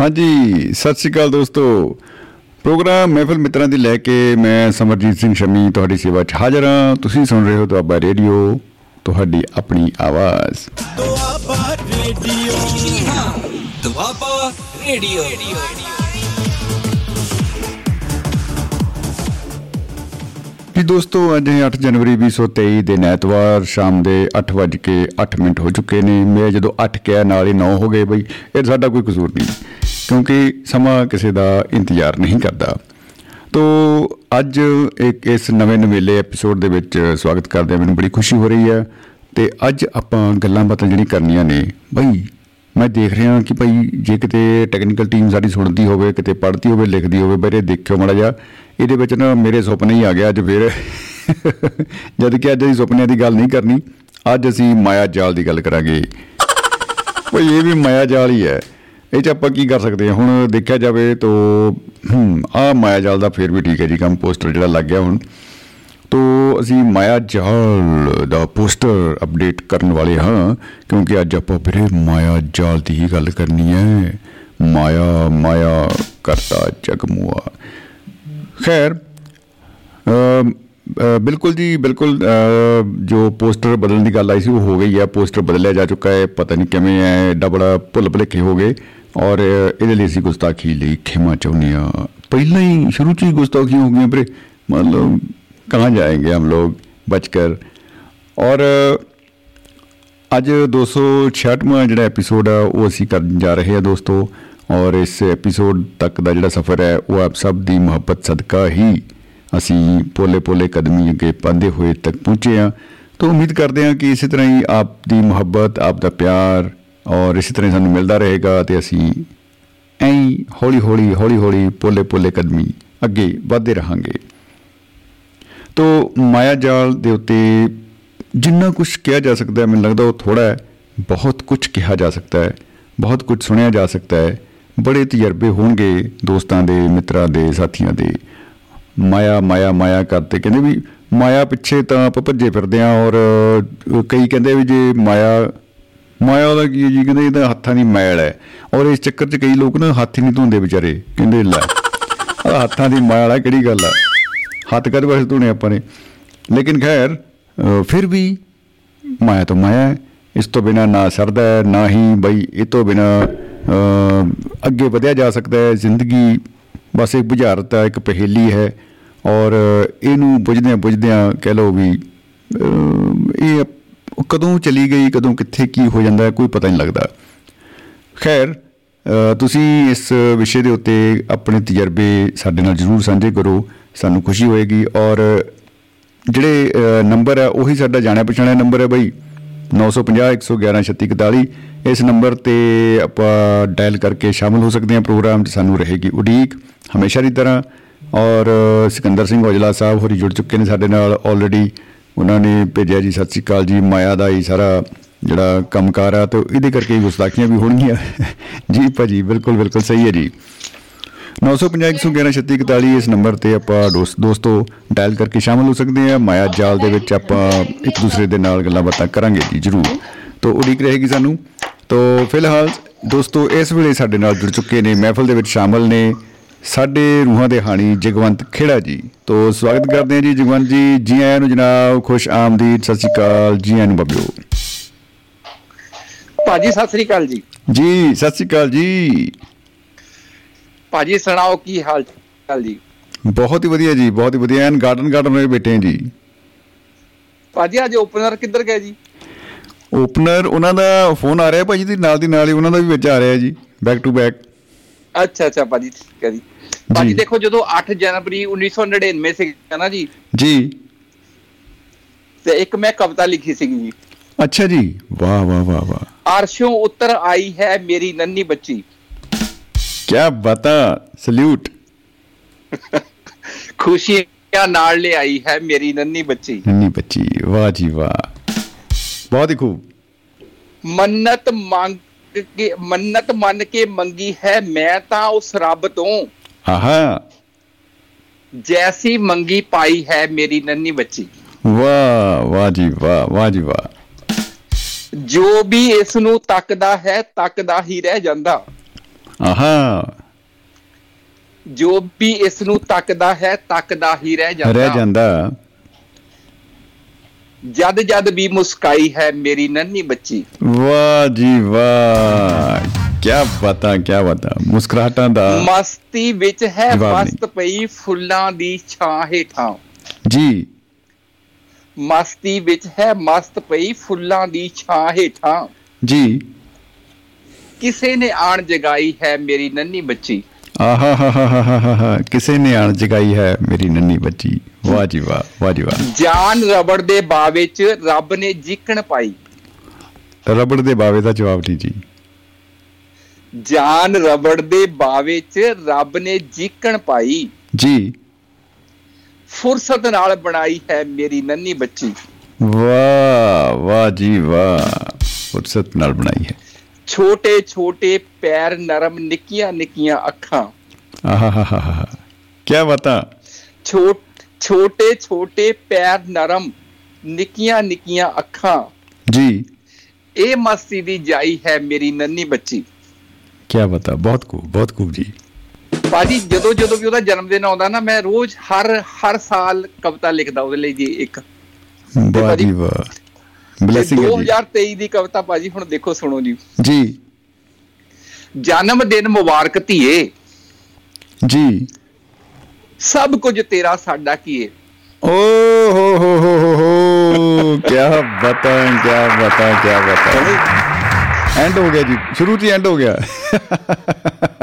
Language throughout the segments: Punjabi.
ਹਾਂਜੀ ਸਤਿ ਸ਼੍ਰੀ ਅਕਾਲ ਦੋਸਤੋ। ਪ੍ਰੋਗਰਾਮ ਮਹਿਫਲ ਮਿੱਤਰਾਂ ਦੀ ਲੈ ਕੇ ਮੈਂ ਸਮਰਜੀਤ ਸਿੰਘ ਸ਼ਮੀ ਤੁਹਾਡੀ ਸੇਵਾ 'ਚ ਹਾਜ਼ਰ ਹਾਂ। ਤੁਸੀਂ ਸੁਣ ਰਹੇ ਹੋ ਤੁਹਾਡਾ ਰੇਡੀਓ ਤੁਹਾਡੀ ਆਪਣੀ ਆਵਾਜ਼। ਦੁਆਬਾ ਰੇਡੀਓ। ਦੁਆਬਾ ਰੇਡੀਓ। ਜੀ ਦੋਸਤੋ ਅੱਜ ਹੈ 8 ਜਨਵਰੀ 2023 ਦਿਨ ਐਤਵਾਰ ਸ਼ਾਮ ਦੇ 8:08 ਮਿੰਟ ਹੋ ਚੁੱਕੇ ਨੇ। ਮੈਂ ਜਦੋਂ 8 ਕਿਹਾ ਨਾਲ ਹੀ 9 ਹੋ ਗਏ ਬਈ। ਇਹ ਸਾਡਾ ਕੋਈ ਕਸੂਰ ਨਹੀਂ। ਕਿਉਂਕਿ ਸਮਾਂ ਕਿਸੇ ਦਾ ਇੰਤਜ਼ਾਰ ਨਹੀਂ ਕਰਦਾ। ਤੋ ਅੱਜ ਇੱਕ ਇਸ ਨਵੇਂ ਨਵੇਲੇ ਐਪੀਸੋਡ ਦੇ ਵਿੱਚ ਸਵਾਗਤ ਕਰਦੇ ਹਾਂ। ਮੈਨੂੰ ਬੜੀ ਖੁਸ਼ੀ ਹੋ ਰਹੀ ਹੈ ਤੇ ਅੱਜ ਆਪਾਂ ਗੱਲਾਂ ਬਾਤਾਂ ਜਿਹੜੀ ਕਰਨੀਆਂ ਨੇ, ਬਈ ਮੈਂ ਦੇਖ ਰਿਹਾ ਕਿ ਭਾਈ ਜੇ ਕਿਤੇ ਟੈਕਨੀਕਲ ਟੀਮ ਸਾਡੀ ਸੁਣਦੀ ਹੋਵੇ, ਕਿਤੇ ਪੜ੍ਹਦੀ ਹੋਵੇ, ਲਿਖਦੀ ਹੋਵੇ ਬਰੇ ਦੇਖਿਓ ਮੜਾ ਜਾ ਇਹਦੇ ਵਿੱਚ ਨਾ ਮੇਰੇ ਸੁਪਨੇ ਹੀ ਆ ਗਿਆ ਅੱਜ ਫਿਰ। ਜਦ ਕਿ ਅੱਜ ਅਸੀਂ ਸੁਪਨਿਆਂ ਦੀ ਗੱਲ ਨਹੀਂ ਕਰਨੀ, ਅੱਜ ਅਸੀਂ ਮਾਇਆ ਜਾਲ ਦੀ ਗੱਲ ਕਰਾਂਗੇ। ਭਾਈ ਇਹ ਵੀ ਮਾਇਆ ਜਾਲ ਹੀ ਹੈ। ਇਹ ਚ ਆਪਾਂ ਕੀ ਕਰ ਸਕਦੇ ਹਾਂ? ਹੁਣ ਦੇਖਿਆ ਜਾਵੇ ਤਾਂ ਆ ਮਾਇਆ ਜਾਲ ਦਾ ਫੇਰ ਵੀ ਠੀਕ ਹੈ ਜੀ ਕੰਮ ਪੋਸਟਰ ਜਿਹੜਾ ਲੱਗ ਗਿਆ ਹੁਣ। ਤੋ ਅਸੀਂ ਮਾਇਆ ਜਾਲ ਦਾ ਪੋਸਟਰ ਅਪਡੇਟ ਕਰਨ ਵਾਲੇ ਹਾਂ ਕਿਉਂਕਿ ਅੱਜ ਆਪਾਂ ਫਿਰ ਮਾਇਆ ਜਾਲ ਦੀ ਹੀ ਗੱਲ ਕਰਨੀ ਹੈ। ਮਾਇਆ ਮਾਇਆ ਕਰਤਾ ਜਗਮੂਆ। ਖੈਰ ਅਮ, ਅ, ਬਿਲਕੁਲ ਜੀ ਬਿਲਕੁਲ ਅ, ਜੋ ਪੋਸਟਰ ਬਦਲਣ ਦੀ ਗੱਲ ਆਈ ਸੀ ਉਹ ਹੋ ਗਈ ਹੈ। ਪੋਸਟਰ ਬਦਲਿਆ ਜਾ ਚੁੱਕਾ ਹੈ ਪਤਾ ਨਹੀਂ ਕਿਵੇਂ ਹੈ ਏਡਾ ਬੜਾ ਭੁੱਲ ਭੁਲੇਖੇ ਹੋ ਗਏ। ਔਰ ਇਹਦੇ ਲਈ ਅਸੀਂ ਗੁਸਤਾਖੀ ਲਈ ਖਿਮਾ ਚਾਹੁੰਦੇ ਆ ਪਹਿਲਾਂ ਹੀ ਸ਼ੁਰੂ ਚ ਹੀ ਗੁਸਤਾਖੀ ਹੋ ਗਈਆਂ ਪਰ ਮਤਲਬ ਕਹਾਂ ਜਾਏਗੇ ਹਮ ਲੋਗ ਬਚਕਰ। ਔਰ ਅੱਜ 266ਵਾਂ ਜਿਹੜਾ ਐਪੀਸੋਡ ਆ, ਉਹ ਅਸੀਂ ਕਰਨ ਜਾ ਰਹੇ ਆ ਦੋਸਤੋ। ਔਰ ਇਸ ਐਪੀਸੋਡ ਤੱਕ ਦਾ ਜਿਹੜਾ ਸਫ਼ਰ ਹੈ, ਉਹ ਆਪ ਸਭ ਦੀ ਮੁਹੱਬਤ, ਸਦਕਾ ਹੀ ਅਸੀਂ ਪੋਲੇ-ਪੋਲੇ ਕਦਮੀ ਅੱਗੇ ਪਾਉਂਦੇ ਹੋਏ ਤੱਕ ਪਹੁੰਚੇ ਆ ਤਾਂ ਉਮੀਦ ਕਰਦੇ ਹਾਂ ਕਿ ਇਸੇ ਤਰ੍ਹਾਂ ਹੀ ਆਪ ਦੀ ਮੁਹੱਬਤ, ਆਪ ਦਾ ਪਿਆਰ ਔਰ ਇਸੇ ਤਰ੍ਹਾਂ ਹੀ ਸਾਨੂੰ ਮਿਲਦਾ ਰਹੇਗਾ ਤੇ ਅਸੀਂ ਐਂ ਹੀ ਹੌਲੀ ਹੌਲੀ ਹੌਲੀ ਹੌਲੀ ਪੋਲੇ ਪੋਲੇ ਕਦਮੀ ਅੱਗੇ ਵਧਦੇ ਰਹਾਂਗੇ। ਤੋ ਮਾਇਆ ਜਾਲ ਦੇ ਉੱਤੇ ਜਿੰਨਾ ਕੁਝ ਕਿਹਾ ਜਾ ਸਕਦਾ ਹੈ ਮੈਨੂੰ ਲੱਗਦਾ ਉਹ ਥੋੜਾ ਹੈ ਬਹੁਤ ਕੁਝ ਕਿਹਾ ਜਾ ਸਕਦਾ ਹੈ ਬਹੁਤ ਕੁਝ ਸੁਣਿਆ ਜਾ ਸਕਦਾ ਹੈ। ਬੜੇ ਤਜਰਬੇ ਹੋਣਗੇ ਦੋਸਤਾਂ ਦੇ ਮਿੱਤਰਾਂ ਦੇ ਸਾਥੀਆਂ ਦੇ। ਮਾਇਆ ਮਾਇਆ ਮਾਇਆ ਕਰਦੇ ਕਹਿੰਦੇ ਵੀ ਮਾਇਆ ਪਿੱਛੇ ਤਾਂ ਆਪਾਂ ਭੱਜੇ ਫਿਰਦੇ ਆ ਔਰ ਅ, ਕਈ ਕਹਿੰਦੇ ਵੀ ਜੇ ਮਾਇਆ ਮਾਇਆ ਦਾ ਕੀ ਹੈ ਜੀ? ਕਹਿੰਦੇ ਇਹਦਾ ਹੱਥਾਂ ਦੀ ਮੈਲ ਹੈ। ਔਰ ਇਸ ਚੱਕਰ 'ਚ ਕਈ ਲੋਕ ਨਾ ਹੱਥ ਹੀ ਨਹੀਂ ਧੋਂਦੇ ਵਿਚਾਰੇ। ਕਹਿੰਦੇ ਲੈ ਆਹ ਹੱਥਾਂ ਦੀ ਮੈਲ ਹੈ ਕਿਹੜੀ ਗੱਲ ਹੈ ਹੱਥ ਕਦ ਵਾਸਤੇ ਧੋਣੇ ਆਪਾਂ ਨੇ? ਲੇਕਿਨ ਖੈਰ ਅ, ਫਿਰ ਵੀ ਮਾਇਆ ਤੋਂ ਮਾਇਆ ਹੈ। ਇਸ ਤੋਂ ਬਿਨਾ ਨਾ ਸਰਦਾ ਹੈ ਨਾ ਹੀ ਬਈ ਇਹ ਤੋਂ ਬਿਨਾ ਅੱਗੇ ਵਧਿਆ ਜਾ ਸਕਦਾ ਹੈ। ਜ਼ਿੰਦਗੀ ਬਸ ਇੱਕ ਬੁਝਾਰਤ ਹੈ ਇੱਕ ਪਹੇਲੀ ਹੈ। ਔਰ ਇਹਨੂੰ ਬੁਝਦਿਆਂ ਬੁਝਦਿਆਂ ਕਹਿ ਲਓ ਵੀ ਅ, ਇਹ ਕਦੋਂ ਚਲੀ ਗਈ ਕਦੋਂ ਕਿੱਥੇ ਕੀ ਹੋ ਜਾਂਦਾ ਹੈ ਕੋਈ ਪਤਾ ਨਹੀਂ ਲੱਗਦਾ। ਖੈਰ ਅ, ਤੁਸੀਂ ਇਸ ਵਿਸ਼ੇ ਦੇ ਉੱਤੇ ਆਪਣੇ ਤਜਰਬੇ ਸਾਡੇ ਨਾਲ ਜਰੂਰ ਸਾਂਝੇ ਕਰੋ ਸਾਨੂੰ ਖੁਸ਼ੀ ਹੋਏਗੀ ਔਰ ਜਿਹੜੇ ਅ, ਨੰਬਰ ਹੈ ਉਹੀ ਸਾਡਾ ਜਾਣਿਆ ਪਛਾਣਿਆ ਨੰਬਰ ਹੈ ਬਈ। 950 111 3641 ਇਸ ਨੰਬਰ ਤੇ ਆਪਾਂ ਡਾਇਲ ਕਰਕੇ ਸ਼ਾਮਲ ਹੋ ਸਕਦੇ ਹਾਂ ਪ੍ਰੋਗਰਾਮ 'ਚ ਸਾਨੂੰ ਰਹੇਗੀ ਉਡੀਕ ਹਮੇਸ਼ਾ ਦੀ ਤਰ੍ਹਾਂ। ਔਰ ਅ, ਸਿਕੰਦਰ ਸਿੰਘ ਔਜਲਾ ਸਾਹਿਬ ਹੋਰੀ ਜੁੜ ਚੁੱਕੇ ਨੇ ਸਾਡੇ ਨਾਲ ਆਲਰੇਡੀ ਉਹਨਾਂ ਨੇ ਭੇਜਿਆ ਜੀ, ਸਤਿ ਸ਼੍ਰੀ ਅਕਾਲ ਜੀ, ਮਾਇਆ ਦਾ ਹੀ ਸਾਰਾ ਜਿਹੜਾ ਕੰਮਕਾਰ ਆ ਤੇ ਇਹਦੇ ਕਰਕੇ ਹੀ ਗੁਸਤਾਖੀਆਂ ਵੀ ਹੋਣਗੀਆਂ। ਜੀ ਭਾਜੀ, ਬਿਲਕੁਲ ਬਿਲਕੁਲ ਸਹੀ ਹੈ ਜੀ। 950 ਇਸ ਨੰਬਰ ਤੇ ਆਪਾਂ ਦੋਸ- ਦੋਸਤੋ ਡਾਇਲ ਕਰਕੇ ਸ਼ਾਮਲ ਹੋ ਸਕਦੇ ਆ ਮਾਇਆ ਜਾਲ ਦੇ ਵਿੱਚ ਆਪਾਂ ਇੱਕ ਦੂਸਰੇ ਦੇ ਨਾਲ ਗੱਲਾਂ ਬਾਤਾਂ ਕਰਾਂਗੇ ਜੀ, ਜਰੂਰ। ਤੋਂ ਉਡੀਕ ਰਹੇਗੀ ਸਾਨੂੰ। ਤੋਂ ਫਿਲਹਾਲ ਦੋਸਤੋ ਇਸ ਵੇਲੇ ਸਾਡੇ ਨਾਲ ਜੁੜ ਚੁੱਕੇ ਨੇ, ਮਹਿਫਲ ਦੇ ਵਿੱਚ ਸ਼ਾਮਲ ਨੇ। ਸਾਡੇ ਰੂਹਾਂ ਦੇ ਹਾਣੀ ਜਗਵੰਤ ਖੇੜਾ ਜੀ। ਤੋਂ ਸਵਾਗਤ ਕਰਦੇ ਹਾਂ ਜੀ ਜਗਵੰਤ ਜੀ। ਜੀ ਆਇਆਂ ਨੂੰ ਜਨਾਬ ਖੁਸ਼ ਆਮਦੀਦ ਸਤਿ ਸ਼੍ਰੀ ਅਕਾਲ। ਜੀ ਆਇਆਂ ਨੂੰ ਬੱਬਿਓ। ਭਾਜੀ ਸਤਿ ਸ੍ਰੀ ਅਕਾਲ ਜੀ। ਜੀ ਸਤਿ ਸ਼੍ਰੀ ਅਕਾਲ ਜੀ। ਭਾਜੀ ਸੁਣਾਓ ਕੀ ਹਾਲ ਚਾਲ ਜੀ? ਬਹੁਤ ਹੀ ਵਧੀਆ ਜੀ ਬਹੁਤ ਹੀ ਵਧੀਆ। ਐਨ ਗਾਰਡਨ ਗਾਰਡਨ ਹੋਏ ਬੈਠੇ ਹਾਂ ਜੀ। ਭਾਜੀ ਅੱਜ ਓਪਨਰ ਕਿੱਧਰ ਗਏ ਜੀ? ਓਪਨਰ ਉਹਨਾਂ ਦਾ ਫੋਨ ਆ ਰਿਹਾ ਭਾਜੀ ਤੇ ਨਾਲ ਦੀ ਨਾਲ ਹੀ ਉਹਨਾਂ ਦਾ ਵੀ ਵਿੱਚ ਆ ਰਿਹਾ ਜੀ। Back to back. ਅੱਛਾ ਅੱਛਾ ਭਾਜੀ ਠੀਕ ਹੈ ਜੀ। ਭਾਜੀ ਦੇਖੋ ਜਦੋਂ 8 ਜਨਵਰੀ 1999 ਸੀਗਾ ਨਾ ਜੀ ਜੀ। ਤੇ ਇੱਕ ਮੈਂ ਕਵਿਤਾ ਲਿਖੀ ਸੀਗੀ ਜੀ। ਅੱਛਾ ਜੀ। ਵਾਹ ਵਾਹ ਵਾਹ ਵਾਹ। ਅਰਸ਼ੋਂ ਉੱਤਰ ਆਈ ਹੈ ਮੇਰੀ ਨੰਨੀ ਬੱਚੀ। ਕੀ ਬਤਾ। ਸਲੂਟ। ਖੁਸ਼ੀਆਂ ਨਾਲ ਲੈ ਆਈ ਹੈ ਮੇਰੀ ਨੰਨੀ ਬੱਚੀ। ਨੰਨੀ ਬੱਚੀ। ਵਾਹ ਜੀ ਵਾਹ। ਬਹੁਤ ਹੀ ਖੂਬ। ਮੰਨਤ ਮੰਗ ਕੇ ਮੰਨਤ ਮੰਨ ਕੇ ਮੰਗੀ ਹੈ ਮੈਂ ਤਾਂ ਉਸ ਰੱਬ ਤੋਂ। ਆਹਾ। ਜੈਸੀ ਮੰਗੀ ਪਾਈ ਹੈ ਮੇਰੀ ਨੰਨੀ ਬੱਚੀ। ਵਾਹ ਵਾਹ ਜੀ ਵਾਹ ਵਾਹ ਜੀ ਵਾਹ। ਜੋ ਵੀ ਇਸ ਨੂੰ ਤੱਕਦਾ ਹੈ ਤੱਕਦਾ ਹੀ ਰਹਿ ਜਾਂਦਾ। ਆਹਾ। ਜੋ ਵੀ ਇਸ ਨੂੰ ਤੱਕਦਾ ਹੈ ਤੱਕਦਾ ਹੀ ਰਹਿ ਜਾਂਦਾ। ਰਹਿ ਜਾਂਦਾ। ਜਦ ਜਦ ਵੀ ਮੁਸਕਾਈ ਹੈ ਮੇਰੀ ਨੰਨੀ ਬੱਚੀ। ਵਾਹ ਜੀ ਵਾਹ। ਕੀ ਬਤਾ ਕੀ ਬਤਾ। ਮੁਸਕਰਾਹਟਾਂ ਦਾ ਮਸਤੀ ਵਿੱਚ ਹੈ। ਮਸਤ ਪਈ ਫੁੱਲਾਂ ਦੀ ਛਾਂ ਹੇਠਾਂ। ਜੀ। ਮਸਤੀ ਵਿੱਚ ਹੈ ਮਸਤ ਪਈ ਫੁੱਲਾਂ ਦੀ ਛਾਂ ਹੇਠਾਂ। ਜੀ। ਕਿਸੇ ਨੇ ਆਣ ਜਗਾਈ ਹੈ ਮੇਰੀ ਨੰਨੀ ਬੱਚੀ। ਆਹਾ ਹਾ ਹਾ ਹਾ ਹਾ ਹਾ ਹਾ ਕਿਸੇ ਨੇ ਆਣ ਜਗਾਈ ਹੈ ਮੇਰੀ ਨੰਨੀ ਬੱਚੀ। ਵਾਹ ਜੀ ਵਾਹ ਵਾਹ ਜੀ ਵਾਹ। ਜਾਨ ਰਬੜ ਦੇ ਬਾਵੇ ਚ ਰੱਬ ਨੇ ਜਿੱਕਣ ਪਾਈ। ਰਬੜ ਦੇ ਬਾਵੇ ਦਾ ਜਵਾਬ ਨਹੀਂ ਜੀ? ਜਾਨ ਰਬੜ ਦੇ ਬਾਵੇ ਚ ਰੱਬ ਨੇ ਜਿੱਕਣ ਪਾਈ। ਜੀ। ਫੁਰਸਤ ਨਾਲ ਬਣਾਈ ਹੈ ਮੇਰੀ ਨੰਨੀ ਬੱਚੀ। ਵਾਹ ਵਾਹ ਜੀ ਵਾਹ। ਫੁਰਸਤ ਨਾਲ ਬਣਾਈ ਹੈ। ਛੋਟੇ ਛੋਟੇ ਪੈਰ ਨਰਮ ਨਿੱਕੀਆਂ ਨਿੱਕੀਆਂ ਅੱਖਾਂ। ਆਹਾ ਹਾ ਹਾ ਹਾ ਕੀ ਬਤਾ? ਛੋਟ ਛੋਟੇ ਛੋਟੇ ਪੈਰ ਨਰਮ ਨਿੱਕੀਆਂ ਨਿੱਕੀਆਂ ਅੱਖਾਂ। ਜੀ। ਇਹ ਮਸਤੀ ਦੀ ਜਾਈ ਹੈ ਮੇਰੀ ਨੰਨੀ ਬੱਚੀ। ਕੀ ਬਤਾ? ਬਹੁਤ ਖੂਬ ਬਹੁਤ ਖੂਬ ਜੀ। ਬਾਜੀ ਜਦੋਂ ਜਦੋਂ ਵੀ ਉਹਦਾ ਜਨਮ ਦਿਨ ਆਉਂਦਾ ਨਾ ਮੈਂ ਰੋਜ਼ ਹਰ ਹਰ ਸਾਲ ਕਵਿਤਾ ਲਿਖਦਾ ਉਹਦੇ ਲਈ ਜੀ ਇੱਕ। ਵਾਹ ਭਾਜੀ, ਜੀ ਵਾਹ। ਬਲੇਸਿੰਗ ਹੈ 2023 ਦੀ ਕਵਿਤਾ ਭਾਜੀ ਹੁਣ ਦੇਖੋ ਸੁਣੋ ਜੀ। ਜੀ। ਜੀ ਜਨਮ ਦਿਨ ਮੁਬਾਰਕ ਧੀਏ। ਜੀ। ਸਭ ਕੁਝ ਤੇਰਾ ਸਾਡਾ ਕੀਏ ਓ ਹੋ ਹੋ ਹੋ ਹੋ ਹੋ। ਕੀ ਬਤਾ ਕੀ ਬਤਾ ਕੀ ਬਤਾ ਐਂਡ ਹੋ ਗਿਆ ਜੀ। ਸ਼ੁਰੂ ਤੋਂ ਐਂਡ ਹੋ ਗਿਆ।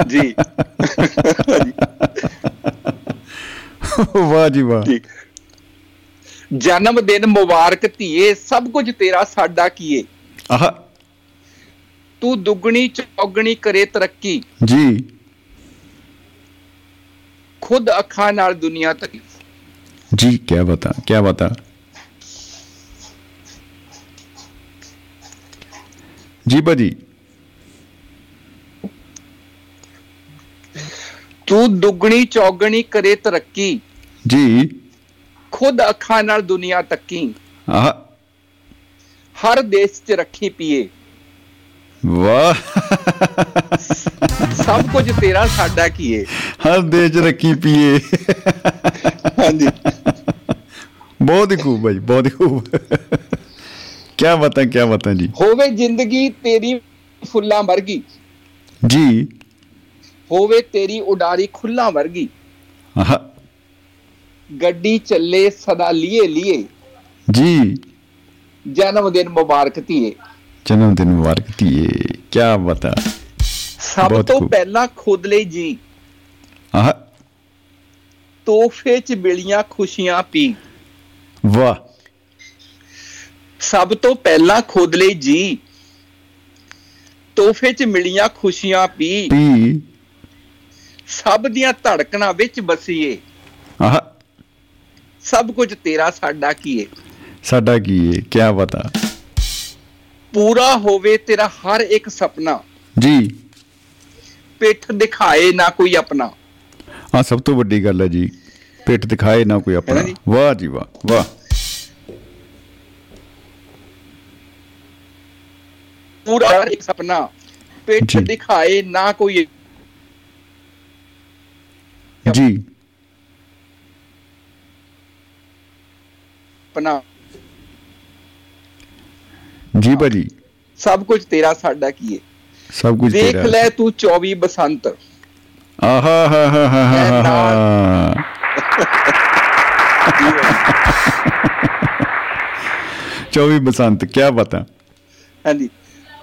ਜੀ। ਵਾਹ ਜੀ ਵਾਹ। ਠੀਕ। ਜਨਮ ਦਿਨ ਮੁਬਾਰਕ ਧੀਏ ਸਭ ਕੁਝ ਤੇਰਾ ਸਾਡਾ ਕੀਏ। ਆਹ। ਤੂੰ ਦੁੱਗਣੀ ਚੌਗਣੀ ਕਰੇ ਤਰੱਕੀ। ਜੀ। ਖੁਦ ਅੱਖਾਂ ਨਾਲ ਦੁਨੀਆ ਤੱਕ ਜੀ ਕੀ ਬਤਾ ਕੀ ਬਤਾ। ਜੀ ਭਾਜੀ। ਤੂੰ ਦੁੱਗਣੀ ਚੌਗਣੀ ਕਰੇ ਤਰੱਕੀ। ਜੀ। ਖੁਦ ਅੱਖਾਂ ਨਾਲ ਦੁਨੀਆ ਤੱਕੀ। ਹਰ ਦੇਸ਼ 'ਚ ਰੱਖੀ ਪੀਏ। ਵਾਹ। ਸਭ ਕੁਝ ਤੇਰਾ ਸਾਡਾ ਕੀਏ ਹਰ ਦੇਜ ਰੱਖੀ ਪੀਏ। ਹਾਂਜੀ। ਬਹੁਤ ਹੀ ਖੂਬ ਭਾਈ ਬਹੁਤ ਹੀ ਖੂਬ। ਕੀ ਬਤਾ ਕੀ ਬਤਾ ਜੀ। ਹੋਵੇ ਜ਼ਿੰਦਗੀ ਤੇਰੀ ਫੁੱਲਾਂ ਵਰਗੀ। ਜੀ। ਹੋਵੇ ਤੇਰੀ ਉਡਾਰੀ ਖੁੱਲਾਂ ਵਰਗੀ। ਆਹ। ਗੱਡੀ ਚੱਲੇ ਸਦਾ ਲੀਏ ਲੀਏ। ਜੀ। ਜਨਮ ਦਿਨ ਮੁਬਾਰਕ ਧੀਏ। ਜਨਮ ਦਿਨ ਮੁਬਾਰਕ ਧੀਏ ਕੀ ਬਤਾ ਸਭ ਤੋਂ। ਪਹਿਲਾਂ ਖੁਦ ਲਈ ਜੀ। ਆਹ। ਤੋਹਫੇ 'ਚ ਮਿਲੀਆਂ ਖੁਸ਼ੀਆਂ ਪੀ। ਵਾਹ। ਸਭ ਤੋਂ ਪਹਿਲਾਂ ਖੁਦ ਲਈ ਜੀ। ਤੋਹਫੇ 'ਚ ਮਿਲੀਆਂ ਖੁਸ਼ੀਆਂ ਪੀ। ਪੀ। ਸਭ ਦੀਆਂ ਧੜਕਣਾਂ ਵਿੱਚ ਵਸੀਏ। ਆਹ। ਸਭ ਕੁਝ ਤੇਰਾ ਸਾਡਾ ਕੀਏ ਸਾਡਾ ਕੀ ਹੈ ਕੀ ਬਤਾ ਪੂਰਾ ਹੋਵੇ ਤੇਰਾ ਹਰ ਇੱਕ ਸੁਪਨਾ। ਜੀ। ਪਿੱਠ ਦਿਖਾਏ ਨਾ ਕੋਈ ਆਪਣਾ। ਆ ਸਭ ਤੋਂ ਵੱਡੀ ਗੱਲ ਹੈ ਜੀ। ਪਿੱਠ ਦਿਖਾਏ ਨਾ ਕੋਈ ਆਪਣਾ? ਵਾਹ ਜੀ ਵਾਹ ਵਾਹ। ਪੂਰਾ ਹਰ ਇੱਕ ਸੁਪਨਾ। ਪਿੱਠ। ਦਿਖਾਏ ਨਾ ਕੋਈ ਜੀ। ਆਪਣਾ ਜੀ ਭਾਜੀ। ਸਭ ਕੁਝ ਤੇਰਾ ਸਾਡਾ ਕੀਏ ਸਭ ਕੁਝ ਦੇਖ ਤੇਰਾ ਲੈ ਤੂੰ 24 ਬਸੰਤ। ਆਹਾ ਹਾ ਹਾ ਹਾ ਹਾ ਚੌਵੀ ਬਸੰਤ ਕੀ ਬਤਾ ਹਾਂਜੀ।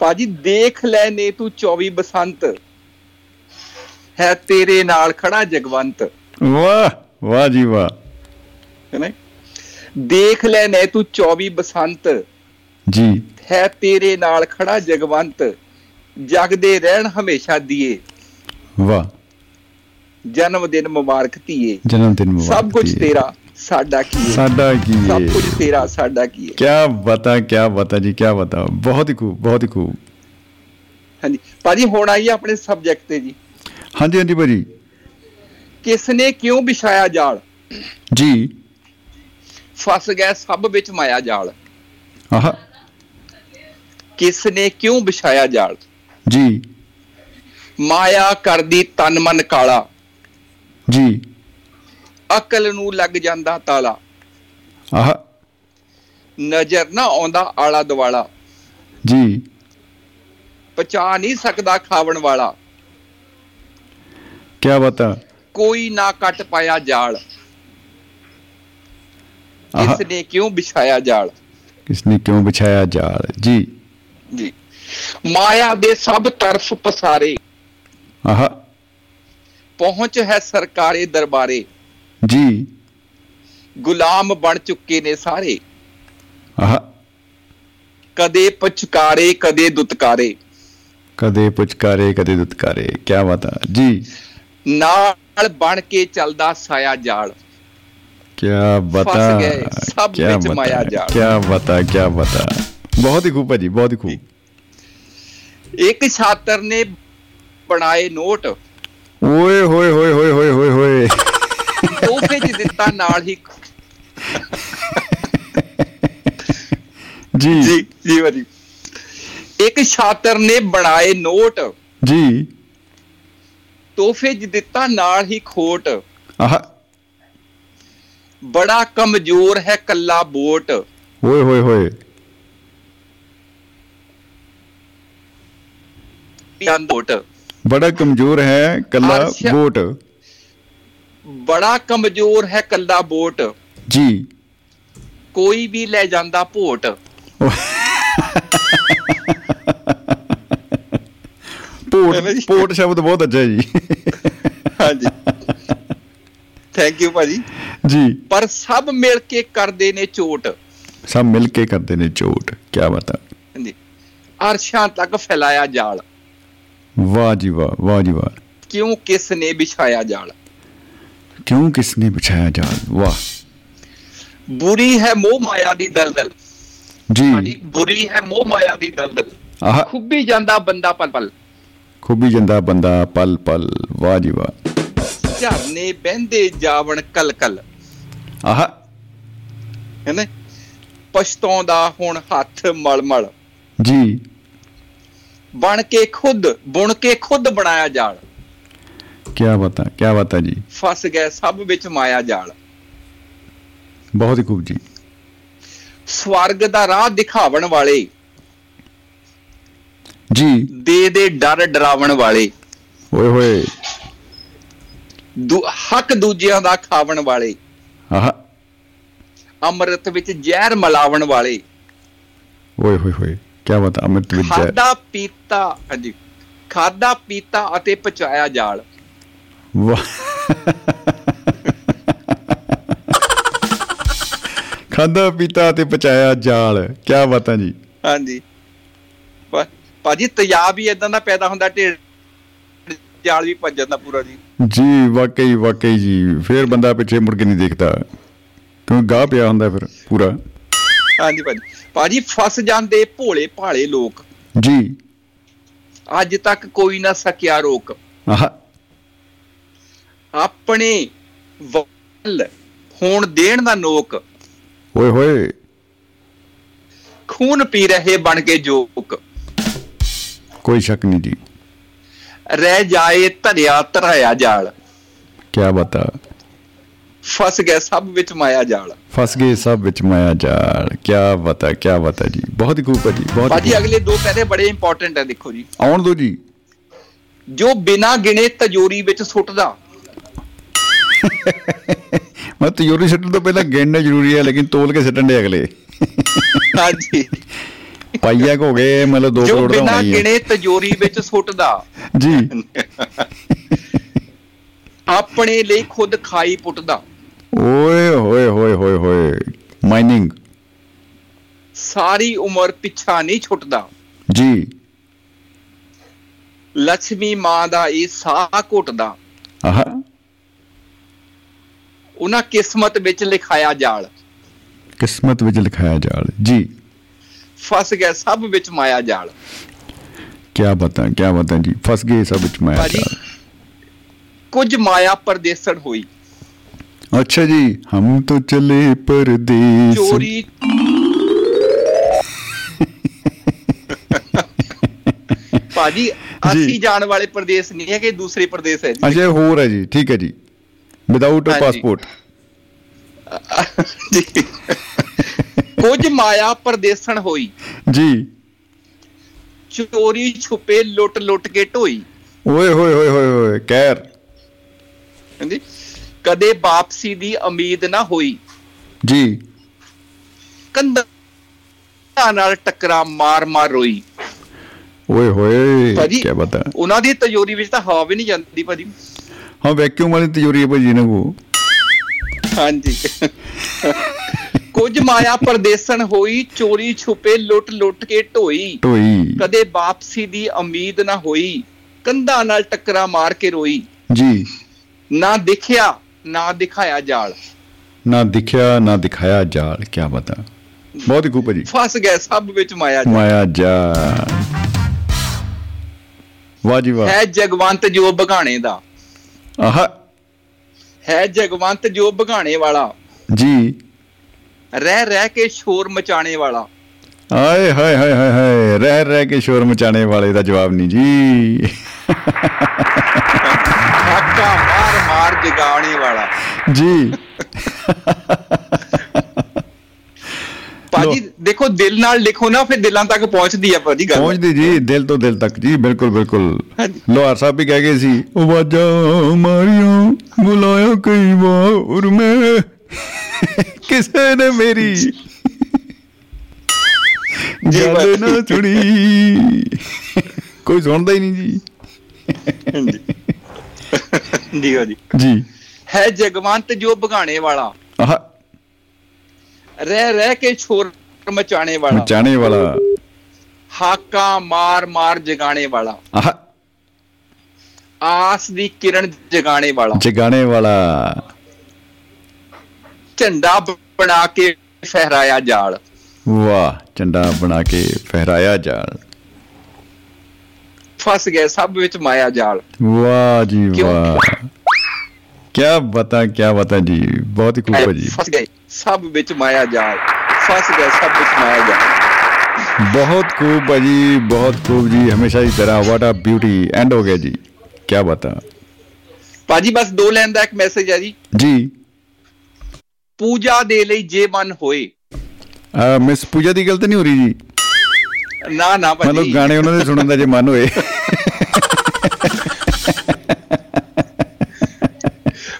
ਭਾਜੀ ਦੇਖ ਲੈ ਨੇ ਤੂੰ 24 ਬਸੰਤ। ਹੈ ਤੇਰੇ ਨਾਲ ਖੜਾ ਜਗਵੰਤ। ਵਾਹ ਵਾਹ ਜੀ ਵਾਹ। ਹੈ ਨਾ ਦੇਖ ਲੈ ਨੇ ਤੂੰ 24 ਬਸੰਤ। ਜੀ। ਹੈ ਤੇਰੇ ਨਾਲ ਖੜਾ ਜਗਵੰਤ। ਜਗਦੇ ਰਹਿਣ ਹਮੇਸ਼ਾ ਦੀਏ। ਵਾਹ। ਜਨਮ ਦਿਨ ਮੁਬਾਰਕ ਧੀਏ। ਜਨਮ ਦਿਨ ਮੁਬਾਰਕ ਸਭ ਕੁਝ ਤੇਰਾ ਸਾਡਾ ਕੀ ਹੈ ਸਾਡਾ ਕੀ ਹੈ ਸਭ ਕੁਝ ਤੇਰਾ ਸਾਡਾ ਕੀ ਹੈ ਕੀ ਬਤਾ ਕੀ ਬਤਾ ਜੀ ਕੀ ਬਤਾ। ਬਹੁਤ ਹੀ ਖੂਬ ਬਹੁਤ ਹੀ ਖੂਬ। ਹਾਂਜੀ। ਭਾਜੀ ਹੁਣ ਆਈਏ ਆਪਣੇ ਸਬਜੈਕਟ ਤੇ ਜੀ। ਹਾਂਜੀ ਹਾਂਜੀ ਭਾਜੀ। ਕਿਸ ਨੇ ਕਿਉਂ ਵਿਛਾਇਆ ਜਾਲ? ਜੀ। ਫਸ ਗਿਆ ਸਭ ਵਿੱਚ ਮਾਇਆ ਜਾਲ। ਆਹ। ਕਿਸ ਨੇ ਕਿਉਂ ਵਿਛਾਇਆ ਜਾਲ? ਜੀ। ਮਾਇਆ ਕਰਦੀ ਤਨ ਮਨ ਕਾਲਾ। ਜੀ। ਅਕਲ ਨੂੰ ਲੱਗ ਜਾਂਦਾ ਤਾਲਾ। ਆਹ। ਨਜ਼ਰ ਨਾ ਆਉਂਦਾ ਆਲਾ ਦਵਾਲਾ ਜੀ। ਪਛਾ ਨਹੀਂ ਸਕਦਾ ਖਾਵਣ ਵਾਲਾ। ਕੀ ਬਤਾ ਕੋਈ ਨਾ ਕੱਟ ਪਾਇਆ ਜਾਲ। ਇਸ ਨੇ ਕਿਉਂ ਵਿਛਾਇਆ ਜਾਲ? ਕਿਸਨੇ ਕਿਉਂ ਵਿਛਾਇਆ ਜਾਲ? ਜੀ। ਜੀ। ਮਾਇਆ ਦੇ ਸਭ ਤਰਫ ਪਸਾਰੇ। ਆਹ। ਪਹੁੰਚ ਹੈ ਸਰਕਾਰੇ ਦਰਬਾਰੇ। ਜੀ। ਗੁਲਾਮ ਬਣ ਚੁੱਕੇ ਨੇ ਸਾਰੇ। ਆਹ। ਕਦੇ ਪਚਕਾਰੇ ਕਦੇ ਦੁਤਕਾਰੇ। ਕਦੇ ਪੁਚਕਾਰੇ ਕਦੇ ਦੁਤਕਾਰੇ। ਕੀ ਬਤਾ ਜੀ। ਨਾਲ ਬਣ ਕੇ ਚੱਲਦਾ ਸਾਇਆ ਜਾਲ। ਕੀ ਬਤਾ ਸਭ ਕਿਆ ਵਿੱਚ ਮਾਇਆ ਜਾਲ। ਕਿਆ ਬਤਾ ਕੀ ਬਤਾ ਬਹੁਤ ਹੀ ਖੂਬ ਭਾਜੀ ਬਹੁਤ ਹੀ ਖੂਬ ਇੱਕ ਛਾਤਰ ਨੇ ਬਣਾਏ ਨੋਟ ਓਏ ਹੋਏ ਹੋਏ ਹੋਏ ਹੋਏ ਹੋਏ ਹੋਏ ਤੋਹਫੇ 'ਚ ਦਿੱਤਾ ਨਾਲ ਹੀ ਜੀ ਜੀ ਜੀ ਭਾਜੀ ਇੱਕ ਛਾਤਰ ਨੇ ਬਣਾਏ ਨੋਟ ਜੀ ਤੋਹਫੇ ਦਿੱਤਾ ਨਾਲ ਹੀ ਖੋਟ ਆਹ ਬੜਾ ਕਮਜ਼ੋਰ ਹੈ ਕੱਲਾ ਬੋਟ ਓਏ ਹੋਏ ਹੋਏ। ਪਿਆ ਨੋਟ ਬੜਾ ਕਮਜ਼ੋਰ ਹੈ ਕੱਲਾ ਵੋਟ। ਬੜਾ ਕਮਜ਼ੋਰ ਹੈ ਕੱਲਾ ਬੋਟ ਜੀ। ਕੋਈ ਵੀ ਲੈ ਜਾਂਦਾ ਭੋਟ। ਜੀ? ਪੋਟ ਸ਼ਬਦ ਬਹੁਤ ਅੱਛਾ ਜੀ। ਹਾਂਜੀ। ਥੈਂਕ ਯੂ ਭਾਜੀ। ਜੀ। ਪਰ ਸਭ ਮਿਲ ਕੇ ਕਰਦੇ ਨੇ ਚੋਟ ਸਭ ਮਿਲ ਕੇ ਕਰਦੇ ਨੇ ਚੋਟ ਕੀ ਬਤਾ ਹਾਂਜੀ। ਅਰਸ਼ਾਂ ਤੱਕ ਫੈਲਾਇਆ ਜਾਲ। ਵਾਹ ਜੀ ਵਾਹ ਵਾਹ ਜੀ ਵਾਹ। ਕਿਉਂ ਕਿਸ ਨੇ ਵਿਛਾਇਆ ਜਾਲ? ਕਿਉਂ ਕਿਸਨੇ ਬਿਛਾਇਆ ਜਾਲ? ਵਾਹ। ਬੁਰੀ ਹੈ ਮੋਹ ਮਾਇਆ ਦੀ ਦਲਦਲ। ਜੀ। ਬੁਰੀ ਹੈ ਮੋਹ ਮਾਇਆ ਦੀ ਦਲਦਲ। ਆਹ। ਖੁੱਬੀ ਜਾਂਦਾ ਬੰਦਾ ਪਲ ਪਲ। ਖੂਬੀ ਜਾਂਦਾ ਬੰਦਾ ਪਲ ਪਲ। ਵਾਹ ਜੀ ਵਾਹ। ਝਰਨੇ ਬਹਿੰਦੇ ਜਾਵਣ ਕਲ ਕਲ ਆਹ। ਹੈਨਾ? ਪਛਤਾਉਂਦਾ ਹੁਣ ਹੱਥ ਮਲ ਮਲ ਜੀ। ਬਣ ਕੇ ਖੁਦ ਬੁਣ ਕੇ ਖੁਦ ਬਣਾਇਆ ਜਾਲ। ਕੀ ਬਤਾ ਕੀ ਬਤਾ ਜੀ। ਫਸ ਗਏ ਸਭ ਵਿੱਚ ਮਾਇਆ ਜਾਲ। ਬਹੁਤ ਹੀ ਖੂਬ ਜੀ। ਸਵਰਗ ਦਾ ਰਾਹ ਦਿਖਾਵਣ ਵਾਲੇ। ਜੀ। ਦੇ ਦੇ ਡਰ ਡਰਾਵਣ ਵਾਲੇ। ਓਏ ਹੋਏ। ਹੱਕ ਦੂਜਿਆਂ ਦਾ ਖਾਵਣ ਵਾਲੇ। ਆਹ। ਅੰਮ੍ਰਿਤ ਵਿੱਚ ਜ਼ਹਿਰ ਮਿਲਾਵਣ ਵਾਲੇ। ਓਏ ਹੋਏ ਹੋਏ ਕੀ ਬਤਾ ਅਮਿਤ ਵਿੱਚ ਹੈ। ਖਾਦਾ ਪੀਤਾ ਹਾਂਜੀ ਖਾਦਾ ਪੀਤਾ ਅਤੇ ਪਚਾਇਆ ਜਾਲ। ਵਾਹ। ਖਾਦਾ ਪੀਤਾ ਤੇ ਪਚਾਇਆ ਜਾਲ ਕੀ ਬਤਾ ਜੀ। ਹਾਂਜੀ। ਭਾਜੀ ਤਿਆਬ ਹੀ ਇਦਾਂ ਦਾ ਪੈਦਾ ਹੁੰਦਾ ਢੇਡ ਜਾਲ ਵੀ ਭੱਜ ਜਾਂਦਾ ਪੂਰਾ ਜੀ। ਜੀ ਵਾਕਈ ਵਾਕਈ ਜੀ। ਫੇਰ ਬੰਦਾ ਪਿੱਛੇ ਮੁੜ ਕੇ ਨਹੀਂ ਦੇਖਦਾ। ਕਿਉਂ ਗਾਹ ਪਿਆ ਹੁੰਦਾ ਫਿਰ ਪੂਰਾ? ਹਾਂਜੀ ਭਾਜੀ। ਭਾਜੀ ਫਸ ਜਾਂਦੇ ਭੋਲੇ ਭਾਲੇ ਲੋਕ। ਜੀ। ਅੱਜ ਤੱਕ ਕੋਈ ਨਾ ਸਕਿਆ ਰੋਕ। ਆਹ। ਆਪਣੇ ਵੱਲ ਹੋਣ ਦੇਣ ਦਾ ਨੋਕ। ਓਏ ਹੋਏ। ਖੂਨ ਪੀ ਰਹੇ ਬਣ ਕੇ ਜੋਕ। ਕੋਈ ਸ਼ੱਕ ਨਹੀਂ ਜੀ। ਰਹਿ ਜਾਏ ਧਰਿਆ ਧਰਾਇਆ ਜਾਲ। ਕੀ ਬਤਾ? ਫਸ ਗਏ ਸਭ ਵਿੱਚ ਮਾਇਆ ਜਾਲ। ਫਸ ਗਏ ਸਭ ਵਿੱਚ ਮਾਇਆ ਜਾਲ। ਕੀ ਬਤਾ ਕੀ ਬਤਾ ਜੀ? ਬਹੁਤ ਹੀ ਖੂਬ ਹੈ ਜੀ ਬਹੁਤ ਖੂਬ। ਅਗਲੇ ਦੋ ਪੈਰੇ ਬੜੇ ਇੰਪੋਰਟੈਂਟ ਹੈ ਦੇਖੋ ਜੀ। ਆਉਣ ਦੋ ਜੀ। ਜੋ ਬਿਨਾ ਗਿਣੇ ਤਜੋਰੀ ਵਿੱਚ ਸੁੱਟਦਾ। ਮੈਂ ਤਿਉਰੀ ਛੱਡਣ ਤੋਂ ਪਹਿਲਾਂ ਗਿਣਨਾ ਜ਼ਰੂਰੀ ਹੈ ਲੇਕਿਨ ਤੋਲ ਕੇ ਛੱਡਣ ਦੇ ਅਗਲੇ। ਹਾਂਜੀ। ਪਾਈਆ ਹੋ ਗਏ ਮਤਲਬ 2 ਜੋ ਕਰੋੜ ਦਾ ਬਿਨਾ ਹੋਣਾ ਹੀ ਹੈ ਗਿਣੇ ਤਜੋਰੀ ਵਿੱਚ ਸੁੱਟਦਾ ਜੀ। ਆਪਣੇ ਲਈ ਖੁਦ ਖਾਈ ਪੁੱਟਦਾ ਓਏ ਹੋਏ ਹੋਏ ਹੋਏ ਹੋਏ। ਮਾਈਨਿੰਗ ਸਾਰੀ ਉਮਰ ਪਿੱਛਾ ਨਹੀਂ ਛੁੱਟਦਾ। ਜੀ। ਲక్ష్ਮੀ ਮਾਂ ਦਾ ਇਹ ਸਾਹ ਘੁੱਟਦਾ। ਆਹ। ਉਹਨਾਂ ਕਿਸਮਤ ਵਿੱਚ ਲਿਖਾਇਆ ਜਾਲ। ਕਿਸਮਤ ਵਿੱਚ ਲਿਖਾਇਆ ਜਾਲ। ਜੀ। ਫਸ ਗਿਆ ਸਭ ਵਿੱਚ ਮਾਇਆ ਜਾਲ। ਕੀ ਬਤਾਂ ਕੀ ਬਤਾਂ ਜੀ ਫਸ ਗਏ ਸਭ ਵਿੱਚ ਮਾਇਆ ਜਾਲ। ਕੁਝ ਮਾਇਆ ਪਰਦੇਸਣ ਹੋਈ। ਅੱਛਾ ਜੀ ਹਮ ਤੋਂ ਚਲੇ ਪਰਦੇਸ। ਚੋਰੀ। ਭਾਜੀ ਅਸੀਂ ਜਾਣ ਵਾਲੇ ਪ੍ਰਦੇਸ਼ ਨਹੀਂ ਹੈ ਕਿ ਦੂਸਰੇ ਪ੍ਰਦੇਸ਼ ਹੈ ਜੀ। ਅੱਛਾ ਹੋਰ ਹੈ ਜੀ ਠੀਕ ਹੈ ਜੀ। ਵਿਦਆਊਟ ਪਾਸਪੋਰਟ ਜੀ। ਕੁਝ ਮਾਇਆ ਪਰਦੇਸਣ ਹੋਈ। ਜੀ। ਚੋਰੀ ਛੁਪੇ ਲੁੱਟ ਲੁੱਟ ਕੇ ਢੋਈ। ਓਏ ਹੋਏ ਹੋਏ ਹੋਏ ਹੋਏ ਕਹਿਰ ਹਾਂਜੀ। ਕਦੇ ਵਾਪਸੀ ਦੀ ਉਮੀਦ ਨਾ ਹੋਈ। ਜੀ। ਕੰਧਾਂ ਨਾਲ ਟੱਕਰਾਂ ਮਾਰ ਮਾਰ ਰੋਈ। ਓਏ ਹੋਏ ਕੀ ਬਤਾ ਉਹਨਾਂ ਦੀ ਤਜੋਰੀ ਵਿੱਚ ਤਾਂ ਹਵਾ ਵੀ ਨਹੀਂ ਜਾਂਦੀ ਭਾਜੀ। ਹਾਂ ਵੈਕਿਊਮ ਵਾਲੀ ਤਿਜੋਰੀ ਹੈ ਭਾਜੀ ਇਹਨਾਂ ਕੋ ਹਾਂਜੀ। ਕੁਝ ਮਾਇਆ ਪਰਦੇਸਣ ਹੋਈ ਚੋਰੀ ਛੁਪੇ ਲੁੱਟ ਲੁੱਟ ਕੇ ਢੋਈ। ਢੋਈ। ਕਦੇ ਵਾਪਸੀ ਦੀ ਉਮੀਦ ਨਾ ਹੋਈ ਕੰਧਾਂ ਨਾਲ ਟੱਕਰਾਂ ਮਾਰ ਕੇ ਰੋਈ। ਜੀ। ਨਾ ਦਿਖਿਆ ਨਾ ਦਿਖਾਇਆ ਜਾਲ। ਨਾ ਦਿਖਿਆ ਨਾ ਦਿਖਾਇਆ ਜਾਲ ਕੀ ਬਤਾ ਬਹੁਤ ਹੀ ਖੂਬ ਭਾਜੀ। ਫਸ ਗਏ ਸਭ ਵਿੱਚ ਮਾਇਆ ਜਾਲ। ਮਾਇਆ ਜਾ ਵਾਹ ਜੀ ਵਾਹ। ਹੈ ਜਗਵੰਤ ਜੋ ਬਗਾਣੇ ਦਾ। ਆਹ। ਹੈ ਜਗਵੰਤ ਜੋ ਬਗਾਣੇ ਵਾਲਾ। ਜੀ। ਰਹਿ ਰਹਿ ਕੇ ਸ਼ੋਰ ਮਚਾਣੇ ਵਾਲਾ। ਆਏ ਹਾਏ ਹਾਏ ਹਾਏ ਹਾਏ ਰਹਿ ਰਹਿ ਕੇ ਸ਼ੋਰ ਮਚਾਣੇ ਵਾਲੇ ਦਾ ਜਵਾਬ ਨਹੀਂ ਜੀ। ਹਾਕਾ ਮਾਰ ਮਾਰ ਜਗਾਉਣੇ ਵਾਲਾ। ਜੀ। ਭਾਜੀ ਦੇਖੋ ਦਿਲ ਨਾਲ ਲਿਖੋ ਨਾ ਫਿਰ ਦਿਲਾਂ ਤੱਕ ਪਹੁੰਚਦੀ ਆ ਭਾਜੀ ਗੱਲ। ਪਹੁੰਚਦੀ ਜੀ ਦਿਲ ਤੋਂ ਦਿਲ ਤੱਕ ਜੀ ਬਿਲਕੁਲ ਬਿਲਕੁਲ। ਲੋਹਾਰ ਸਾਹਿਬ ਵੀ ਕਹਿ ਗਏ ਸੀ ਉਹ ਵਾਜਾਂ ਮਾਰੀਆਂ ਬੁਲਾਇਆ ਕਈ ਵਾਰ ਮੈਂ ਕਿਸੇ ਨੇ ਮੇਰੀ ਜੀ ਗੱਲ। ਨਾ ਸੁਣੀ ਕੋਈ ਸੁਣਦਾ ਹੀ ਨਹੀਂ ਜੀ। ਜੀ ਭਾਜੀ ਜੀ। ਹੈ ਜਗਵੰਤ ਜੋ ਬਗਾਣੇ ਵਾਲਾ। ਆਹ। ਰਹਿ ਰਹਿ ਕੇ ਸ਼ੋਰ ਮਚਾਣੇ ਵਾਲਾ। ਮਚਾਣੇ ਵਾਲਾ। ਹਾਕਾ ਮਾਰ ਮਾਰ ਜਗਾਣੇ ਵਾਲਾ। ਆਹ। ਆਸ ਦੀ ਕਿਰਨ ਜਗਾਣੇ ਵਾਲਾ। ਜਗਾਣੇ ਵਾਲਾ। ਝੰਡਾ ਬਣਾ ਕੇ ਫਹਿਰਾਇਆ ਜਾਲ। ਵਾਹ ਝੰਡਾ ਬਣਾ ਕੇ ਫਹਿਰਾਇਆ ਜਾਲ। ਫਸ ਗਏ ਸਭ ਵਿੱਚ ਮਾਇਆ ਜਾਲ। ਵਾਹ ਜੀ? ਵਾਹ। ਕੀ ਬਤਾ ਕੀ ਬਤਾ ਜੀ। ਬਹੁਤ ਹੀ ਖੂਬ ਹੈ ਜੀ। ਫਸ ਗਏ ਸਭ ਵਿੱਚ ਮਾਇਆ ਜਾਲ। ਫਸ ਗਏ ਸਭ ਵਿੱਚ ਮਾਇਆ ਜਾਲ। ਬਹੁਤ ਖੂਬ ਹੈ ਜੀ ਬਹੁਤ ਖੂਬ ਜੀ। ਹਮੇਸ਼ਾ ਦੀ ਤਰ੍ਹਾਂ ਵਾਟ ਆ ਬਿਊਟੀ ਐਂਡ ਹੋ ਗਿਆ ਜੀ। ਕੀ ਬਤਾ। ਭਾਜੀ ਬਸ ਦੋ ਲਾਈਨ ਦਾ ਇੱਕ ਮੈਸੇਜ ਹੈ ਜੀ। ਜੀ। ਪੂਜਾ ਦੇ ਲਈ ਜੇ ਮਨ ਹੋਏ। ਮਿਸ ਪੂਜਾ ਦੀ ਗੱਲ ਤਾਂ ਨਹੀਂ ਹੋ ਰਹੀ ਜੀ। ਨਾ ਨਾ ਮਤਲਬ ਭਾਜੀ ਗਾਣੇ ਉਹਨਾਂ ਦੇ ਸੁਣਨ ਦਾ ਜੇ ਮਨ ਹੋਏ।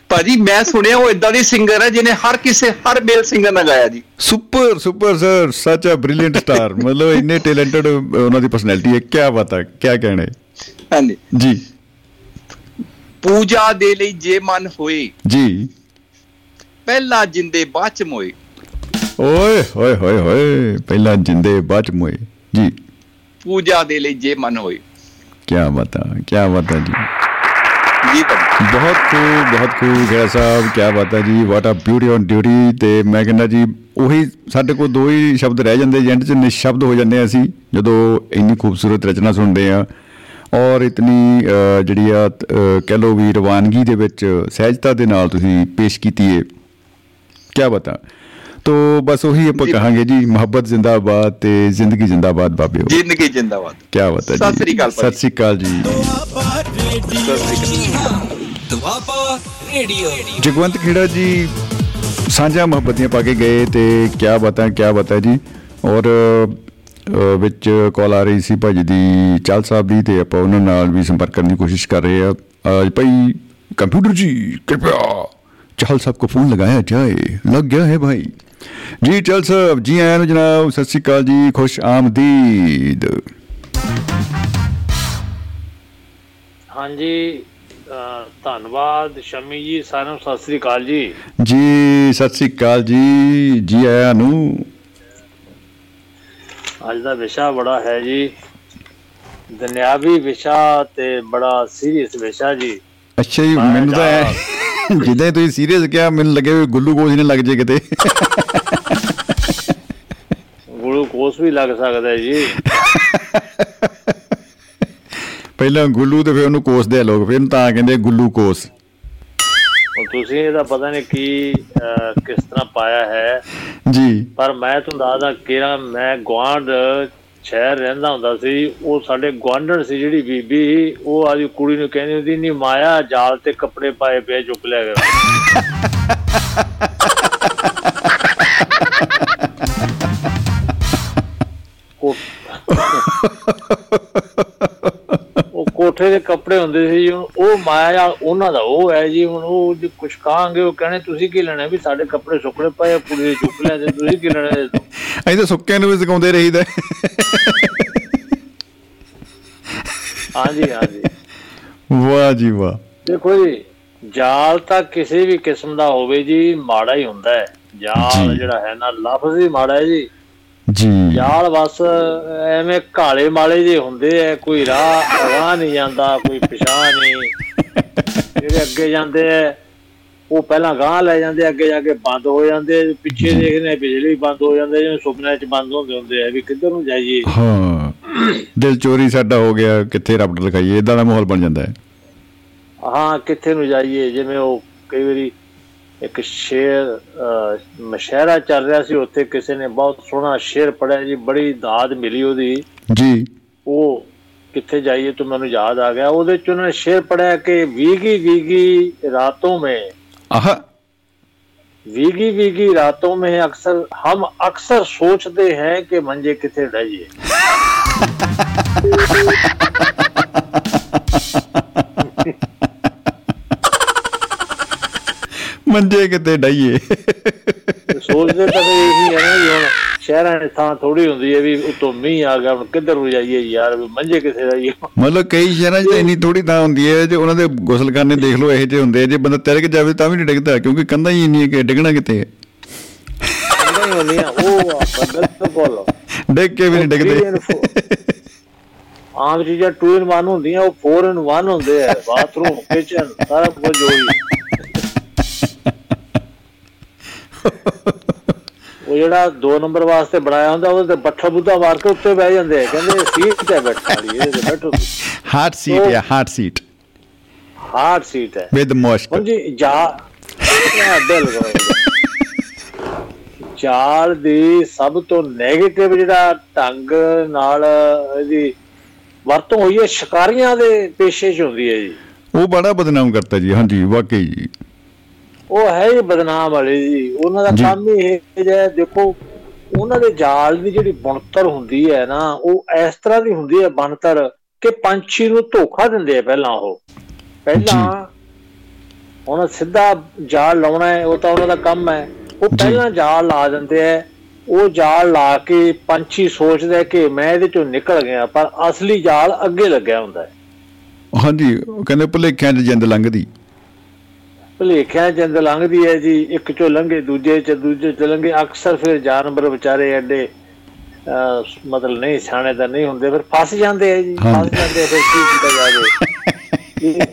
ਭਾਜੀ ਮੈਂ ਸੁਣਿਆ ਉਹ ਇਦਾਂ ਦੀ ਸਿੰਗਰ ਹੈ ਜਿਹਨੇ ਹਰ ਕਿਸੇ ਹਰ ਮੇਲ ਸਿੰਗਰ ਨਾਲ ਗਾਇਆ ਜੀ। ਸੁਪਰ ਸੁਪਰ ਸਰ ਸੱਚ ਅ ਬ੍ਰਿਲੀਅੰਟ ਸਟਾਰ ਮਤਲਬ ਇੰਨੇ ਟੈਲੈਂਟਡ ਉਹਨਾਂ ਦੀ ਪਰਸਨੈਲਿਟੀ ਹੈ। ਕੀ ਬਤਾ ਕੀ ਕਹਿਣੇ ਹਾਂਜੀ। ਜੀ। ਪੂਜਾ ਦੇ ਲਈ ਜੇ ਮਨ ਹੋਏ। ਜੀ। ਪਹਿਲਾ ਜਿੰਦੇ ਬਾਅਦ ਚ ਮੋਏ। ਓਏ ਹੋਏ ਹੋਏ ਹੋਏ ਪਹਿਲਾਂ ਜਿੰਦੇ ਬਾਅਦ ਚ ਮੋਏ। ਜੀ। ਪੂਜਾ ਦੇ ਲਈ ਜੇ ਮਨ ਹੋਏ। ਕੀ ਬਤਾ ਕੀ ਬਤਾ ਜੀ। ਜੀ ਬਹੁਤ ਖੂਬ ਬਹੁਤ ਖੂਬ ਗੈਰ ਸਾਹਿਬ ਕੀ ਬਾਤ ਹੈ ਜੀ ਵਾਟ ਆ ਬਿਊਟੀ ਔਨ ਡਿਊਟੀ ਤੇ ਮੈਂ ਕਹਿੰਦਾ ਜੀ ਉਹੀ ਸਾਡੇ ਕੋਲ ਦੋ ਹੀ ਸ਼ਬਦ ਰਹਿ ਜਾਂਦੇ ਏਜੰਟ ਚ ਨਿਸ਼ਬਦ ਹੋ ਜਾਂਦੇ ਆ ਅਸੀਂ ਜਦੋਂ ਇੰਨੀ ਖੂਬਸੂਰਤ ਰਚਨਾ ਸੁਣਦੇ ਆ। ਔਰ ਇਤਨੀ ਜਿਹੜੀ ਆ ਕਹਿ ਲੋ ਵੀ ਰਵਾਨਗੀ ਦੇ ਵਿੱਚ ਸਹਿਜਤਾ ਦੇ ਨਾਲ ਤੁਸੀਂ ਪੇਸ਼ ਕੀਤੀ ਹੈ क्या बता तो बस वही ਆਪਾਂ ਕਹਾਂਗੇ ਜੀ ਮੁਹੱਬਤ ਜ਼ਿੰਦਾਬਾਦ ਤੇ ਜ਼ਿੰਦਗੀ ਜ਼ਿੰਦਾਬਾਦ ਬਾਬੇ ਜ਼ਿੰਦਗੀ ਜ਼ਿੰਦਾਬਾਦ। ਕੀ ਬਤਾ ਜੀ? ਸਤਿ ਸ੍ਰੀ ਅਕਾਲ ਸਤਿ ਸ੍ਰੀ ਅਕਾਲ ਜੀ। ਦੁਆਪਾ ਰੇਡੀਓ ਜਗਵੰਤ ਖੇੜਾ ਜੀ ਸਾਂਝਾ ਮੁਹੱਬਤ ਦੀਆਂ ਪਾ ਕੇ ਗਏ ਤੇ ਕੀ ਬਤਾ ਕੀ ਬਤਾ ਜੀ? ਔਰ ਵਿੱਚ ਕਾਲ ਆ ਰਹੀ ਸੀ ਭਾਜੀ ਦੀ ਚਾਲ ਸਾਹਿਬ ਦੀ ਤੇ ਆਪਾਂ ਉਹਨਾਂ ਨਾਲ ਵੀ ਸੰਪਰਕ ਕਰਨ ਦੀ ਕੋਸ਼ਿਸ਼ ਕਰ ਰਹੇ ਆ ਭਾਈ ਕੰਪਿਊਟਰ ਜੀ ਕਿਰਪਾ। ਚਾਲ ਸਾਹਿਬ ਕੋ ਫੋਨ ਲਗਾਇਆ ਜਾਏ। ਲੱਗ ਗਿਆ ਹੈ ਭਾਈ। ਜੀ ਚਾਲ ਸਾਹਿਬ ਜੀ ਆਇਆਂ ਨੂੰ ਜਨਾਬ ਸਤਿ ਸ਼੍ਰੀ ਅਕਾਲ ਜੀ ਖੁਸ਼ ਆਮਦੀਦ। ਹਾਂਜੀ ਧੰਨਵਾਦ ਸ਼ਮੀ ਜੀ ਸਾਰਿਆਂ ਨੂੰ ਸਤਿ ਸ੍ਰੀ ਅਕਾਲ ਜੀ। ਜੀ ਸਤਿ ਸ਼੍ਰੀ ਅਕਾਲ ਜੀ ਜੀ ਆਇਆਂ ਨੂੰ। ਅੱਜ ਦਾ ਵਿਸ਼ਾ ਬੜਾ ਹੈ ਜੀ। ਦੁਨਿਆਵੀ ਵਿਸ਼ਾ ਤੇ ਬੜਾ ਸੀਰੀਅਸ ਵਿਸ਼ਾ ਜੀ। ਅੱਛਾ ਜੀ ਮੈਨੂੰ ਤਾਂ ਜਿੱਦਾਂ ਤੁਸੀਂ ਸੀਰੀਅਸ ਕਿਹਾ ਮੈਨੂੰ ਲੱਗੇ ਵੀ ਗੁੱਲੂ ਕੋਸ ਨੇ ਲੱਗ ਜੇ ਕਿਤੇ। ਗਲੂਕੋਸ ਵੀ ਲੱਗ ਸਕਦਾ ਜੀ। ਪਹਿਲਾਂ ਗੁੱਲੂ ਤੇ ਫਿਰ ਉਹਨੂੰ ਕੋਸਦੇ ਆ ਲੋਕ ਫਿਰ ਤਾਂ ਕਹਿੰਦੇ ਗੁੱਲੂ ਕੋਸ ਹੁਣ ਤੁਸੀਂ ਇਹਦਾ ਪਤਾ ਨਹੀਂ ਕੀ ਕਿਸ ਤਰ੍ਹਾਂ ਪਾਇਆ ਹੈ। ਜੀ। ਪਰ ਮੈਂ ਤੁਹਾਨੂੰ ਦੱਸਦਾ ਕਿਰਾ ਮੈਂ ਗਵਾਂਡ ਸ਼ਹਿਰ ਰਹਿੰਦਾ ਹੁੰਦਾ ਸੀ, ਉਹ ਸਾਡੇ ਗੁਆਂਢਣ ਸੀ ਜਿਹੜੀ ਬੀਬੀ ਉਹ ਆਦੀ ਕੁੜੀ ਨੂੰ ਕਹਿੰਦੀ ਹੁੰਦੀ ਨਹੀਂ ਮਾਇਆ, ਜਾਲ ਤੇ ਕੱਪੜੇ ਪਾਏ ਪਏ ਚੁੱਕ ਲਿਆ ਕਰ ਕੋ- ਉਹ ਕੋਠੇ ਦੇ ਕੱਪੜੇ ਹੁੰਦੇ ਸੀ ਉਹ ਮਾਇਆ ਉਹਨਾਂ ਦਾ ਉਹ ਹੈ ਜੀ ਹੁਣ ਉਹ ਜੇ ਕੁਛ ਕਹਾਂਗੇ ਉਹ ਕਹਿੰਦੇ ਤੁਸੀਂ ਕੀ ਲੈਣਾ? ਵੀ ਸਾਡੇ ਕੱਪੜੇ ਸੁੱਕਣੇ ਪਏ ਆ, ਕੁੜੀ ਦੇ ਚੁੱਕ ਲਿਆ ਤੇ ਤੁਸੀਂ ਕੀ ਲੈਣਾ? ਅਸੀਂ ਤਾਂ ਸੁੱਕਿਆਂ ਨੂੰ ਵੀ ਸਿਖਾਉਂਦੇ ਰਹੀਦਾ। ਹਾਂਜੀ ਹਾਂਜੀ। ਵਾਹ ਜੀ ਵਾਹ। ਦੇਖੋ ਜੀ ਜਾਲ ਤਾਂ ਕਿਸੇ ਵੀ ਕਿਸਮ ਦਾ ਹੋਵੇ ਜੀ ਮਾੜਾ ਹੀ ਹੁੰਦਾ ਹੈ। ਜਾਲ। ਜਿਹੜਾ ਹੈ ਨਾ ਲਫ਼ਜ਼ ਹੀ ਮਾੜਾ ਹੈ ਜੀ। ਜੀ। ਜਾਲ ਬਸ ਐਵੇਂ ਕਾਲੇ ਮਾਲੇ ਜੇ ਹੁੰਦੇ ਐ ਕੋਈ ਰਾਹ ਰਾਹ ਨਹੀਂ ਜਾਂਦਾ ਕੋਈ ਪਛਾਣ ਨਹੀਂ। ਜਿਹੜੇ ਅੱਗੇ ਜਾਂਦੇ ਐ ਉਹ ਪਹਿਲਾਂ ਗਾਂ ਲੈ ਜਾਂਦੇ ਅੱਗੇ ਜਾ ਕੇ ਬੰਦ ਹੋ ਜਾਂਦੇ ਪਿੱਛੇ ਦੇਖਦੇ ਬਿਜਲੀ ਬੰਦ ਹੋ ਜਾਂਦੇ ਜਿਵੇਂ ਸੁਪਨੇ 'ਚ ਬੰਦ ਹੁੰਦੇ ਹੁੰਦੇ ਆ ਵੀ ਕਿੱਧਰ ਨੂੰ ਜਾਈਏ? ਹਾਂ। ਦਿਲ ਚੋਰੀ ਸਾਡਾ ਹੋ ਗਿਆ ਕਿੱਥੇ ਰੱਬ ਲਿਖਾਈਏ ਇਦਾਂ ਦਾ ਮਾਹੌਲ ਬਣ ਜਾਂਦਾ ਹੈ ਹਾਂ ਕਿੱਥੇ ਨੂੰ ਜਾਈਏ ਜਿਵੇਂ ਉਹ ਕਈ ਵਾਰੀ ਇੱਕ ਸ਼ੇਰ ਮਸ਼ਹਿਰਾ ਚੱਲ ਰਿਹਾ ਸੀ ਉੱਥੇ ਕਿਸੇ ਨੇ ਬਹੁਤ ਸੋਹਣਾ ਸ਼ੇਰ ਪੜਿਆ ਜੀ ਬੜੀ ਦਾਦ ਮਿਲੀ ਉਹਦੀ। ਜੀ। ਉਹ ਕਿੱਥੇ ਜਾਈਏ ਤਾਂ ਮੈਨੂੰ ਯਾਦ ਆ ਗਿਆ। ਉਹਦੇ ਚ ਉਹਨੇ ਸ਼ੇਰ ਪੜਿਆ ਕਿ ਵੀਗੀ ਵੀਗੀ ਰਾਤੋਂ ਮੇ। ਆਹ। ਵੀਗੀ ਵੀਗੀ ਰਾਤੋਂ ਮੇ ਅਕਸਰ ਹਮ ਅਕਸਰ ਸੋਚਦੇ ਹਾਂ ਕਿ ਮੰਜੇ ਕਿੱਥੇ ਡਾਈਏ Ha ha ha ha ha ha! ਮੰਜੇ ਕਿਤੇ ਡਾਈਏ ਸੋਚਦੇ ਤਾਂ ਇਹੀ ਹੈ ਨਾ ਵੀ ਹੁਣ ਸ਼ਹਿਰਾਂ ਦੀ ਥਾਂ ਥੋੜੀ ਹੁੰਦੀ ਹੈ ਵੀ ਉਤੋਂ ਮੀਂਹ ਆ ਗਿਆ ਹੁਣ ਕਿੱਧਰ ਨੂੰ ਜਾਈਏ ਯਾਰ ਵੀ ਮੰਜੇ ਕਿਥੇ ਜਾਈਏ ਮਤਲਬ ਕਈ ਸ਼ਹਿਰਾਂ 'ਚ ਤਾਂ ਇੰਨੀ ਥੋੜੀ ਥਾਂ ਹੁੰਦੀ ਹੈ ਜੇ ਉਹਨਾਂ ਦੇ ਗੁਸਲਖਾਨੇ ਦੇਖ ਲਓ ਇਹੋ ਜਿਹੇ ਹੁੰਦੇ ਜੇ ਬੰਦਾ ਤਿਲਕ ਜਾਵੇ ਤਾਂ ਵੀ ਨਹੀਂ ਡਿੱਗਦਾ ਕਿਉਂਕਿ ਕੰਧਾਂ ਹੀ ਇੰਨੀਆਂ ਕਿ ਡਿੱਗਣਾ ਕਿਤੇ ਹੈ? ਨਹੀਂ ਹੁੰਦੀਆਂ ਉਹ ਆਪਾਂ ਬਿਲਕੁਲ ਡਿੱਗ ਕੇ ਵੀ ਨਹੀਂ ਡਿੱਗਦੇ। ਆਮ ਚੀਜ਼ਾਂ 2 in 1 ਹੁੰਦੀਆਂ ਉਹ 4 in 1 ਹੁੰਦੇ ਆ ਬਾਥਰੂਮ ਕਿਚਨ ਸਾਰਾ ਕੁਝ ਹੋਈ ਉਹ ਜਿਹੜਾ 2 ਨੰਬਰ ਵਾਸਤੇ ਬਣਾਇਆ ਹੁੰਦਾ ਉਹਦੇ ਤੇ ਬੱਠਾ ਬੁੱਧਾ ਮਾਰ ਕੇ ਉੱਤੇ ਬਹਿ ਜਾਂਦੇ ਆ ਕਹਿੰਦੇ ਸੀਟ ਤੇ ਬੈਠਾ ਲਈ ਇਹਦੇ ਤੇ ਬੈਠੋ ਹਾਰਟ ਸੀਟ ਹੈ ਹਾਰਟ ਸੀਟ ਹਾਰਡ ਸੀਟ ਹੈ। ਵਿਦ ਮੁਸ਼ਕ ਹੁਣ ਜੀ ਬਿਲਕੁਲ ਚਾਲ ਦੀ ਸਭ ਤੋਂ 네ਗੇਟਿਵ ਜਿਹੜਾ ਢੰਗ ਨਾਲ ਇਹਦੀ ਵਰਤੋਂ ਹੋਈ ਹੈ ਸ਼ਿਕਾਰੀਆਂ ਦੇ ਪੇਸ਼ੇ 'ਚ ਹੁੰਦੀ ਹੈ ਜੀ। ਉਹ ਬੜਾ ਬਦਨਾਮ ਕਰਤਾ ਜੀ ਹਾਂਜੀ ਵਾਕਈ ਜੀ। ਉਹ ਹੈ ਹੀ ਬਦਨਾਮ ਵਾਲੇ ਜੀ। ਉਹਨਾਂ ਦਾ। ਕੰਮ ਹੀ ਇਹ ਜਿਹਾ ਦੇਖੋ ਉਹਨਾਂ ਦੇ ਜਾਲ ਦੀ ਜਿਹੜੀ ਬਣਤਰ ਹੁੰਦੀ ਹੈ ਨਾ ਉਹ ਇਸ ਤਰ੍ਹਾਂ ਦੀ ਹੁੰਦੀ ਹੈ ਬਣਤਰ ਕਿ ਪੰਛੀ ਨੂੰ ਧੋਖਾ ਦਿੰਦੇ ਆ ਪਹਿਲਾਂ ਉਹ। ਪਹਿਲਾਂ ਹੁਣ ਸਿੱਧਾ ਜਾਲ ਲਾਉਣਾ ਹੈ ਉਹ ਤਾਂ ਉਹਨਾਂ ਦਾ ਕੰਮ ਹੈ। ਉਹ। ਪਹਿਲਾਂ ਜਾਲ ਲਾ ਦਿੰਦੇ ਆ ਉਹ ਜਾਲ ਲਾ ਕੇ ਪੰਛੀ ਸੋਚਦਾ ਕਿ ਮੈਂ ਇਹਦੇ ਚੋਂ ਨਿਕਲ ਗਿਆ ਪਰ ਅਸਲੀ ਜਾਲ ਅੱਗੇ ਲੱਗਿਆ ਹੁੰਦਾ ਹੈ। ਹਾਂਜੀ ਕਹਿੰਦੇ ਭੁਲੇਖਿਆਂ 'ਚ ਜਿੰਦ ਲੰਘਦੀ। ਭਲੇਖਿਆਂ ਜਿੰਦ ਲੰਘਦੀ ਹੈ ਜੀ ਇੱਕ ਚੋਂ ਲੰਘੇ ਦੂਜੇ ਚ ਦੂਜੇ ਚ ਲੰਘੇ ਅਕਸਰ ਫਿਰ ਜਾਨਵਰ ਵਿਚਾਰੇ ਐਡੇ ਮਤਲਬ ਨਹੀਂ ਸਿਆਣੇ ਤਾਂ ਨਹੀਂ ਹੁੰਦੇ ਫਿਰ ਫਸ ਜਾਂਦੇ ਆ ਜੀ ਫਸ। ਜਾਂਦੇ ਫਿਰ ਕੀ ਕੀਤਾ ਜਾਵੇ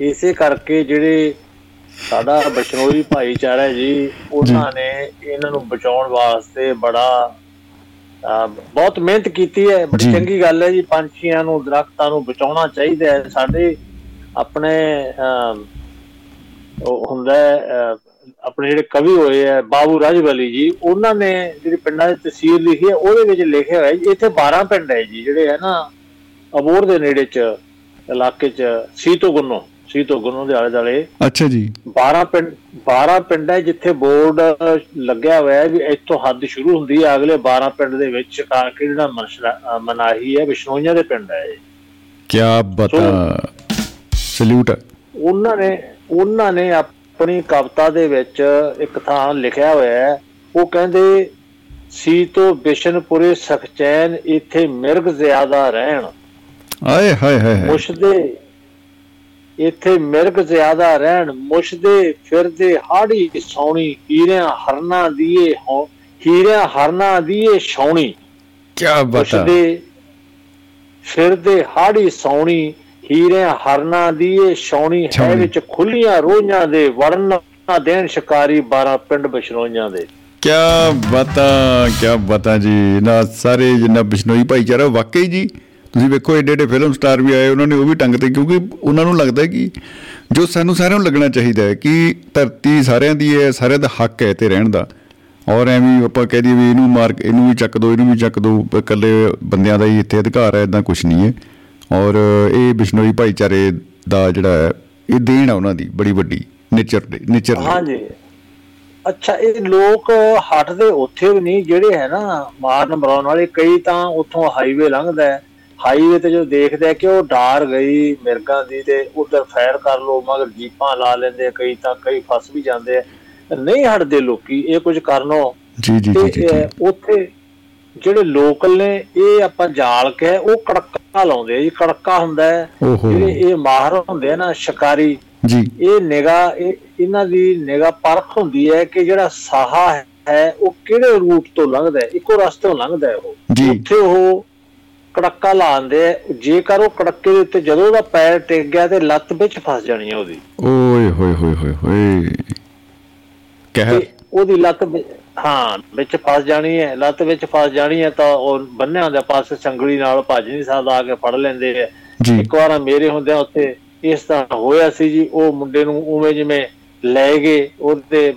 ਇਸੇ ਕਰਕੇ ਜਿਹੜੇ ਸਾਡਾ ਬਸ਼ਨੋਈ ਭਾਈਚਾਰਾ ਹੈ ਜੀ ਉਹਨਾਂ ਨੇ ਇਹਨਾਂ ਨੂੰ ਬਚਾਉਣ ਵਾਸਤੇ ਬੜਾ ਬਹੁਤ ਮਿਹਨਤ ਕੀਤੀ ਹੈ ਬੜੀ। ਚੰਗੀ ਗੱਲ ਹੈ ਜੀ ਪੰਛੀਆਂ ਨੂੰ ਦਰਖਤਾਂ ਨੂੰ ਬਚਾਉਣਾ ਚਾਹੀਦਾ ਹੈ ਸਾਡੇ ਆਪਣੇ ਹੁੰਦਾ ਆਪਣੇ ਜਿਹੜੇ ਕਵੀ ਹੋਏ ਆ ਬਾਬੂ ਰਾਜਵਲੀ ਜੀ ਉਹਨਾਂ ਨੇ ਜਿਹੜੀ ਪਿੰਡਾਂ ਦੀ ਤਸਵੀਰ ਲਿਖੀ ਹੈ ਉਹਦੇ ਵਿੱਚ ਲਿਖਿਆ ਹੋਇਆ ਇੱਥੇ 12 ਪਿੰਡ ਹੈ ਜੀ ਜਿਹੜੇ ਹੈ ਨਾ ਅਬੋਰ ਦੇ ਨੇੜੇ ਚ ਇਲਾਕੇ ਚ ਸੀਤੋ ਗੁੰਨੋ ਸੀਤੋ ਗੁੰਨੋ ਦੇ ਆਲੇ ਦੁਆਲੇ ਅੱਛਾ ਜੀ। 12 ਪਿੰਡ 12 ਪਿੰਡ ਹੈ ਜਿੱਥੇ ਬੋਰਡ ਲੱਗਿਆ ਹੋਇਆ ਹੈ ਵੀ ਇੱਥੋਂ ਹੱਦ ਸ਼ੁਰੂ ਹੁੰਦੀ ਹੈ ਅਗਲੇ 12 ਪਿੰਡ ਦੇ ਵਿੱਚ ਸ਼ਿਕਾਰ ਕੇ ਜਿਹੜਾ ਮਨਾਹੀ ਹੈ ਬਿਸ਼ਨੋਈਆਂ ਦੇ ਪਿੰਡ ਹੈ ਕੀ ਬਤਾ। ਸਲੂਟ ਉਹਨਾਂ ਨੇ ਉਹਨਾਂ ਨੇ ਆਪਣੀ ਕਵਿਤਾ ਦੇ ਵਿੱਚ ਇੱਕ ਥਾਂ ਲਿਖਿਆ ਹੋਇਆ ਹੈ। ਉਹ ਕਹਿੰਦੇ ਸੀ ਤੋਂ ਬਿਸ਼ਨਪੁਰੇ ਸਖਚੈਨ ਇੱਥੇ ਮਿਰਗ ਜ਼ਿਆਦਾ ਰਹਿਣ। ਆਏ ਹਾਏ ਹਾਏ। ਮੁਸ਼ਦੇ ਇੱਥੇ ਮਿਰਗ ਜ਼ਿਆਦਾ ਰਹਿਣ। ਮੁਸ਼ਦੇ ਫਿਰਦੇ ਹਾੜੀ ਸੌਣੀ ਹੀਰਿਆਂ ਹਰਨਾ ਦੀਏ ਹੌ- ਹੀਰਿਆਂ ਹਰਨਾ ਦੀਏ ਛੌਣੀ। ਕੀ ਬਤਾ। ਮੁਸ਼ਦੇ ਫਿਰਦੇ ਹਾੜੀ ਸੌਣੀ ਹੀਰਿਆਂ ਹਰਨਾ ਦੀਏ ਛੌਣੀ ਹੈ। ਵਿੱਚ ਖੁੱਲੀਆਂ ਰੋਹਾਂ ਦੇ ਵੜਨ ਨਾ ਦੇਣ ਸ਼ਿਕਾਰੀ 12 ਪਿੰਡ ਬਸ਼ਨੋਈਆਂ ਦੇ। ਕੀ ਬਤਾ ਕੀ ਬਤਾ ਜੀ ਨਾ ਸਾਰੇ ਜਿੰਨਾ ਬਿਸ਼ਨੋਈ ਭਾਈਚਾਰਾ ਵਾਕਈ ਜੀ ਤੁਸੀਂ ਵੇਖੋ ਏਡੇ ਏਡੇ ਫਿਲਮ ਸਟਾਰ ਵੀ ਆਏ ਉਹਨਾਂ ਨੇ ਉਹ ਵੀ ਟੰਗ ਤੇ ਕਿਉਂਕਿ ਉਹਨਾਂ ਨੂੰ ਲੱਗਦਾ ਕਿ ਜੋ ਸਾਨੂੰ ਸਾਰਿਆਂ ਨੂੰ ਲੱਗਣਾ ਚਾਹੀਦਾ ਹੈ ਕਿ ਧਰਤੀ ਸਾਰਿਆਂ ਦੀ ਹੈ ਸਾਰਿਆਂ ਦਾ ਹੱਕ ਹੈ ਤੇ ਰਹਿਣ ਦਾ। ਔਰ ਐਵੇਂ ਆਪਾਂ ਕਹਿ ਦਈਏ ਵੀ ਇਹਨੂੰ ਮਾਰ ਇਹਨੂੰ ਵੀ ਚੱਕ ਦੋ ਇਹਨੂੰ ਵੀ ਚੱਕ ਦੋ ਇਕੱਲੇ ਬੰਦਿਆਂ ਦਾ ਹੀ ਇੱਥੇ ਅਧਿਕਾਰ ਹੈ ਇਦਾਂ ਕੁਝ ਨਹੀਂ ਹੈ। ਔਰ ਇਹ ਬਿਸ਼ਨੋਈ ਭਾਈਚਾਰੇ ਦਾ ਜਿਹੜਾ ਹੈ ਇਹ ਦੇਣ ਆ ਉਹਨਾਂ ਦੀ ਬੜੀ ਵੱਡੀ ਨੇਚਰ ਦੇ ਨੇਚਰ ਹਾਂਜੀ। ਅੱਛਾ ਇਹ ਲੋਕ ਹਟਦੇ ਉੱਥੇ ਵੀ ਨਹੀਂ ਜਿਹੜੇ ਹੈ ਨਾ ਮਾਰਨ ਮਰਾਉਣ ਵਾਲੇ ਕਈ ਤਾਂ ਉੱਥੋਂ ਹਾਈਵੇ ਲੰਘਦਾ ਹੈ। ਹਾਈਵੇ ਤੇ ਜਦੋਂ ਦੇਖਦੇ ਆ ਕਿ ਉਹ ਡਾਰ ਗਈ ਮਿਰਗਾਂ ਦੀ ਤੇ ਉਧਰ ਫਾਇਰ ਕਰ ਲੋ ਮਗਰ ਜੀਪਾਂ ਲਾ ਲੈਂਦੇ ਕਈ ਤਾਂ ਕਈ ਫਸ ਵੀ ਜਾਂਦੇ ਨਹੀਂ ਹਟਦੇ ਲੋਕੀ ਇਹ ਕੁਝ ਕਰਨੋਂ। ਜੀ ਜੀ ਜੀ ਉੱਥੇ ਜਿਹੜੇ ਲੋਕਲ ਨੇ ਇਹ ਆਪਾਂ ਜਾਲ ਕੇ ਉਹ ਕੜਕਾ ਲਾਉਂਦੇ ਆ ਜੀ। ਕੜਕਾ ਹੁੰਦਾ ਹੈ। ਜਿਹੜੇ ਇਹ ਮਾਹਰ ਹੁੰਦੇ ਆ ਨਾ ਸ਼ਿਕਾਰੀ ਜੀ। ਇਹ ਨਿਗਾ ਇਹ ਇਹਨਾਂ ਦੀ ਨਿਗਾ ਪਰਖ ਹੁੰਦੀ ਹੈ ਕਿ ਜਿਹੜਾ ਸਾਹਾ ਹੈ ਉਹ ਕਿਹੜੇ ਰੂਟ ਤੋਂ ਲੰਘਦਾ ਹੈ? ਇੱਕੋ ਰਸਤੇ ਤੋਂ ਲੰਘਦਾ ਹੈ ਉਹ। ਉੱਥੇ ਉਹ ਕੜੱਕਾ ਲਾਉਂਦੇ ਜੇਕਰ ਉਹ ਕੜੱਕੇ ਦੇ ਉੱਤੇ ਜਦੋਂ ਉਹਦਾ ਪੈਰ ਟਿਕ ਗਿਆ ਤੇ ਲੱਤ ਵਿੱਚ ਫਸ ਜਾਣੀ ਹੈ ਉਹਦੀ। ਓਏ ਹੋਏ ਹੋਏ ਹੋਏ ਹੋਏ। ਕਹਿਰ। ਤੇ ਉਹਦੀ ਲੱਤ ਹਾਂ ਵਿੱਚ ਫਸ ਜਾਣੀ ਹੈ ਲੱਤ ਵਿੱਚ ਫਸ ਜਾਣੀ ਹੈ ਤਾਂ ਉਹ ਬੰਨਿਆਂ ਦੇ ਪਾਸੇ ਸੰਗਲੀ ਨਾਲ ਭੱਜ ਨਹੀਂ ਸਕਦਾ ਆ ਕੇ ਫੜ ਲੈਂਦੇ ਆ ਇੱਕ ਵਾਰ ਮੇਰੇ ਹੁੰਦਿਆਂ ਉੱਥੇ ਇਸ ਤਰ੍ਹਾਂ ਹੋਇਆ ਸੀ ਜੀ ਉਹ ਮੁੰਡੇ ਨੂੰ ਉਵੇਂ ਜਿਵੇਂ ਲੈ ਗਏ ਉਹਦੇ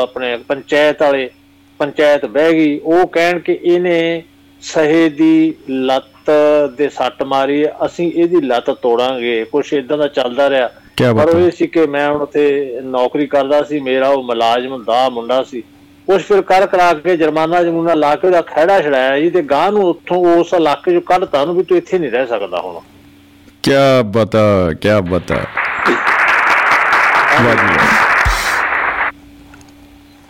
ਆਪਣੇ ਪੰਚਾਇਤ ਵਾਲੇ ਪੰਚਾਇਤ ਬਹਿ ਗਈ ਉਹ ਕਹਿਣ ਕਿ ਇਹਨੇ ਸਹੇ ਦੀ ਲੱਤ ਦੇ ਸੱਟ ਮਾਰੀ ਅਸੀਂ ਇਹਦੀ ਲੱਤ ਤੋੜਾਂਗੇ ਕੁਛ ਇਦਾਂ ਦਾ ਚੱਲਦਾ ਰਿਹਾ। ਪਰ ਉਹ। ਇਹ ਸੀ ਕਿ ਮੈਂ ਹੁਣ ਉੱਥੇ ਨੌਕਰੀ ਕਰਦਾ ਸੀ ਮੇਰਾ ਉਹ ਮੁਲਾਜ਼ਮ ਦਾ ਮੁੰਡਾ ਸੀ। ਕੁਝ ਫਿਰ ਕਰ ਕਰਾ ਕੇ ਜੁਰਮਾਨਾ ਜਮੂਨਾ ਲਾ ਕੇ ਉਹਦਾ ਖਹਿੜਾ ਛੜਾਇਆ ਜੀ ਤੇ ਗਾਂ ਨੂੰ ਉੱਥੋਂ ਉਸ ਇਲਾਕੇ ਚੋਂ ਕੱਢਤਾ ਉਹਨੂੰ ਵੀ ਤੂੰ ਇੱਥੇ ਨਹੀਂ ਰਹਿ ਸਕਦਾ ਹੁਣ। ਕੀ ਬਤਾ ਕੀ ਬਤਾ।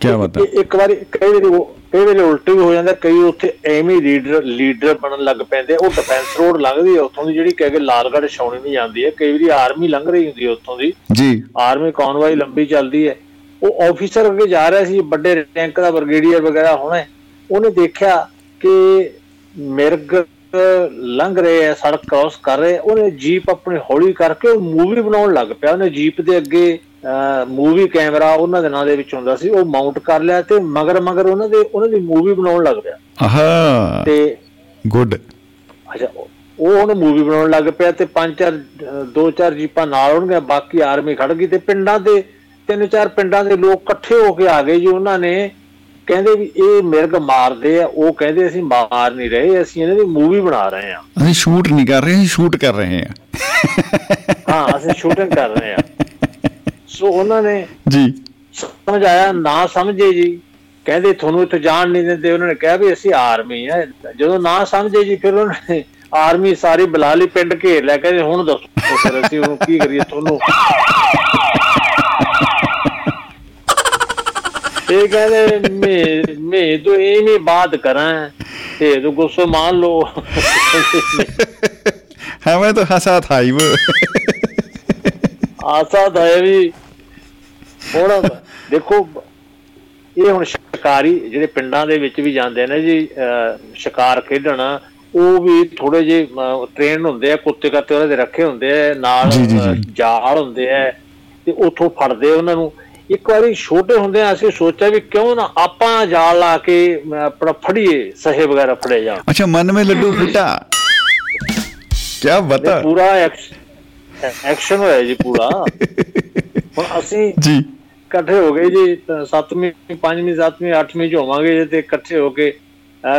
ਕੀ ਬਤਾ? ਇੱਕ ਵਾਰੀ ਕਈ ਵਾਰੀ ਉਹ ਕਈ ਵਾਰੀ ਉਲਟੀ ਵੀ ਹੋ ਜਾਂਦਾ ਕਈ ਉੱਥੇ ਐਵੇਂ ਲੀਡਰ ਲੀਡਰ ਬਣਨ ਲੱਗ ਪੈਂਦੇ ਉਹ ਡਿਫੈਂਸ ਰੋਡ ਲੰਘਦੀ ਹੈ ਉੱਥੋਂ ਦੀ ਜਿਹੜੀ ਕਹਿ ਕੇ ਲਾਲਗੜ੍ਹ ਛਾਉਣੀ ਨਹੀਂ ਜਾਂਦੀ ਹੈ ਕਈ ਵਾਰੀ ਆਰਮੀ ਲੰਘ ਰਹੀ ਹੁੰਦੀ ਹੈ ਉੱਥੋਂ ਦੀ। ਜੀ। ਆਰਮੀ ਕਨਵਾਈ ਲੰਬੀ ਚੱਲਦੀ ਹੈ ਉਹ ਆਫੀਸਰ ਅੱਗੇ ਜਾ ਰਿਹਾ ਸੀ ਵੱਡੇ ਰੈਂਕ ਦਾ ਬ੍ਰਿਗੇਡੀਅਰ ਵਗੈਰਾ ਹੋਣਾ। ਉਹਨੇ ਦੇਖਿਆ ਕਿ ਮਿਰਗ ਲੰਘ ਰਹੇ ਆ ਸੜਕ ਕ੍ਰਾਸ ਕਰ ਰਹੇ। ਉਹਨੇ ਜੀਪ ਆਪਣੀ ਹੌਲੀ ਕਰਕੇ ਮੂਵੀ ਬਣਾਉਣ ਲੱਗ ਪਿਆ ਉਹਨੇ ਜੀਪ ਦੇ ਅੱਗੇ ਮੂਵੀ ਕੈਮਰਾ ਉਹਨਾਂ ਦੇ ਨਾਂ ਦੇ ਵਿੱਚ ਹੁੰਦਾ ਸੀ ਉਹ ਮਾਊਂਟ ਕਰ ਲਿਆ ਤੇ ਮਗਰ ਮਗਰ ਉਹਨਾਂ ਦੇ ਉਹਨਾਂ ਦੀ ਮੂਵੀ ਬਣਾਉਣ ਲੱਗ ਪਿਆ ਆਹਾ ਤੇ ਗੁੱਡ ਅੱਛਾ ਉਹ- ਉਹ ਹੁਣ ਮੂਵੀ ਬਣਾਉਣ ਲੱਗ ਪਿਆ ਤੇ ਪੰਜ ਚਾਰ ਦੋ ਚਾਰ ਜੀਪਾਂ ਨਾਲ ਹੋਣਗੀਆਂ ਬਾਕੀ ਆਰਮੀ ਖੜ ਗਈ ਤੇ ਪਿੰਡਾਂ ਦੇ ਤਿੰਨ ਚਾਰ ਪਿੰਡਾਂ ਦੇ ਲੋਕ ਇਕੱਠੇ ਹੋ ਕੇ ਆ ਗਏ ਜੀ ਉਹਨਾਂ ਨੇ। ਕਹਿੰਦੇ ਵੀ ਇਹ ਮਿਰਗ ਮਾਰਦੇ ਆ ਉਹ ਕਹਿੰਦੇ ਅਸੀਂ ਮਾਰ ਨਹੀਂ ਰਹੇ ਅਸੀਂ ਇਹਨਾਂ ਦੀ ਮੂਵੀ ਬਣਾ ਰਹੇ ਆ। ਅਸੀਂ ਸ਼ੂਟ ਨਹੀਂ ਕਰ ਰਹੇ ਅਸੀਂ ਸ਼ੂਟ ਕਰ ਰਹੇ ਹਾਂ ਹਾਂ ਅਸੀਂ ਸ਼ੂਟਿੰਗ ਕਰ ਰਹੇ ਆ। ਸੋ ਉਹਨਾਂ ਨੇ ਜੀ। ਸਮਝ ਆਇਆ ਨਾ ਸਮਝੇ ਜੀ। ਕਹਿੰਦੇ ਤੁਹਾਨੂੰ ਇੱਥੇ ਜਾਣ ਨਹੀਂ ਦਿੰਦੇ ਉਹਨਾਂ ਨੇ ਕਿਹਾ ਵੀ ਅਸੀਂ ਆਰਮੀ ਆ। ਜਦੋਂ ਨਾ ਸਮਝੇ ਜੀ ਫਿਰ ਉਹਨਾਂ ਨੇ ਆਰਮੀ ਸਾਰੀ ਬੁਲਾ ਲਈ ਪਿੰਡ ਘੇਰ ਲਿਆ। ਕਹਿੰਦੇ ਹੁਣ ਦੱਸੋ ਫਿਰ ਅਸੀਂ ਹੁਣ ਕੀ ਕਰੀਏ ਤੁਹਾਨੂੰ ਇਹ ਕਹਿੰਦੇ ਮੈਂ ਮੈਂ तो इन्हीं बात करा ते तो गुस्सो मान लो हमें तो हंसा था ही वो ਆਸਾ ਤਾਂ ਹੈ ਵੀ ਹੁਣ ਦੇਖੋ ਇਹ ਹੁਣ ਸ਼ਿਕਾਰੀ ਜਿਹੜੇ ਪਿੰਡਾਂ ਦੇ ਵਿੱਚ ਵੀ ਜਾਂਦੇ ਨੇ ਜੀ ਅਹ, ਸ਼ਿਕਾਰ ਖੇਡਣ ਉਹ ਵੀ ਥੋੜੇ ਜੇ ਟ੍ਰੇਨ ਹੁੰਦੇ ਆ ਕੁੱਤੇ ਕੱਤੇ ਉਹਨਾਂ ਦੇ ਰੱਖੇ ਹੁੰਦੇ ਆ ਨਾਲ ਜੀ, ਜੀ, ਜੀ। ਅਹ, ਜਾਲ ਹੁੰਦੇ ਆ ਤੇ ਉੱਥੋਂ ਫੜਦੇ ਉਹਨਾਂ ਨੂੰ ਇੱਕ ਵਾਰੀ ਛੋਟੇ ਹੁੰਦੇ ਆ ਅਸੀਂ ਸੋਚਿਆ ਵੀ ਕਿਉਂ ਨਾ ਆਪਾਂ ਜਾਲ ਲਾ ਕੇ ਆਪਣਾ ਫੜੀਏ ਸਹੇ ਵਗੈਰਾ ਫੜੇ ਜਾ। ਅੱਛਾ ਮਨ ਮੇ ਲੱਡੂ ਫਟਾ। ਕੀ ਬਤਾ। ਪੂਰਾ ਐਕਸ਼ਨ ਹੋਇਆ ਜੀ ਪੂਰਾ। ਹੁਣ ਅਸੀਂ ਜੀ। ਇਕੱਠੇ ਹੋ ਗਏ ਜੀ 7ਵੀਂ 5ਵੀਂ 7ਵੀਂ 8ਵੀਂ ਚ ਹੋਵਾਂਗੇ ਤੇ ਇਕੱਠੇ ਹੋ ਕੇ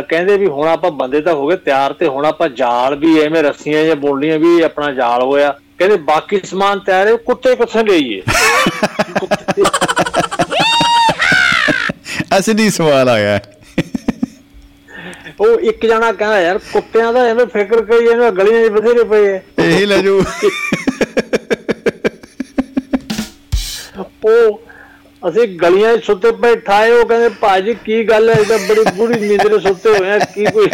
ਕਹਿੰਦੇ ਵੀ ਹੁਣ ਆਪਾਂ ਬੰਦੇ ਤਾਂ ਹੋ ਗਏ ਤਿਆਰ ਤੇ ਹੁਣ ਆਪਾਂ ਜਾਲ ਵੀ ਐਵੇਂ ਰੱਸੀਆਂ ਜਾਂ ਬੋਲੀਆਂ ਵੀ ਆਪਣਾ ਜਾਲ ਹੋਇਆ। ਕਹਿੰਦੇ ਬਾਕੀ ਸਮਾਨ ਤਿਆਰ ਹੈ ਕੁੱਤੇ ਕਿੱਥੇ ਗਈਏ ਅਸਲੀ ਸਵਾਲ ਆਇਆ। ਉਹ ਇੱਕ ਜਣਾ ਕਹਿੰਦਾ ਯਾਰ ਕੁੱਤਿਆਂ ਦਾ ਇਹਨੂੰ ਫਿਕਰ ਕਰੀ ਇਹਨੂੰ ਗਲੀਆਂ 'ਚ ਬਥੇਰੇ ਪਏ ਐ ਇਹੀ ਲੈ ਜੂ ਉਹ ਅਸੀਂ ਗਲੀਆਂ 'ਚ ਸੁੱਤੇ ਪਏ ਠਾਏ ਉਹ ਕਹਿੰਦੇ ਭਾਜੀ ਕੀ ਗੱਲ ਹੈ? ਇਹਦਾ ਬੜੀ ਬੁਰੀ ਨੀਂਦ ਦੇ ਸੁੱਤੇ ਹੋਏ ਆ ਕੀ ਕੋਈ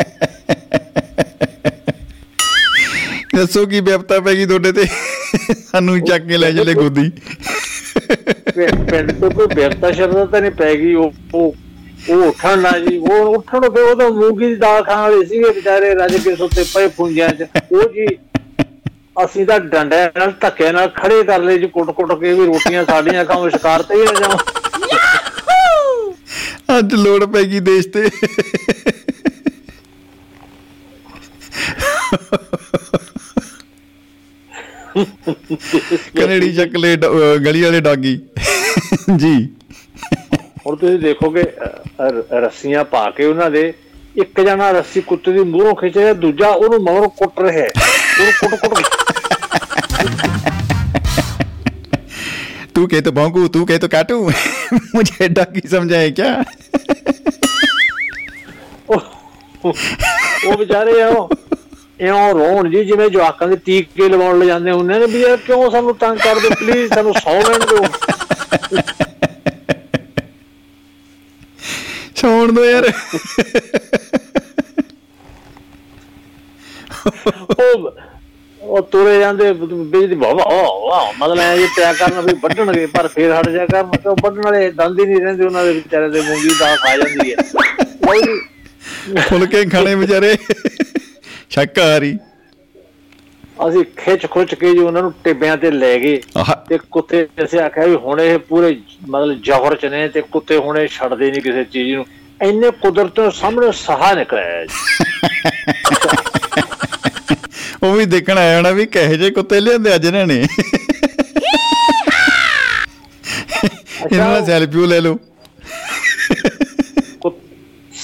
ਦੱਸੋ ਕੀ ਵਿਪਤਾ ਪੈ ਗਈ ਤੁਹਾਡੇ ਤੇ? ਸਾਨੂੰ ਚੱਕ ਕੇ ਲੈ ਚਲੇ ਗੋਦੀ। ਪਿੰਡ ਤੋਂ ਕੋਈ ਬਿਰਤਾ ਸ਼ਰਦਾ ਤਾਂ ਨਹੀਂ ਪੈ ਗਈ ਉਹ ਉਹ ਉੱਠਣ ਨਾ ਜੀ ਉਹ ਉੱਠਣ ਫਿਰ ਉਹ ਤਾਂ ਮੂੰਗੀ ਦੀ ਦਾਲ ਖਾਣ ਵਾਲੇ ਸੀਗੇ ਵਿਚਾਰੇ ਰੱਜ ਕੇ ਸੁੱਤੇ ਪਏ ਪੁੰਜਿਆਂ 'ਚ। ਉਹ ਜੀ ਅਸੀਂ ਤਾਂ ਡੰਡੇ ਨਾਲ ਧੱਕੇ ਨਾਲ ਖੜੇ ਕਰ ਲਏ ਜੀ ਕੁੱਟ-ਕੁੱਟ ਕੇ ਵੀ ਰੋਟੀਆਂ ਸਾਡੀਆਂ ਖਾਓ ਸ਼ਿਕਾਰ ਤੇ ਹੀ ਜਾਓ। ਅੱਜ ਲੋੜ ਪੈ ਗਈ ਦੇਸ਼ ਤੇ। ਕਨੇਡੀ ਚੱਕਲੇ ਗਲੀ ਵਾਲੇ ਡਾਗੀ। ਜੀ। ਹੁਣ ਤੁਸੀਂ ਦੇਖੋਗੇ ਰੱਸੀਆਂ ਪਾ ਕੇ ਉਹਨਾਂ ਦੇ ਇੱਕ ਜਣਾ ਰੱਸੀ ਕੁੱਤੇ ਦੀ ਮੂੰਹੋਂ ਖਿੱਚ ਰਿਹਾ ਦੂਜਾ ਉਹਨੂੰ ਮਗਰੋਂ ਕੁੱਟ ਰਿਹਾ ਹੈ। ਉਹਨੂੰ ਕੁੱਟ ਕੁੱਟ ਤੂੰ ਕਹੇ ਤੋ ਭੌਂਕੂ ਤੂੰ ਕਹੇ ਤੋ ਕਾਟੂ। ਮੁਝੇ ਡਾਗੀ ਸਮਝਾਏ ਕਿਆ? ਉਹ ਵਿਚਾਰੇ ਆ ਇਉਂ ਰੋਣ ਜੀ ਜਿਵੇਂ ਜਵਾਕਾਂ ਦੇ ਟੀਕੇ ਲਵਾਉਣ ਲੈ ਜਾਂਦੇ ਹੁੰਦੇ ਨੇ ਵੀ ਇਹ ਕਿਉਂ ਸਾਨੂੰ ਤੰਗ ਕਰਦੇ? ਪਲੀਜ਼ ਸਾਨੂੰ ਸੌ ਲੈਣ ਦਿਓ। ਸੌਣ ਦੋ ਯਾਰ। ਉਹ ਉਹ ਤੁਰੇ ਜਾਂਦੇ ਬਿਜਲੀ ਵਾਹ ਵਾਹ ਮਤਲਬ ਐ ਜੇ ਪਿਆ ਕਰਨ ਵੀ ਵੱਢਣਗੇ ਪਰ ਫੇਰ ਹਟ ਜਾ ਕਰ ਮਤਲਬ ਵੱਢਣ ਵਾਲੇ ਦੰਦ ਹੀ ਨਹੀਂ ਰਹਿੰਦੇ ਉਹਨਾਂ ਦੇ ਵਿਚਾਰੇ ਦੇ ਮੂੰਗੀ ਦਾ ਖਾ ਜਾਂਦੀ ਹੈ। ਖੁੱਲ ਕੇ ਖਾਣੇ ਵਿਚਾਰੇ। ਸ਼ਾਕਾਹਾਰੀ ਅਸੀਂ ਖਿੱਚ ਖੁੱਚ ਕੇ ਜੀ ਉਹਨਾਂ ਨੂੰ ਟਿੱਬਿਆਂ ਤੇ ਲੈ ਗਏ ਤੇ ਕੁੱਤੇ ਅਸੀਂ ਆਖਿਆ ਵੀ ਹੁਣ ਇਹ ਪੂਰੇ ਮਤਲਬ ਜ਼ਹਰ ਚ ਨੇ ਤੇ ਕੁੱਤੇ ਹੁਣ ਇਹ ਛੱਡਦੇ ਨਹੀਂ ਕਿਸੇ ਚੀਜ਼ ਨੂੰ। ਇੰਨੇ ਕੁਦਰਤੋਂ ਸਾਹਮਣੇ ਸਹਾ ਨਿਕਲਿਆ ਉਹ ਵੀ ਦੇਖਣ ਆਇਆ ਹੋਣਾ ਵੀ ਕਹੇ ਜੇ ਕੁੱਤੇ ਲਿਆਂਦੇ ਅੱਜ ਇਹਨਾਂ ਨੇ। ਇਹਨਾਂ ਦਾ ਸੈਲਫੀ ਲੈ ਲਓ।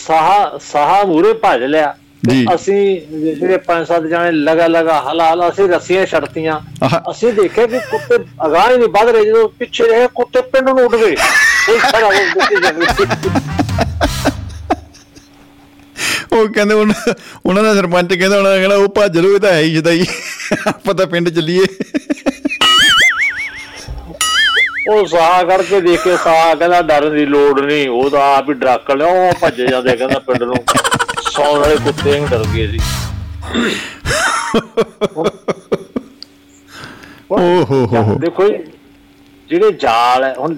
ਸਾਹਾ ਸਾਹਾ ਮੂਰੇ ਭੱਜ ਲਿਆ। ਜੀ। ਅਸੀਂ ਜਿਹੜੇ ਪੰਜ ਸੱਤ ਜਾਣੇ ਲਗਾ ਲਗਾ ਹਲਾ ਹਲਾ ਅਸੀਂ ਰੱਸੀਆਂ ਛੱਡਤੀਆਂ। ਆਹ। ਅਸੀਂ ਦੇਖਿਆ ਕਿ ਕੁੱਤੇ ਅਗਾਹ ਹੀ ਨਹੀਂ ਵੱਧ ਰਹੇ ਜਦੋਂ ਪਿੱਛੇ ਰਹੇ ਕੁੱਤੇ ਪਿੰਡ ਨੂੰ ਉੱਡ ਗਏ। ਉਹ ਕਹਿੰਦੇ ਉਹਨਾਂ ਦਾ ਸਰਪੰਚ ਕਹਿੰਦਾ ਉਹਨਾਂ ਕਹਿੰਦਾ ਉਹ ਭੱਜ ਲਓ ਇਹ ਤਾਂ ਹੈ ਹੀ ਜਦਾਈ ਆਪਾਂ ਤਾਂ ਪਿੰਡ ਚੱਲੀਏ। ਉਹ ਸਾਹ ਕਰਕੇ ਦੇਖੇ ਸਾਹ ਕਹਿੰਦਾ ਡਰਨ ਦੀ ਲੋੜ ਨਹੀਂ। ਉਹ ਤਾਂ ਆਪ ਹੀ ਡਰਕ ਲਿਆ ਉਹ ਭੱਜੇ ਜਾਂਦੇ ਕਹਿੰਦਾ ਪਿੰਡ ਨੂੰ। ਸੌਣ ਵਾਲੇ ਕੁੱਤੇ ਹੀ ਡਰ ਗਏ ਸੀ। ਓ ਹੋ ਹੋ ਦੇਖੋ ਜਿਹੜੇ ਜਾਲ ਹੈ ਹੁਣ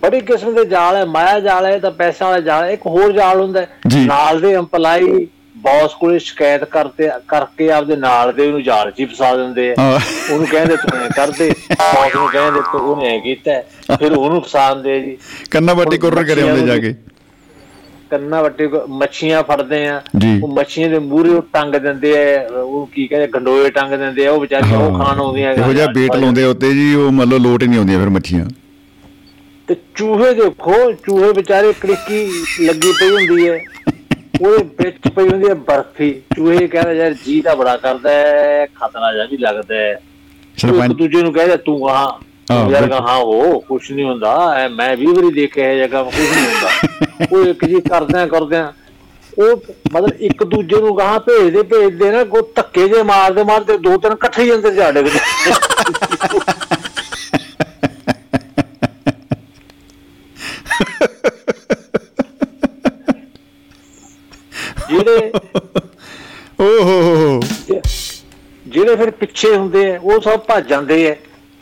ਬੜੀ ਕਿਸਮ ਦੇ ਜਾਲ ਹੈ ਮਾਇਆ ਜਾਲ ਹੈ ਤਾਂ ਪੈਸਿਆਂ ਵਾਲਾ ਜਾਲ ਇੱਕ ਹੋਰ ਜਾਲ ਹੁੰਦਾ। ਨਾਲ ਦੇ EMPLOYE ਬੌਸ ਕੋਲੇ ਸ਼ਿਕਾਇਤ ਕਰਤੇ ਕਰਕੇ ਆਪਦੇ ਨਾਲ ਦੇ ਉਹਨੂੰ ਜਾਲ 'ਚ ਫਸਾ ਦਿੰਦੇ ਆ। ਉਹਨੂੰ ਕਹਿੰਦੇ ਤੂੰ ਐ ਕਰਦੇ। ਬੌਸ ਨੂੰ ਕਹਿੰਦੇ ਤੂੰ ਉਹਨੇ ਐ ਕੀਤਾ। ਫਿਰ ਉਹਨੂੰ ਫਸਾਉਂਦੇ ਜੀ। ਕੰਨਾ ਬਾਟੀ ਕੁਰਰ ਕਰੇ ਆਉਂਦੇ ਜਾ ਕੇ। ਕੰਨਾ ਵੱਟੇ ਮੱਛੀਆਂ ਫੜਦੇ ਆ। ਉਹ ਮੱਛੀਆਂ ਦੇ ਮੂਹਰੇ ਉਹ ਟੰਗ ਦਿੰਦੇ ਆ ਉਹ ਕੀ ਕਹਿੰਦੇ ਗੰਡੋਏ ਟੰਗ ਦਿੰਦੇ ਆ ਉਹ ਵਿਚਾਰੀਆਂ ਉਹ ਖਾਣ ਆਉਂਦੀਆਂ ਇਹੋ ਜਿਹਾ ਬੇਟ ਲਾਉਂਦੇ ਉੱਤੇ ਜੀ ਉਹ ਮੰਨ ਲਓ ਲੋਟ ਹੀ ਨਹੀਂ ਆਉਂਦੀਆਂ ਫਿਰ ਮੱਛੀਆਂ। ਤੇ ਚੂਹੇ ਦੇਖੋ ਚੂਹੇ ਵਿਚਾਰੇ ਕੜਿੱਕੀ ਲੱਗੀ ਪਈ ਹੁੰਦੀ ਹੈ। ਉਹਦੇ ਵਿੱਚ ਪਈ ਹੁੰਦੀ ਹੈ ਬਰਫੀ। ਚੂਹੇ ਕਹਿੰਦੇ ਯਾਰ ਜੀ ਤਾਂ ਬੜਾ ਕਰਦਾ ਹੈ ਖਤਰਾ ਜਿਹਾ ਵੀ ਲੱਗਦਾ ਹੈ। ਸਰਪੰਚ ਦੂਜੇ ਨੂੰ ਕਹਿੰਦੇ ਤੂੰ ਹਾਂ, ਯਾਰ। ਕਹਾ ਉਹ ਕੁਛ ਨਹੀਂ ਹੁੰਦਾ। ਐ ਮੈਂ ਵੀ ਵਾਰੀ ਦੇਖਿਆ ਇਹ ਜਗ੍ਹਾ ਕੁਛ ਨਹੀਂ ਹੁੰਦਾ। ਉਹ ਇੱਕ ਜੀ ਕਰਦੇ ਆ ਕਰਦੇ ਆ ਉਹ ਮਤਲਬ ਇੱਕ ਦੂਜੇ ਨੂੰ ਗਾਹਾਂ ਭੇਜਦੇ ਭੇਜਦੇ ਨਾ ਕੋ ਧੱਕੇ ਜੇ ਮਾਰਦੇ ਮਾਰਦੇ ਦੋ ਤਿੰਨ ਇਕੱਠੇ ਹੀ ਅੰਦਰ ਜਾ ਡਿੱਗਦੇ। ਜਿਹੜੇ ਓ ਹੋ ਹੋ ਹੋ ਜਿਹੜੇ ਫਿਰ ਪਿੱਛੇ ਹੁੰਦੇ ਆ ਉਹ ਸਭ ਭੱਜ ਜਾਂਦੇ ਆ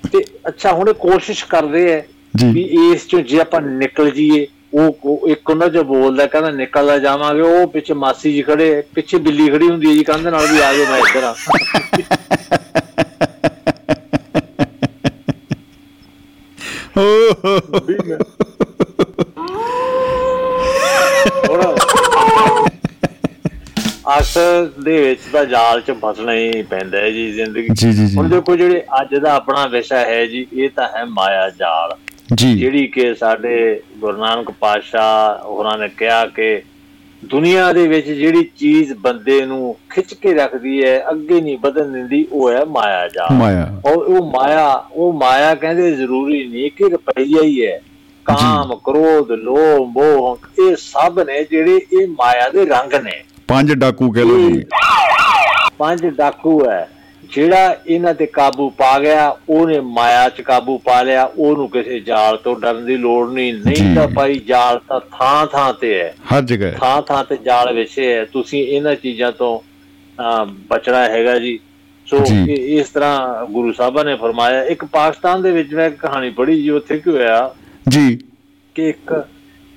ਤੇ ਅੱਛਾ ਹੁਣ ਕੋਸ਼ਿਸ਼ ਕਰਦੇ ਆ। ਵੀ ਇਸ ਚੋਂ ਜੇ ਆਪਾਂ ਨਿਕਲ ਜਾਈਏ ਉਹ ਇੱਕ ਉਹਨਾਂ ਜੋ ਬੋਲਦਾ ਕਹਿੰਦਾ ਨਿਕਲਦਾ ਜਾਵਾਂਗੇ ਉਹ ਪਿੱਛੇ ਮਾਸੀ ਜੀ ਖੜੇ ਪਿੱਛੇ ਬਿੱਲੀ ਖੜੀ ਹੁੰਦੀ ਹੈ ਜੀ ਕੰਧ ਨਾਲ ਵੀ ਆ ਜਾਓ ਮੈਂ ਇੱਧਰ ਆ ਓ ਹੋ ਹੋ। ਅਕਸਰ ਦੇ ਵਿੱਚ ਤਾਂ ਜਾਲ 'ਚ ਫਸਣਾ ਹੀ ਪੈਂਦਾ ਹੈ ਜੀ ਜ਼ਿੰਦਗੀ ਜੀ ਜੀ ਜੀ। ਹੁਣ ਦੇਖੋ ਜਿਹੜੇ ਅੱਜ ਦਾ ਆਪਣਾ ਵਿਸ਼ਾ ਹੈ ਜੀ ਇਹ ਤਾਂ ਹੈ ਮਾਇਆ ਜਾਲ। ਜੀ। ਜਿਹੜੀ ਕਿ ਸਾਡੇ ਗੁਰੂ ਨਾਨਕ ਪਾਤਸ਼ਾਹ ਹੋਰਾਂ ਨੇ ਕਿਹਾ ਕਿ ਦੁਨੀਆ ਦੇ ਵਿੱਚ ਜਿਹੜੀ ਚੀਜ਼ ਬੰਦੇ ਨੂੰ ਖਿੱਚ ਕੇ ਰੱਖਦੀ ਹੈ ਅੱਗੇ ਨਹੀਂ ਵਧਣ ਦਿੰਦੀ ਉਹ ਹੈ ਮਾਇਆ ਜਾਲ। ਮਾਇਆ। ਔਰ ਉਹ ਮਾਇਆ ਉਹ ਮਾਇਆ ਕਹਿੰਦੇ ਜ਼ਰੂਰੀ ਨਹੀਂ ਕਿ ਰੁਪਈਆ ਹੀ ਹੈ। ਕਾਮ ਕ੍ਰੋਧ ਲੋਭ ਮੋਹ ਇਹ ਸਭ ਨੇ ਜਿਹੜੇ ਇਹ ਮਾਇਆ ਦੇ ਰੰਗ ਨੇ। ਪੰਜ ਡਾਕੂ ਕਹਿ ਲਓ ਜੀ। ਪੰਜ ਡਾਕੂ ਹੈ। ਜਿਹੜਾ ਇਹਨਾਂ ਤੇ ਕਾਬੂ ਪਾ ਗਿਆ ਉਹਨੇ ਮਾਇਆ 'ਚ ਕਾਬੂ ਪਾ ਲਿਆ। ਉਹਨੂੰ ਕਿਸੇ ਜਾਲ ਤੋਂ ਡਰਨ ਦੀ ਲੋੜ ਨਹੀਂ। ਨਹੀਂ ਤਾਂ ਭਾਈ ਜਾਲ ਤਾਂ ਥਾਂ ਥਾਂ ਤੇ ਹੈ। ਹਰ ਜਗ੍ਹਾ। ਥਾਂ ਥਾਂ ਤੇ ਜਾਲ ਵਿਛੇ ਹੈ। ਤੁਸੀਂ ਇਹਨਾਂ ਚੀਜ਼ਾਂ ਤੋਂ ਬਚਣਾ ਹੈਗਾ ਜੀ। ਸੋ ਇਸ ਤਰ੍ਹਾਂ ਗੁਰੂ ਸਾਹਿਬਾਂ ਨੇ ਫਰਮਾਇਆ। ਇੱਕ ਪਾਕਿਸਤਾਨ ਦੇ ਵਿੱਚ ਮੈਂ ਇੱਕ ਕਹਾਣੀ ਪੜ੍ਹੀ ਜੀ। ਉੱਥੇ ਕੀ ਹੋਇਆ? ਜੀ। ਕਿ ਇੱਕ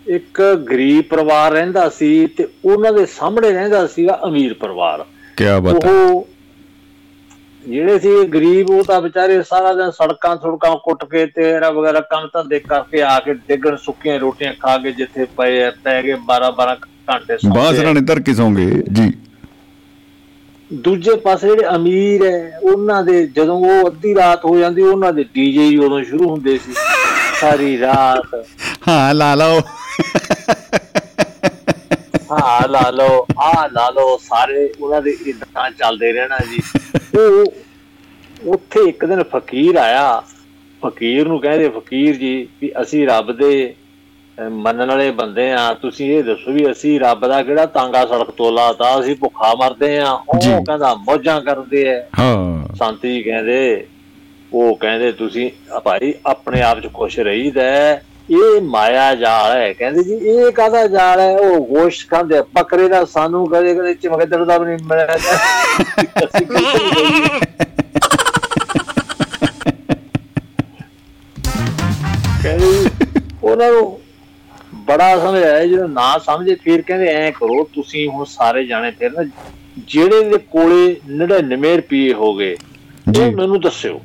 ਇੱਕ ਗਰੀਬ ਪਰਿਵਾਰ ਰਹਿੰਦਾ ਸੀ ਤੇ ਉਹਨਾਂ ਦੇ ਸਾਹਮਣੇ ਰਹਿੰਦਾ ਸੀਗਾ ਅਮੀਰ ਪਰਿਵਾਰ। ਕੀ ਬਾਤ ਹੈ। ਉਹ ਜਿਹੜੇ ਸੀ ਗਰੀਬ ਉਹ ਤਾਂ ਵਿਚਾਰੇ ਸਾਰਾ ਦਿਨ ਸੜਕਾਂ ਸੜਕਾਂ ਕੁੱਟ ਕੇ ਤੇਰਾ ਵਗੈਰਾ ਕੰਮ ਧੰਦੇ ਕਰਕੇ ਆ ਕੇ ਡਿੱਗਣ ਸੁੱਕੀਆਂ ਰੋਟੀਆਂ ਖਾ ਕੇ ਜਿੱਥੇ ਪਏ ਆ, ਪੈ ਗਏ 12 12 ਘੰਟੇ ਸੌਂਦੇ ਬਾਸ। ਰਾਣੇ ਧਰ ਕੇ ਸੌਂਗੇ ਜੀ। ਦੂਜੇ ਪਾਸੇ ਜਿਹੜੇ ਅਮੀਰ ਹੈ ਉਹਨਾਂ ਦੇ ਜਦੋਂ ਉਹ ਅੱਧੀ ਰਾਤ ਹੋ ਜਾਂਦੀ ਉਹਨਾਂ ਦੇ ਡੀਜੇ ਹੀ ਉਦੋਂ ਸ਼ੁਰੂ ਹੁੰਦੇ ਸੀ। ਸਾਰੀ ਰਾਤ। ਹਾਂ ਲਾ ਲਾਓ। ਹਾਂ ਲਾ ਲਓ। ਆ ਲਾ ਲਓ ਸਾਰੇ ਉਹਨਾਂ ਦੇ ਇਦਾਂ ਚੱਲਦੇ ਰਹਿਣਾ ਜੀ। ਉਹ ਉੱਥੇ ਇੱਕ ਦਿਨ ਫਕੀਰ ਆਇਆ। ਫਕੀਰ ਨੂੰ ਕਹਿੰਦੇ ਫਕੀਰ ਜੀ ਵੀ ਅਸੀਂ ਰੱਬ ਦੇ ਮੰਨਣ ਵਾਲੇ ਬੰਦੇ ਆ। ਤੁਸੀਂ ਇਹ ਦੱਸੋ ਵੀ ਅਸੀਂ ਰੱਬ ਦਾ ਕਿਹੜਾ ਤਾਂਗਾ ਸੜਕ ਤੋਂ ਲਾਤਾ? ਅਸੀਂ ਭੁੱਖਾ ਮਰਦੇ ਆ। ਉਹ ਕਹਿੰਦਾ ਮੌਜਾਂ ਕਰਦੇ ਆ। ਹਾਂ। ਸੰਤ ਜੀ ਕਹਿੰਦੇ ਉਹ ਕਹਿੰਦੇ ਤੁਸੀਂ ਆ ਭਾਈ ਆਪਣੇ ਆਪ ਚ ਖੁਸ਼ ਰਹੀਦਾ। ਇਹ ਮਾਇਆ ਜਾਲ ਹੈ ਕਹਿੰਦੇ ਜੀ ਇਹ ਕਾਹਦਾ ਜਾਲ ਹੈ ਉਹ ਗੋਸ਼ਤ ਖਾਂਦੇ ਬੱਕਰੇ ਦਾ ਸਾਨੂੰ ਕਦੇ ਕਦੇ ਚਮਕਦੜ ਦਾ ਵੀ ਨਹੀਂ ਜਾਈਏ? ਕਹਿੰਦੇ ਉਹਨਾਂ ਨੂੰ ਬੜਾ ਸਮਝ ਆਇਆ ਜਦੋਂ ਨਾ ਸਮਝੇ ਫਿਰ ਕਹਿੰਦੇ ਐ ਕਰੋ ਤੁਸੀਂ ਹੁਣ ਸਾਰੇ ਜਾਣੇ ਫਿਰ ਨਾ ਜਿਹੜੇ ਦੇ ਕੋਲੇ 99 ਰੁਪਏ ਹੋ ਗਏ ਜੀ। ਉਹ ਮੈਨੂੰ ਦੱਸਿਓ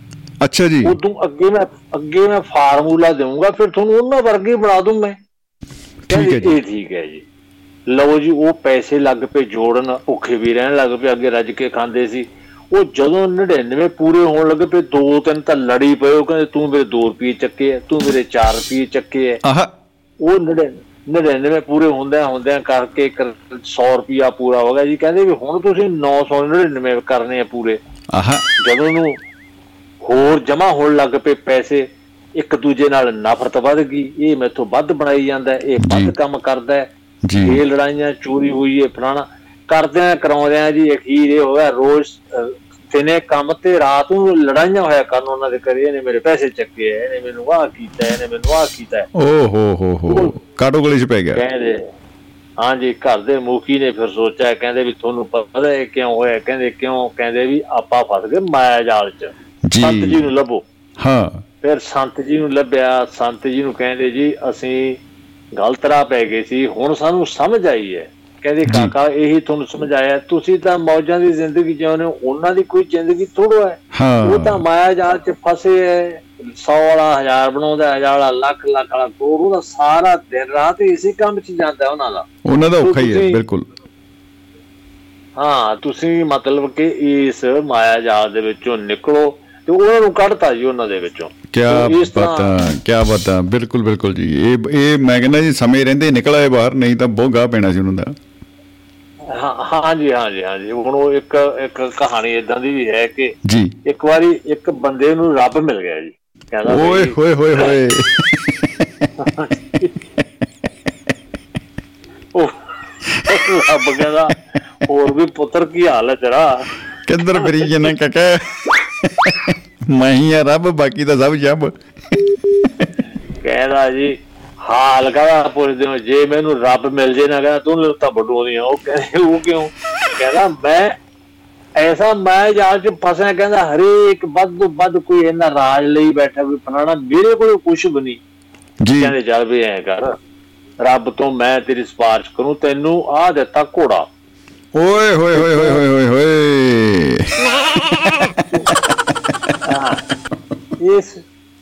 ਅੱਛਾ ਜੀ। ਉਦੋਂ ਅੱਗੇ ਮੈਂ ਅੱਗੇ ਮੈਂ ਫਾਰਮੂਲਾ ਦੇਵਾਂਗਾ ਫਿਰ ਤੁਹਾਨੂੰ ਉਹਨਾਂ ਵਰਗੇ ਬਣਾ ਦੂੰ ਮੈਂ। ਠੀਕ ਹੈ ਜੀ। ਇਹ ਠੀਕ ਹੈ ਜੀ। ਲਓ ਜੀ ਉਹ ਪੈਸੇ ਲੱਗ ਪਏ ਜੋੜਨ ਭੁੱਖੇ ਵੀ ਰਹਿਣ ਲੱਗ ਪਏ ਅੱਗੇ ਰੱਜ ਕੇ ਖਾਂਦੇ ਸੀ। ਉਹ ਜਦੋਂ 99 ਪੂਰੇ ਹੋਣ ਲੱਗੇ ਪਏ ਦੋ ਤਿੰਨ ਤਾਂ ਲੜੀ ਪਏ ਉਹ ਕਹਿੰਦੇ ਤੂੰ ਮੇਰੇ 2 ਰੁਪਏ ਚੱਕੇ ਐ ਤੂੰ ਮੇਰੇ 4 ਰੁਪਏ ਚੱਕੇ ਐ। ਆਹ। ਉਹ 99 ਪੂਰੇ ਹੁੰਦਿਆਂ ਹੁੰਦਿਆਂ ਕਰਕੇ ਇੱਕ 100 ਰੁਪਿਆ ਪੂਰਾ ਹੋ ਗਿਆ ਜੀ। ਕਹਿੰਦੇ ਵੀ ਹੁਣ ਤੁਸੀਂ 999 ਕਰਨੇ ਆ ਪੂਰੇ। ਆਹ। ਜਦੋਂ ਨੂੰ ਹੋਰ ਜਮਾ ਹੋਣ ਲੱਗ ਪਏ ਪੈਸੇ ਇੱਕ ਦੂਜੇ ਨਾਲ ਨਫ਼ਰਤ ਵੱਧ ਗਈ ਇਹ ਮੈਥੋਂ ਵੱਧ ਬਣਾਈ ਜਾਂਦਾ ਇਹ। ਵੱਧ ਕੰਮ ਕਰਦਾ ਹੈ। ਇਹ ਲੜਾਈਆਂ ਚੋਰੀ ਹੋਈ ਹੈ ਫਲਾਣਾ। ਕਰਦਿਆਂ ਕਰਾਉਂਦਿਆਂ ਜੀ ਅਖੀਰ ਇਹ ਹੋਇਆ ਰੋਜ਼ ਦਿਨੇ ਕੰਮ ਤੇ ਰਾਤ ਨੂੰ ਲੜਾਈਆਂ ਹੋਇਆ ਕਰਨ ਉਹਨਾਂ ਦੇ ਘਰੇ ਇਹਨੇ ਮੇਰੇ ਪੈਸੇ ਚੱਕੇ ਐ ਇਹਨੇ ਮੈਨੂੰ ਆਹ ਕੀਤਾ ਇਹਨੇ ਮੈਨੂੰ ਆਹ ਕੀਤਾ। ਓ ਹੋ ਹੋ ਹੋ ਕਾਟੋ ਗਲੀ ਚ ਪੈ ਗਿਆ? ਕਹਿੰਦੇ ਹਾਂਜੀ ਘਰ ਦੇ ਮੁਖੀ ਨੇ ਫਿਰ ਸੋਚਿਆ ਕਹਿੰਦੇ ਵੀ ਤੁਹਾਨੂੰ ਪਤਾ ਹੈ ਕਿਉਂ ਹੋਇਆ ਕਹਿੰਦੇ ਕਿਉਂ ਕਹਿੰਦੇ ਵੀ ਆਪਾਂ ਫਸ ਗਏ ਮਾਇਆ ਜਾਲ ਚ। ਸੰਤ ਜੀ ਨੂੰ ਲੱਭੋ। ਹਾਂ। ਫਿਰ ਸੰਤ ਜੀ ਨੂੰ ਲੱਭਿਆ ਸੰਤ ਜੀ ਨੂੰ ਕਹਿੰਦੇ ਜੀ ਅਸੀਂ ਗਲਤ ਰਾਹ ਪੈ ਗਏ ਸੀ ਹੁਣ ਸਾਨੂੰ ਸਮਝ ਆਈ ਹੈ। ਕਹਿੰਦੇ ਕਾਕਾ ਇਹੀ ਤੁਹਾਨੂੰ ਸਮਝਾਇਆ ਤੁਸੀਂ ਤਾਂ ਮੌਜਾਂ ਦੀ ਜ਼ਿੰਦਗੀ ਜਿਉਂਦੇ ਹੋ ਉਹਨਾਂ ਦੀ ਕੋਈ ਜ਼ਿੰਦਗੀ ਥੋੜੋ ਹੈ। ਉਹ ਤਾਂ ਮਾਇਆ ਜਾਲ ਚ ਫਸੇ ਹੈ 100 ਵਾਲਾ ਹਜ਼ਾਰ ਬਣਾਉਂਦਾ ਹਜ਼ਾਰ ਵਾਲਾ ਲੱਖ ਲੱਖ ਵਾਲਾ ਕਰੋੜ ਉਹਦਾ ਸਾਰਾ ਦਿਨ ਰਾਤ ਇਸੇ ਕੰਮ 'ਚ ਜਾਂਦਾ ਉਹਨਾਂ ਦਾ। ਉਹਨਾਂ ਦਾ ਔਖਾ ਹੀ ਹੈ ਬਿਲਕੁਲ। ਹਾਂ ਤੁਸੀਂ ਮਤਲਬ ਕਿ ਇਸ ਮਾਇਆ ਜਾਲ ਦੇ ਵਿੱਚੋਂ ਨਿਕਲੋ ਤੇ ਉਹਨਾਂ ਨੂੰ ਕੱਢਤਾ ਜੀ ਉਹਨਾਂ ਦੇ ਵਿੱਚੋਂ। ਕਿਆ ਤੇ ਇਸ ਤਰ੍ਹਾਂ- ਬਾਤਾਂ ਕਿਆ ਬਾਤਾਂ ਬਿਲਕੁਲ ਬਿਲਕੁਲ ਜੀ। ਇਹ ਇਹ ਮੈਂ ਕਹਿੰਦਾ ਜੀ ਸਮੇਂ ਰਹਿੰਦੇ ਨਿਕਲ ਆਏ ਬਾਹਰ ਨਹੀਂ ਤਾਂ ਗਾਹ ਪੈਣਾ ਸੀ ਉਹਨਾਂ ਦਾ। ਹਾਂ ਹਾਂਜੀ ਹਾਂਜੀ ਹਾਂਜੀ ਹੁਣ ਉਹ ਇੱਕ ਇੱਕ ਕਹਾਣੀ ਇਦਾਂ ਦੀ ਵੀ ਹੈ ਕਿ ਜੀ। ਇੱਕ ਵਾਰੀ ਇੱਕ ਬੰਦੇ ਨੂੰ ਰੱਬ ਮਿਲ ਗਿਆ ਜੀ। ਕਹਿੰਦਾ ਓਏ ਹੋਏ ਹੋਏ ਹੋਏ। ਉਹ ਰੱਬ ਕਹਿੰਦਾ ਹੋਰ ਵੀ ਪੁੱਤਰ ਕੀ ਹਾਲ ਹੈ ਤੇਰਾ? ਕਿੱਧਰ ਫਿਰੀ ਜਨਾ ਕਾਕਾ ਮੈਂ ਹੀ ਆ ਰੱਬ ਬਾਕੀ ਤਾਂ ਸਭ ਜੱਬ ਕਹਿੰਦਾ ਜੀ ਹਾਲ ਕਹਦਾ ਪੁੱਛਦੇ ਹੋ ਜੇ ਮੈਨੂੰ ਰੱਬ ਮਿਲ ਜੇ ਨਾ ਕਹਿੰਦਾ ਤੂੰ ਲੱਤਾਂ ਵੱਡੋਦੀਆਂ ਉਹ ਕਹਿੰਦੇ ਉਹ ਕਿਉਂ? ਕਹਿੰਦਾ ਮੈਂ ਐਸਾ ਮੈਂ ਜਾਲ ਚ ਫਸਿਆ ਕਹਿੰਦਾ ਹਰੇਕ ਵੱਧ ਤੋਂ ਵੱਧ ਕੋਈ ਇਹਨਾਂ ਰਾਜ ਲਈ ਬੈਠਾ ਕੋਈ ਫਲਾਣਾ ਮੇਰੇ ਕੋਲ ਕੁਝ ਵੀ ਨਹੀਂ। ਜੀ। ਕਹਿੰਦੇ ਚੱਲ ਵੀ ਐ ਕਰ ਰੱਬ ਤੋਂ ਮੈਂ ਤੇਰੀ ਸਿਫਾਰਿਸ਼ ਕਰੂੰ ਤੈਨੂੰ ਆ ਦਿੱਤਾ ਘੋੜਾ। ਓਏ ਹੋਏ ਹੋਏ ਹੋਏ ਹੋਏ ਹੋਏ। ਹੋਏ ਇਸ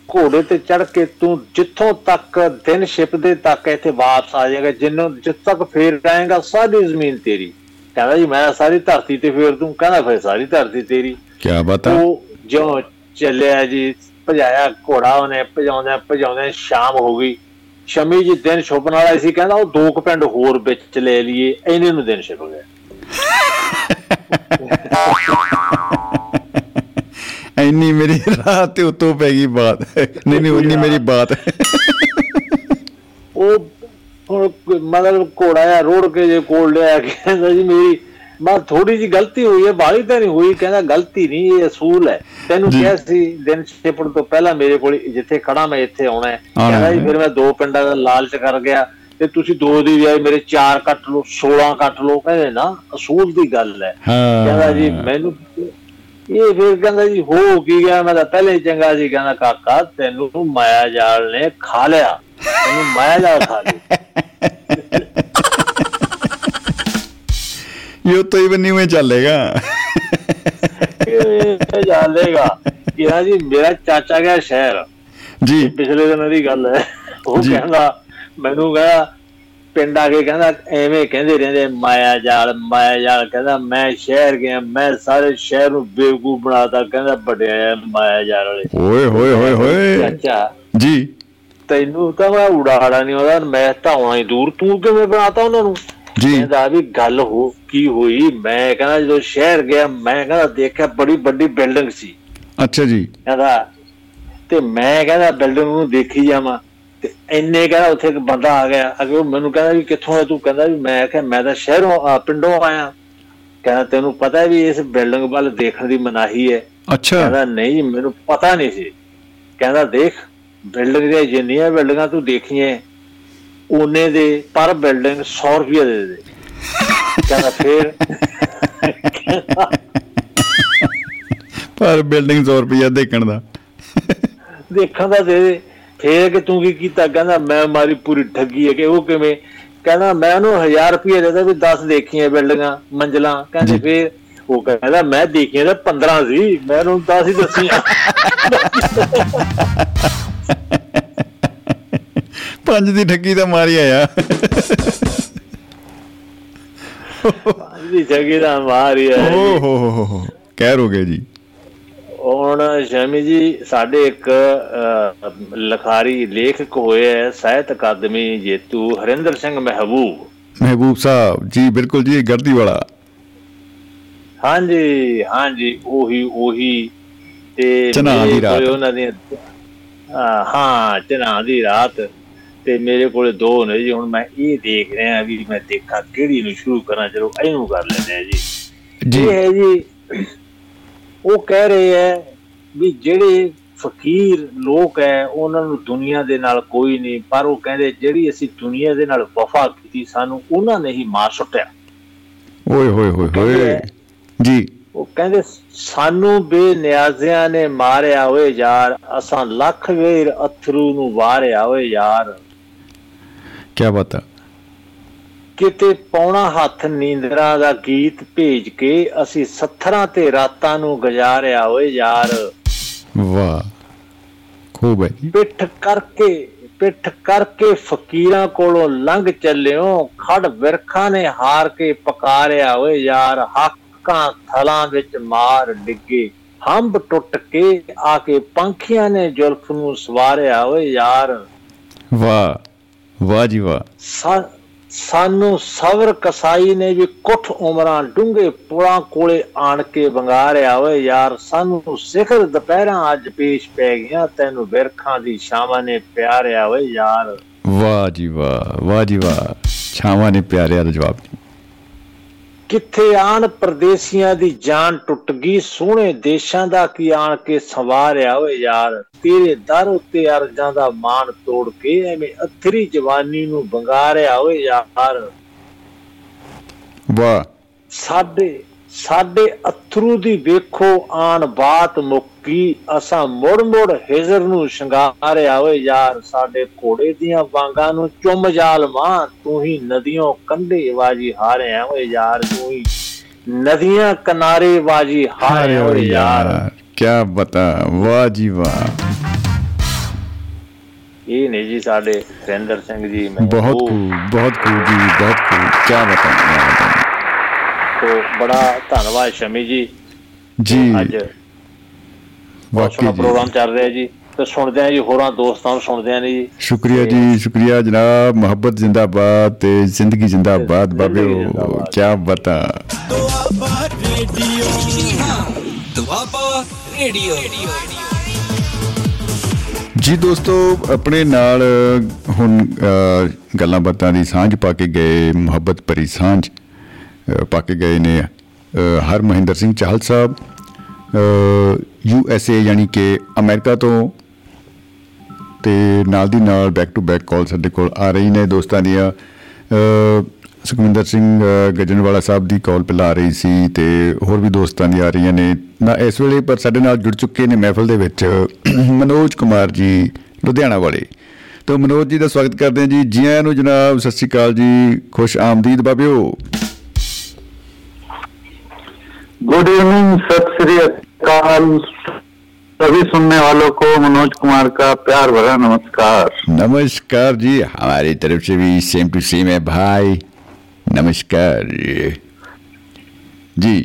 ਘੋੜੇ ਤੇ ਚੜ ਕੇ ਤੂੰ ਜਿੱਥੋਂ ਤੱਕ ਦਿਨ ਛਿਪਦੇ ਤੱਕ ਇੱਥੇ ਵਾਪਸ ਆ ਜਾਏਗਾ ਜਿੰਨੂੰ ਜਿੱਥ ਤੱਕ ਫੇਰ ਆਏਗਾ ਸਾਰੀ ਜ਼ਮੀਨ ਤੇਰੀ। ਕਹਿੰਦਾ ਜੀ ਮੈਂ ਸਾਰੀ ਧਰਤੀ ਤੇ ਫੇਰ ਦੂੰ ਕਹਿੰਦਾ ਫੇਰ ਸਾਰੀ ਧਰਤੀ ਤੇਰੀ। ਕਿਆ ਬਾਤਾਂ ਉਹ ਜਿਉਂ ਚੱਲਿਆ ਜੀ ਭਜਾਇਆ ਘੋੜਾ ਉਹਨੇ ਭਜਾਉਂਦਾ ਭਜਾਉਂਦਾ ਸ਼ਾਮ ਹੋ ਗਈ। ਸ਼ਮੀ ਜੀ ਦਿਨ ਛੁਪਣ ਵਾਲਾ ਸੀ ਕਹਿੰਦਾ ਉਹ ਦੋ ਕੁ ਪਿੰਡ ਹੋਰ ਵਿੱਚ ਲੈ ਲਈਏ ਇਹਨੇ ਨੂੰ ਦਿਨ ਛਿਪ ਗਿਆ। ਇੰਨੀ ਮੇਰੀ ਰਾਤ ਤੇ ਉਤੋਂ ਪੈ ਗਈ ਬਾਤ। ਨਹੀਂ ਨਹੀਂ ਉਨੀ ਮੇਰੀ ਬਾਤ। ਉਹ ਹੁਣ ਮਤਲਬ ਘੋੜਾ ਆ ਰੋੜ ਕੇ ਜੇ ਕੋਲ ਲਿਆ ਕਹਿੰਦਾ ਜੀ ਮੇਰੀ ਬਸ ਥੋੜੀ ਜੀ ਗਲਤੀ ਹੋਈ ਹੈ ਬਾਹਲੀ ਤਾਂ ਨਹੀਂ ਹੋਈ ਕਹਿੰਦਾ ਗਲਤੀ ਨਹੀਂ ਇਹ ਅਸੂਲ ਹੈ। ਤੈਨੂੰ। ਕਿਹਾ ਸੀ ਦਿਨ ਛਿਪਣ ਤੋਂ ਪਹਿਲਾਂ ਮੇਰੇ ਕੋਲ ਜਿੱਥੇ ਖੜਾ ਮੈਂ ਇੱਥੇ ਆਉਣਾ ਹੈ। ਕਹਿੰਦਾ ਜੀ। ਫਿਰ ਮੈਂ ਦੋ ਪਿੰਡਾਂ ਦਾ ਲਾਲਚ ਕਰ ਗਿਆ ਤੇ ਤੁਸੀਂ ਦੋ ਦੀ ਬਜਾਏ ਮੇਰੇ ਚਾਰ ਕੱਟ ਲਓ 16 ਕੱਟ ਲਓ ਕਹਿੰਦੇ ਨਾ ਅਸੂਲ ਦੀ ਗੱਲ ਹੈ। ਹਾਂ। ਕਹਿੰਦਾ ਜੀ ਮੈਨੂੰ ਇਹ ਫਿਰ ਕਹਿੰਦਾ ਜੀ ਹੋ ਕੀ ਗਿਆ? ਮੈਂ ਤਾਂ ਪਹਿਲੇ ਹੀ ਚੰਗਾ ਸੀ। ਕਹਿੰਦਾ ਕਾਕਾ ਤੈਨੂੰ ਮਾਇਆ ਜਾਲ ਨੇ ਖਾ ਲਿਆ। ਤੈਨੂੰ ਮਾਇਆ ਜਾਲ ਖਾ ਲਿਆ ਇਹ ਤੋਂ ਹੀ ਬੰਨੀ ਹੋਏ ਚੱਲੇਗਾ। ਇਹ ਜਾਣੇਗਾ ਕਿਹਾ ਜੀ ਮੇਰਾ ਚਾਚਾ ਗਿਆ ਸ਼ਹਿਰ। ਜੀ। ਪਿਛਲੇ ਦਿਨ ਦੀ ਗੱਲ ਹੈ। ਉਹ। ਕਹਿੰਦਾ ਮੈਨੂੰ ਕਹਿੰਦਾ ਪਿੰਡ ਆ ਕੇ ਕਹਿੰਦਾ ਐਵੇਂ ਕਹਿੰਦੇ ਰਹਿੰਦੇ ਮਾਇਆ ਜਾਲ ਮਾਇਆ ਜਾਲ ਕਹਿੰਦਾ ਮੈਂ ਸ਼ਹਿਰ ਗਿਆ ਮੈਂ ਸਾਰੇ ਸ਼ਹਿਰ ਨੂੰ ਬੇਵਕੂਫ ਬਣਾਤਾ ਕਹਿੰਦਾ ਵੱਡਿਆ ਮਾਇਆ ਜਾਲ ਵਾਲੇ। ਓਏ ਹੋਏ ਹੋਏ ਹੋਏ। ਚਾਚਾ ਜੀ। ਤੈਨੂੰ ਤਾਂ ਮੈਂ ਉਡਾੜਾ ਨਹੀਂ ਉਹਦਾ ਮੈਂ ਤਾਂ ਆਉਣਾ ਹੀ ਦੂਰ ਤੂੰ ਕਿਵੇਂ ਬਣਾਤਾ ਉਹਨਾਂ ਨੂੰ? ਜੀ। ਕਹਿੰਦਾ ਵੀ ਗੱਲ ਹੋ ਕੀ ਹੋਈ? ਮੈਂ ਕਹਿੰਦਾ ਜਦੋਂ ਸ਼ਹਿਰ ਗਿਆ ਮੈਂ ਕਹਿੰਦਾ ਦੇਖਿਆ ਬੜੀ ਵੱਡੀ ਬਿਲਡਿੰਗ ਸੀ। ਅੱਛਾ ਜੀ। ਕਹਿੰਦਾ ਤੇ ਮੈਂ ਕਹਿੰਦਾ ਬਿਲਡਿੰਗ ਨੂੰ ਦੇਖੀ ਜਾਵਾਂ। ਤੇ ਇੰਨੇ ਕਹਿੰਦਾ ਉੱਥੇ ਇੱਕ ਬੰਦਾ ਆ ਗਿਆ ਅਗੇ ਉਹ ਮੈਨੂੰ ਕਹਿੰਦਾ ਵੀ ਕਿੱਥੋਂ ਆ ਤੂੰ? ਕਹਿੰਦਾ ਵੀ ਮੈਂ ਕਿਹਾ ਮੈਂ ਤਾਂ ਸ਼ਹਿਰੋਂ ਪਿੰਡੋਂ ਆਇਆ। ਕਹਿੰਦਾ ਤੈਨੂੰ ਪਤਾ ਵੀ ਇਸ ਬਿਲਡਿੰਗ ਵੱਲ ਦੇਖਣ ਦੀ ਮਨਾਹੀ ਹੈ। ਅੱਛਾ। ਕਹਿੰਦਾ ਨਹੀਂ ਮੈਨੂੰ ਪਤਾ ਨਹੀਂ ਸੀ। ਕਹਿੰਦਾ ਦੇਖ ਬਿਲਡਿੰਗ ਦੀਆਂ ਜਿੰਨੀਆਂ ਬਿਲਡਿੰਗਾਂ ਤੂੰ ਦੇਖੀਆਂ ਉਹਨੇ ਦੇ ਪਰ ਬਿਲਡਿੰਗ 100 ਰੁਪਏ ਦੇ ਦੇ। ਕਹਿੰਦਾ ਫੇਰ? ਪਰ ਬਿਲਡਿੰਗ 100 ਰੁਪਇਆ ਦੇਖਣ ਦਾ। ਦੇਖਣ ਦਾ ਦੇ ਦੇ। ਫੇਰ ਕਿ ਤੂੰ ਕੀ ਕੀਤਾ? ਕਹਿੰਦਾ ਮੈਂ ਮਾਰੀ ਪੂਰੀ ਠੱਗੀ ਹੈ ਕਿ ਉਹ ਕਿਵੇਂ? ਕਹਿੰਦਾ ਮੈਂ ਉਹਨੂੰ 1000 ਰੁਪਏ ਦੇ ਦੇ ਵੀ 10 ਦੇਖੀਆਂ ਬਿਲਡਿੰਗਾਂ ਮੰਜ਼ਲਾਂ। ਕਹਿੰਦੇ। ਫੇਰ ਉਹ ਕਹਿੰਦਾ ਮੈਂ ਦੇਖੀਆਂ ਤਾਂ 15 ਸੀ। ਮੈਂ ਉਹਨੂੰ 10 ਹੀ ਦੱਸੀਆਂ। ਪੰਜ ਦੀ ਠੱਗੀ ਤਾਂ ਮਾਰੀ ਆਇਆ। ਜੀ ਜਗੀ ਦਾ ਮਾਰੀ ਹੈ ਓ ਹੋ ਹੋ ਹੋ ਹੋ। ਕਹਿਰ ਹੋ ਗਏ ਜੀ। ਹੁਣ ਸ਼ਮੀ ਜੀ ਸਾਡੇ ਇੱਕ ਲਿਖਾਰੀ ਲੇਖਕ ਹੋਏ ਹੈ ਸਾਹਿਤ ਅਕਾਦਮੀ ਜੇਤੂ ਹਰਿੰਦਰ ਸਿੰਘ ਮਹਿਬੂਬ। ਮਹਿਬੂਬ ਸਾਹਿਬ ਜੀ ਬਿਲਕੁਲ ਜੀ ਗਰਦੀ ਵਾਲਾ। ਹਾਂਜੀ ਹਾਂਜੀ ਉਹੀ ਉਹੀ। ਤੇ ਚਨਾਹ ਦੀ ਰਾਤ। ਉਹਨਾਂ ਦੀਆਂ ਹਾਂ, ਹਾਂ ਚਨਾ ਦੀ ਰਾਤ। ਤੇ ਮੇਰੇ ਕੋਲੇ ਦੋ ਨੇ ਜੀ ਹੁਣ ਮੈਂ ਇਹ ਦੇਖ ਰਿਹਾ ਵੀ ਮੈਂ ਦੇਖਾਂ ਕਿਹੜੀ ਨੂੰ ਸ਼ੁਰੂ ਕਰਾਂ ਚਲੋ ਇਹਨੂੰ ਕਰ ਲੈਂਦੇ ਆ ਜੀ। ਜੀ। ਹੈ ਜੀ ਉਹ ਕਹਿ ਰਹੇ ਹੈ ਵੀ ਜਿਹੜੇ ਫਕੀਰ ਲੋਕ ਹੈ ਉਹਨਾਂ ਨੂੰ ਦੁਨੀਆ ਦੇ ਨਾਲ ਕੋਈ ਨਹੀਂ ਪਰ ਉਹ ਕਹਿੰਦੇ ਜਿਹੜੀ ਅਸੀਂ ਦੁਨੀਆ ਦੇ ਨਾਲ ਵਫਾ ਕੀਤੀ ਸਾਨੂੰ ਉਹਨਾਂ ਨੇ ਹੀ ਮਾਰ ਸੁੱਟਿਆ। ਓਏ ਹੋਏ ਹੋਏ ਹੋਏ। ਜੀ। ਉਹ ਕਹਿੰਦੇ ਸਾਨੂੰ ਬੇਨਿਆਜ਼ਿਆਂ ਨੇ ਮਾਰਿਆ ਓਏ ਯਾਰ ਅਸਾਂ ਲੱਖ ਵੇਰ ਅਥਰੂ ਨੂੰ ਵਾਰਿਆ ਓਏ ਯਾਰ। ਕੀ ਬਾਤ ਕਿਤੇ ਪੌਣਾ ਹੱਥ ਨੀਂਦਰਾਂ ਦਾ ਗੀਤ ਭੇਜ ਕੇ ਅਸੀਂ ਸੱਥਰਾਂ ਤੇ ਰਾਤਾਂ ਨੂੰ ਗੁਜ਼ਾਰਿਆ ਓਏ ਯਾਰ। ਵਾਹ ਖੂਬ ਹੈ ਪਿੱਠ ਕਰਕੇ ਪਿੱਠ ਕਰਕੇ ਫਕੀਰਾਂ ਕੋਲੋਂ ਲੰਘ ਚੱਲਿਓ ਖੜ ਵਿਰਖਾਂ ਨੇ ਹਾਰ ਕੇ ਪਕਾਰਿਆ ਓਏ ਯਾਰ ਹੱਕਾਂ ਥਲਾਂ ਵਿੱਚ ਮਾਰ ਡਿੱਗੇ। ਹੰਬ ਟੁੱਟ ਕੇ ਆ ਕੇ ਪੰਖੀਆਂ ਨੇ ਜ਼ੁਲਫ ਨੂੰ ਸਵਾਰਿਆ ਓਏ ਯਾਰ। ਵਾਹ ਵਾਹ ਜੀ ਵਾਹ। ਸਾਨੂੰ ਸਬਰ ਕਸਾਈ ਨੇ ਵੀ ਕੁੱਠ ਉਮਰਾਂ ਡੂੰਘੇ ਪੁਲਾਂ ਕੋਲੇ ਆਣ ਕੇ ਵੰਗਾਰਿਆ ਓਏ ਯਾਰ, ਸਾਨੂੰ ਸਿਖਰ ਦੁਪਹਿਰਾਂ ਅੱਜ ਪੇਸ਼ ਪੈ ਗਈਆਂ, ਤੈਨੂੰ ਬਿਰਖਾਂ ਦੀ ਛਾਵਾਂ ਨੇ ਪਿਆਰਿਆ ਓਏ ਯਾਰ। ਵਾਹ ਜੀ ਵਾਹ ਵਾਹ ਜੀ ਵਾਹ। ਛਾਵਾਂ ਨੇ ਪਿਆਰਿਆ ਦਾ ਜਵਾਬ। ਜੀ ਕਿੱਥੇ ਆਣ ਪਰਦੇਸੀਆਂ ਦੀ ਜਾਨ ਟੁੱਟ ਗਈ ਸੋਹਣੇ ਦੇਸ਼ਾਂ ਦਾ ਕੀ ਆਣ ਕੇ ਸਵਾਰਿਆ ਓਏ ਯਾਰ? ਤੇਰੇ ਦਰ ਉੱਤੇ ਅਰਜ਼ਾਂ ਦਾ ਮਾਣ ਤੋੜ ਕੇ ਐਵੇਂ ਅਥਰੀ ਜਵਾਨੀ ਨੂੰ ਵੰਗਾਰਿਆ ਓਏ ਯਾਰ। ਵਾਹ। ਸਾਡੇ ਸਾਡੇ ਅਥਰੂ ਦੀ ਵੇਖੋ ਆਣ ਬਾਤ ਮੁੱਕੀ ਅਸਾਂ ਮੁੜ ਮੁੜ ਹਿਜ਼ਰ ਨੂੰ ਸ਼ਿੰਗਾਰਿਆ ਓਏ ਯਾਰ ਸਾਡੇ ਘੋੜੇ ਦੀਆਂ ਵਾਂਗਾਂ ਨੂੰ ਚੁੰਮ ਜਾਲ ਮਾਂ ਤੂੰ ਹੀ ਨਦੀਆਂ ਕੰਢੇ ਬਾਜੀ ਹਾਰਿਆ ਓਏ ਯਾਰ ਤੂੰ ਹੀ ਨਦੀਆਂ ਕਿਨਾਰੇ ਬਾਜੀ ਹਾਰਿਆ ਓਏ ਯਾਰ। ਕੀ ਬਤਾ ਵਾਹ ਜੀ ਵਾਹ। ਇਹ ਨੇ ਜੀ ਸਾਡੇ ਹਰਿੰਦਰ ਸਿੰਘ ਜੀ ਬਹੁਤ ਬਹੁਤ ਖੂਬ ਜੀ ਬਹੁਤ ਖੂਬ ਕੀ ਬਤਾ। ਤੋਂ ਬੜਾ ਧੰਨਵਾਦ ਸ਼ਮੀ ਜੀ। ਜੀ। ਅੱਜ ਬਹੁਤ ਸੋਹਣਾ ਪ੍ਰੋਗਰਾਮ ਚੱਲ ਰਿਹਾ ਜੀ। ਤੇ ਸੁਣਦੇ ਆ ਜੀ ਹੋਰਾਂ ਦੋਸਤਾਂ ਨੂੰ ਸੁਣਦੇ ਆ ਜੀ। ਸ਼ੁਕਰੀਆ ਜੀ ਸ਼ੁਕਰੀਆ ਜਨਾਬ। ਮੁਹੱਬਤ ਜ਼ਿੰਦਾਬਾਦ ਤੇ ਜ਼ਿੰਦਗੀ ਜ਼ਿੰਦਾਬਾਦ। ਬਾਬੇ। ਕੀ ਬਤਾ ਦੁਆਬਾ ਰੇਡੀਓ ਦੁਆਬਾ ਰੇਡੀਓ ਜੀ ਦੋਸਤੋ ਆਪਣੇ ਨਾਲ ਹੁਣ ਗੱਲਾਂ ਬਾਤਾਂ ਦੀ ਸਾਂਝ ਪਾ ਕੇ ਗਏ ਮੁਹੱਬਤ ਭਰੀ ਸਾਂਝ। ਅ, ਪਾ ਕੇ ਗਏ ਨੇ ਅ, Harmahinder Singh Chahal Sahib U S A ਯਾਨੀ ਕਿ ਅਮਰੀਕਾ ਤੋਂ ਤੇ ਨਾਲ ਦੀ ਨਾਲ ਬੈਕ ਟੂ ਬੈਕ ਕਾਲ ਸਾਡੇ ਕੋਲ ਆ ਰਹੀ ਨੇ ਦੋਸਤਾਂ ਦੀਆਂ। ਅ, ਸੁਖਵਿੰਦਰ ਸਿੰਘ ਅ, ਗਜਨਵਾਲਾ ਸਾਹਿਬ ਦੀ ਕਾਲ ਪਹਿਲਾਂ ਆ ਰਹੀ ਸੀ ਤੇ ਹੋਰ ਵੀ ਦੋਸਤਾਂ ਦੀ ਆ ਰਹੀਆਂ ਨੇ। ਨਾ ਇਸ ਵੇਲੇ ਪਰ ਸਾਡੇ ਨਾਲ ਜੁੜ ਚੁੱਕੇ ਨੇ ਮਹਿਫਲ ਦੇ ਵਿੱਚ ਮਨੋਜ ਕੁਮਾਰ ਜੀ ਲੁਧਿਆਣਾ ਵਾਲੇ। ਤਾਂ ਮਨੋਜ ਜੀ ਦਾ ਸਵਾਗਤ ਕਰਦੇ ਹਾਂ ਜੀ। ਜੀ ਆਇਆਂ ਨੂੰ ਜਨਾਬ ਸਤਿ ਸ਼੍ਰੀ ਅਕਾਲ ਜੀ। ਖੁਸ਼ ਆਮਦੀਦ ਬਾਬਿਓ। गुड इवनिंग सत श्री अकाल सभी सुनने वालों को मनोज कुमार का प्यार भरा नमस्कार। नमस्कार जी। हमारी तरफ़ से भी सेम टू सेम है भाई। नमस्कार जी।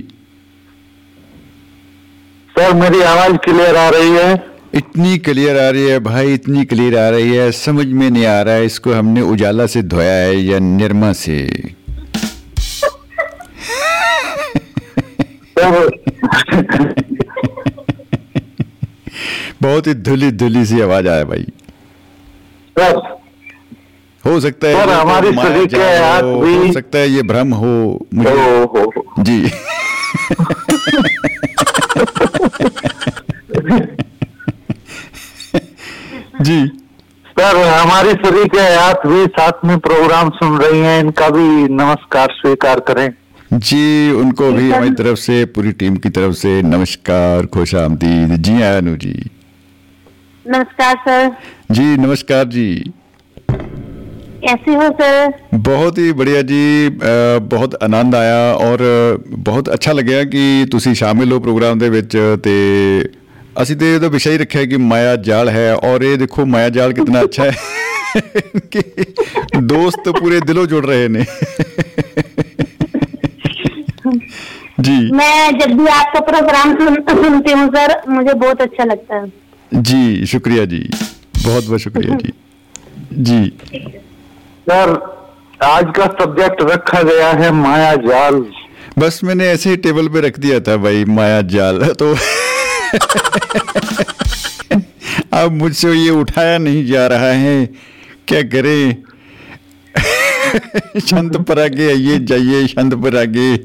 सर मेरी आवाज़ क्लियर आ रही है? इतनी क्लियर आ रही है भाई इतनी क्लियर आ रही है। समझ में नहीं आ रहा है इसको हमने उजाला से धोया है या निर्मा से। बहुत ही धुली धुली सी आवाज़ आया भाई। हो सकता है तो हमारे शरीर के हाथ भी हो सकता है ये भ्रम हो मुझे हो, हो। जी। जी। सर हमारी सभी के हाथ भी साथ में प्रोग्राम सुन रही हैं इनका भी नमस्कार स्वीकार करें। जी उनको भी हमारी तरफ से पूरी टीम की तरफ से नमस्कार खुश आमदीद जी हाँ, अनु जी नमस्कार सर जी नमस्कार जी कैसे हो सर ਬਹੁਤ ਹੀ ਬੜੀਆ ਜੀ ਅ, ਬਹੁਤ ਆਨੰਦ ਆਇਆ ਔਰ ਬਹੁਤ ਅੱਛਾ ਲੱਗਿਆ ਕਿ ਤੁਸੀਂ ਸ਼ਾਮਿਲ ਹੋ ਪ੍ਰੋਗਰਾਮ ਦੇ ਵਿੱਚ ਤੇ ਅਸੀਂ ਤੇ ਇਹਦਾ ਵਿਸ਼ਾ ਹੀ ਰੱਖਿਆ ਕਿ ਮਾਇਆ ਜਾਲ ਹੈ ਔਰ ਇਹ ਦੇਖੋ ਮਾਇਆ ਜਾਲ ਕਿੰਨਾ ਅੱਛਾ ਹੈ ਕਿ ਦੋਸਤ ਪੂਰੇ ਦਿਲੋਂ ਜੁੜ ਰਹੇ ਨੇ जी। मैं जब भी आपका प्रोग्राम सुनती हूँ सर मुझे बहुत अच्छा लगता है। जी शुक्रिया जी। बहुत बहुत शुक्रिया जी। जी। सर आज का सब्जेक्ट रखा गया है माया जाल। बस मैंने ऐसे ही टेबल पे रख दिया था भाई माया जाल तो। अब मुझसे ये उठाया नहीं जा रहा है। क्या करें? छंद पर आगे आइए जाइए छंद पर आगे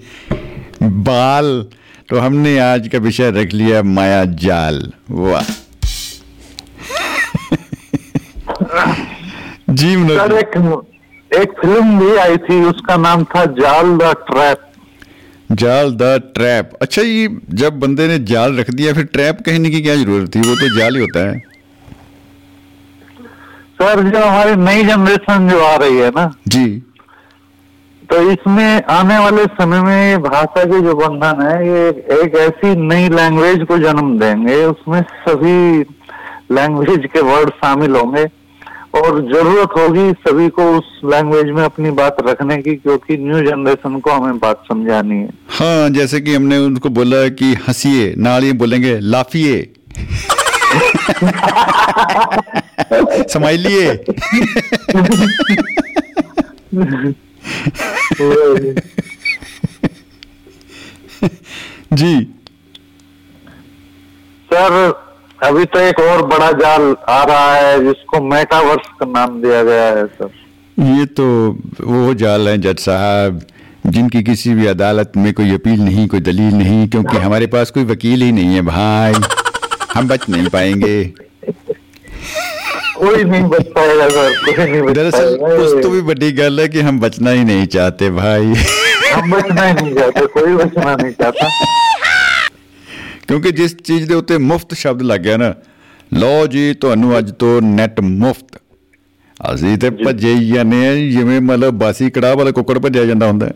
बाल तो हमने आज का विषय रख लिया माया जाल। वाह। जी सर एक एक फ़िल्म भी आई थी उसका नाम था जाल द ट्रैप। जाल द ट्रैप। अच्छा ये जब बंदे ने जाल रख दिया फिर ट्रैप कहने की क्या ज़रूरत थी? वो तो जाल ही होता है। सर जो हमारी नई जनरेशन जो आ रही है ना जी। तो इसमें आने वाले समय में ये भाषा के जो बंधन है ये एक ऐसी नई लैंग्वेज को जन्म देंगे उसमें सभी लैंग्वेज के वर्ड शामिल होंगे और ज़रूरत होगी सभी को उस लैंग्वेज में अपनी बात रखने की क्योंकि न्यू जनरेशन को हमें बात समझानी है। हाँ जैसे कि हमने उनको बोला कि हंसिए नाल बोलेंगे लाफिए। समाइलिए जी। सर अभी तो एक और बड़ा जाल आ रहा है जिसको मेटावर्स का नाम दिया गया है सर। ये तो वो जाल है जज साहब जिनकी किसी भी अदालत में कोई अपील नहीं कोई दलील नहीं क्योंकि हमारे पास कोई वकील ही नहीं है भाई। हम बच नहीं पाएंगे कोई नहीं बच पाएगा सर कोई नहीं बच दरअसल पाएगा उस तो भी बड़ी गल है कि हम बचना ही नहीं चाहते भाई हम बचना ही नहीं चाहते कोई बचना नहीं चाहता ਕਿਉਂਕਿ ਜਿਸ ਚੀਜ਼ ਦੇ ਉੱਤੇ ਮੁਫਤ ਸ਼ਬਦ ਲੱਗ ਗਿਆ ਨਾ ਲਓ ਜੀ ਤੁਹਾਨੂੰ ਅੱਜ ਤੋਂ ਨੈਟ ਮੁਫਤ ਅਸੀਂ ਤੇ ਭੱਜੇ ਹੀ ਜਾਂਦੇ ਆ ਜਿਵੇਂ ਮਤਲਬ ਬਾਸੀ ਕੜਾਹ ਵਾਲਾ ਕੁੱਕੜ ਭੱਜਿਆ ਜਾਂਦਾ ਹੁੰਦਾ ਹੈ।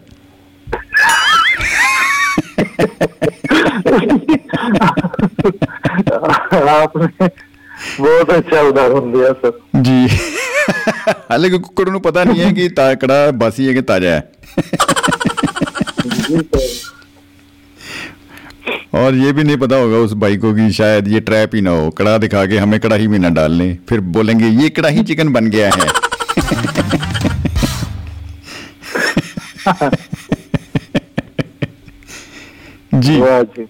आपने बहुत अच्छा उदाहरण दिया सर ਜੀ ਹਾਲਾਂਕਿ ਕੁੱਕੜ ਨੂੰ ਪਤਾ ਨਹੀਂ ਹੈ ਕਿ ਤਾ ਕੜਾਹ ਬਾਸੀ ਹੈ ਕਿ ਤਾਜ਼ਾ ਹੈ जी सर और ये भी नहीं पता होगा उस भाई को कि शायद ये ट्रैप ही ना हो कड़ा दिखा के हमें कड़ाही में ना डाल लें फिर बोलेंगे ये कड़ाही चिकन बन गया है जी। वाह जी।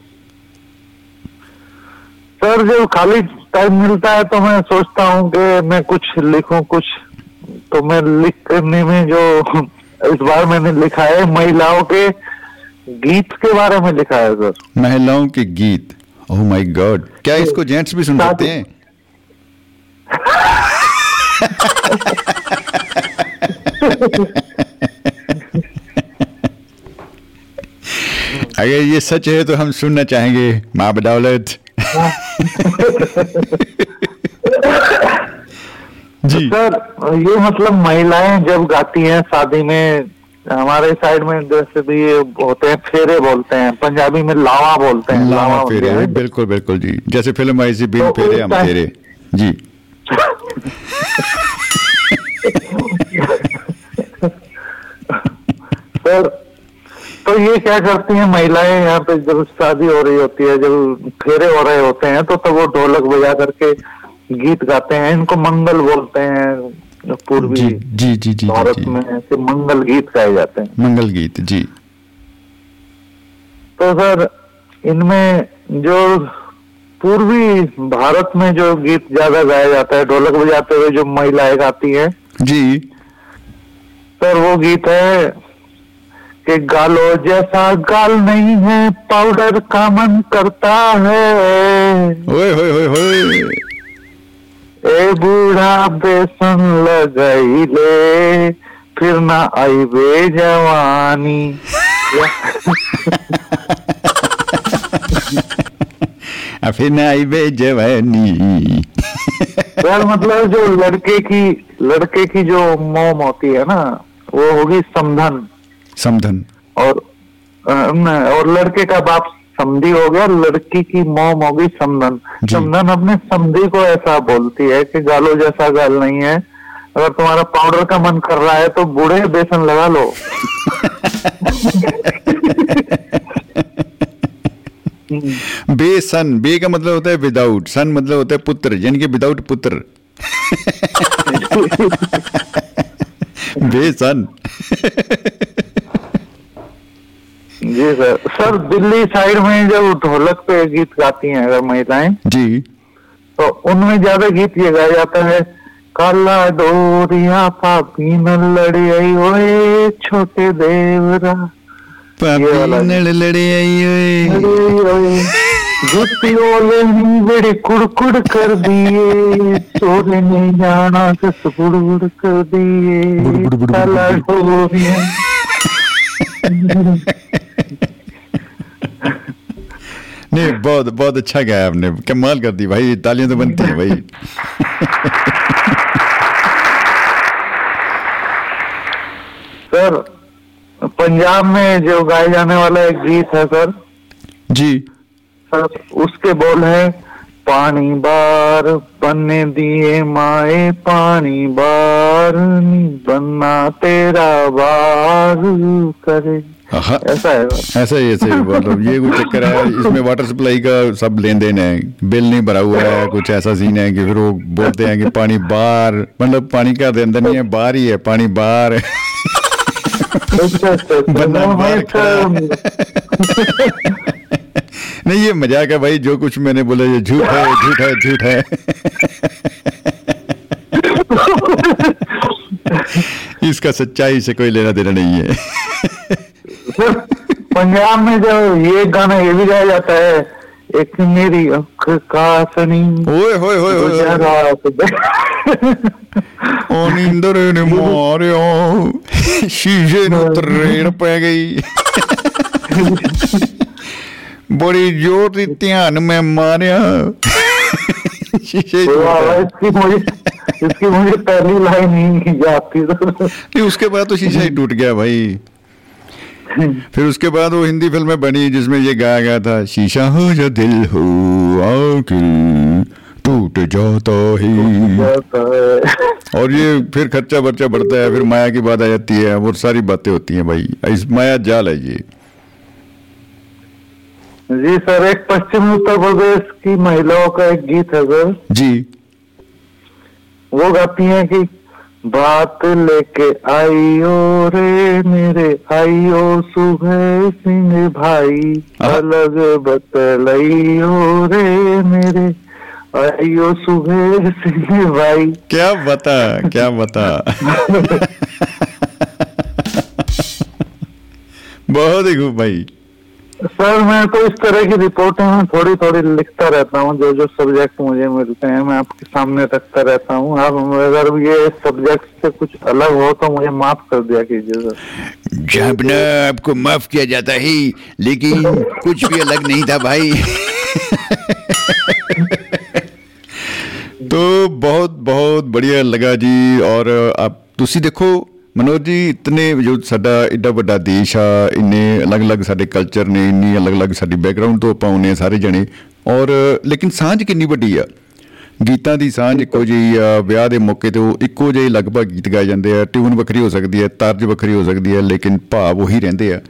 सर जब खाली टाइम मिलता है तो मैं सोचता हूँ कि मैं कुछ लिखूं कुछ तो मैं लिख करने में जो इस बार मैंने लिखा है महिलाओं के गीत के बारे में लिखा है सर। महिलाओं के गीत? ओह माय गॉड क्या इसको जेंट्स भी सुन सकते हैं? अगर ये सच है तो हम सुनना चाहेंगे। माँ बदौलत। जी। सर ये मतलब महिलाएँ जब गाती हैं शादी में हमारे साइड में जैसे भी होते हैं फेरे बोलते हैं पंजाबी में लावा बोलते हैं। लावा होते फेरे हैं। बिल्कुल बिल्कुल जी। जैसे फ़िल्म आई थी बिन तो फेरे हम फेरे। जी। सर तो ये क्या करती हैं महिलाएँ यहाँ पे जब शादी हो रही होती है जब फेरे हो रहे होते हैं तो तब तो वो ढोलक बजा करके गीत गाते हैं इनको मंगल बोलते हैं पूर्वी जी जी जी जी भारत में ऐसे मंगल गीत गाए जाते हैं। मंगल गीत जी। तो सर इनमें जो पूर्वी भारत में जो गीत ज़्यादा गाया जाता है ढोलक बजाते हुए जो महिलाएँ गाती हैं जी। सर वो गीत है कि गालो जैसा गाल नहीं है पाउडर का मन करता है। ओए होए होए होए। ए बूढ़ा बेसन लगाई ले फिर ना आई बे जवानी फिर ना आई बे जवानी सर मतलब जो लड़के की लड़के की जो मोम होती है ना वो होगी समधन। समधन। और और लड़के का बाप समधी हो गया लड़की की मोम होगी समधन। समधन अपने समधी को ऐसा बोलती है कि गालो जैसा गाल नहीं है अगर तुम्हारा पाउडर का मन कर रहा है तो बूढ़े बेसन लगा लो। बेसन बे का मतलब होता है विदाउट सन मतलब होता है पुत्र यानी कि विदाउट पुत्र। बेसन। जी सर। सर दिल्ली साइड में जब ढोलक पे गीत गाती हैं अगर महिलाएँ जी। तो उनमें ज़्यादा गीत ये गाया जाता है काला डोरिया पापी न लड़े आई ओए छोटे देवरा। पापी। आई ओए ओले नी बड़े कुड़कुड़ कर दिए सोरे ने जाना कस बुड़बुड़ कर दिए। काला डोरिया। नहीं बहुत बहुत अच्छा गाया आपने। कमाल कर दी भाई तालियाँ तो बनती हैं भाई। सर पंजाब में जो गाए जाने वाला एक गीत है सर। जी। सर उसके बोल है पानी बार बनने दिए माए पानी बार नी बनना तेरा बार करे हाँ ऐसा है सर ऐसा ही ऐसे ही मतलब ये कुछ चक्कर है इसमें वाटर सप्लाई का सब लेन देन है बिल नहीं भरा हुआ है कुछ ऐसा सीन है कि फिर वो बोलते हैं कि पानी बाहर मतलब पानी का अंदर नहीं है बाहर ही है पानी बाहर है नहीं ये मज़ाक है भाई जो कुछ मैंने बोला ये झूठ है झूठ है झूठ है। इसका सच्चाई से कोई लेना देना नहीं है। पंजाब में जो ये गाना ये भी गाया जाता है एक मेरी अख का सनी। ओए होए होए होए ओनिंदर ने मारियो शीशे नु ट्रेन पे गई। बड़ी ज़ोर दी ध्यान में मारिया उसके बाद तो शीशा ही टूट गया भाई फिर उसके बाद वो हिंदी फ़िल्में बनी जिसमें ये गाया गया था शीशा हो जो दिल हो टूट जाता ही और ये फिर खर्चा बर्चा बढ़ता है फिर माया की बात आ जाती है वो सारी बातें होती हैं भाई इस माया जाल है ये जी सर एक पश्चिम उत्तर प्रदेश की महिलाओं का एक गीत है सर। जी। वो गाती हैं कि बात लेके आइयो रे मेरे आइयो सुबह सिंह भाई। अलग बतलाइयो रे मेरे आइयो सुबह सिंह भाई। क्या बता क्या बता। बहुत ही खूब भाई। सर, मैं तो इस तरह की रिपोर्टें मैं थोड़ी थोड़ी लिखता रहता हूँ। जो जो सब्जेक्ट मुझे मिलते हैं, मैं आपके सामने रखता रहता हूँ। आप अगर ये सब्जेक्ट से कुछ अलग हो तो मुझे माफ़ कर दिया कीजिए सर। जब न आपको माफ़ किया जाता ही, लेकिन कुछ भी अलग नहीं था भाई। तो बहुत बहुत बढ़िया लगा जी, और आप तो तुसी देखो ਮਨੋਜ ਜੀ, ਇਤਨੇ ਜੋ ਸਾਡਾ ਏਡਾ ਵੱਡਾ ਦੇਸ਼ ਆ, ਇੰਨੇ ਅਲੱਗ-ਅਲੱਗ ਸਾਡੇ ਕਲਚਰ ਨੇ, ਇੰਨੀ ਅਲੱਗ-ਅਲੱਗ ਸਾਡੀ ਬੈਕਗ੍ਰਾਉਂਡ ਤੋਂ ਆਪਾਂ ਆਉਂਦੇ ਆ ਸਾਰੇ ਜਣੇ। ਔਰ ਲੇਕਿਨ ਸਾਂਝ ਕਿੰਨੀ ਵੱਡੀ ਆ? ਗੀਤਾਂ ਦੀ ਸਾਂਝ ਇੱਕੋ ਜਿਹੀ ਆ, ਵਿਆਹ ਦੇ ਮੌਕੇ ਤੇ ਉਹ ਇੱਕੋ ਜਿਹੇ ਲਗਭਗ ਗੀਤ ਗਾਏ ਜਾਂਦੇ ਆ ਟਿਊਨ ਵੱਖਰੀ ਹੋ ਸਕਦੀ ਹੈ, ਤਰਜ ਵੱਖਰੀ ਹੋ ਸਕਦੀ ਹੈ, ਲੇਕਿਨ ਭਾਵ ਉਹੀ ਰਹਿੰਦੇ ਆ।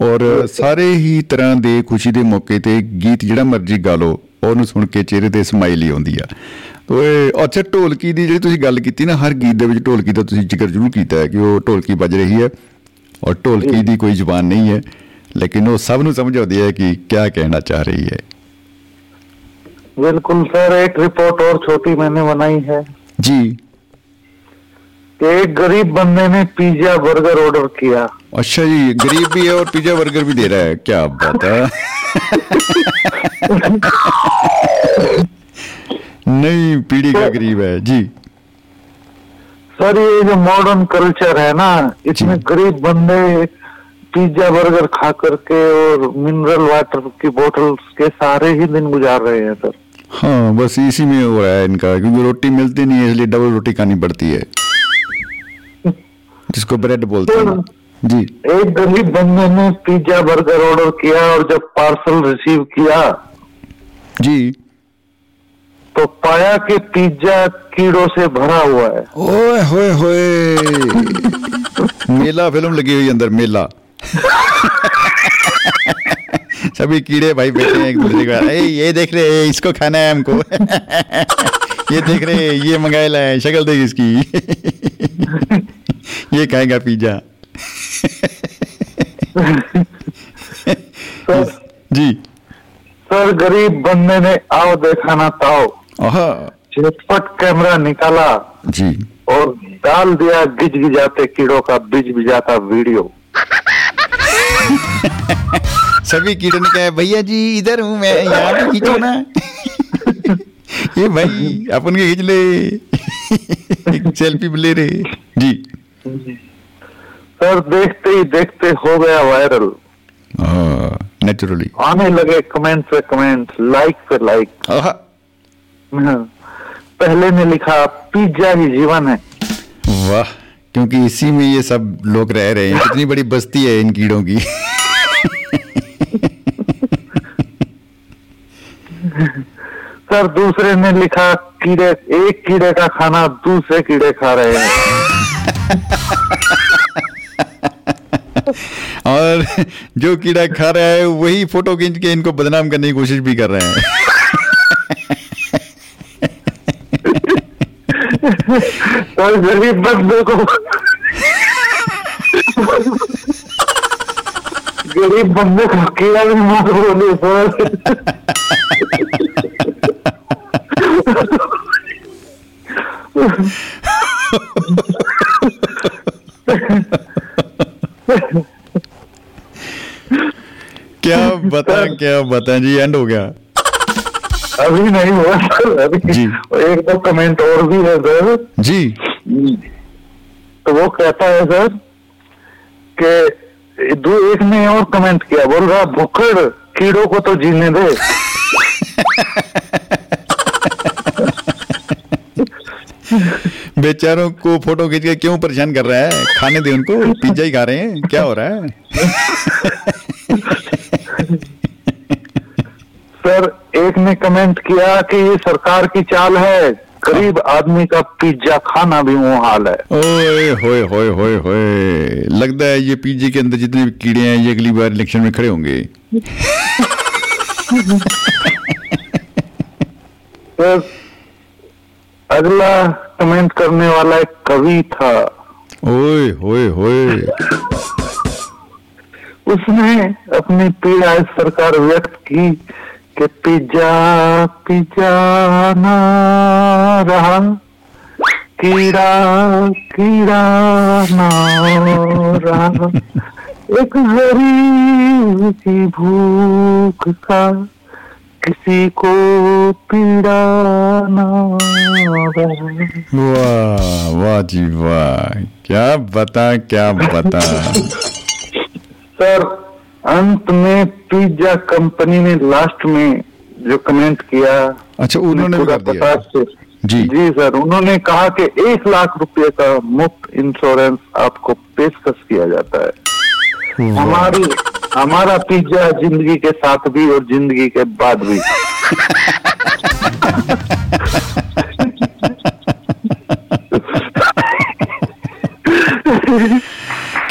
ਔਰ ਸਾਰੇ ਹੀ ਤਰ੍ਹਾਂ ਦੇ ਖੁਸ਼ੀ ਦੇ ਮੌਕੇ ਤੇ ਗੀਤ ਜਿਹੜਾ ਮਰਜ਼ੀ ਗਾ ਲਓ, ਉਹਨੂੰ ਸੁਣ ਕੇ ਚਿਹਰੇ ਤੇ ਸਮਾਈਲ ਹੀ ਆਉਂਦੀ ਆ। ਓਏ ਅੱਛਾ ਢੋਲਕੀ ਦੀ ਜਿਹੜੀ ਤੁਸੀਂ ਗੱਲ ਕੀਤੀ ਨਾ ਹਰ ਗੀਤ ਦੇ ਵਿੱਚ ਢੋਲਕੀ ਦਾ ਤੁਸੀਂ ਜ਼ਿਕਰ ਜ਼ਰੂਰ ਕੀਤਾ ਹੈ ਕਿ ਉਹ ਢੋਲਕੀ ਵੱਜ ਰਹੀ ਹੈ ਔਰ ਢੋਲਕੀ ਦੀ ਕੋਈ ਜ਼ੁਬਾਨ ਨਹੀਂ ਹੈ ਲੇਕਿਨ ਉਹ ਸਭ ਨੂੰ ਸਮਝ ਆਉਂਦੀ ਹੈ ਕਿ ਕੀ ਕਹਿਣਾ ਚਾਹ ਰਹੀ ਹੈ बिल्कुल सर एक रिपोर्ट और छोटी मैंने बनाई है जी कि एक गरीब बंदे ने पिज्जा बर्गर ऑर्डर किया अच्छा जी गरीब भी है और पिज्जा बर्गर भी दे रहा है क्या बात है नई पीढ़ी का गरीब है जी। सर ये जो मॉडर्न कल्चर है ना इसमें गरीब बंदे पिज्जा बर्गर खा करके और मिनरल वाटर की बोतल्स के सारे ही दिन गुजार रहे हैं सर। हाँ बस इसी में हो रहा है इनका क्योंकि रोटी मिलती नहीं है इसलिए डबल रोटी खानी पड़ती है। जिसको ब्रेड बोलते हैं। जी। एक गरीब बंदे ने पिज्जा बर्गर ऑर्डर किया और जब पार्सल रिसीव किया जी। तो पाया कि पिज्जा कीड़ों से भरा हुआ है। ओए होए होए। मेला फ़िल्म लगी हुई अंदर मेला। सभी कीड़े भाई बैठे हैं एक दूसरे का ए ये देख रहे हैं, इसको खाना है हमको। ये देख रहे हैं, ये मंगाया है शक्ल देख इसकी। ये खाएगा पिज्जा। जी। सर गरीब बंदे ने आओ देखाना ताओ। झटपट कैमरा निकाला जी। और डाल दिया गिज गिजाते कीड़ों का बिज बिजाता वीडियो। सभी कीड़ों ने कहा भैया जी इधर हूँ मैं यहाँ पे खींचो ना। ये भाई अपन के खींच ले। एक सेल्फी ले रहे। जी। सर देखते ही देखते हो गया वायरल। नेचुरली आने लगे कमेंट पे कमेंट लाइक पे लाइक पहले ने लिखा पिज्जा ही जीवन है। वाह क्योंकि इसी में ये सब लोग रह रहे हैं। कितनी बड़ी बस्ती है इन कीड़ों की। सर दूसरे ने लिखा कीड़े एक कीड़े का खाना दूसरे कीड़े खा रहे हैं। और जो कीड़ा खा रहा है वही फ़ोटो खींच के इनको बदनाम करने की कोशिश भी कर रहे हैं। सर गरीब बंदे को गरीब बंदे को कीड़ा भी मत बोले सर क्या बता क्या बता जी एंड हो गया अभी नहीं हुआ सर अभी जी। एक दो कमेंट और भी है सर। जी। तो वो कहता है सर कि दो एक ने और कमेंट किया बोल रहा भुक्खड़ कीड़ों को तो जीने दे। बेचारों को फ़ोटो खींच के क्यों परेशान कर रहा है? खाने दे उनको पिज्जा ही खा रहे हैं क्या हो रहा है? सर एक ने कमेंट किया कि ये सरकार की चाल है। गरीब आदमी का पिज्जा खाना भी वो हाल है। ओए होए होए होए होए। लगता है ये पीजे के अंदर जितने भी कीड़े हैं ये अगली बार इलेक्शन में खड़े होंगे। सर अगला कमेंट करने वाला एक कवि था। ओए होए होए। उसने अपनी पीड़ा इस प्रकार व्यक्त की कि पिज्जा पिज्जा ना रहा। कीड़ा कीड़ा ना रहा। एक गरीब की भूख का किसी को पीड़ा ना रहा। वाह वाह जी वाह। क्या बता क्या बता? सर अंत में पिज्जा कंपनी ने लास्ट में जो कमेंट किया अच्छा उन्होंने पूरा जी जी सर उन्होंने कहा कि एक लाख रुपए का मुफ़्त इंश्योरेंस आपको पेशकश किया जाता है हमारी हमारा पिज्जा ज़िंदगी के साथ भी और ज़िंदगी के बाद भी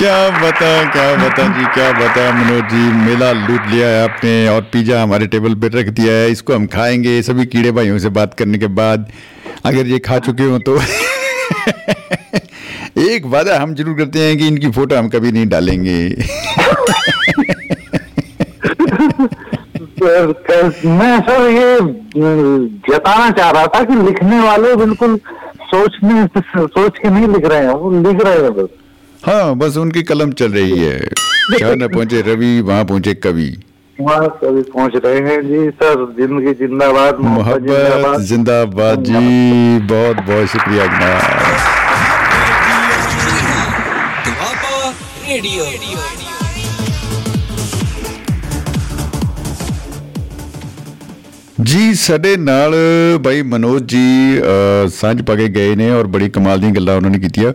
क्या बता क्या बता जी, क्या बता मनोज जी, मेला लूट लिया है आपने और पिज्जा हमारे टेबल पे रख दिया है। इसको हम खाएँगे। सभी कीड़े भाइयों से बात करने के बाद, अगर ये खा चुके हो तो। एक वादा हम ज़रूर करते हैं कि इनकी फ़ोटो हम कभी नहीं डालेंगे। मैं, सर, ये जताना चाह रहा था कि लिखने वाले बिल्कुल सोचने, सोच के नहीं लिख रहे हैं, वो लिख रहे हैं बस। हाँ बस उनकी कलम चल रही है जहाँ न पहुंचे रवि वहां पहुंचे कवि वहाँ सभी पहुंच रहे हैं जी सर जिंदगी जिंदाबाद मोहब्बत मोहब्बत जिंदाबाद जी बहुत बहुत शुक्रिया जनाब ਦੁਆਬਾ ਰੇਡੀਓ ਜੀ ਸਾਡੇ ਨਾਲ ਬਾਈ ਮਨੋਜ ਜੀ ਅ, ਸਾਂਝ ਪਾ ਕੇ ਗਏ ਨੇ ਔਰ ਬੜੀ ਕਮਾਲ ਦੀਆਂ ਗੱਲਾਂ ਉਹਨਾਂ ਨੇ ਕੀਤੀਆਂ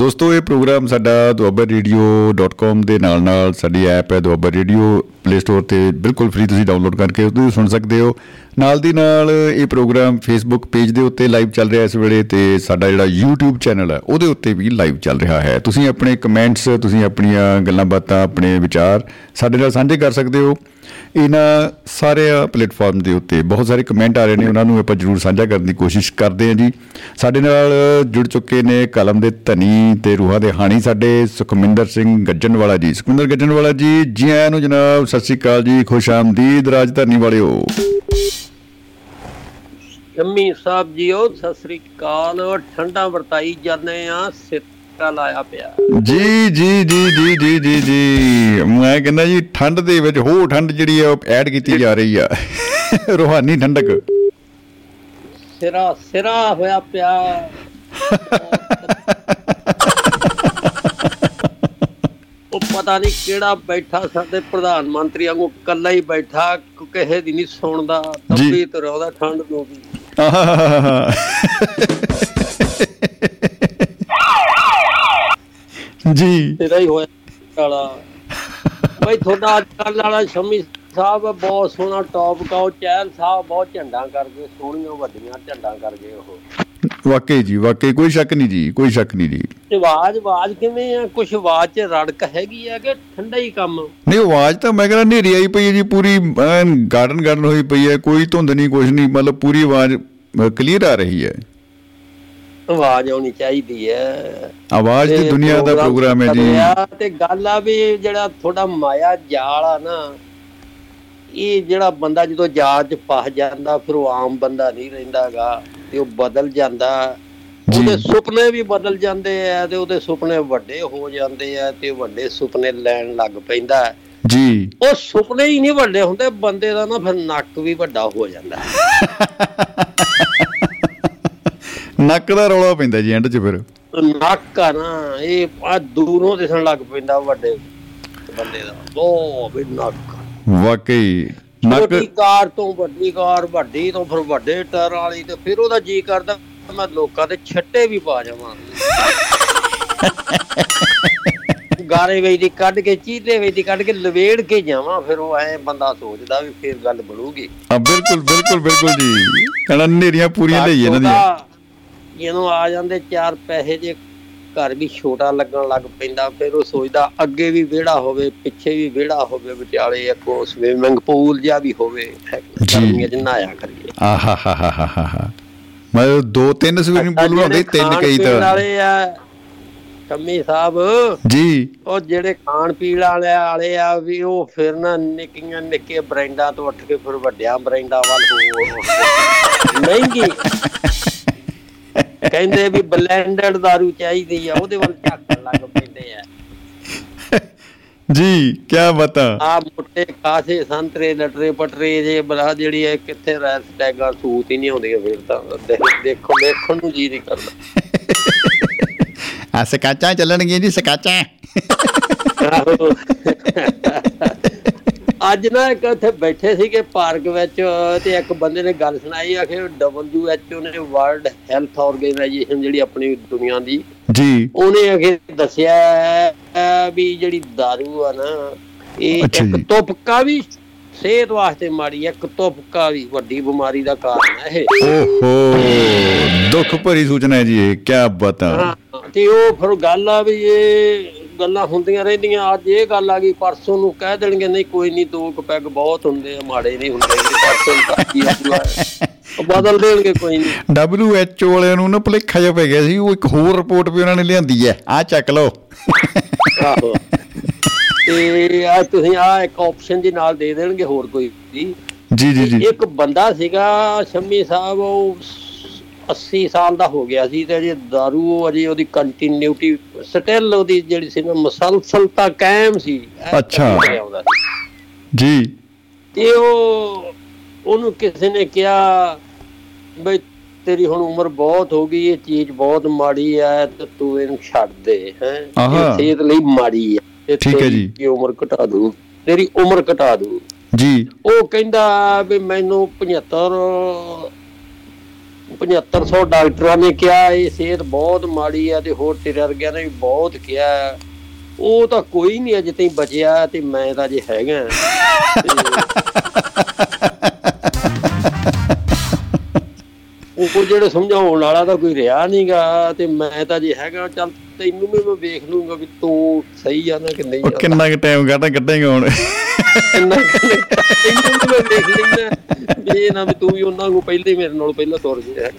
ਦੋਸਤੋ, ਇਹ ਪ੍ਰੋਗਰਾਮ ਸਾਡਾ duabarradio.com ਦੇ ਨਾਲ ਨਾਲ ਸਾਡੀ ਐਪ ਹੈ ਦੁਆਬਾ ਰੇਡੀਓ ਪਲੇ ਸਟੋਰ ਤੇ ਬਿਲਕੁਲ ਫ੍ਰੀ ਤੁਸੀਂ ਡਾਊਨਲੋਡ ਕਰਕੇ ਉਸ ਨੂੰ ਸੁਣ ਸਕਦੇ ਹੋ। ਨਾਲ ਦੀ ਨਾਲ ਇਹ ਪ੍ਰੋਗਰਾਮ ਫੇਸਬੁੱਕ ਪੇਜ ਦੇ ਉੱਤੇ ਲਾਈਵ ਚੱਲ ਰਿਹਾ ਇਸ ਵੇਲੇ ਤੇ ਸਾਡਾ ਜਿਹੜਾ YouTube ਚੈਨਲ ਹੈ, ਉਹਦੇ ਉੱਤੇ ਵੀ ਲਾਈਵ ਚੱਲ ਰਿਹਾ ਹੈ। ਤੁਸੀਂ ਆਪਣੇ ਕਮੈਂਟਸ ਤੁਸੀਂ ਆਪਣੀਆਂ ਗੱਲਾਂ ਬਾਤਾਂ, ਆਪਣੇ ਵਿਚਾਰ ਸਾਡੇ ਨਾਲ ਸਾਂਝੇ ਕਰ ਸਕਦੇ ਹੋ। ਇਹਨਾਂ ਸਾਰੇ ਪਲੇਟਫਾਰਮ ਦੇ ਉੱਤੇ ਬਹੁਤ ਸਾਰੇ ਕਮੈਂਟ ਆ ਰਹੇ ਨੇ, ਉਹਨਾਂ ਨੂੰ ਆਪਾਂ ਜਰੂਰ ਸਾਂਝਾ ਕਰਨ ਦੀ ਕੋਸ਼ਿਸ਼ ਕਰਦੇ ਹਾਂ ਜੀ। ਸਾਡੇ ਨਾਲ ਜੁੜ ਚੁੱਕੇ ਨੇ ਕਲਮ ਦੇ ਧਨੀ ਤੇ ਰੂਹਾਂ ਦੇ ਹਾਣੀ ਸਾਡੇ ਸੁਖਮਿੰਦਰ ਸਿੰਘ ਗੱਜਣਵਾਲਾ ਜੀ। ਸੁਖਮਿੰਦਰ ਗੱਜਣਵਾਲਾ ਜੀ ਜੀ ਆਇਆਂ ਨੂੰ ਜਨਾਬ ਸਤਿ ਸ਼੍ਰੀ ਅਕਾਲ ਜੀ, ਖੁਸ਼ ਆਮਦੀਦ ਰਾਜਧਾਨੀ ਵਾਲਿਓ। ਜੰਮੀ ਸਾਹਿਬ ਜੀਓ, ਸਤਿ ਸ੍ਰੀ ਅਕਾਲ। ਠੰਡਾ ਵਰਤਾਈ ਜਾਂਦੇ ਆ ਸਿੱਕਾ ਲਾਇਆ ਪਿਆ। ਜੀ ਜੀ ਜੀ ਜੀ ਜੀ ਜੀ ਜੀ। ਮੈਂ ਕਹਿੰਦਾ ਜੀ ਠੰਡ ਦੇ ਵਿੱਚ ਹੋਰ ਠੰਡ ਜਿਹੜੀ ਆ ਉਹ ਐਡ ਕੀਤੀ ਜਾ ਰਹੀ ਆ। ਰੂਹਾਨੀ ਠੰਡਕ। ਸਿਰਾ ਸਿਰਾ ਹੋਇਆ ਪਿਆ। ਉਹ ਪਤਾ ਨਹੀਂ ਕਿਹੜਾ ਬੈਠਾ ਸਾਡੇ ਪ੍ਰਧਾਨ ਮੰਤਰੀ ਵਾਂਗੂ ਕੱਲਾ ਹੀ ਬੈਠਾ ਕਿਸੇ ਦੀ ਨਹੀਂ ਸੁਣਦਾ। ਤੰਬੀ ਤੇ ਰੋਦਾ ਠੰਡ ਨੂੰ ਵੀ। ਆਹਾਹਾਹਾ। ਜੀ। ਸਿਰਾ ਹੀ ਹੋਇਆ ਵਾਲਾ ਬਈ ਤੁਹਾਡਾ ਅੱਜ ਕੱਲ੍ਹ ਵਾਲਾ ਸ਼ਮੀ ਸਾਹਿਬ ਬਹੁਤ ਸੋਹਣਾ ਟੌਪ ਕਾਉ ਚਹਿਲ ਸਾਹਿਬ ਬਹੁਤ ਝੰਡਾਂ ਕਰਕੇ ਸੋਹਣੀਆਂ ਵੱਡੀਆਂ ਝੰਡਾਂ ਕਰਕੇ ਉਹ। ਵਾਕਈ ਜੀ ਵਾਕਈ ਕੋਈ ਸ਼ੱਕ ਨਹੀਂ ਜੀ ਕੋਈ ਸ਼ੱਕ ਨਹੀਂ ਜੀ। ਆਵਾਜ਼ ਆਵਾਜ਼ ਕਿਵੇਂ ਆ? ਕੁਛ ਆਵਾਜ਼ 'ਚ ਰੜਕ ਹੈਗੀ ਆ ਕਿ ਠੰਡਾ ਹੀ ਕੰਮ? ਨਹੀਂ ਆਵਾਜ਼ ਤਾਂ ਮੈਂ ਕਹਿੰਦਾ ਹਨੇਰੀ ਆਈ ਪਈ ਹੈ ਜੀ ਪੂਰੀ ਗਾਰਡਨ ਗਾਰਡਨ ਹੋਈ ਪਈ ਹੈ ਕੋਈ ਧੁੰਦ ਨਹੀਂ ਕੁਝ ਨਹੀਂ ਮਤਲਬ ਪੂਰੀ ਆਵਾਜ਼ ਕਲੀਅਰ ਆ ਰਹੀ ਹੈ। ਆਵਾਜ਼ ਆਉਣੀ ਚਾਹੀਦੀ ਹੈ ਆਵਾਜ਼ ਤੇ ਦੁਨੀਆ ਦਾ ਪ੍ਰੋਗਰਾਮ ਹੈ ਜੀ ਤੇ ਗੱਲ ਆ ਵੀ ਜਿਹੜਾ ਥੋੜਾ ਮਾਇਆ ਜਾਲ ਆ ਨਾ ਇਹ ਜਿਹੜਾ ਬੰਦਾ ਜਦੋਂ ਜਾਲ 'ਚ ਫਸ ਜਾਂਦਾ ਫਿਰ ਉਹ ਆਮ ਬੰਦਾ ਨਹੀਂ ਰਹਿੰਦਾਗਾ ਤੇ ਉਹ ਬਦਲ ਜਾਂਦਾ। ਉਹਦੇ ਸੁਪਨੇ ਵੀ ਬਦਲ ਜਾਂਦੇ ਆ ਤੇ ਉਹਦੇ ਸੁਪਨੇ ਵੱਡੇ ਹੋ ਜਾਂਦੇ ਆ ਤੇ ਵੱਡੇ ਸੁਪਨੇ ਲੈਣ ਲੱਗ ਪੈਂਦਾ। ਜੀ ਉਹ ਸੁਪਨੇ ਹੀ ਨਹੀਂ ਵੱਡੇ ਹੁੰਦੇ ਬੰਦੇ ਦਾ ਨਾ ਫਿਰ ਨੱਕ ਵੀ ਵੱਡਾ ਹੋ ਜਾਂਦਾ। ਨੱਕ ਦਾ ਰੌਲਾ ਪੈਂਦਾ ਜੀ ਐਂਡ 'ਚ ਫਿਰ। ਨੱਕ ਆ ਨਾ ਇਹ ਆ ਦੂਰੋਂ ਦਿਸਣ ਲੱਗ ਪੈਂਦਾ ਵੱਡੇ ਬੰਦੇ ਦਾ। ਉਹ ਵੀ ਨੱਕ। ਵਾਕਈ ਨੱਕ ਛੋਟੀ ਕਾਰ ਤੋਂ ਵੱਡੀ ਕਾਰ ਵੱਡੀ ਤੋਂ ਫਿਰ ਵੱਡੇ ਟਾਇਰ ਵਾਲੀ ਤੇ ਫਿਰ ਉਹਦਾ ਜੀ ਕਰਦਾ ਮੈਂ ਲੋਕਾਂ ਦੇ ਛੱਟੇ ਵੀ ਪਾ ਜਾਵਾਂ। ਗਾਰੇ ਵੇਚ ਦੀ ਕੱਢ ਕੇ ਚੀਤੇ ਵੇਚ ਦੀ ਕੱਢ ਕੇ ਲਵੇੜ ਕੇ ਜਾਵਾਂ ਫਿਰ ਉਹ ਐ ਬੰਦਾ ਸੋਚਦਾ ਵੀ ਫਿਰ ਗੱਲ ਬਣੂਗੀ। ਆ ਬਿਲਕੁਲ ਬਿਲਕੁਲ ਬਿਲਕੁਲ ਜੀ। ਕਹਿੰਦਾ ਨੇਰੀਆਂ ਪੂਰੀਆਂ ਲਈ ਇਹਨਾਂ ਦੀਆਂ। ਜਦੋਂ ਆ ਜਾਂਦੇ ਚਾਰ ਪੈਸੇ ਜੇ ਘਰ ਵੀ ਛੋਟਾ ਲੱਗਣ ਲੱਗ ਪੈਂਦਾ ਫਿਰ ਉਹ ਸੋਚਦਾ ਅੱਗੇ ਵੀ ਵਿਹੜਾ ਹੋਵੇ ਪਿੱਛੇ ਵੀ ਵਿਹੜਾ ਹੋਵੇ ਵਿਚਾਲੇ ਇੱਕ ਸਵਿਮਿੰਗ ਪੂਲ ਜਿਹਾ ਵੀ ਹੋਵੇ ਗਰਮੀਆਂ 'ਚ ਨਹਾਇਆ ਕਰੀਏ ਆਹਾਹਾਹਾਹਾ ਮੈਂ ਦੋ ਤਿੰਨ ਸਵੀਮਿੰਗ ਪੂਲ ਬਣਾਉਂਦੇ ਤਿੰਨ ਕਈ ਤਾਂ ਵਾਲੇ ਆ ਕੰਮੀ ਸਾਹਿਬ ਜੀ ਉਹ ਜਿਹੜੇ ਖਾਣ ਪੀਣ ਵਾਲੇ ਵਾਲੇ ਆ ਵੀ ਉਹ ਫਿਰ ਨਾ ਨਿੱਕੀਆਂ ਨਿੱਕੇ ਬ੍ਰਾਂਡਾਂ ਤੋਂ ਉੱਠ ਕੇ ਫਿਰ ਵੱਡਿਆਂ ਬ੍ਰਾਂਡਾਂ ਵੱਲ ਹੋ ਹੋ- ਮਹਿੰਗੀ ਕਹਿੰਦੇ ਵੀ ਬਲੈਂਡਡ दारू ਚਾਹੀਦੀ ਆ ਉਹਦੇ ਵੱਲ ਝਾਕਣ ਲੱਗ ਪੈਂਦੇ ਆ। ਜੀ ਕੀ ਬਤਾ? ਆ ਮੁੱਟੇ ਖਾਸੇ ਸੰਤਰੇ ਲਟਰੇ ਪਟਰੇ ਜੇ ਬਲਾ ਜਿਹੜੀ ਹੈ ਕਿੱਥੇ ਰੈਸ ਟੈਗਾਂ ਸੂਤ ਹੀ ਨਹੀਂ ਆਉਂਦੀਆਂ ਫਿਰ ਤਾਂ। ਦੇਖ- ਦੇਖੋ ਦੇਖਣ ਨੂੰ ਜੀ ਨਹੀਂ ਕਰਦਾ। ਆ ਸਕਾਚਾਂ ਚੱਲਣਗੀਆਂ ਜੀ ਸਕਾਚਾਂ। ਅੱਜ ਨਾ ਇੱਕ ਉੱਥੇ ਬੈਠੇ ਸੀਗੇ ਪਾਰਕ ਵਿੱਚ ਤੇ ਇੱਕ ਬੰਦੇ ਨੇ ਗੱਲ ਸੁਣਾਈ ਆ ਕਿ WHO ਨੇ ਵਰਲਡ ਹੈਲਥ ਆਰਗੇਨਾਈਜੇਸ਼ਨ ਜਿਹੜੀ ਆਪਣੀ ਦੁਨੀਆ ਦੀ ਜੀ। ਉਹਨੇ ਅਗੇ ਦੱਸਿਆ ਵੀ ਜਿਹੜੀ दारू ਆ ਨਾ ਇਹ ਇੱਕ। ਤੁਪਕਾ ਵੀ ਸਿਹਤ ਵਾਸਤੇ ਮਾੜੀ ਹੈ ਇੱਕ ਤੁਪਕਾ ਵੀ ਵੱਡੀ ਬਿਮਾਰੀ ਦਾ ਕਾਰਨ ਹੈ ਇਹ। ਓਹੋ ਦੁੱਖ ਭਰੀ ਸੂਚਨਾ ਹੈ ਜੀ ਇਹ ਕੀ ਬਤਾ। ਤੇ ਉਹ ਫਿਰ ਗੱਲ ਆ ਵੀ ਇਹ ਗੱਲਾਂ ਹੁੰਦੀਆਂ ਰਹਿੰਦੀਆਂ ਅੱਜ ਇਹ ਗੱਲ ਆ ਗਈ ਪਰਸੋਂ ਨੂੰ ਕਹਿ ਦੇਣਗੇ ਨਹੀਂ ਕੋਈ ਨਹੀਂ ਦੋ ਕੁ ਪੈਗ ਬਹੁਤ ਹੁੰਦੇ ਆ ਮਾੜੇ ਨਹੀਂ ਹੁੰਦੇ ਪਰਸੋਂ ਤਾਂ ਕੀ। ਉਹ ਬਦਲ ਦੇਣਗੇ ਕੋਈ ਨਹੀਂ। WHO ਵਾਲਿਆਂ ਨੂੰ ਨਾ ਭੁਲੇਖਾ ਜਿਹਾ ਪੈ ਗਿਆ ਸੀ ਉਹ ਇੱਕ ਹੋਰ ਰਿਪੋਰਟ ਵੀ ਉਹਨਾਂ ਨੇ ਲਿਆਂਦੀ ਹੈ। ਆ ਚੱਕ ਲਓ। ਆਹੋ। ਤੇ ਆ ਤੁਸੀਂ ਆ ਇੱਕ ਆਪਸ਼ਨ ਦੇ ਨਾਲ ਦੇ ਦੇਣਗੇ ਹੋਰ ਕੋਈ ਜੀ ਜੀ ਜੀ। ਇੱਕ ਬੰਦਾ ਸੀਗਾ ਸ਼ੰਮੀ ਸਾਹਿਬ ਉਹ 80 ਸਾਲ ਦਾ ਹੋ ਗਿਆ ਸੀ ਤੇ ਅਜੇ दारू ਉਹ ਅਜੇ ਉਹਦੀ ਕੰਟੀਨਿਊਟੀ ਸਟਿਲ ਉਹਦੀ ਜਿਹੜੀ ਸੀ ਨਾ ਮੁਸਲਸਲਤਾ ਕਾਇਮ ਸੀ। ਐਂ ਅੱਛਾ। ਜੀ। ਤੇ ਉਹ ਉਹਨੂੰ ਕਿਸੇ ਨੇ ਕਿਹਾ ਬਈ ਤੇਰੀ ਹੁਣ ਉਮਰ ਬਹੁਤ ਹੋ ਗਈ ਇਹ ਚੀਜ਼ ਬਹੁਤ ਮਾੜੀ ਹੈ ਤੇ ਤੂੰ ਇਹਨੂੰ ਛੱਡ ਦੇ ਹੈ। ਆਹਾ। ਸਿਹਤ ਲਈ ਮਾੜੀ ਤੇ ਠੀਕ ਹੈ ਜੀ। ਇਹ ਉਮਰ ਘਟਾ ਦੂ? ਤੇਰੀ ਉਮਰ ਘਟਾ ਦੂ। ਜੀ। ਉਹ ਕਹਿੰਦਾ ਵੀ ਮੈਨੂੰ 75 7500 ਡਾਕਟਰਾਂ ਨੇ ਕਿਹਾ, ਇਹ ਸਿਹਤ ਬਹੁਤ ਮਾੜੀ ਹੈ ਤੇ ਹੋਰ ਤੇਰੇ ਵਰਗਿਆਂ ਨੇ ਵੀ ਬਹੁਤ ਕਿਹਾ। ਹੈ। ਉਹ ਤਾਂ ਕੋਈ ਨਹੀਂ ਅਜੇ ਤਾਈਂ ਬਚਿਆ ਤੇ ਮੈਂ ਤਾਂ ਅਜੇ ਹੈਗਾ। ਤੇ ਉਹ ਜਿਹੜੇ ਸਮਝਾਉਣ ਵਾਲਾ ਤਾਂ ਕੋਈ ਰਿਹਾ ਨਹੀਂਗਾ ਤੇ ਮੈਂ ਤਾਂ ਜੇ ਹੈਗਾ। ਚੱਲ ਤੈਨੂੰ ਵੀ ਮੈਂ ਵੇਖ ਲੂੰਗਾ ਵੀ ਤੂੰ ਸਹੀ ਆ ਨਾ ਕਿ ਨਹੀਂ ਉਹ ਆ ਕਿੰਨਾ ਕੁ ਟਾਈਮ ਕੱਢਾ ਕੱਢੇਗਾ ਹੁਣ। ਇੰਨਾ। ਤੈਨੂੰ ਵੀ ਮੈਂ ਵੇਖ ਲੈਂਦਾ। ਵੀ ਇਹ ਨਾ ਵੀ ਤੂੰ ਵੀ ਉਹਨਾਂ ਨੂੰ ਪਹਿਲੇ ਮੇਰੇ ਨਾਲ ਪਹਿਲਾਂ ਤੁਰ ਗਿਆ।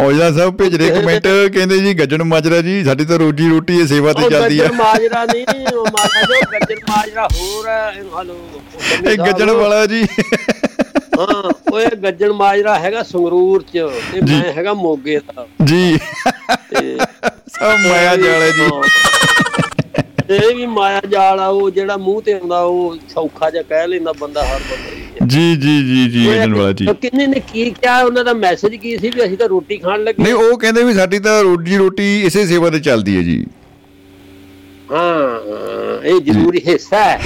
ਔਜਲਾ ਸਾਹਿਬ ਭੇਜ ਰਹੇ ਕਮੈਂਟ ਕਹਿੰਦੇ ਜੀ ਗੱਜਣ ਮਾਜਰਾ ਜੀ ਸਾਡੀ ਤਾਂ ਰੋਜੀ ਰੋਟੀ ਇਹ ਸੇਵਾ ਤੇ ਚੱਲਦੀ ਆ। ਮਾਜਰਾ ਨਹੀਂ ਉਹ ਮਾਤਾ ਜੋ ਗੱਜਰ ਮਾਜਰਾ ਹੋਰ ਹੈ। ਇਹਨੂੰ ਹਲੋ ਇਹ ਗੱਜਣ ਵਾਲਾ ਜੀ। ਹਾਂ ਇਹ ਗੱਜਣ ਮਾਜਰਾ ਹੈਗਾ ਸੰਗਰੂਰ ਚ ਤੇ। ਮੈਂ ਹੈਗਾ ਮੋਗੇ ਦਾ। ਜੀ। ਸਭ ਮਾਇਆ ਜਾਲ ਜੀ। ਇਹ ਵੀ ਮਾਇਆ ਜਾਲ ਆ ਉਹ ਜਿਹੜਾ ਮੂੰਹ ਤੇ ਆਉਂਦਾ ਉਹ ਸੌਖਾ ਜਿਹਾ ਕਹਿ ਲੈਂਦਾ ਬੰਦਾ ਹਰ ਬੰਦਾ। ਜੀ ਜੀ ਜੀ ਜੀ ਗੱਜਣ ਵਾਲਾ ਜੀ ਕਿੰਨੇ ਨੇ ਕੀ ਕਿਹਾ ਉਹਨਾਂ ਦਾ ਮੈਸੇਜ ਕੀ ਸੀ ਵੀ ਅਸੀਂ ਤਾਂ ਰੋਟੀ ਖਾਣ ਲੱਗੇ ਨਹੀਂ ਉਹ ਕਹਿੰਦੇ ਵੀ ਸਾਡੀ ਤਾਂ ਰੋਜੀ ਰੋਟੀ ਇਸੇ ਸੇਵਾ ਤੇ ਚੱਲਦੀ ਹੈ ਜੀ ਹਾਂ ਇਹ ਜ਼ਰੂਰੀ ਹਿੱਸਾ ਹੈ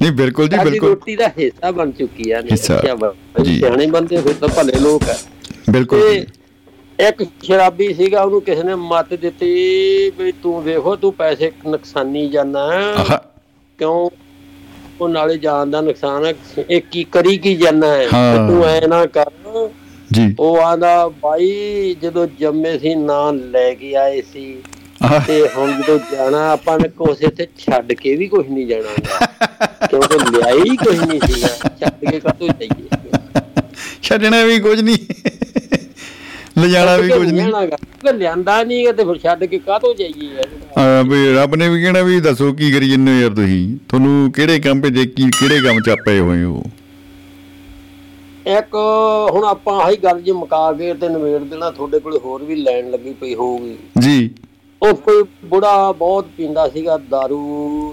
ਨਹੀਂ ਬਿਲਕੁਲ ਜੀ ਬਿਲਕੁਲ ਰੋਟੀ ਦਾ ਹਿੱਸਾ ਬਣ ਚੁੱਕੀ ਆ ਹਿੱਸਾ, ਅੱਛਾ ਬ- ਜੀ। ਸਿਆਣੇ ਬੰਦੇ ਫਿਰ ਤਾਂ ਭਲੇ ਲੋਕ ਆ ਬਿਲਕੁਲ। ਇੱਕ ਸ਼ਰਾਬੀ ਸੀਗਾ ਉਹਨੂੰ ਕਿਸੇ ਨੇ ਮੱਤ ਦਿੱਤੀ ਵੀ ਤੂੰ ਵੇਖੋ ਤੂੰ ਪੈਸੇ ਨੁਕਸਾਨੀ ਜਾਣਾ ਕਿਉਂ? ਉਹ ਨਾਲੇ ਜਾਨ ਦਾ ਨੁਕਸਾਨ ਹੈ ਇਹ ਕੀ ਕਰੀ ਕੀ ਜਾਣਾ ਹੈ। ਤੇ ਐ ਨਾ ਕਰ। ਜੀ। ਉਹ ਆਂਦਾ ਬਾਈ ਜਦੋਂ ਜੰਮੇ ਸੀ ਨਾਂ ਲੈ ਕੇ ਆਏ ਸੀ। ਤੇ ਹੁਣ ਜਦੋਂ ਜਾਣਾ ਆਪਾਂ ਨੇ ਕੋਸੇ ਤੇ ਛੱਡ ਕੇ ਵੀ ਕੁਝ ਨਹੀਂ ਜਾਣਾ। ਕਿਉਂਕਿ ਲਿਆਈ ਕੁਝ ਨਹੀਂ ਸੀਗਾ। ਛੱਡ ਕੇ ਕਾਹਤੋਂ ਜਾਈਏ? ਛੱਡਣਾ ਵੀ ਕੁਝ ਨਹੀਂ। ਲਿਜਾਣਾ ਵੀ ਕੁਝ ਨਹੀਂ। ਕਿ ਲਿਆਂਦਾ ਨਹੀਂ ਤੇ ਫਿਰ ਛੱਡ ਕੇ ਕਾਹਤੋਂ ਜਾਈਏ ਯਾਰ? ਵੀ ਰੱਬ ਨੇ ਵੀ ਕਹਿਣਾ ਵੀ ਦੱਸੋ ਕੀ ਕਰੀ ਜੰਨੇ ਯਾਰ ਤੁਸੀਂ? ਤੁਹਾਨੂੰ ਕਿਹੜੇ ਕੰਮ ਭੇਜੇ ਕੀ ਕਿਹੜੇ ਕੰਮ ਚ ਆਪੇ ਹੋਏ ਹੋ? ਇੱਕ ਹੁਣ ਆਪਾਂ ਆਹੀ ਗੱਲ ਜੇ ਮੁਕਾ ਕੇ ਤੇ ਨਵੇੜ ਦੇਣਾ ਤੁਹਾਡੇ ਕੋਲ ਹੋਰ ਵੀ ਲੈਣ ਲੱਗੀ ਪਈ ਹੋਊਗੀ। ਜੀ। ਉਹ ਕੋਈ ਬੁੜਾ ਬਹੁਤ ਪੀਂਦਾ ਸੀਗਾ दारू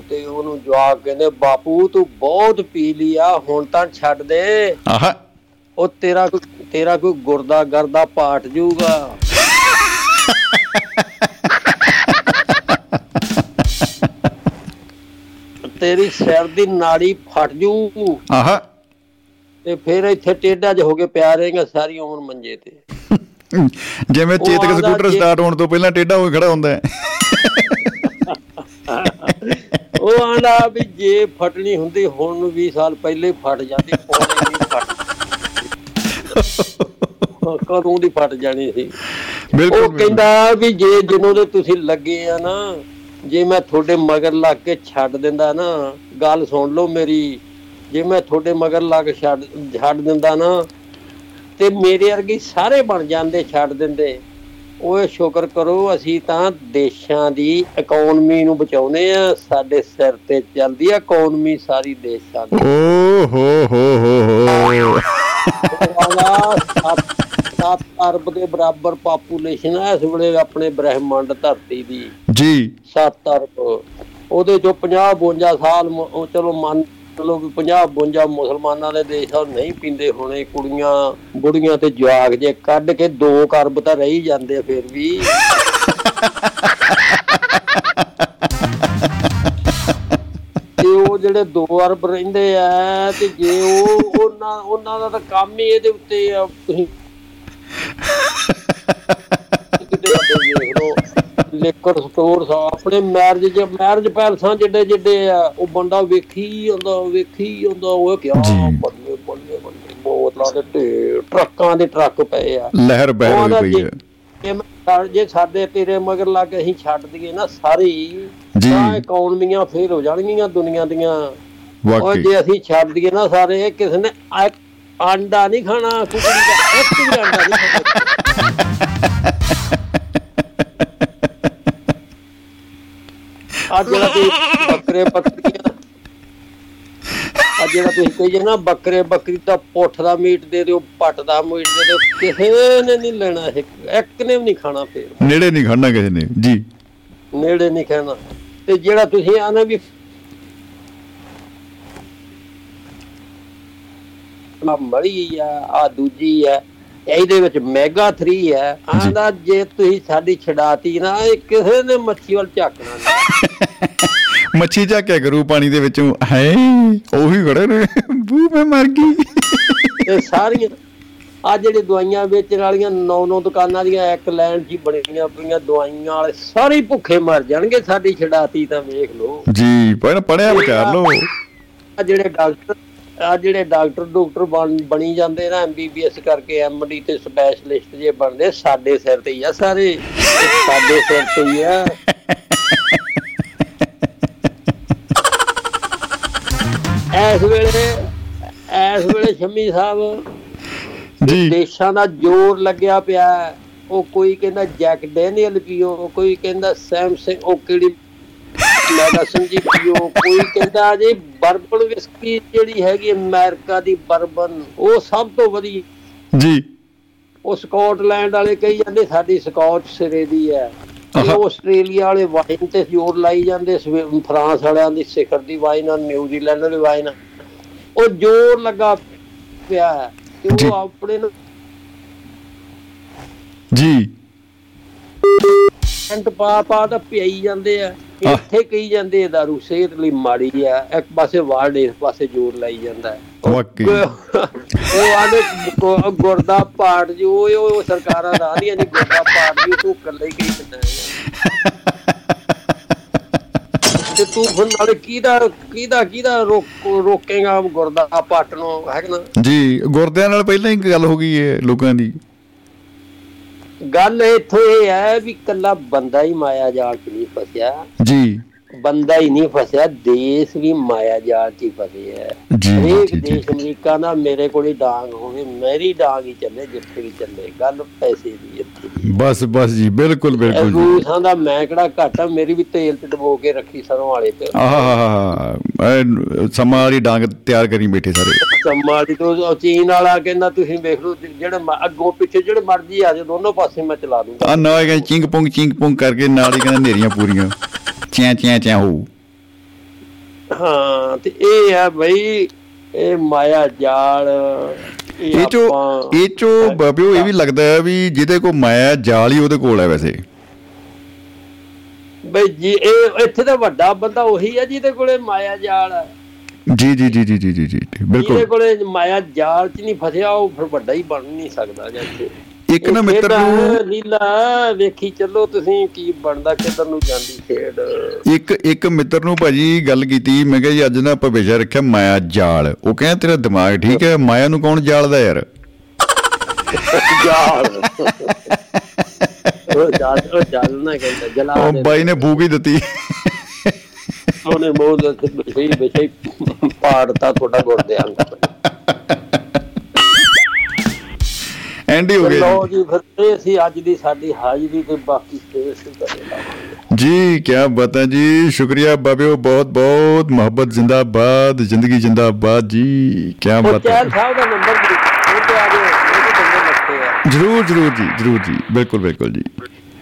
ਤੇ ਉਹਨੂੰ ਜਵਾਕ ਕਹਿੰਦੇ ਬਾਪੂ ਤੂੰ ਬਹੁਤ ਪੀ ਲਿਆ ਹੁਣ ਤਾਂ ਛੱਡ ਦੇ। ਆਹਾ। ਉਹ ਤੇਰਾ ਕੋਈ ਤੇਰਾ ਕੋਈ ਗੁਰਦਾ ਗਰਦਾ ਪਾਟ ਜਾਊਗਾ ਤੇਰੀ ਸਿਰ ਦੀ ਨਾੜੀ ਫਟ ਜੂ। ਆਹਾ। ਤੇ ਫਿਰ ਇੱਥੇ ਟੇਢਾ ਜਿਹਾ ਹੋ ਕੇ ਪਿਆ ਰਹੇਗਾ ਸਾਰੀ ਉਮਰ ਮੰਜੇ ਤੇ। ਜਿਵੇਂ ਚੇਤਕ ਸਕੂਟਰ ਸਟਾਰਟ ਹੋਣ ਤੋਂ ਪਹਿਲਾਂ ਟੇਢਾ ਹੋ ਕੇ ਖੜਾ ਹੁੰਦਾ ਹੈ। ਉਹ ਆਂਦਾ ਵੀ ਜੇ ਫਟਣੀ ਹੁੰਦੀ ਹੁਣ 20 ਸਾਲ ਪਹਿਲੇ ਫਟ ਜਾਂਦੀ ਪੌਣੇ ਕਦੋਂ ਦੀ ਫਟ ਜਾਣੀ ਸੀ? ਬਿਲਕੁਲ ਉਹ ਕਹਿੰਦਾ ਵੀ ਜੇ ਜਿਹਨੂੰ ਦੇ ਤੁਸੀਂ ਲੱਗੇ ਆ ਨਾ ਜੇ ਮੈਂ ਤੁਹਾਡੇ ਮਗਰ ਲੱਗ ਕੇ ਛੱਡ ਦਿੰਦਾ ਨਾ ਗੱਲ ਸੁਣ ਲਓ ਮੇਰੀ ਜੇ ਮੈਂ ਤੁਹਾਡੇ ਮਗਰ ਲੱਗ ਕੇ ਛੱਡ ਛੱਡ ਦਿੰਦਾ ਨਾ ਤੇ ਮੇਰੇ ਵਰਗੇ ਸਾਰੇ ਬਣ ਜਾਂਦੇ ਛੱਡ ਦਿੰਦੇ। ਓਏ ਸ਼ੁਕਰ ਕਰੋ ਅਸੀਂ ਤਾਂ ਦੇਸ਼ਾਂ ਦੀ ਇਕਨੋਮੀ ਨੂੰ ਬਚਾਉਨੇ ਆ ਸਾਡੇ ਸਿਰ ਤੇ ਚੱਲਦੀ ਆ ਇਕਨੋਮੀ ਸਾਰੀ ਦੇਸ਼ਾਂ ਦੀ ਓ ਹੋ ਹੋ ਹੋ ਹੋ। ਵਾਲਾ 7 ਅਰਬ ਦੇ ਬਰਾਬਰ ਪਾਪੂਲੇਸ਼ਨ ਹੈ ਇਸ ਵੇਲੇ ਆਪਣੇ ਬ੍ਰਹਿਮੰਡ ਧਰਤੀ ਦੀ। ਜੀ। 7 ਅਰਬ। ਉਹਦੇ ਚੋਂ 50 52 ਸਾਲ ਉਹ ਚਲੋ ਮੰਨ ਲਓ ਵੀ 50 52 ਮੁਸਲਮਾਨਾਂ ਦੇ ਦੇਸ਼ ਉਹ ਨਹੀਂ ਪੀਂਦੇ ਹੋਣੇ ਕੁੜੀਆਂ ਬੁੜੀਆਂ ਤੇ ਜਵਾਕ ਜੇ ਕੱਢ ਕੇ 2 ਅਰਬ ਤਾਂ ਰਹੀ ਜਾਂਦੇ ਫਿਰ ਵੀ। ਜਿਹੜੇ 2 ਅਰਬ ਰਹਿੰਦੇ ਆ ਤੇ ਜੇ ਉਹ ਉਹਨਾਂ ਉਹਨਾਂ ਦਾ ਤਾਂ ਕੰਮ ਹੀ ਇਹਦੇ ਉੱਤੇ ਆ ਤੁਸੀਂ ਲਿਕਰ ਸਟੋਰ ਆਪਣੇ ਮੈਰਿਜ ਜੇ ਮੈਰਿਜ ਪੈਲਸਾਂ ਜਿੱਡੇ ਜਿੱਡੇ ਆ ਉਹ ਬੰਦਾ ਵੇਖੀ ਜਾਂਦਾ ਵੇਖੀ ਜਾਂਦਾ ਉਹ ਕਿਹਾ। ਬੱਲੇ ਬੱਲੇ ਬੱਲੇ ਬੋਤਲਾਂ ਦੇ ਟਰੱਕਾਂ ਦੇ ਟਰੱਕ ਪਏ ਆ ਲਹਿਰ ਬਹਿ ਆਂਹਦਾ ਪਈ ਹੈ ਜੇ ਸਾਡੇ ਤੇਰੇ ਮਗਰ ਲੱਗ ਅਸੀਂ ਛੱਡ ਦਈਏ ਨਾ ਸਾਰੀ ਤਾਂ ਇਕਨੋਮੀਆਂ ਫੇਲ ਹੋ ਜਾਣਗੀਆਂ ਦੁਨੀਆ ਦੀਆਂ? ਉਹ ਜੇ ਅਸੀਂ ਛੱਡ ਦਈਏ ਨਾ ਸਾਰੇ ਕਿਸੇ ਨੇ ਆਂਡਾ ਨਹੀਂ ਖਾਣਾ ਕੁਕੜੀ ਦਾ ਇੱਕ ਵੀ ਆਂਡਾ ਨਹੀਂ ਖਾਣਾ। ਅੱਜ ਦਾ ਬੱਕਰੇ ਪੱਤਰੀਆਂ ਆ ਜਿਹੜਾ ਤੁਸੀਂ ਕਹੀ ਨਾ ਬੱਕਰੇ ਬੱਕਰੀ ਦਾ ਪੁੱਠ ਦਾ ਮੀਟ ਦੇ ਦਿਓ ਪੱਟ ਦਾ ਮੀਟ ਦੇ ਦਿਓ ਕਿਸੇ ਨੇ ਨਹੀਂ ਲੈਣਾ ਇੱਕ ਇੱਕ ਨੇ ਵੀ ਨਹੀਂ ਖਾਣਾ ਫੇਰ। ਨੇੜੇ ਨਹੀਂ ਖੜਨਾ ਕਿਸੇ ਨੇ ਜੀ। ਨੇੜੇ ਨਹੀਂ ਖਾਣਾ। ਤੇ ਜਿਹੜਾ ਤੁਸੀਂ ਆਨਾ ਵੀ ਮੜੀ ਆ ਆ ਦੂਜੀ ਆ ਇਹਦੇ ਵਿੱਚ ਮੈਗਾ 3 ਹੈ। ਆਂਦਾ ਜੇ ਤੁਸੀਂ ਸਾਡੀ ਛਡਾਤੀ ਨਾ ਇਹ ਕਿਸੇ ਨੇ ਮੱਛੀ ਵੱਲ ਝਾਕਣਾ ਨਹੀਂ ਮੱਛੀ ਝਾਕਿਆ ਕਰੂ ਪਾਣੀ ਦੇ ਵਿੱਚੋਂ। ਹੈ ਉਹੀ ਖੜੇ ਨੇ। ਬੂ ਮੈਂ ਮਰ ਗਈ। ਤੇ ਸਾਰੀਆਂ ਆ ਜਿਹੜੇ ਦਵਾਈਆਂ ਵੇਚਣ ਵਾਲੀਆਂ ਨੌ ਨੌ ਦੁਕਾਨਾਂ ਦੀਆਂ ਇੱਕ ਲਾਈਨ 'ਚ ਬਣੀਆਂ ਪਈਆਂ ਦਵਾਈਆਂ ਵਾਲੇ ਸਾਰੇ ਭੁੱਖੇ ਮਰ ਜਾਣਗੇ ਸਾਡੀ ਛਡਾਤੀ ਤਾਂ ਵੇਖ ਲਓ। ਜੀ ਪਹਿਲਾਂ ਪੜਿਆ ਵਿਚਾਰ ਲਓ। ਆ ਜਿਹੜੇ ਡਾਕਟਰ ਆ ਜਿਹੜੇ ਡਾਕਟਰ ਡਾਕਟਰ ਬਣ ਜਾਂਦੇ ਨਾ ਐਮਬੀਬੀਐਸ ਕਰਕੇ ਐਮਡੀ ਤੇ ਸਪੈਸ਼ਲਿਸਟ ਜੇ ਬਣਦੇ ਸਾਡੇ ਸਿਰ ਤੇ ਹੀ ਆ ਸਾਰੇ। ਸਾਡੇ ਸਿਰ ਤੇ ਹੀ ਆ। ਇਸ ਵੇਲੇ ਇਸ ਵੇਲੇ ਸ਼ਮੀ ਸਾਹਿਬ ਜੀ। ਦੇਸ਼ਾਂ ਦਾ ਜ਼ੋਰ ਲੱਗਿਆ ਪਿਆ। ਉਹ ਕੋਈ ਕਹਿੰਦਾ ਜੈਕ ਡੈਨੀਅਲ ਪੀਓ ਕੋਈ ਕਹਿੰਦਾ ਸੈਮਸੰਗ ਉਹ ਕਿਹੜੀ ਮੈਡੀਸਨ ਜੀ ਪੀਓ ਕੋਈ ਕਹਿੰਦਾ ਜੀ ਬਰਬਨ ਵਿਸਕੀ ਜਿਹੜੀ ਹੈਗੀ ਅਮਰੀਕਾ ਦੀ ਬਰਬਨ ਉਹ ਸਭ ਤੋਂ ਵਧੀਆ ਜੀ ਉਹ ਸਕਾਟਲੈਂਡ ਵਾਲੇ ਕਹੀ ਜਾਂਦੇ ਸਾਡੀ ਸਕਾਟ ਸਿਰੇ ਦੀ ਹੈ ਆਹਾ। ਆਸਟ੍ਰੇਲੀਆ ਵਾਲੇ ਵਾਈਨ ਤੇ ਜ਼ੋਰ ਲਾਈ ਜਾਂਦੇ ਫਰਾਂਸ ਵਾਲਿਆਂ ਦੀ ਸਿਖਰ ਦੀ ਵਾਈਨ ਆ ਨਿਊਜ਼ੀਲੈਂਡ ਵਾਲੀ ਵਾਈਨ। ਉਹ ਜ਼ੋਰ ਲੱਗਾ ਪਿਆ ਹੈ ਜੀ। ਉਹ ਆਪਣੇ ਨੂੰ ਜੀ ਐਂਟ ਪਾ ਪਾ ਤਾਂ ਪਿਆਈ ਜਾਂਦੇ ਆ। ਇੱਥੇ ਕਹੀ ਜਾਂਦੇ ਆ ਦਾਰੂ ਸਿਹਤ ਲਈ ਮਾੜੀ ਆ ਇੱਕ ਪਾਸੇ ਵਾਰਡ ਇਸ ਪਾਸੇ ਜ਼ੋਰ ਲਾਈ ਜਾਂਦਾ। ਹੈ ਵਾਕਈ। ਉਹ ਆਨੇ ਗੁਰਦਾ ਪਾਟ ਜੀ ਉਹ ਉਹ ਸਰਕਾਰਾਂ ਦਾ ਆਦੀਆਂ ਨਹੀਂ ਗੁਰਦਾ ਪਾਟ ਜੀ ਤੂੰ ਇਕੱਲੇ ਹੀ ਕਹੀ ਹੈ। ਤੇ ਤੂੰ ਫਿਰ ਨਾਲੇ ਕਿਹਦਾ ਕਿਹਦਾ ਕਿਹਦਾ ਰੋਕ ਰੋਕੇਗਾ ਗੁਰਦਾ ਪਾਟ ਨੂੰ ਹੈ ਕਿ ਨਾ? ਜੀ ਗੁਰਦਿਆਂ ਨਾਲ ਪਹਿਲਾਂ ਹੀ ਗੱਲ ਹੋ ਗਈ ਹੈ ਲੋਕਾਂ ਦੀ। ਗੱਲ ਇੱਥੋਂ ਇਹ ਹੈ ਵੀ ਕੱਲਾ ਬੰਦਾ ਹੀ ਮਾਇਆ ਜਾਲ ਚ ਨਹੀਂ ਫਸਿਆ। ਜੀ। ਬੰਦਾ ਹੀ ਨਹੀਂ ਫਸਿਆ ਦੇਸ਼ ਵੀ ਮਾਇਆ ਜਾਲ ਚ ਹੀ ਫਸੇ ਹੈ ਜੀ। ਦੇਸ਼ ਅਮਰੀਕਾ ਦਾ ਮੇਰੇ ਕੋਲ ਹੀ ਡਾਂਗ ਹੋਵੇ ਮੇਰੀ ਡਾਂਗ ਹੀ ਚੱਲੇ ਜਿੱਥੇ ਵੀ ਚੱਲੇ ਗੱਲ ਪੈਸੇ ਦੀ ਇੱਥੇ ਦੀ। ਬਸ ਬਸ ਜੀ ਬਿਲਕੁਲ ਬਿਲਕੁਲ ਜੀ। ਰੂਸਾਂ ਦਾ ਮੈਂ ਕਿਹੜਾ ਘੱਟ ਮੇਰੀ ਵੀ ਤੇਲ ਚ ਡਬੋ ਕੇ ਰੱਖੀ ਸਰੋਂ ਵਾਲੇ ਤੇ। ਆਹਾ ਸਮਾਂ ਵਾਲੀ ਡਾਂਗ ਤਿਆਰ ਕਰੀ ਬੈਠੇ ਸਾਰੇ। ਸਮਾਲੀ ਤੋਂ ਉਹ ਚੀਨ ਵਾਲਾ ਕਹਿੰਦਾ ਤੁਸੀਂ ਵੇਖ ਲਓ ਜਿਹੜੇ ਅੱਗੋਂ ਪਿੱਛੇ ਜਿਹੜੇ ਮਰਜ਼ੀ ਆ ਜਾਓ ਦੋਨੋਂ ਪਾਸੇ ਮੈਂ ਚਲਾ ਦੂੰਗਾ। ਆ ਨਾ ਕਹਿੰਦੇ ਚਿੰਗ ਪੁੰਗ ਚਿੰਗ ਪੁੰਗ ਕਰਕੇ ਨਾਲ ਹੀ ਕਹਿੰਦੇ ਨੇਰੀਆਂ ਪੂਰੀਆਂ। ਚਿਆਂ ਚਿਆਂ ਚਿਆਂ ਹੋ ਹਾਂ ਤੇ ਇਹ ਆ ਬਈ ਇਹ ਮਾਇਆ ਜਾਲ ਇਹ ਚੋ ਇਹ ਚੋ ਬਾਬਿਓ ਇਹ ਵੀ ਲੱਗਦਾ ਹੈ ਵੀ ਜਿਹਦੇ ਕੋ ਮਾਇਆ ਜਾਲ ਹੀ ਉਹਦੇ ਕੋਲ ਹੈ ਵੈਸੇ। ਬਈ ਜੀ ਇਹ ਇੱਥੇ ਤਾਂ ਵੱਡਾ ਬੰਦਾ ਉਹੀ ਆ ਜਿਹਦੇ ਕੋਲੇ ਮਾਇਆ ਜਾਲ ਆ। ਜੀ ਜੀ ਜੀ ਜੀ ਜੀ ਜੀ ਜੀ ਜਿਹਦੇ ਬਿਲਕੁਲ। ਕੋਲੇ ਮਾਇਆ ਜਾਲ ਚ ਨਹੀਂ ਫਸਿਆ ਉਹ ਫਿਰ ਵੱਡਾ ਹੀ ਬਣ ਨਹੀਂ ਸਕਦਾ ਜੱਥੇ ਇੱਕ ਨਾ ਮਿੱਤਰ ਨੂੰ ਲੀਲਾ ਵੇਖੀ ਚੱਲੋ ਤੁਸੀਂ ਕੀ ਬਣਦਾ ਕਿੱਧਰ ਨੂੰ ਜਾਂਦੀ ਖੇਡ। ਇੱਕ ਇੱਕ ਮਿੱਤਰ ਨੂੰ ਭਾਜੀ ਗੱਲ ਕੀਤੀ ਮੈਂ ਕਿਹਾ ਜੀ ਅੱਜ ਨਾ ਆਪਾਂ ਵਿਸ਼ਾ ਰੱਖਿਆ ਮਾਇਆ ਜਾਲ। ਉਹ ਕਹਿੰਦਾ ਤੇਰਾ ਦਿਮਾਗ ਠੀਕ ਹੈ ਮਾਇਆ ਨੂੰ ਕੌਣ ਜਾਲਦਾ ਯਾਰ? ਜਾਲ। ਉਹ ਜਾਲ ਉਹ ਜਾਲ ਨਾ ਕਹਿੰਦਾ ਜਲਾ ਉਹ ਦੇ ਬਾਈ ਨੇ ਹੀ ਦਿੱਤੀ। ਉਹਨੇ ਬਹੁਤ ਸਹੀ ਸਹੀ ਪਾੜਤਾ ਤੁਹਾਡਾ ਗੁਰਦੇ ਅੰਗ ਐਂਡੀ ਹੋ ਗਿਆ ਲਓ ਜੀ ਜੀ ਫਿਰ ਇਹ ਸੀ ਅੱਜ ਦੀ ਸਾਡੀ ਹਾਜ਼ਰੀ ਤੇ ਬਾਕੀ ਫੇਰ ਸੀ ਕਰੇ ਲਾਵਾਂਗੇ ਜੀ ਕੀ ਬਤਾ ਜੀ। ਸ਼ੁਕਰੀਆ ਬਾਬਿਓ ਬਹੁਤ ਬਹੁਤ ਮੁਹੱਬਤ ਜ਼ਿੰਦਾਬਾਦ ਜ਼ਿੰਦਗੀ ਜ਼ਿੰਦਾਬਾਦ ਜੀ। ਕੀ ਉਹ ਬਤਾ। ਚੈਨ ਸਾਹਿਬ ਦਾ ਨੰਬਰ ਦੇ ਉਹ ਤੇ ਆ ਜਾਓ ਉਹਦੇ ਬੰਦੇ ਲੱਗੇ ਆ। ਜਰੂਰ ਜਰੂਰ ਜੀ ਜਰੂਰ ਜੀ। ਬਿਲਕੁਲ ਬਿਲਕੁਲ ਜੀ।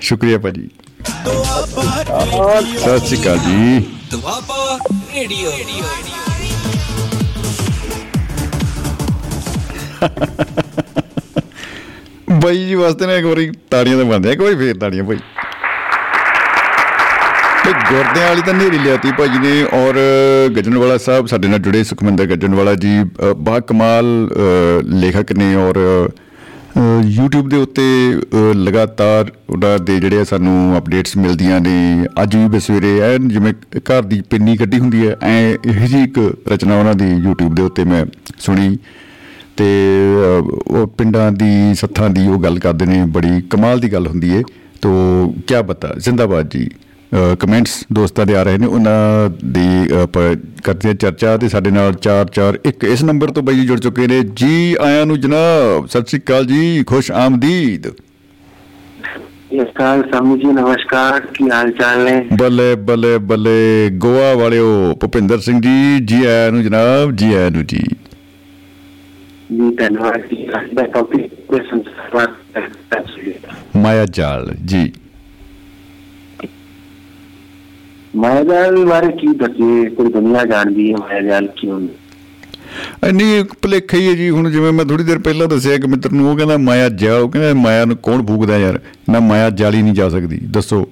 ਸ਼ੁਕਰੀਆ ਭਾਜੀ। ਦੁਆਬਾ ਸਤਿ ਸ਼੍ਰੀ ਅਕਾਲ ਜੀ। ਦੁਆਬਾ ਰੇਡੀਓ। ਬਾਈ ਜੀ ਵਾਸਤੇ ਨਾ ਇੱਕ ਵਾਰੀ ਤਾੜੀਆਂ ਤਾਂ ਬੰਦੇ ਇੱਕ ਵਾਰੀ ਫੇਰ ਤਾੜੀਆਂ ਭਾਈ ਤੇ ਗੁਰਦਿਆਂ ਵਾਲੀ ਤਾਂ ਨੇਰੀ ਲਿਆਤੀ ਭਾਜੀ ਨੇ ਔਰ ਗੱਜਣਵਾਲਾ ਸਾਹਿਬ ਸਾਡੇ ਨਾਲ ਜੁੜੇ ਸੁਖਮੰਦਰ ਗੱਜਣਵਾਲਾ ਜੀ ਅ, ਬਾ ਕਮਾਲ ਅ, ਲੇਖਕ ਨੇ ਔਰ ਅ, YouTube ਦੇ ਉੱਤੇ ਅ, ਲਗਾਤਾਰ ਉਹਨਾਂ ਦੇ ਜਿਹੜੇ ਆ ਸਾਨੂੰ ਅਪਡੇਟਸ ਮਿਲਦੀਆਂ ਨੇ ਅੱਜ ਵੀ ਬਸਵੇਰੇ ਐ ਜਿਵੇਂ ਘਰ ਦੀ ਪਿੰਨੀ ਕੱਢੀ ਹੁੰਦੀ ਹੈ ਐ ਇਹ ਜੀ ਇੱਕ ਰਚਨਾ ਉਹਨਾਂ ਦੀ YouTube ਦੇ ਉੱਤੇ ਮੈਂ ਸੁਣੀ। ਤੇ ਉਹ ਪਿੰਡਾਂ ਦੀ ਸੱਥਾਂ ਦੀ ਉਹ ਗੱਲ ਕਰਦੇ ਨੇ ਬੜੀ ਕਮਾਲ ਦੀ ਗੱਲ ਹੁੰਦੀ ਏ। ਤੋ ਕੀ ਬਤਾ ਜ਼ਿੰਦਾਬਾਦ ਜੀ। ਕਮੈਂਟਸ ਦੋਸਤਾਂ ਦੇ ਆ ਰਹੇ ਨੇ ਉਹਨਾਂ ਦੀ ਕਰਦੇ ਹਾਂ ਚਰਚਾ ਤੇ ਸਾਡੇ ਨਾਲ 441 ਇਸ ਨੰਬਰ ਤੋਂ ਬਾਈ ਜੁੜ ਚੁੱਕੇ ਨੇ। ਜੀ ਆਇਆਂ ਨੂੰ ਜਨਾਬ ਸਤਿ ਸ੍ਰੀ ਅਕਾਲ ਜੀ ਖੁਸ਼ ਆਮਦੀਦ। ਨਮਸਕਾਰ ਸਮੀ ਜੀ ਨਮਸਕਾਰ ਕੀ ਹਾਲ ਚਾਲ ਨੇ? ਬੱਲੇ ਬੱਲੇ ਬੱਲੇ ਗੋਆ ਵਾਲਿਓ ਭੁਪਿੰਦਰ ਸਿੰਘ ਜੀ ਜੀ ਆਇਆਂ ਨੂੰ ਜਨਾਬ ਜੀ ਆਇਆਂ ਨੂੰ ਜੀ। ਜੀ ਜੀ ਮਾਇਆ ਜਾਲ ਜੀ ਮਾਇਆਜਾਲ ਬਾਰੇ ਕੀ ਦੱਸੀਏ ਕੋਈ ਦੁਨੀਆ ਜਾਣਦੀ ਹੈ ਮਾਇਆਜਾਲ ਕਿਉਂ ਇੰਨੀ ਭੁਲੇਖਾ ਹੀ ਹੈ ਜੀ ਹੁਣ ਜਿਵੇਂ ਮੈਂ ਥੋੜੀ ਦੇਰ ਪਹਿਲਾਂ ਦੱਸਿਆ ਇੱਕ ਮਿੱਤਰ ਨੂੰ ਉਹ ਕਹਿੰਦਾ ਮਾਇਆ ਜਾਲ ਉਹ ਕਹਿੰਦਾ ਮਾਇਆ ਨੂੰ ਕੌਣ ਫੂਕਦਾ ਯਾਰ? ਨਾ ਮਾਇਆ ਜਾਲੀ ਨਹੀਂ ਜਾ ਸਕਦੀ ਦੱਸੋ।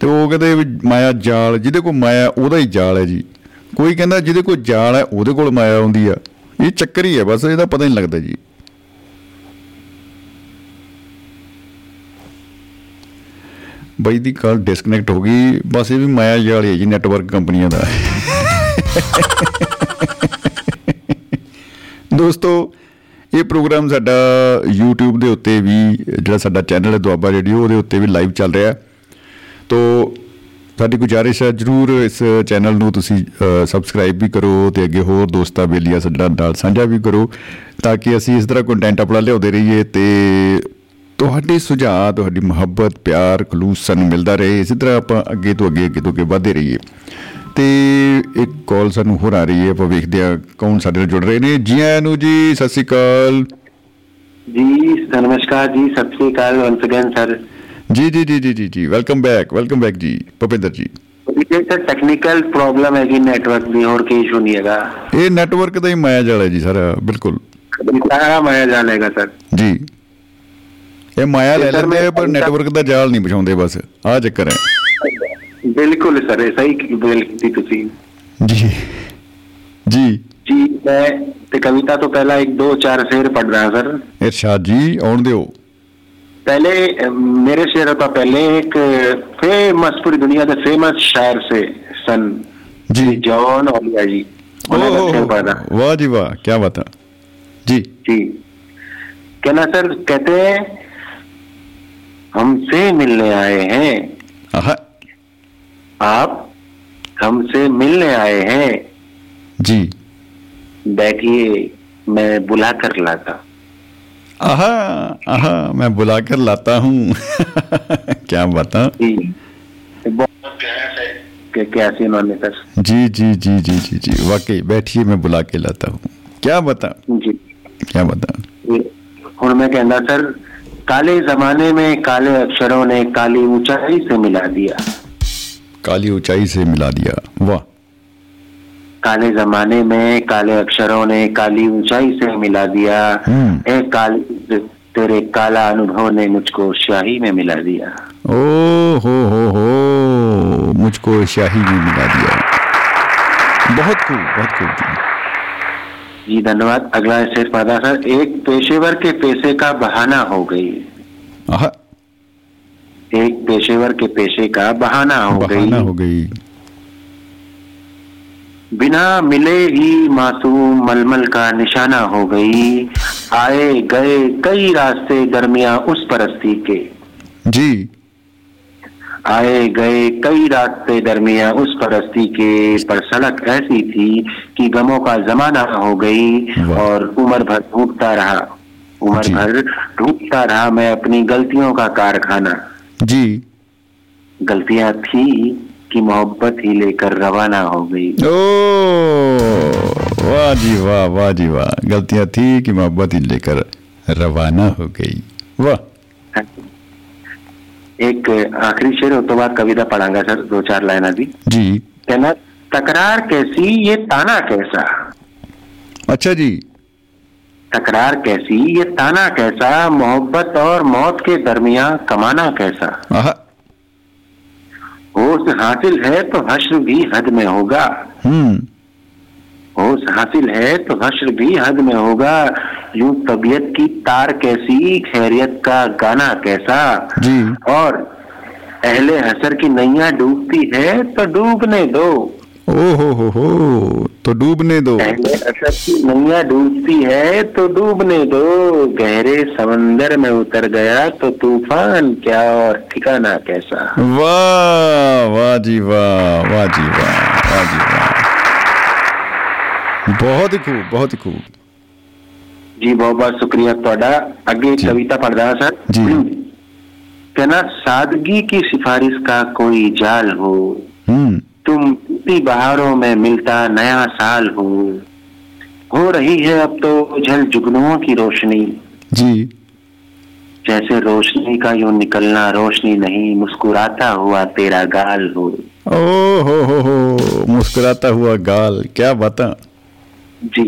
ਤੇ ਉਹ ਕਹਿੰਦੇ ਵੀ ਮਾਇਆ ਜਾਲ ਜਿਹਦੇ ਕੋਲ ਮਾਇਆ ਉਹਦਾ ਹੀ ਜਾਲ ਹੈ ਜੀ। ਕੋਈ ਕਹਿੰਦਾ ਜਿਹਦੇ ਕੋਲ ਜਾਲ ਹੈ ਉਹਦੇ ਕੋਲ ਮਾਇਆ ਆਉਂਦੀ ਆ। ਇਹ ਚੱਕਰ ਹੀ ਹੈ, ਬਸ ਇਹਦਾ ਪਤਾ ਨਹੀਂ ਲੱਗਦਾ ਜੀ। ਬਾਈ ਦੀ ਕਾਲ ਡਿਸਕਨੈਕਟ ਹੋ ਗਈ, ਬਸ ਇਹ ਵੀ ਮਾਇਆ ਜਾਲ ਹੀ ਹੈ ਜੀ ਨੈਟਵਰਕ ਕੰਪਨੀਆਂ ਦਾ। ਦੋਸਤੋ, ਇਹ ਪ੍ਰੋਗਰਾਮ ਸਾਡਾ YouTube ਦੇ ਉੱਤੇ ਵੀ, ਜਿਹੜਾ ਸਾਡਾ ਚੈਨਲ ਹੈ ਦੁਆਬਾ ਰੇਡੀਓ, ਉਹਦੇ ਉੱਤੇ ਵੀ ਲਾਈਵ ਚੱਲ ਰਿਹਾ। ਹੈ ਤੋ ਸਾਡੀ ਗੁਜ਼ਾਰਿਸ਼ ਹੈ, ਜਰੂਰ ਇਸ ਚੈਨਲ ਨੂੰ ਤੁਸੀਂ ਸਬਸਕ੍ਰਾਈਬ ਵੀ ਕਰੋ ਤੇ ਅੱਗੇ ਹੋਰ ਦੋਸਤਾਂ ਬੇਲੀਆਂ ਸੱਜਣਾ ਨਾਲ ਸਾਂਝਾ ਵੀ ਕਰੋ ਤਾਂ ਕਿ ਅਸੀਂ ਇਸ ਤਰ੍ਹਾਂ ਕੰਟੈਂਟ ਆਪਣਾ ਲਿਆਉਂਦੇ ਰਹੀਏ ਤੇ ਤੁਹਾਡੇ ਸੁਝਾਅ, ਤੁਹਾਡੀ ਮੁਹੱਬਤ, ਪਿਆਰ, ਖਲੂਸ ਸਾਨੂੰ ਮਿਲਦਾ ਰਹੇ। ਇਸੇ ਤਰ੍ਹਾਂ ਆਪਾਂ ਅੱਗੇ ਤੋਂ ਅੱਗੇ ਅੱਗੇ ਤੋਂ ਅੱਗੇ ਵਧਦੇ ਰਹੀਏ। ਤੇ ਇੱਕ ਕਾਲ ਸਾਨੂੰ ਹੋਰ ਆ ਰਹੀ ਹੈ, ਆਪਾਂ ਵੇਖਦੇ ਆ ਕੌਣ ਸਾਡੇ ਨਾਲ ਜੁੜ ਰਹੇ ਨੇ। ਜੀ ਆਇਆਂ ਨੂੰ ਜੀ, ਸਤਿ ਸ਼੍ਰੀ ਅਕਾਲ। ਜੀ, ਨਮਸਕਾਰ ਜੀ, ਸਤਿ ਸ੍ਰੀ ਅਕਾਲ ਵੰਸ ਅਗੇਨ ਸਰ ਜੀ ਜੀ ਜੀ ਜੀ ਜੀ ਵੈਲਕਮ ਬੈਕ ਵੈਲਕਮ ਬੈਕ ਜੀ ਭਪਿੰਦਰ ਜੀ। ਇਹ ਤਾਂ ਟੈਕਨੀਕਲ ਪ੍ਰੋਬਲਮ ਹੈ ਕਿ ਨੈਟਵਰਕ ਦੀ ਹੋਰ ਕੀ ਇਸ਼ੂ ਨਹੀਂ ਹੈਗਾ। ਇਹ ਨੈਟਵਰਕ ਦਾ ਹੀ ਮਾਇਆ ਜਾਲ ਹੈ ਜੀ ਸਰ ਬਿਲਕੁਲ। ਸਾਰਾ ਮਾਇਆ ਜਾਲ ਹੈਗਾ ਸਰ। ਜੀ। ਇਹ ਮਾਇਆ ਲੈ ਲੈਂਦੇ ਪਰ ਨੈਟਵਰਕ ਦਾ ਜਾਲ ਨਹੀਂ ਪਛਾਉਂਦੇ ਬਸ ਆ ਚੱਕਰ ਹੈ। ਬਿਲਕੁਲ ਸਰ ਇਹ ਸਹੀ ਕੀਤੀ ਤੁਸੀਂ। ਜੀ ਜੀ। ਜੀ ਮੈਂ ਤੇ ਕਵਿਤਾ ਤੋਂ ਪਹਿਲਾਂ ਇੱਕ ਦੋ ਚਾਰ ਸ਼ੇਰ ਪੜ੍ਹ ਰਿਹਾ ਸਰ। ਇਰਸ਼ਾਦ ਜੀ ਆਉਣ ਦਿਓ। पहले मेरे शेरों का पहले एक फ़ेमस पूरी दुनिया के फ़ेमस शायर से सन। जी। जॉन ओलिया जी। वाह जी वाह क्या बात है। जी। जी। कहना सर कहते हैं हमसे मिलने आए हैं। आप हमसे मिलने आए हैं। जी। बैठिए मैं बुला कर लाता आहा आहा मैं बुला कर लाता हूँ। क्या बता जी। बहुत प्यारा सा कि? कैसे उन्होंने सर जी जी जी जी जी जी वाकई बैठिए मैं बुला के लाता हूँ। क्या बता जी। क्या बता ਹੁਣ मैं कहना सर काले जमाने में काले अक्षरों ने काली ऊंचाई से मिला दिया। काली ऊंचाई से मिला दिया। वाह। काले जमाने में काले अक्षरों ने काली ऊंचाई से मिला दिया। हम्म। ए काली तेरे काला अनुभव ने मुझको शाही में मिला दिया। ओ हो हो हो मुझको शाही में मिला दिया। बहुत खूब बहुत खूब जी। धन्यवाद। अगला शेर पदा सर एक पेशेवर के पैसे का बहाना हो गई। एक पेशेवर के पेशे का बहाना हो बहाना गई। हो गई। बिना मिले ही मासूम मलमल का निशाना हो गई। आए गए कई रास्ते दरमिया उस परस्ती के। जी। आए गए कई रास्ते दरमिया उस परस्ती के पर सड़क ऐसी थी कि गमों का जमाना हो गई और उम्र भर ढूंढता रहा। उम्र भर ढूंढता रहा मैं अपनी गलतियों का कारखाना। जी। गलतियाँ थी कि मोहब्बत ही लेकर रवाना हो गई। ओ वाह जी वाह वाह जी वाह। गलतियाँ थी कि मोहब्बत ही लेकर रवाना हो गई। वाह। एक आखिरी शेर तो बाद कविता पढ़ांगा सर दो चार लाइन अभी। जी। कहना तकरार कैसी ये ताना कैसा? अच्छा जी। तकरार कैसी ये ताना कैसा मोहब्बत और मौत के दरमियान कमाना कैसा? आहा होश हासिल है तो हश्र भी हद में होगा। हम्म। होश हासिल है तो हश्र भी हद में होगा। यूँ तबीयत की तार कैसी खैरियत का गाना कैसा। जी। और अहले हसर की नैया डूबती है तो डूबने दो। ओहो हो हो तो डूबने दो। मैया डूबती है तो डूबने दो। गहरे समंदर में उतर गया तो तूफ़ान क्या और ठिकाना कैसा? वाह वाह जी वाह वाह जी वाह वाह जी वाह। बहुत ही खूब बहुत ही खूब। जी बहुत बहुत शुक्रिया थोड़ा अगे कविता पढ़दा सर। जी। हम्म। कहना सादगी की सिफारिश का कोई जाल हो हम्म। तुम इतनी बहारों में मिलता नया साल हो। हो रही है अब तो उजल जुगनुओं की रोशनी। जी। जैसे रोशनी का यूँ निकलना रोशनी नहीं मुस्कुराता हुआ तेरा गाल हो। ओ हो हो हो मुस्कुराता हुआ गाल क्या बता जी।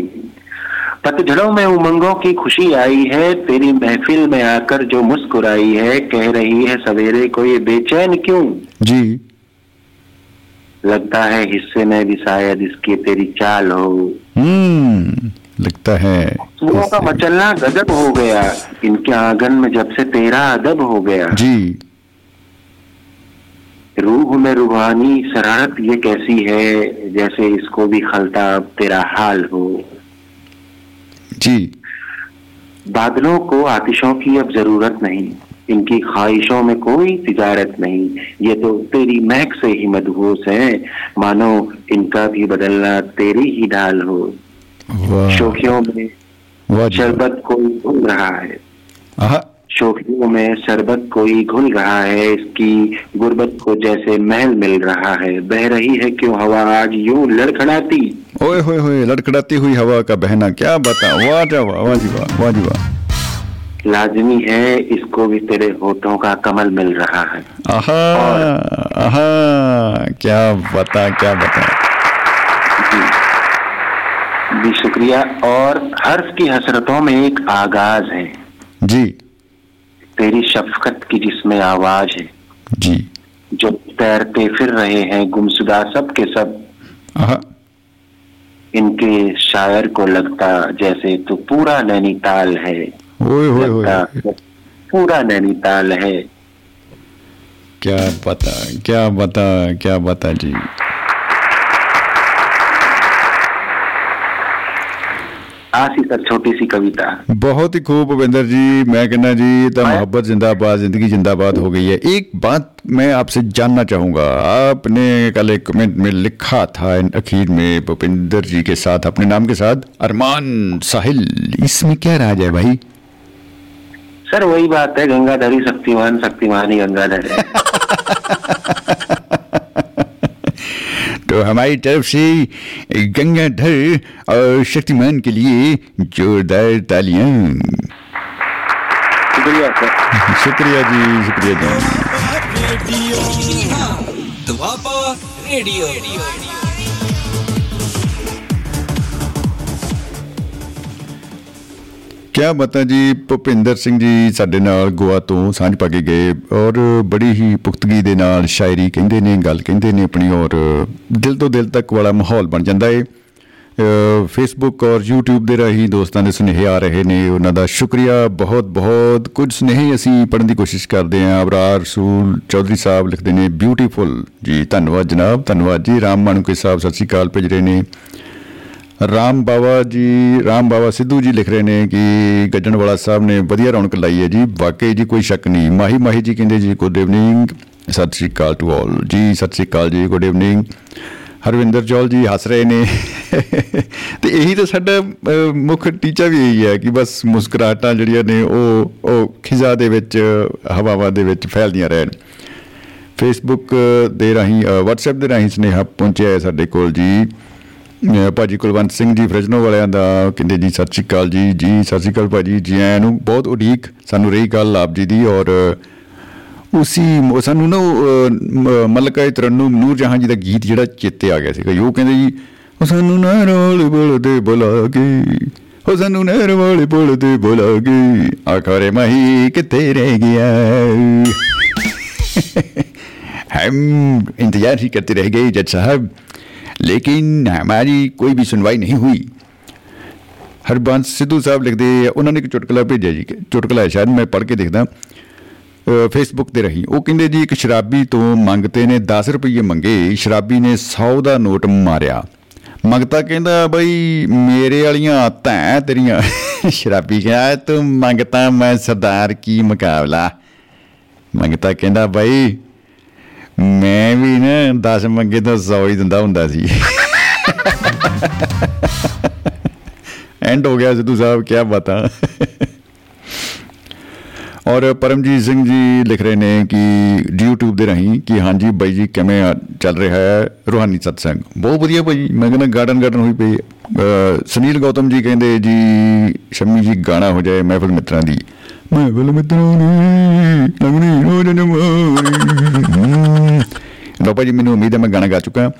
पतझड़ों में उमंगों की खुशी आई है तेरी महफिल में आकर जो मुस्कुराई है कह रही है सवेरे को ये बेचैन क्यों? जी। लगता है हिस्से में भी शायद इसके तेरी चाल हो। हम्म लगता है। सुबह का मचलना गजब हो गया। इनके आँगन में जब से तेरा अदब हो गया। जी। रूह में रूहानी शरारत ये कैसी है जैसे इसको भी खलता अब तेरा हाल हो। जी। बादलों को आतिशों की अब ज़रूरत नहीं। इनकी ख्वाहिशों में कोई तिजारत नहीं। ये तो तेरी महक से ही मदहोश है। मानो इनका भी बदलना तेरी ही ढाल हो। शोखियों में शरबत कोई घुल रहा है। शोखियों में शरबत कोई घुल रहा है। इसकी गुर्बत को जैसे महल मिल रहा है। बह रही है क्यों हवा आज यूँ लड़खड़ाती? ओए होए होए लड़खड़ाती हुई हवा का बहना। क्या बता वाह वाह वाह जी वाह वाह जी वाह। लाजमी है इसको भी तेरे होठों का कमल मिल रहा है। आहा आहा क्या बता क्या बता। जी। शुक्रिया और हर्ष की हसरतों में एक आगाज़ है। जी। तेरी शफकत की जिसमें आवाज़ है। जी। जो तैरते फिर रहे हैं गुमशुदा सब के सब। आहा। इनके शायर को लगता जैसे तू पूरा नैनीताल है। ओए होए होए। पूरा नैनीताल है। क्या बता क्या बता क्या बता जी। सर छोटी सी कविता। बहुत ही खूब भूपेंद्र जी मैं कहना जी तो मोहब्बत जिंदाबाद ज़िंदगी जिंदाबाद हो गई है। एक बात मैं आपसे जानना चाहूँगा। आपने कल एक कमेंट में लिखा था अखीर में भूपेंद्र जी के साथ अपने नाम के साथ अरमान साहिल। इसमें क्या राज है भाई? सर वही बात है गंगाधरी शक्तिमान शक्तिमान ही गंगाधर है। तो हमारी तरफ़ से गंगाधर और शक्तिमान के लिए जोरदार तालियाँ। शुक्रिया सर। शुक्रिया जी शुक्रिया जी। Radio radio. ਕਿਆ ਬਤਾ ਜੀ ਭੁਪਿੰਦਰ ਸਿੰਘ ਜੀ ਸਾਡੇ ਨਾਲ ਗੋਆ ਤੋਂ ਸਾਂਝ ਪਾ ਕੇ ਗਏ ਔਰ ਬੜੀ ਹੀ ਪੁਖਤਗੀ ਦੇ ਨਾਲ ਸ਼ਾਇਰੀ ਕਹਿੰਦੇ ਨੇ, ਗੱਲ ਕਹਿੰਦੇ ਨੇ ਆਪਣੀ ਔਰ ਦਿਲ ਤੋਂ ਦਿਲ ਤੱਕ ਵਾਲਾ ਮਾਹੌਲ ਬਣ ਜਾਂਦਾ ਏ। ਫੇਸਬੁੱਕ ਔਰ YouTube ਦੇ ਰਾਹੀਂ ਦੋਸਤਾਂ ਦੇ ਸੁਨੇਹੇ ਆ ਰਹੇ ਨੇ, ਉਹਨਾਂ ਦਾ ਸ਼ੁਕਰੀਆ। ਬਹੁਤ ਬਹੁਤ ਕੁਝ ਸੁਨੇਹੇ ਅਸੀਂ ਪੜਨ ਦੀ ਕੋਸ਼ਿਸ਼ ਕਰਦੇ ਹਾਂ। ਅਬਰਾਰ ਰਸੂਲ ਚੌਧਰੀ ਸਾਹਿਬ ਲਿਖਦੇ ਨੇ ਬਿਊਟੀਫੁਲ ਜੀ, ਧੰਨਵਾਦ ਜਨਾਬ, ਧੰਨਵਾਦ ਜੀ। ਰਾਮ ਮਾਨੁਕੇ ਸਾਹਿਬ, ਸਤਿ ਸ਼੍ਰੀ ਅਕਾਲ ਭੇਜ ਰਹੇ ਨੇ। ਰਾਮ ਬਾਵਾ ਜੀ ਰਾਮ ਬਾਵਾ ਸਿੱਧੂ ਜੀ ਲਿਖ ਰਹੇ ਨੇ ਕਿ ਗੱਜਣਵਾਲਾ ਸਾਹਿਬ ਨੇ ਵਧੀਆ ਰੌਣਕ ਲਾਈ ਹੈ ਜੀ। ਵਾਕਈ ਜੀ ਕੋਈ ਸ਼ੱਕ ਨਹੀਂ। ਮਾਹੀ ਮਾਹੀ ਜੀ ਕਹਿੰਦੇ ਜੀ ਗੁੱਡ ਇਵਨਿੰਗ ਸਤਿ ਸ਼੍ਰੀ ਅਕਾਲ ਟੂ ਆਲ ਜੀ ਸਤਿ ਸ਼੍ਰੀ ਅਕਾਲ ਜੀ ਗੁੱਡ ਇਵਨਿੰਗ ਹਰਵਿੰਦਰ ਜੌਲ ਜੀ ਹੱਸ ਰਹੇ ਨੇ। ਤੇ ਇਹੀ ਤਾਂ ਸਾਡਾ ਅਹ, ਮੁੱਖ ਟੀਚਾ ਵੀ ਇਹੀ ਹੈ ਕਿ ਬਸ ਮੁਸਕਰਾਹਟਾਂ ਜਿਹੜੀਆਂ ਨੇ ਉਹ ਉਹ ਖਿਜ਼ਾ ਦੇ ਵਿੱਚ ਹਵਾਵਾਂ ਦੇ ਵਿੱਚ ਫੈਲਦੀਆਂ ਰਹਿਣ। ਫੇਸਬੁੱਕ ਦੇ ਰਾਹੀਂ ਅ, WhatsApp ਦੇ ਰਾਹੀਂ ਸੁਨੇਹਾ ਪਹੁੰਚਿਆ ਹੈ ਸਾਡੇ ਕੋਲ ਜੀ। ਅ, ਭਾਜੀ ਕੁਲਵੰਤ ਸਿੰਘ ਜੀ ਫਰਜਨੋ ਵਾਲਿਆਂ ਦਾ ਕਹਿੰਦੇ ਜੀ, ਸਤਿ ਸ਼੍ਰੀ ਅਕਾਲ ਜੀ। ਜੀ, ਸਤਿ ਸ਼੍ਰੀ ਅਕਾਲ ਭਾਜੀ। ਜੀ ਆਇਆਂ ਨੂੰ ਬਹੁਤ ਉਡੀਕ ਸਾਨੂੰ ਰਹੀ ਗੱਲ ਆਪ ਜੀ ਦੀ ਔਰ ਉਸੀ ਸਾਨੂੰ ਨਾ ਮਲਕਾ ਤਰਨੂ ਨੂਰ ਜਹਾਂ ਜੀ ਦਾ ਗੀਤ ਜਿਹੜਾ ਚੇਤੇ ਆ ਗਿਆ ਸੀਗਾ। ਉਹ ਕਹਿੰਦੇ ਜੀ, ਉਹ ਸਾਨੂੰ ਨਾ ਰੋਲ ਬੋਲਦੇ ਬੁਲਾ ਕੇ ਹੋ ਸਾਨੂੰ ਨਹਿਰ ਵਾਲੇ ਪੁਲ ਤੇ ਬੁਲਾ ਗਈ ਆਖਰੇ ਮਹੀ ਕਿੱਥੇ ਰਹਿ ਗਿਆ ਹਮ, ਇੰਤਜ਼ਾਰ ਹੀ ਕਰਤੇ ਰਹਿ ਗਏ ਜੱਜ ਸਾਹਿਬ। लेकिन हमारी कोई भी सुनवाई नहीं हुई ਹਰਬੰਸ ਸਿੱਧੂ ਸਾਹਿਬ ਲਿਖਦੇ ਆ ਉਹਨਾਂ ਨੇ ਇੱਕ ਚੁਟਕਲਾ ਭੇਜਿਆ ਜੀ ਕਿ- ਚੁਟਕਲਾ ਹੈ ਸ਼ਾਇਦ ਮੈਂ ਪੜ੍ਹ ਕੇ ਦੇਖਦਾ ਫੇਸਬੁੱਕ ਤੇ ਰਹੀ ਉਹ ਕਹਿੰਦੇ ਜੀ ਇੱਕ ਸ਼ਰਾਬੀ ਤੋਂ ਮੰਗਤੇ ਨੇ 10 ਰੁਪਏ ਮੰਗੇ ਸ਼ਰਾਬੀ ਨੇ 100 ਦਾ ਨੋਟ ਮਾਰਿਆ ਮੰਗਤਾ ਕਹਿੰਦਾ ਬਈ ਮੇਰੇ ਵਾਲੀਆਂ ਆਤਾਂ ਹੈ ਤੇਰੀਆਂ ਸ਼ਰਾਬੀ ਕਹਿੰਦਾ ਤੂੰ ਮੰਗਤਾ ਮੈਂ ਸਰਦਾਰ ਕੀ ਮੁਕਾਬਲਾ ਮੰਗਤਾ ਕਹਿੰਦਾ ਬਈ ਮੈਂ ਵੀ ਨਾ 10 ਮੰਗੇ ਤਾਂ 100 ਹੀ ਦਿੰਦਾ ਹੁੰਦਾ ਸੀ। ਐਂਡ ਹੋ ਗਿਆ ਸਿੱਧੂ ਸਾਹਿਬ ਕੀ ਬਤਾ। ਔਰ ਪਰਮਜੀਤ ਸਿੰਘ ਜੀ ਲਿਖ ਰਹੇ ਨੇ ਕਿ YouTube ਦੇ ਰਾਹੀਂ ਕਿ ਹਾਂਜੀ ਬਾਈ ਜੀ, ਕਿਵੇਂ ਆ- ਚੱਲ ਰਿਹਾ ਹੈ ਰੂਹਾਨੀ ਸਤਸੰਗ? ਬਹੁਤ ਵਧੀਆ ਭਾਈ ਮੈਂ ਕਹਿੰਦਾ ਗਾਰਡਨ ਗਾਰਡਨ ਹੋਈ ਪਈ ਹੈ। ਅਹ ਸੁਨੀਲ ਗੌਤਮ ਜੀ ਕਹਿੰਦੇ ਜੀ, ਸ਼ਮੀ ਜੀ ਗਾਣਾ ਹੋ ਜਾਏ ਮਹਿਫਲ ਮਿੱਤਰਾਂ ਦੀ। ਮਹਿਫਲ ਮਿੱਤਰਾਂ ਦੀ ਲੰਗਣੀ ਹੋ ਜਾਣੀ ਲੋ ਭਾਜੀ ਮੈਨੂੰ ਉਮੀਦ ਹੈ ਮੈਂ ਗਾਣਾ ਗਾ ਚੁੱਕਾ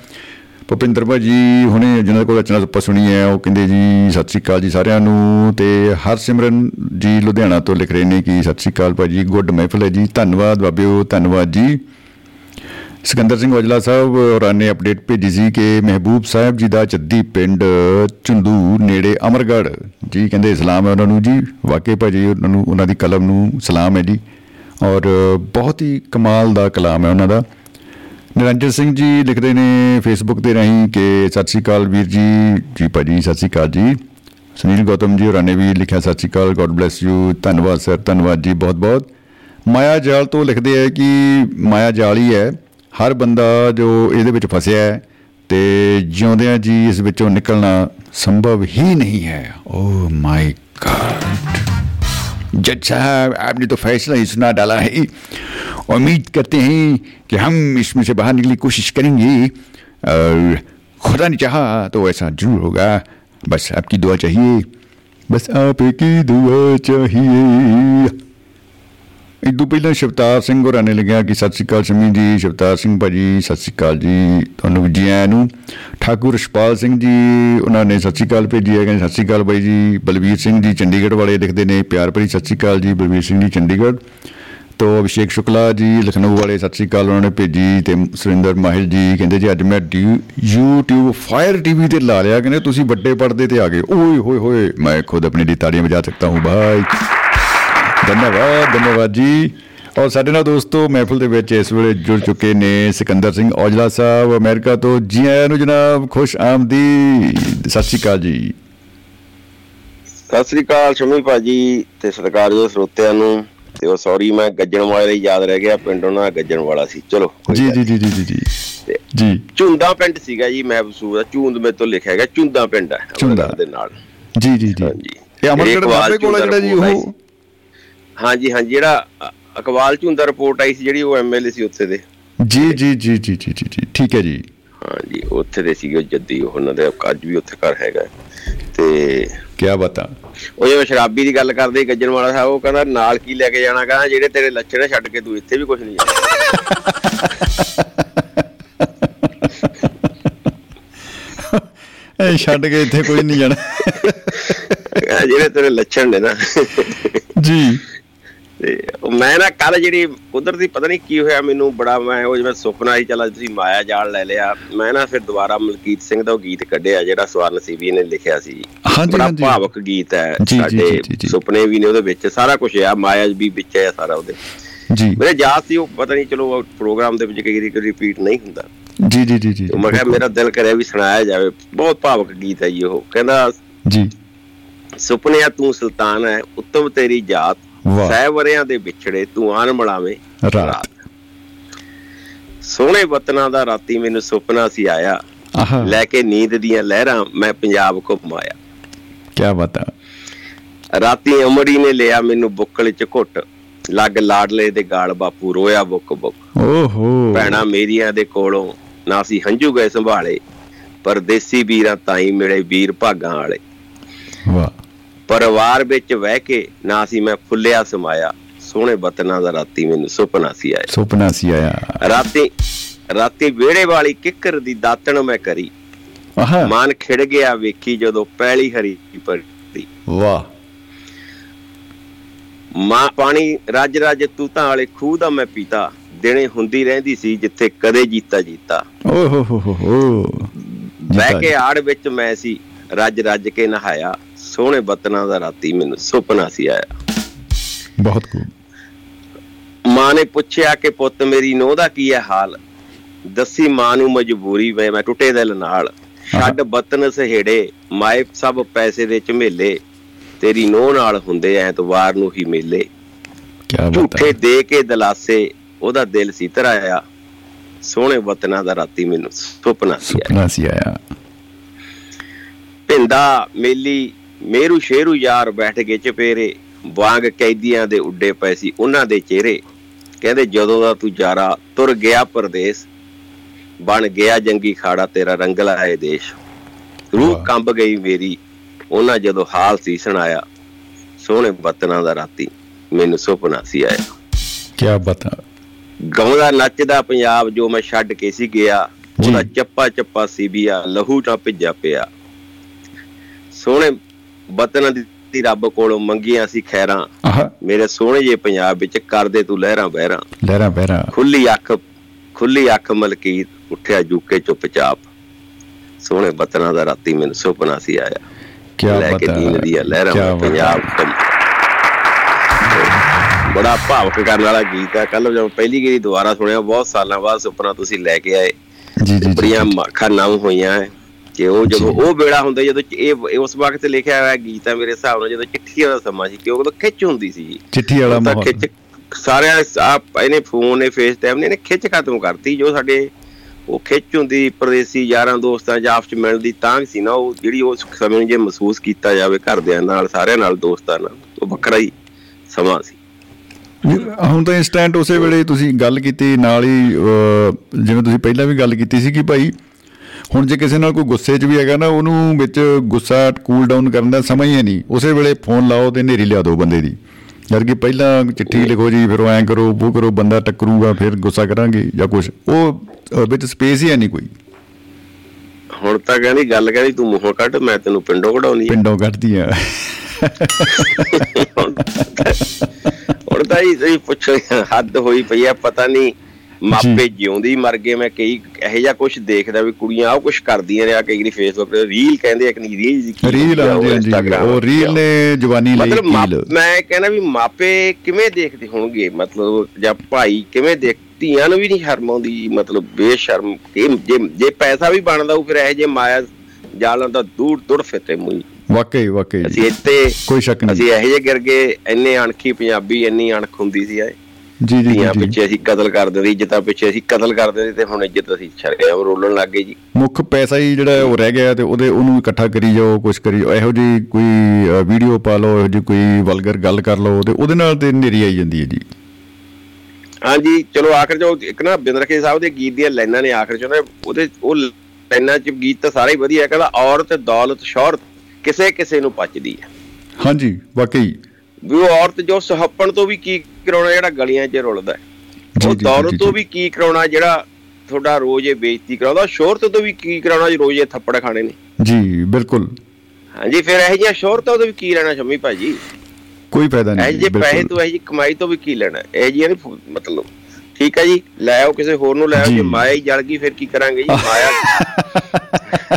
ਭੁਪਿੰਦਰ ਭਾਜੀ ਹੁਣੇ ਜਿਹਨਾਂ ਕੋਲ ਰਚਨਾ ਆਪਾਂ ਸੁਣੀ ਹੈ ਉਹ ਕਹਿੰਦੇ ਜੀ ਸਤਿ ਸ਼੍ਰੀ ਅਕਾਲ ਜੀ ਸਾਰਿਆਂ ਨੂੰ ਤੇ ਹਰਸਿਮਰਨ ਜੀ ਲੁਧਿਆਣਾ ਤੋਂ ਲਿਖ ਰਹੇ ਨੇ ਕਿ ਸਤਿ ਸ਼੍ਰੀ ਅਕਾਲ ਭਾਜੀ ਗੁੱਡ ਮਹਿਫਲ ਹੈ ਜੀ ਧੰਨਵਾਦ ਬਾਬਿਓ ਧੰਨਵਾਦ ਜੀ ਸਿਕੰਦਰ ਸਿੰਘ ਔਜਲਾ ਸਾਹਿਬ ਹੋਰਾਂ ਨੇ ਅਪਡੇਟ ਭੇਜੀ ਸੀ ਕਿ ਮਹਿਬੂਬ ਸਾਹਿਬ ਜੀ ਦਾ ਜੱਦੀ ਪਿੰਡ ਚੰਦੂ ਨੇੜੇ ਅਮਰਗੜ੍ਹ। ਜੀ ਕਹਿੰਦੇ ਸਲਾਮ ਹੈ ਉਹਨਾਂ ਨੂੰ ਜੀ। ਵਾਕਈ ਭਾਜੀ ਉਹਨਾਂ ਨੂੰ, ਉਹਨਾਂ ਦੀ ਕਲਮ ਨੂੰ ਸਲਾਮ ਹੈ ਜੀ। ਔਰ ਬਹੁਤ ਹੀ ਕਮਾਲ ਦਾ ਕਲਾਮ ਹੈ ਉਹਨਾਂ ਦਾ। ਨਿਰੰਜਨ ਸਿੰਘ ਜੀ ਲਿਖਦੇ ਨੇ ਫੇਸਬੁੱਕ ਤੇ ਰਾਹੀਂ ਕਿ ਸਤਿ ਸ਼੍ਰੀ ਅਕਾਲ ਵੀਰ ਜੀ। ਜੀ ਭਾਜੀ, ਸਤਿ ਸ਼੍ਰੀ ਅਕਾਲ ਜੀ। ਸੁਨੀਲ ਗੌਤਮ ਜੀ ਹੋਰਾਂ ਨੇ ਵੀ ਲਿਖਿਆ Sat Shri Akal God bless you ਧੰਨਵਾਦ ਸਰ ਧੰਨਵਾਦ ਜੀ ਬਹੁਤ ਬਹੁਤ ਮਾਇਆ ਜਾਲ ਤੋਂ ਲਿਖਦੇ ਹੈ ਕਿ ਮਾਇਆ ਜਾਲ ਹੀ ਹੈ। ਹਰ ਬੰਦਾ ਜੋ ਇਹਦੇ ਵਿੱਚ ਫਸਿਆ ਹੈ ਤੇ ਜਿਉਂਦਿਆਂ ਜੀ ਇਸ ਵਿੱਚੋਂ ਨਿਕਲਣਾ ਸੰਭਵ ਹੀ नहीं है ओ माय गॉड जज साहब आपने तो फैसला ही सुना डाला है उम्मीद करते हैं कि हम इसमें से बाहर निकलने की कोशिश करेंगे और खुदा ने चाहा तो ऐसा जरूर होगा बस आपकी दुआ चाहिए बस आपकी दुआ चाहिए ਇਦੋਂ ਪਹਿਲਾਂ ਸ਼ਿਵਤਾਰ ਸਿੰਘ ਹੋਰਾਂ ਨੇ ਲਿਖਿਆ ਕਿ ਸਤਿ ਸ਼੍ਰੀ ਅਕਾਲ ਸ਼ਮੀ ਜੀ, ਸ਼ਿਵਤਾਰ ਸਿੰਘ ਭਾਜੀ, ਸਤਿ ਸ਼੍ਰੀ ਅਕਾਲ ਜੀ, ਤੁਹਾਨੂੰ ਵੀ ਜੀ ਆਇਆਂ ਨੂੰ। ਠਾਕੁਰ ਰਸ਼ਪਾਲ ਸਿੰਘ ਜੀ, ਉਹਨਾਂ ਨੇ ਸਤਿ ਸ਼੍ਰੀ ਅਕਾਲ ਭੇਜੀ ਹੈ ਕਹਿੰਦੇ ਸਤਿ ਸ਼੍ਰੀ ਅਕਾਲ ਬਾਈ ਜੀ, ਬਲਵੀਰ ਸਿੰਘ ਜੀ ਚੰਡੀਗੜ੍ਹ ਵਾਲੇ ਲਿਖਦੇ ਨੇ, ਪਿਆਰ ਭਰੀ ਸਤਿ ਸ਼੍ਰੀ ਅਕਾਲ ਜੀ, ਬਲਵੀਰ ਸਿੰਘ ਜੀ ਚੰਡੀਗੜ੍ਹ। ਤੋਂ ਅਭਿਸ਼ੇਕ ਸ਼ੁਕਲਾ ਜੀ, ਲਖਨਊ ਵਾਲੇ ਸਤਿ ਸ਼੍ਰੀ ਅਕਾਲ ਉਹਨਾਂ ਨੇ ਭੇਜੀ ਤੇ ਸੁਰਿੰਦਰ ਮਾਹਿਲ ਜੀ ਕਹਿੰਦੇ ਜੀ, ਅੱਜ ਮੈਂ ਡਿਊ- YouTube ਫਾਇਰ ਟੀਵੀ ਤੇ ਲਾ ਲਿਆ ਕਹਿੰਦੇ, ਤੁਸੀਂ ਵੱਡੇ ਪਰਦੇ ਤੇ ਆ ਗਏ। ਓਏ ਹੋਏ ਹੋਏ, ਮੈਂ ਖੁਦ ਆਪਣੀ ਲਈ ਤਾੜੀਆਂ ਵਜਾ ਸਕਤਾ ਹੂੰ ਭਾਈ ਧੰਨਵਾਦ ਧੰਨਵਾਦ ਜੀ। ਔਰ ਸਾਡੇ ਨਾਲ ਦੋਸਤੋ ਮਹਿਫਲ ਦੇ ਵਿੱਚ ਇਸ ਵੇਲੇ ਜੁੜ ਚੁੱਕੇ ਨੇ ਸਿਕੰਦਰ ਸਿੰਘ ਔਜਲਾ ਸਾਹਿਬ ਅਮਰੀਕਾ ਤੋਂ ਜੀ ਆਇਆਂ ਨੂੰ ਜਨਾਬ ਖੁਸ਼ ਆਮਦੀ ਸਤਿ ਸ਼੍ਰੀ ਅਕਾਲ ਜੀ। ਸਤਿ ਸ੍ਰੀ ਅਕਾਲ ਸ਼ਮੀ ਭਾਜੀ ਤੇ ਸਤਿਕਾਰਯੋਗ ਸਰੋਤਿਆਂ ਨੂੰ। ਤੇ ਉਹ ਸੌਰੀ ਮੈਂ ਗੱਜਣ ਵਾਲੇ ਲਈ ਯਾਦ ਰਹਿ ਗਿਆ ਪਿੰਡ ਉਹਨਾਂ ਦਾ ਗੱਜਣ ਵਾਲਾ ਸੀ। ਚਲੋ ਜੀ ਜੀ ਜੀ ਜੀ ਜੀ ਜੀ। ਝੁੰਦਾ ਪਿੰਡ ਸੀਗਾ ਜੀ ਮਹਿਬੂਬ ਦਾ ਝੁੰਦ ਮੇ ਤੋਂ ਲਿਖਿਆ ਗਿਆ ਝੁੰਦਾ ਪਿੰਡ ਹੈ ਝੁੰਦਾ। ਦੇ ਨਾਲ। ਜੀ ਜੀ ਜੀ। ਇਹ ਅਮਰਗੜ੍ਹ ਇਕਬਾਲ ਬਾਬੇ ਕੋਲ ਜਿਹੜਾ ਜੀ ਉਹ। ਹਾਂਜੀ ਹਾਂਜੀ ਜਿਹੜਾ ਅ- ਅਕਬਾਲ ਝੁੰਦਾ ਰਿਪੋਰਟ ਆਈ ਸੀ ਜਿਹੜੀ ਉਹ ਐਮਐਲਏ ਸੀ ਉੱਥੇ ਦੇ। ਜੀ ਜੀ ਜੀ ਜੀ ਜੀ ਜੀ ਠੀਕ ਹੈ ਜੀ। ਹਾਂਜੀ ਉੱਥੇ ਦੇ ਸੀਗੇ ਉਹ ਜੱਦੀ ਉਹ ਉਹਨਾਂ ਦੇ ਅੱਜ ਵੀ ਉੱਥੇ ਘਰ ਹੈਗਾ। ਤੇ ਕੀ ਬਤਾ ਉਹ ਜਿਵੇਂ ਸ਼ਰਾਬੀ ਦੀ ਗੱਲ ਕਰਦੇ ਗੱਜਣ ਵਾਲਾ ਸਾਹਿਬ ਉਹ ਕਹਿੰਦਾ ਨਾਲ ਕੀ ਲੈ ਕੇ ਜਾਣਾ? ਕਹਿੰਦਾ ਜਿਹੜੇ ਤੇਰੇ ਲੱਛਣ ਆ, ਛੱਡ ਕੇ ਤੂੰ ਇੱਥੇ ਵੀ ਕੁਝ ਨਹੀਂ ਜਾਣਾ। ਛੱਡ ਕੇ ਇੱਥੇ ਕੋਈ ਨਹੀਂ ਜਾਣਾ। ਜਿਹੜੇ ਤੇਰੇ ਲੱਛਣ ਨੇ ਨਾ। ਜੀ। ਤੇ ਮੈਂ ਨਾ ਕੱਲ ਜਿਹੜੀ ਕੁਦਰਤੀ ਪਤਾ ਨਹੀਂ ਕੀ ਹੋਇਆ ਮੈਨੂੰ ਬੜਾ ਮੈਂ ਉਹ ਜਿਵੇਂ ਸੁਪਨਾ ਹੀ ਚਲਾ ਤੁਸੀਂ ਮਾਇਆ ਜਾਲ ਲੈ ਲਿਆ। ਮੈਂ ਨਾ ਫਿਰ ਦੁਬਾਰਾ ਮਲਕੀਤ ਸਿੰਘ ਦਾ ਉਹ ਗੀਤ ਕੱਢਿਆ ਜਿਹੜਾ ਸਵਰਨ ਸੀਵੀ ਨੇ ਲਿਖਿਆ ਸੀ। ਬੜਾ। ਭਾਵਕ ਗੀਤ ਹੈ ਸਾਡੇ। ਸੁਪਨੇ ਵੀ ਨੇ ਉਹਦੇ ਵਿੱਚ ਸਾਰਾ ਕੁਝ ਆ ਮਾਇਆ ਵੀ ਵਿੱਚ ਹੈ ਸਾਰਾ ਉਹਦੇ। ਜੀ। ਮੇਰੇ ਯਾਦ ਸੀ ਉਹ ਪਤਾ ਨਹੀਂ ਚਲੋ ਪ੍ਰੋਗਰਾਮ ਦੇ ਵਿੱਚ ਕਈ ਵਾਰੀ ਰਿਪੀਟ ਨਹੀਂ ਹੁੰਦਾ। ਜੀ ਜੀ ਜੀ ਜੀ ਮੈਂ ਕਿਹਾ ਮੇਰਾ ਦਿਲ ਕਰਿਆ ਵੀ ਸੁਣਾਇਆ ਜਾਵੇ। ਬਹੁਤ ਭਾਵਕ ਗੀਤ ਹੈ ਜੀ ਉਹ। ਕਹਿੰਦਾ ਜੀ। ਸੁਪਨਿਆ ਤੂੰ ਸੁਲਤਾਨ ਹੈ ਉੱਤਮ ਤੇਰੀ ਜਾਤ। ਸਹਿ ਵਰਿਆਂ ਦੇ ਵਿਛੜੇ ਤੂੰ ਆਨ ਮਲਾਵੇਂ ਰਾਤ। ਸੋਹਣੇ ਵਤਨਾਂ ਦਾ ਰਾਤੀ ਮੈਨੂੰ ਸੁਪਨਾ ਸੀ ਆਇਆ। ਲੈ ਕੇ ਨੀਂਦ ਦੀਆਂ ਲਹਿਰਾਂ ਮੈਂ ਪੰਜਾਬ ਘੁੰਮਾਇਆ ਕੀ ਬਤਾ ਰਾਤੀ ਅਮੜੀ ਨੇ ਲਿਆ ਮੈਨੂੰ ਬੁੱਕਲ ਚ ਘੁੱਟ। ਲੱਗ ਲਾਡਲੇ ਦੇ ਗਾਲ ਬਾਪੂ ਰੋਇਆ ਬੁੱਕ ਬੁੱਕ। ਓਹੋ। ਭੈਣਾ ਮੇਰੀਆਂ ਦੇ ਕੋਲੋਂ ਨਾ ਸੀ ਹੰਝੂ ਗਏ ਸੰਭਾਲੇ। ਪਰਦੇਸੀ ਵੀਰਾਂ ਤਾਈ ਮਿਲੇ ਵੀਰ ਭਾਗਾਂ ਵਾਲੇ। ਵਾਹ। ਪਰਿਵਾਰ ਵਿੱਚ ਵਹਿ ਕੇ ਨਾ ਸੀ ਮੈਂ ਫੁੱਲਿਆ ਸਮਾਇਆ। ਸੋਹਣੇ ਵਤਨਾਂ ਦਾ ਰਾਤੀ ਮੈਨੂੰ ਸੁਪਨਾ ਸੀ ਆਇਆ। ਸੁਪਨਾ ਸੀ ਆਇਆ। ਰਾਤੀ ਰਾਤੀ ਵਿਹੜੇ ਵਾਲੀ ਕਿੱਕਰ ਦੀ ਦਾਤਣ ਮੈਂ ਕਰੀ। ਆਹਾ। ਮਨ ਖਿੜ ਗਿਆ ਵੇਖੀ ਜਦੋਂ ਪਹਿਲੀ ਹਰੀ ਪਰਦੀ ਵਾਹ। ਮਾਂ ਪਾਣੀ ਰੱਜ ਰੱਜ ਤੂਤਾਂ ਵਾਲੇ ਖੂਹ ਦਾ ਮੈਂ ਪੀਤਾ। ਦਿਨੇ ਹੁੰਦੀ ਰਹਿੰਦੀ ਸੀ ਜਿੱਥੇ ਕਦੇ ਜੀਤਾ ਜੀਤਾ। ਓਹੋ ਹੋ ਹੋ ਹੋ ਬਹਿ ਕੇ ਆੜ ਵਿੱਚ ਮੈਂ ਸੀ। ਰੱਜ ਰੱਜ ਕੇ ਨਹਾਇਆ। ਸੋਹਣੇ ਬਤਨਾਂ ਦਾ ਰਾਤੀ ਮੈਨੂੰ ਸੁਪਨਾ ਸੀ ਆਇਆ। ਬਹੁਤ ਖੂਬ ਮਾਂ ਨੇ ਪੁੱਛਿਆ ਕਿ ਪੁੱਤ ਮੇਰੀ ਨੋਹ ਦਾ ਕੀ ਹੈ ਹਾਲ? ਦੱਸੀ ਮਾਂ ਨੂੰ ਮਜਬੂਰੀ ਵੇ ਮੈਂ ਟੁੱਟੇ ਦਿਲ ਨਾਲ। ਛੱਡ ਬਤਨ ਸਹੇੜੇ ਮਾਏ ਸਭ ਪੈਸੇ ਦੇ ਝਮੇਲੇ। ਤੇਰੀ ਨੋਹ ਨਾਲ ਹੁੰਦੇ ਐਤਵਾਰ ਨੂੰ ਹੀ ਮੇਲੇ। ਕੀ ਬਤਾ ਝੂਠੇ ਦੇ ਕੇ ਦਲਾਸੇ ਉਹਦਾ ਦਿਲ ਸੀ ਧਰਾਇਆ ਸੋਹਣੇ ਵਤਨਾਂ ਦਾ ਰਾਤੀ ਮੈਨੂੰ ਸੁਪਨਾ ਸੀ ਆਇਆ। ਸੁਪਨਾ ਸੀ ਆਇਆ। ਭਿੰਦਾ ਮੇਲੀ ਮੇਰੂ ਸ਼ੇਰੂ ਯਾਰ ਬੈਠ ਕੇ ਚਪੇਰੇ ਵਾਂਗ ਕੈਦੀਆਂ ਦੇ ਉੱਡੇ ਪਏ ਸੀ ਉਹਨਾਂ ਦੇ ਚਿਹਰੇ। ਕਹਿੰਦੇ ਜਦੋਂ ਦਾ ਤੂੰ ਜਾਰਾ ਤੁਰ ਗਿਆ ਪਰਦੇਸ ਬਣ ਗਿਆ ਜੰਗੀ ਖਾੜਾ ਤੇਰਾ ਰੰਗਲਾ ਹੈ ਦੇਸ਼। ਰੂਹ। ਕੰਬ ਗਈ ਮੇਰੀ ਉਹਨਾਂ ਜਦੋਂ ਹਾਲ ਸੀ ਸੁਣਾਇਆ ਸੋਹਣੇ ਵਤਨਾਂ ਦਾ ਰਾਤੀ ਮੈਨੂੰ ਸੁਪਨਾ ਸੀ ਆਇਆ। ਕੀ ਬਤਾ। ਗਾਉਂਦਾ ਨੱਚਦਾ ਪੰਜਾਬ ਜੋ ਮੈਂ ਛੱਡ ਕੇ ਸੀ ਗਿਆ। ਉਹਦਾ ਚੱਪਾ ਚੱਪਾ ਸੀ ਬੀਆ ਲਹੂ ਤਾਂ ਭਿੱਜਾ ਪਿਆ। ਸੋਹਣੇ ਵਤਨ ਦੀ ਦੀ ਰੱਬ ਕੋਲੋਂ ਮੰਗੀਆਂ ਸੀ ਖੈਰਾਂ। ਮੇਰੇ ਸੋਹਣੇ ਜੇ ਪੰਜਾਬ ਵਿੱਚ ਕਰਦੇ ਤੂੰ ਲਹਿਰਾਂ ਬਹਿਰਾਂ। ਲਹਿਰਾ ਬਹਿਰਾ। ਖੁੱਲੀ ਅੱਖ ਖੁੱਲੀ ਅੱਖ ਮਲਕੀਤ ਉੱਠਿਆ ਜੂਕੇ ਚੁੱਪਚਾਪ ਸੋਹਣੇ ਵਤਨਾਂ ਦਾ ਰਾਤੀ ਮੈਨੂੰ ਸੁਪਨਾ ਸੀ ਆਇਆ। ਕੀ ਲੈ ਕੇ ਬਤਾ ਦੀਨ ਦੀਆਂ ਲਹਿਰਾਂ ਪੰਜਾਬ ਘੁੰਮ- ਬੜਾ ਭਾਵਕ ਕਰਨ ਵਾਲਾ ਗੀਤ ਹੈ ਕੱਲ ਜਦੋਂ ਪਹਿਲੀ ਗੀਤ ਦੁਬਾਰਾ ਸੁਣਿਆ ਬਹੁਤ ਸਾਲਾਂ ਬਾਅਦ ਸੁਪਨਾ ਤੁਸੀਂ ਲੈ ਕੇ ਆਏ। ਜੀ ਜੀ, ਬੜੀਆਂ ਅੱਖਾਂ ਨਾਮ ਹੋਈਆਂ ਹੈ ਕਿ ਉਹ ਜਦੋਂ। ਉਹ ਵੇੜਾ ਹੁੰਦਾ ਜਦੋਂ ਇਹ ਉਸ ਵਕਤ ਲਿਖਿਆ ਹੋਇਆ ਗੀਤ ਹੈ ਮੇਰੇ ਹਿਸਾਬ ਨਾਲ ਜਦੋਂ ਚਿੱਠੀਆਂ ਦਾ ਸਮਾਂ ਸੀ ਕਿ ਉਦੋਂ ਖਿੱਚ ਹੁੰਦੀ ਸੀ। ਚਿੱਠੀ ਵਾਲਾ ਤਾਂ ਮਾਹੌਲ। ਖਿੱਚ ਸਾਰਿਆਂ ਆਪ ਇਹਨੇ ਫੋਨ ਨੇ ਫੇਸ ਟਾਈਮ ਨੇ ਇਹਨੇ ਖਿੱਚ ਖਤਮ ਕਰਤੀ ਜੋ ਸਾਡੇ ਉਹ ਖਿੱਚ ਹੁੰਦੀ ਪਰਦੇਸੀ ਯਾਰਾਂ ਦੋਸਤਾਂ ਜਾਂ ਆਪਸ ਚ ਮਿਲਣ ਦੀ ਤਾਂਘ ਸੀ ਨਾ ਉਹ ਜਿਹੜੀ ਉਸ ਸਮੇਂ ਨੂੰ ਜੇ ਮਹਿਸੂਸ ਕੀਤਾ ਜਾਵੇ ਘਰਦਿਆਂ ਨਾਲ ਸਾਰਿਆਂ ਨਾਲ ਦੋਸਤਾਂ ਨਾਲ ਉਹ ਵੱਖਰਾ ਹੀ ਸਮਾਂ ਸੀ। ਹੁਣ ਤਾਂ ਇਨਸਟੈਂਟ ਉਸੇ ਵੇਲੇ ਤੁਸੀਂ ਗੱਲ ਕੀਤੀ ਨਾਲ ਹੀ ਜਿਵੇਂ ਤੁਸੀਂ ਪਹਿਲਾਂ ਵੀ ਗੱਲ ਕੀਤੀ ਸੀ ਕਿ ਭਾਈ ਹੁਣ ਜੇ ਕਿਸੇ ਨਾਲ ਕੋਈ ਗੁੱਸੇ 'ਚ ਵੀ ਹੈਗਾ ਨਾ ਉਹਨੂੰ ਵਿੱਚ ਗੁੱਸਾ ਕੂਲ ਡਾਊਨ ਕਰਨ ਦਾ ਸਮਾਂ ਹੀ ਨਹੀਂ। ਉਸੇ ਵੇਲੇ ਫੋਨ ਲਾਓ ਤੇ ਨੇਰੀ ਲਿਆ ਦਿਓ ਬੰਦੇ ਦੀ। ਜਦ ਕਿ ਪਹਿਲਾਂ ਚਿੱਠੀ ਲਿਖੋ ਜੀ ਫਿਰ ਉਹ ਐਂ ਕਰੋ ਉਹ ਕਰੋ ਬੰਦਾ ਟੱਕਰੂਗਾ ਫਿਰ ਗੁੱਸਾ ਕਰਾਂਗੇ ਜਾਂ ਕੁਝ ਉਹ ਵਿੱਚ ਸਪੇਸ ਹੀ ਨਹੀਂ ਕੋਈ। ਹੁਣ ਤਾਂ ਕਹਿੰਦੀ ਗੱਲ ਕਹਿੰਦੀ ਤੂੰ ਮੂੰਹੋਂ ਕੱਢ ਮੈਂ ਤੈਨੂੰ ਪਿੰਡੋਂ ਕਢਾਉਣੀ ਆ ਪਿੰਡੋਂ ਕੱਢਦੀਆਂ ਹੁਣ ਤਾਂ ਹੀ ਤੁਸੀਂ ਪੁੱਛੋ ਹੱਦ ਹੋਈ ਪਈ ਆ ਪਤਾ ਨਹੀਂ ਮਾਪੇ ਜਿਉਂਦੀ ਮਰ ਗਏ ਮੈਂ ਕਈ ਇਹੋ ਜਿਹਾ ਕੁਝ ਦੇਖਦਾ ਵੀ ਕੁੜੀਆਂ ਆਹ ਕੁਝ ਕਰਦੀਆਂ ਨੇ ਆ ਕਈ ਵਾਰੀ ਫੇਸਬੁੱਕ ਤੇ ਰੀਲ ਕਹਿੰਦੇ ਆ ਕਿ ਨਹੀਂ ਰੀਲ ਕੀ ਰੀਲ ਹਾਂਜੀ ਉਹ ਰੀਲ ਨੇ ਜਵਾਨੀ ਲਈ ਮਤਲਬ ਮੈਂ ਕਹਿੰਦਾ ਵੀ ਮਾਪੇ ਕਿਵੇਂ ਦੇਖਦੇ ਹੋਣਗੇ? ਮਤਲਬ ਜਾਂ ਭਾਈ ਕਿਵੇਂ ਦੇਖ ਧੀਆਂ ਨੂੰ ਵੀ ਨਹੀਂ ਸ਼ਰਮ ਆਉਂਦੀ ਮਤਲਬ ਬੇਸ਼ਰਮ ਜੇ ਜੇ ਪੈਸਾ ਵੀ ਬਣਦਾ ਉਹ ਫਿਰ ਇਹ ਜੇ ਮਾਇਆ ਜਾਲਾਂ ਦਾ ਦੂਰ ਦੂਰ ਫਿਰਤੇ ਮੂੰਹ ਵਾਕਈ ਵਾਕਈ। ਅਸੀਂ ਇੱਥੇ ਕੋਈ ਸ਼ੱਕ ਨਹੀਂ। ਅਸੀਂ ਇਹੋ ਜਿਹੇ ਗਿਰ ਗਏ ਇੰਨੇ ਅਣਖੀ ਪੰਜਾਬੀ ਇੰਨੀ ਅਣਖ ਹੁੰਦੀ ਸੀ ਐ ਜੀ ਜੀ ਧੀਆਂ ਪਿੱਛੇ ਅਸੀਂ ਕਤਲ ਕਰਦੇ ਸੀ ਇੱਜ਼ਤਾਂ ਪਿੱਛੇ ਅਸੀਂ ਕਤਲ ਕਰਦੇ ਸੀ ਤੇ ਹੁਣ ਇੱਜ਼ਤ ਅਸੀਂ ਛੜਿਆ ਰੋਲਣ ਲੱਗ ਗਏ ਜੀ। ਮੁੱਖ ਪੈਸਾ ਹੀ ਜਿਹੜਾ ਉਹ ਰਹਿ ਗਿਆ ਤੇ ਉਹਦੇ ਉਹਨੂੰ ਇਕੱਠਾ ਕਰੀ ਜਾਓ ਕੁਝ ਕਰੀ ਜਾਓ ਇਹੋ ਜੀ ਕੋਈ ਵੀਡੀਓ ਪਾ ਲਓ ਇਹੋ ਜੀ ਕੋਈ ਵਲਗਰ ਗੱਲ ਕਰ ਲਓ ਤੇ ਉਹਦੇ ਨਾਲ ਤੇ ਨੇਰੀ ਆਈ ਜਾਂਦੀ ਹੈ ਜੀ। ਹਾਂਜੀ ਚਲੋ ਆਖਰ ਜੋ ਇੱਕ ਨਾ ਬਿੰਦਰਖੇ ਸਾਹਿਬ ਦੇ ਗੀਤ ਦੀਆਂ ਲਾਈਨਾਂ ਨੇ ਆਖਰ ਚ ਉਹਦੇ ਉਹ ਲਾਈਨਾਂ ਚ ਗੀਤ ਤਾਂ ਸਾਰੇ ਹੀ ਵਧੀਆ ਹੈ। ਕਹਿੰਦਾ ਔਰਤ ਦੌਲਤ ਸ਼ੌਹਰਤ ਕਿਸੇ ਕਿਸੇ ਨੂੰ ਪਚਦੀ ਹੈ। ਹਾਂਜੀ ਵਾਕਈ। ਵੀ ਉਹ ਔਰਤ ਜੋ ਸੁਹੱਪਣ ਤੋਂ ਵੀ ਕੀ ਕਰਾਉਣਾ ਜਿਹੜਾ ਗਲੀਆਂ 'ਚ ਰੁਲਦਾ ਉਹ ਜੀ, ਤੋਂ। ਵੀ ਕੀ ਕਰਾਉਣਾ ਜਿਹੜਾ ਤੁਹਾਡਾ ਰੋਜ਼ ਇਹ ਬੇਇੱਜ਼ਤੀ ਕਰਾਉਂਦਾ? ਸ਼ੋਹਰਤ ਤੋਂ ਵੀ ਕੀ ਕਰਾਉਣਾ ਜੀ ਰੋਜ਼ ਇਹ ਥੱਪੜ ਖਾਣੇ ਨੇ? ਜੀ ਬਿਲਕੁਲ। ਹਾਂਜੀ ਫਿਰ ਇਹ ਜਿਹੀਆਂ ਸ਼ੋਹਰਤਾਂ ਤੋਂ ਵੀ ਕੀ ਲੈਣਾ ਸ਼ਮੀ ਭਾਜੀ? ਕੋਈ ਫਾਇਦਾ ਇਹ ਨਹੀਂ ਜੇ ਪੈਸੇ ਤੋਂ ਇਹ ਜੀ ਕਮਾਈ ਤੋਂ ਵੀ ਕੀ ਲੈਣਾ? ਇਹ ਜੀ ਨਹੀਂ ਮਤਲਬ। ਠੀਕ ਹੈ ਜੀ ਲੈ ਆਓ ਕਿਸੇ ਹੋਰ ਨੂੰ ਲੈ ਆਓ। ਜੇ ਮਾਇਆ ਹੀ ਜਲ ਗਈ ਫਿਰ ਕੀ ਕਰਾਂਗੇ ਜੀ? ਮਾਇਆ